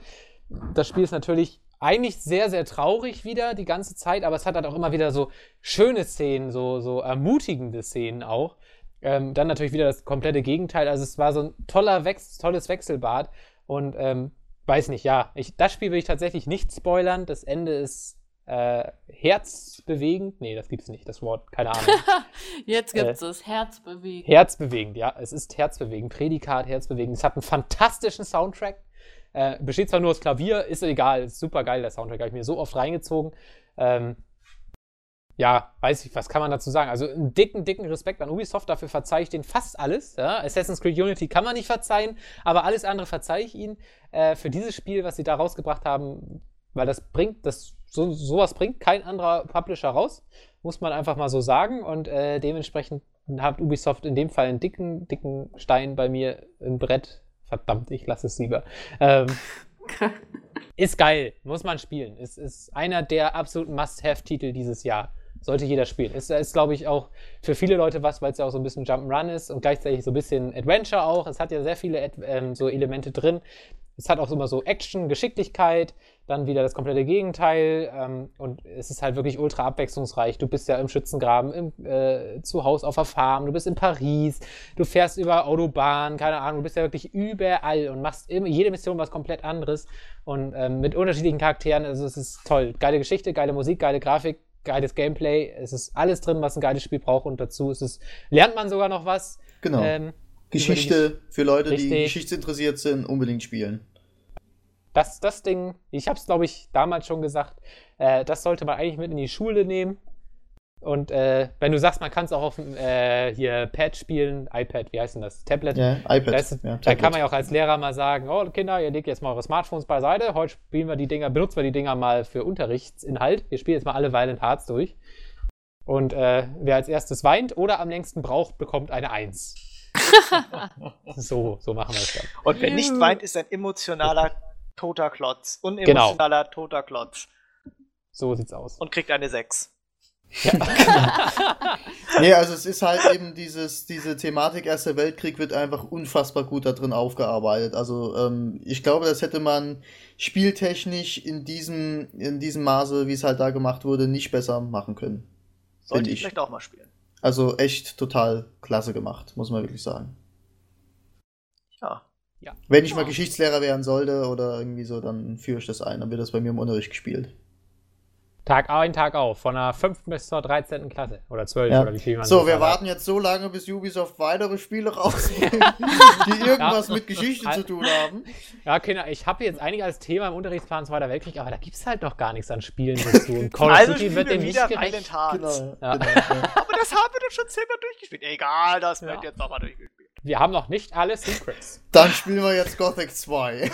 [SPEAKER 5] das Spiel ist natürlich eigentlich sehr, sehr traurig wieder die ganze Zeit, aber es hat halt auch immer wieder so schöne Szenen, so, so ermutigende Szenen auch. Ähm, dann natürlich wieder das komplette Gegenteil. Also es war so ein toller Wechs tolles Wechselbad und ähm, weiß nicht, ja, ich, das Spiel will ich tatsächlich nicht spoilern. Das Ende ist äh, herzbewegend. Nee, das gibt's nicht, das Wort, keine Ahnung.
[SPEAKER 6] Jetzt gibt's es. Herzbewegend.
[SPEAKER 5] Herzbewegend, ja, es ist herzbewegend. Prädikat herzbewegend. Es hat einen fantastischen Soundtrack. Äh, besteht zwar nur aus Klavier, ist egal, ist super geil, der Soundtrack. Habe ich mir so oft reingezogen. Ähm, ja, weiß ich, was kann man dazu sagen? Also einen dicken, dicken Respekt an Ubisoft, dafür verzeihe ich denen fast alles. Ja? Assassin's Creed Unity kann man nicht verzeihen, aber alles andere verzeihe ich ihnen. Äh, für dieses Spiel, was sie da rausgebracht haben, weil das bringt, das, so, sowas bringt kein anderer Publisher raus, muss man einfach mal so sagen. Und äh, dementsprechend hat Ubisoft in dem Fall einen dicken, dicken Stein bei mir im Brett. Verdammt, ich lasse es lieber. Ähm, ist geil, muss man spielen. Ist, ist einer der absoluten Must-Have-Titel dieses Jahr. Sollte jeder spielen. Ist, ist glaube ich, auch für viele Leute was, weil es ja auch so ein bisschen Jump'n'Run ist und gleichzeitig so ein bisschen Adventure auch. Es hat ja sehr viele Ad ähm, so Elemente drin. Es hat auch immer so Action, Geschicklichkeit, dann wieder das komplette Gegenteil. Ähm, und es ist halt wirklich ultra abwechslungsreich. Du bist ja im Schützengraben, im, äh, zu Hause auf der Farm, du bist in Paris, du fährst über Autobahn, keine Ahnung, du bist ja wirklich überall und machst immer, jede Mission was komplett anderes und ähm, mit unterschiedlichen Charakteren. Also es ist toll. Geile Geschichte, geile Musik, geile Grafik, geiles Gameplay. Es ist alles drin, was ein geiles Spiel braucht und dazu ist es, lernt man sogar noch was.
[SPEAKER 4] Genau.
[SPEAKER 5] Ähm,
[SPEAKER 4] Geschichte für Leute, die
[SPEAKER 5] Richtig.
[SPEAKER 4] geschichtsinteressiert sind, unbedingt spielen.
[SPEAKER 5] das, das Ding, ich habe es, glaube ich, damals schon gesagt, äh, das sollte man eigentlich mit in die Schule nehmen. Und äh, wenn du sagst, man kann es auch auf dem äh, hier Pad spielen, iPad, wie heißt denn das? Tablet?
[SPEAKER 4] Ja, iPad.
[SPEAKER 5] Da, ist,
[SPEAKER 4] ja,
[SPEAKER 5] da kann man ja auch als Lehrer mal sagen, oh Kinder, ihr legt jetzt mal eure Smartphones beiseite, heute spielen wir die Dinger, benutzen wir die Dinger mal für Unterrichtsinhalt. Wir spielen jetzt mal alle Violent Hearts durch. Und äh, wer als erstes weint oder am längsten braucht, bekommt eine Eins. so, so machen wir es dann.
[SPEAKER 3] Und wer nicht weint, ist ein emotionaler toter Klotz. Unemotionaler toter Klotz.
[SPEAKER 5] So sieht's aus.
[SPEAKER 3] Und kriegt eine 6.
[SPEAKER 4] Nee, also es ist halt eben dieses, diese Thematik Erster Weltkrieg wird einfach unfassbar gut da drin aufgearbeitet. Also ähm, ich glaube, das hätte man spieltechnisch in diesem, in diesem Maße, wie es halt da gemacht wurde, nicht besser machen können.
[SPEAKER 3] Sollte ich. vielleicht auch mal spielen.
[SPEAKER 4] Also echt total klasse gemacht, muss man wirklich sagen.
[SPEAKER 3] Ja.
[SPEAKER 5] Ja.
[SPEAKER 4] Wenn ich mal Geschichtslehrer werden sollte oder irgendwie so, dann führe ich das ein. Dann wird das bei mir im Unterricht gespielt.
[SPEAKER 5] Tag ein, Tag auf, von der 5. bis zur 13. Klasse. Oder 12
[SPEAKER 4] Ja.
[SPEAKER 5] oder wie viel man
[SPEAKER 4] So, wir
[SPEAKER 5] hat.
[SPEAKER 4] warten jetzt so lange, bis Ubisoft weitere Spiele rausbringt, die irgendwas mit Geschichte zu tun haben.
[SPEAKER 5] Ja, Kinder, ich habe jetzt einige als Thema im Unterrichtsplan Zweiter Weltkrieg, aber da gibt es halt noch gar nichts an Spielen dazu. Und Call of
[SPEAKER 3] Also
[SPEAKER 5] Duty
[SPEAKER 3] spielen
[SPEAKER 5] wird
[SPEAKER 3] wir
[SPEAKER 5] dem nicht
[SPEAKER 3] wieder
[SPEAKER 5] gerecht.
[SPEAKER 4] Genau,
[SPEAKER 5] Ja.
[SPEAKER 4] genau, ja.
[SPEAKER 3] Aber das haben wir doch schon zehnmal durchgespielt. Egal, das
[SPEAKER 5] Ja.
[SPEAKER 3] wird jetzt nochmal durchgespielt.
[SPEAKER 5] Wir haben noch nicht alle Secrets.
[SPEAKER 4] Dann spielen wir jetzt Gothic 2.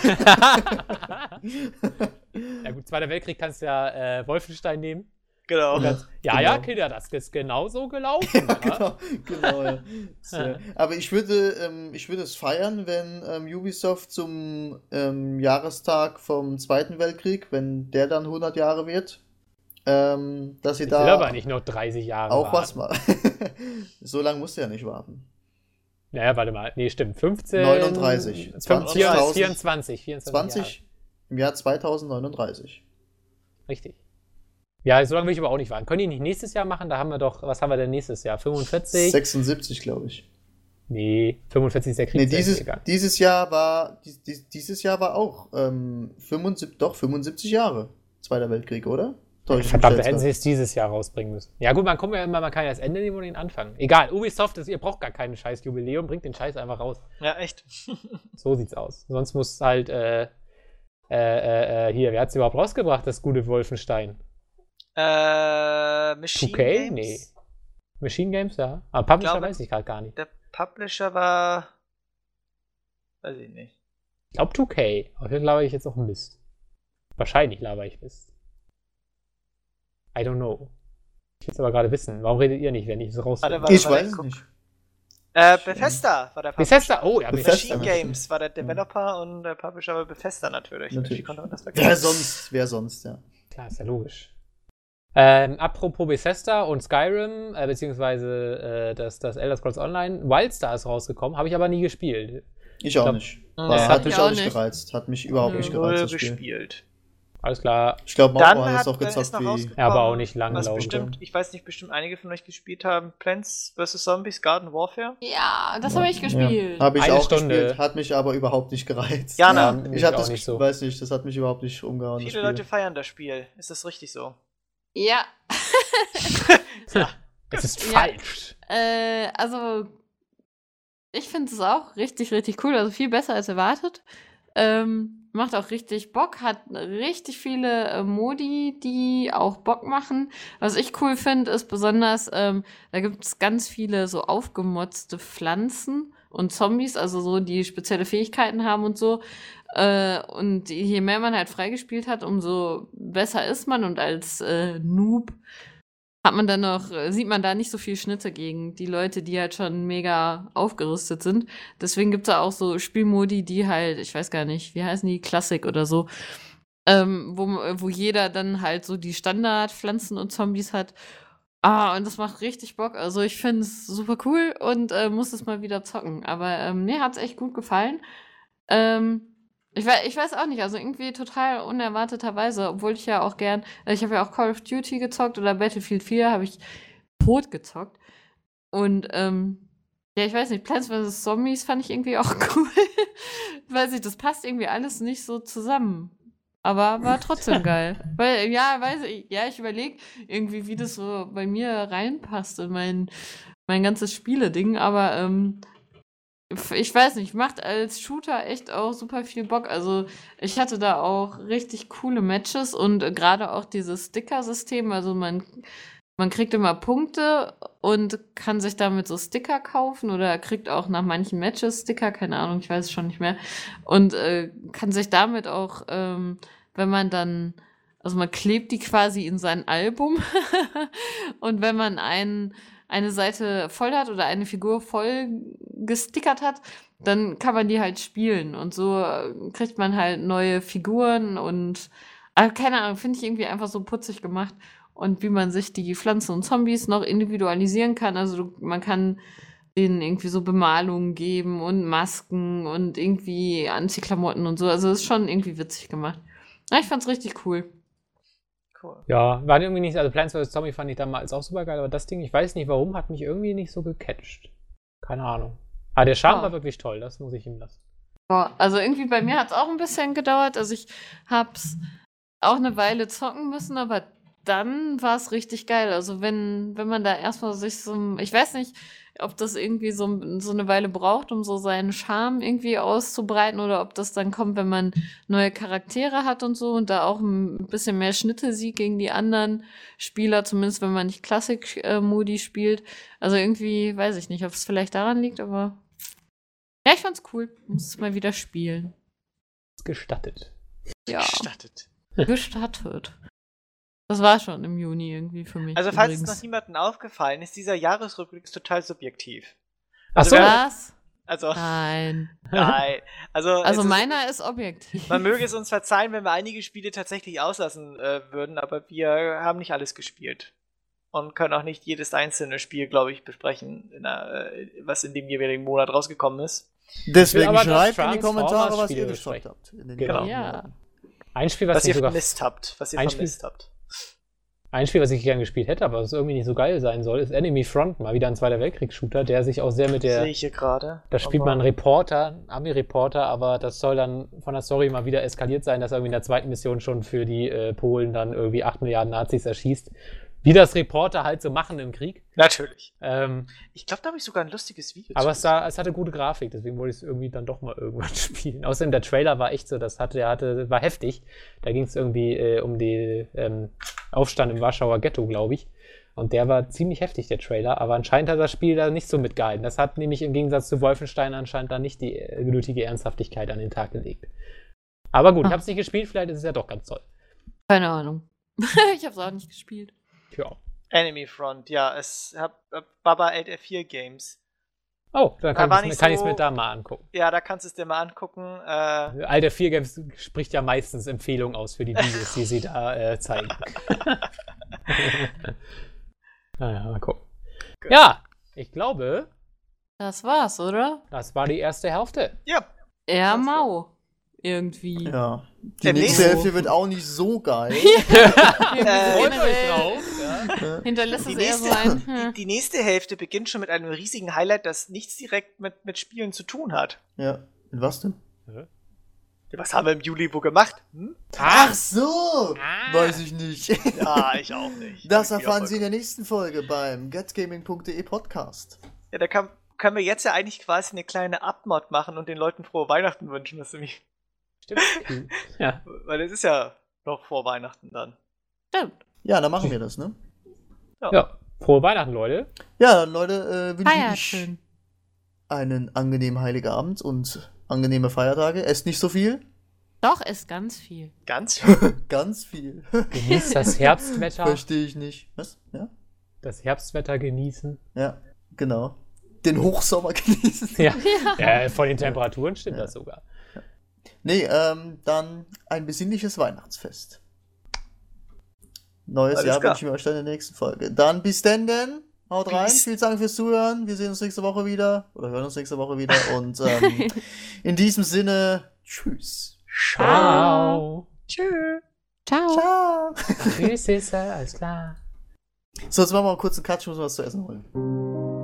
[SPEAKER 5] ja gut, Zweiter Weltkrieg kannst du ja äh, Wolfenstein nehmen.
[SPEAKER 3] Genau.
[SPEAKER 5] Und dann, ja,
[SPEAKER 4] Genau.
[SPEAKER 5] ja, Kinder, das ist genauso gelaufen. ja.
[SPEAKER 4] genau, genau. Ja. So. Aber ich würde, ähm, ich würde es feiern, wenn ähm, Ubisoft zum ähm, Jahrestag vom Zweiten Weltkrieg, wenn der dann 100 Jahre wird, ähm, dass sie
[SPEAKER 5] Ich
[SPEAKER 4] da
[SPEAKER 5] will aber nicht noch 30 Jahre
[SPEAKER 4] auch was
[SPEAKER 5] warten.
[SPEAKER 4] machen. so lange musst du ja nicht warten.
[SPEAKER 5] Naja, warte mal. Nee, stimmt. 15.
[SPEAKER 4] 39.
[SPEAKER 5] 20,
[SPEAKER 4] 20.000.
[SPEAKER 5] 24. 24
[SPEAKER 4] 20 im Jahr 2039.
[SPEAKER 5] Jahre. Richtig. Ja, so lange will ich aber auch nicht warten. Können die nicht nächstes Jahr machen? Da haben wir doch, was haben wir denn nächstes Jahr? 45?
[SPEAKER 4] 76, glaube ich.
[SPEAKER 5] Nee, 45 ist der Krieg.
[SPEAKER 4] Nee, dieses, dieses Jahr war dies, dies, dieses Jahr war auch ähm, 75, doch 75 Jahre Zweiter Weltkrieg, oder? Ich
[SPEAKER 5] Verdammt, da hätten sie es dieses Jahr rausbringen müssen. Ja gut, man kommt ja immer, man kann ja das Ende nehmen und den Anfang. Egal, Ubisoft, ist, ihr braucht gar keinen scheiß Jubiläum, bringt den Scheiß einfach raus.
[SPEAKER 3] Ja, echt.
[SPEAKER 5] So sieht's aus. Sonst muss halt, äh, äh, äh, äh, hier, wer hat's überhaupt rausgebracht, das gute Wolfenstein?
[SPEAKER 3] Äh, Machine
[SPEAKER 5] 2K?
[SPEAKER 3] Games?
[SPEAKER 5] Nee. Machine Games, ja. Aber Publisher
[SPEAKER 3] glaube-
[SPEAKER 5] weiß ich gerade gar nicht.
[SPEAKER 3] Der Publisher war. Weiß ich nicht.
[SPEAKER 5] Ich glaube 2K. Aber vielleicht laber ich jetzt auch Mist. Wahrscheinlich laber ich Mist. I don't know. Ich will es aber gerade wissen. Warum redet ihr nicht, wenn ich es raus
[SPEAKER 3] Warte, warte.
[SPEAKER 4] Ich weiß es nicht.
[SPEAKER 3] Äh, Bethesda war der Publisher.
[SPEAKER 5] Bethesda, oh ja,
[SPEAKER 4] Bethesda.
[SPEAKER 5] Bethesda.
[SPEAKER 3] Machine Games war der Developer und der Publisher war Bethesda natürlich.
[SPEAKER 4] Natürlich.
[SPEAKER 3] Wie konnte man das
[SPEAKER 4] Wer sonst? Wer sonst, ja.
[SPEAKER 5] Klar, ist ja logisch. Ähm, apropos Bethesda und Skyrim, äh, beziehungsweise äh, das, das Elder Scrolls Online, Wildstar ist rausgekommen, habe ich aber nie gespielt.
[SPEAKER 4] Ich auch
[SPEAKER 5] glaub,
[SPEAKER 4] nicht.
[SPEAKER 3] das
[SPEAKER 4] War,
[SPEAKER 3] hat
[SPEAKER 6] mich auch
[SPEAKER 4] nicht gereizt. Hat mich überhaupt nicht
[SPEAKER 3] Null
[SPEAKER 4] gereizt, das Spiel.
[SPEAKER 3] gespielt.
[SPEAKER 5] Alles klar,
[SPEAKER 4] Ich glaube,
[SPEAKER 3] Dann
[SPEAKER 4] Mauer hat es auch gezockt
[SPEAKER 3] noch
[SPEAKER 4] wie.
[SPEAKER 5] Ja, aber auch nicht lange,
[SPEAKER 3] was bestimmt, ich weiß nicht, bestimmt einige von euch gespielt haben. Plants vs. Zombies Garden Warfare.
[SPEAKER 6] Ja, das habe ich gespielt.
[SPEAKER 4] Ja, habe ich
[SPEAKER 5] Eine
[SPEAKER 4] auch
[SPEAKER 5] Stunde.
[SPEAKER 4] gespielt, hat mich aber überhaupt nicht gereizt.
[SPEAKER 3] Jana,
[SPEAKER 5] Ja,
[SPEAKER 4] ich hatte
[SPEAKER 5] auch
[SPEAKER 4] das
[SPEAKER 5] nicht so.
[SPEAKER 4] weiß nicht, das hat mich überhaupt nicht umgehauen.
[SPEAKER 3] viele. Leute feiern das Spiel. Ist das richtig so?
[SPEAKER 6] Ja.
[SPEAKER 5] Es ist
[SPEAKER 6] Ja.
[SPEAKER 5] falsch.
[SPEAKER 6] Äh, also, ich finde es auch richtig, richtig cool. Also viel besser als erwartet. Ähm, macht auch richtig Bock, hat richtig viele äh, Modi, die auch Bock machen. Was ich cool finde, ist besonders, ähm, da gibt es ganz viele so aufgemotzte Pflanzen und Zombies, also so, die spezielle Fähigkeiten haben und so. Äh, und je mehr man halt freigespielt hat, umso besser ist man. Und als äh, Noob hat man dann noch, äh, sieht man da nicht so viel Schnitte gegen die Leute, die halt schon mega aufgerüstet sind. Deswegen gibt es da auch so Spielmodi, die halt, ich weiß gar nicht, wie heißen die, Klassik oder so, ähm, wo, wo jeder dann halt so die Standardpflanzen und Zombies hat. Ah, und das macht richtig Bock. Also ich finde es super cool und äh, muss es mal wieder zocken. Aber ähm, mir hat es echt gut gefallen. Ähm, ich, weiß, ich weiß auch nicht, also irgendwie total unerwarteterweise, obwohl ich ja auch gern, äh, ich habe ja auch Call of Duty gezockt oder Battlefield 4 habe ich tot gezockt. Und ähm, ja, ich weiß nicht, Plants vs. Zombies fand ich irgendwie auch cool. weiß ich, das passt irgendwie alles nicht so zusammen. Aber war trotzdem geil. Weil, ja, weiß ich, ja, ich überlege irgendwie, wie das so bei mir reinpasst in mein, mein ganzes Spiele-Ding, aber ähm, ich weiß nicht, macht als Shooter echt auch super viel Bock. Also ich hatte da auch richtig coole Matches und äh, gerade auch dieses Sticker-System, also man, man kriegt immer Punkte und kann sich damit so Sticker kaufen oder kriegt auch nach manchen Matches Sticker, keine Ahnung, ich weiß es schon nicht mehr. Und äh, kann sich damit auch, ähm, wenn man dann, also man klebt die quasi in sein Album und wenn man ein, eine Seite voll hat oder eine Figur voll gestickert hat, dann kann man die halt spielen und so äh, kriegt man halt neue Figuren und äh, keine Ahnung, finde ich irgendwie einfach so putzig gemacht und wie man sich die Pflanzen und Zombies noch individualisieren kann. Also man kann denen irgendwie so Bemalungen geben und Masken und irgendwie Anziehklamotten und so. Also ist schon irgendwie witzig gemacht. Ja, ich fand's richtig cool.
[SPEAKER 3] Cool.
[SPEAKER 5] Ja, war irgendwie nicht, also Plants vs. Zombie fand ich damals auch super geil, aber das Ding, ich weiß nicht warum, hat mich irgendwie nicht so gecatcht. Keine Ahnung. Aber der Charme
[SPEAKER 6] Ah.
[SPEAKER 5] war wirklich toll, das muss ich ihm lassen.
[SPEAKER 6] Ja, also irgendwie bei mir hat es auch ein bisschen gedauert. Also ich hab's auch eine Weile zocken müssen, aber dann war es richtig geil. Also wenn, wenn man da erstmal sich so, ich weiß nicht, ob das irgendwie so, so eine Weile braucht, um so seinen Charme irgendwie auszubreiten oder ob das dann kommt, wenn man neue Charaktere hat und so und da auch ein bisschen mehr Schnitte sieht gegen die anderen Spieler, zumindest wenn man nicht Klassik-Modi spielt. Also irgendwie, weiß ich nicht, ob es vielleicht daran liegt, aber ja, ich fand's cool. Muss es mal wieder spielen.
[SPEAKER 5] Gestattet.
[SPEAKER 6] Ja,
[SPEAKER 3] Gestattet.
[SPEAKER 6] gestattet. Das war schon im Juni irgendwie für mich.
[SPEAKER 3] Also, falls es
[SPEAKER 6] übrigens.
[SPEAKER 3] noch niemandem aufgefallen ist, dieser Jahresrückblick ist total subjektiv.
[SPEAKER 5] Ach so.
[SPEAKER 6] Was?
[SPEAKER 3] Also,
[SPEAKER 6] Nein.
[SPEAKER 3] nein. Also,
[SPEAKER 6] Also
[SPEAKER 3] es ist-
[SPEAKER 6] meiner ist objektiv.
[SPEAKER 3] Man möge es uns verzeihen, wenn wir einige Spiele tatsächlich auslassen äh, würden, aber wir haben nicht alles gespielt. Und können auch nicht jedes einzelne Spiel, glaube ich, besprechen, in der, äh, was in dem jeweiligen Monat rausgekommen ist.
[SPEAKER 4] Deswegen schreibt in die Kommentare, was
[SPEAKER 5] Spiele
[SPEAKER 4] ihr
[SPEAKER 5] besprechen.
[SPEAKER 4] habt. In den
[SPEAKER 3] Genau.
[SPEAKER 6] Ja.
[SPEAKER 5] Ein Spiel, was,
[SPEAKER 3] Was, ihr vermisst habt. Was ihr vermisst habt.
[SPEAKER 5] Ein Spiel, was ich gerne gespielt hätte, aber was irgendwie nicht so geil sein soll, ist Enemy Front, mal wieder ein Zweiter Weltkriegs-Shooter, der sich auch sehr mit der
[SPEAKER 3] Sehe ich hier gerade.
[SPEAKER 5] Da spielt man einen Reporter, einen Army-Reporter, aber das soll dann von der Story mal wieder eskaliert sein, dass er irgendwie in der zweiten Mission schon für die äh, Polen dann irgendwie 8 Milliarden Nazis erschießt. Wie das Reporter halt so machen im Krieg.
[SPEAKER 3] Natürlich.
[SPEAKER 5] Ähm,
[SPEAKER 3] Ich glaube, da habe ich sogar ein lustiges Video
[SPEAKER 5] aber es, sah, es hatte gute Grafik, deswegen wollte ich es irgendwie dann doch mal irgendwann spielen. Außerdem der Trailer war echt so, das hatte, der hatte, war heftig. Da ging es irgendwie äh, um den ähm, Aufstand im Warschauer Ghetto, glaube ich. Und der war ziemlich heftig, der Trailer, aber anscheinend hat das Spiel da nicht so mitgehalten. Das hat nämlich im Gegensatz zu Wolfenstein anscheinend da nicht die äh, nötige Ernsthaftigkeit an den Tag gelegt. Aber gut, ich
[SPEAKER 6] Ah.
[SPEAKER 5] habe es nicht gespielt, vielleicht ist es ja doch ganz toll.
[SPEAKER 6] Keine Ahnung. ich hab's auch nicht gespielt.
[SPEAKER 5] Ja.
[SPEAKER 3] Enemy Front, ja, es hab, äh, Baba 8F4 Games.
[SPEAKER 5] Oh, dann
[SPEAKER 3] Da
[SPEAKER 5] kann, kann ich es
[SPEAKER 3] so-
[SPEAKER 5] mir da mal angucken.
[SPEAKER 3] Ja, da kannst du es dir mal angucken. Äh,
[SPEAKER 5] Alter 4 Games spricht ja meistens Empfehlungen aus für die Videos, die sie da äh, zeigen. naja, mal gucken. Ja, ich glaube,
[SPEAKER 6] Das war's, oder?
[SPEAKER 5] das war die erste Hälfte.
[SPEAKER 3] ja,
[SPEAKER 6] Eher mau. Irgendwie.
[SPEAKER 4] Ja. Die
[SPEAKER 3] Der
[SPEAKER 4] nächste Hälfte wird auch nicht so geil.
[SPEAKER 3] Äh,
[SPEAKER 5] Freut euch drauf. Ja.
[SPEAKER 6] Hinterlässt
[SPEAKER 3] Die
[SPEAKER 6] es eher
[SPEAKER 3] nächste,
[SPEAKER 6] so ein.
[SPEAKER 3] die,
[SPEAKER 6] Hm.
[SPEAKER 3] die nächste Hälfte beginnt schon mit einem riesigen Highlight, das nichts direkt mit, mit Spielen zu tun hat.
[SPEAKER 4] ja. Mit was denn?
[SPEAKER 3] Was haben wir im Juli wo gemacht? Hm?
[SPEAKER 4] Ach so!
[SPEAKER 5] Ah.
[SPEAKER 4] Weiß ich nicht.
[SPEAKER 3] Ja, ich auch nicht.
[SPEAKER 4] Das erfahren Sie in der nächsten Folge beim getgaming.de Podcast.
[SPEAKER 3] Ja, da kann, können wir jetzt ja eigentlich quasi eine kleine Abmod machen und den Leuten frohe Weihnachten wünschen, was nämlich,
[SPEAKER 5] Stimmt. Ja.
[SPEAKER 3] weil es ist ja noch vor Weihnachten dann.
[SPEAKER 6] Stimmt.
[SPEAKER 4] Ja, dann machen wir das, ne?
[SPEAKER 5] ja. Frohe Weihnachten, Leute.
[SPEAKER 4] Ja, Leute, äh, wünsche ich
[SPEAKER 6] schön.
[SPEAKER 4] einen angenehmen Heiligen Abend und angenehme Feiertage. Esst nicht so viel.
[SPEAKER 6] Doch, ist ganz viel.
[SPEAKER 3] Ganz
[SPEAKER 4] Ganz viel.
[SPEAKER 5] Genießt das Herbstwetter.
[SPEAKER 4] Verstehe ich nicht. Was? Ja?
[SPEAKER 5] Das Herbstwetter genießen.
[SPEAKER 4] Ja, genau. Den Hochsommer genießen.
[SPEAKER 5] Ja. ja von den Temperaturen stimmt das sogar.
[SPEAKER 4] Nee, ähm, dann ein besinnliches Weihnachtsfest. Neues
[SPEAKER 3] Alles
[SPEAKER 4] Jahr
[SPEAKER 3] klar.
[SPEAKER 4] wünsche ich mir euch dann in der nächsten Folge. Dann bis denn denn. Haut rein.
[SPEAKER 3] Peace.
[SPEAKER 4] Vielen Dank fürs Zuhören. Wir sehen uns nächste Woche wieder. Oder hören uns nächste Woche wieder. Und ähm, in diesem Sinne, tschüss.
[SPEAKER 5] Ciao.
[SPEAKER 3] Tschüss.
[SPEAKER 6] Ciao.
[SPEAKER 4] Ciao.
[SPEAKER 5] Tschüss, ist alles klar.
[SPEAKER 4] So, jetzt machen wir mal einen kurzen Cut. Ich muss was zu essen holen.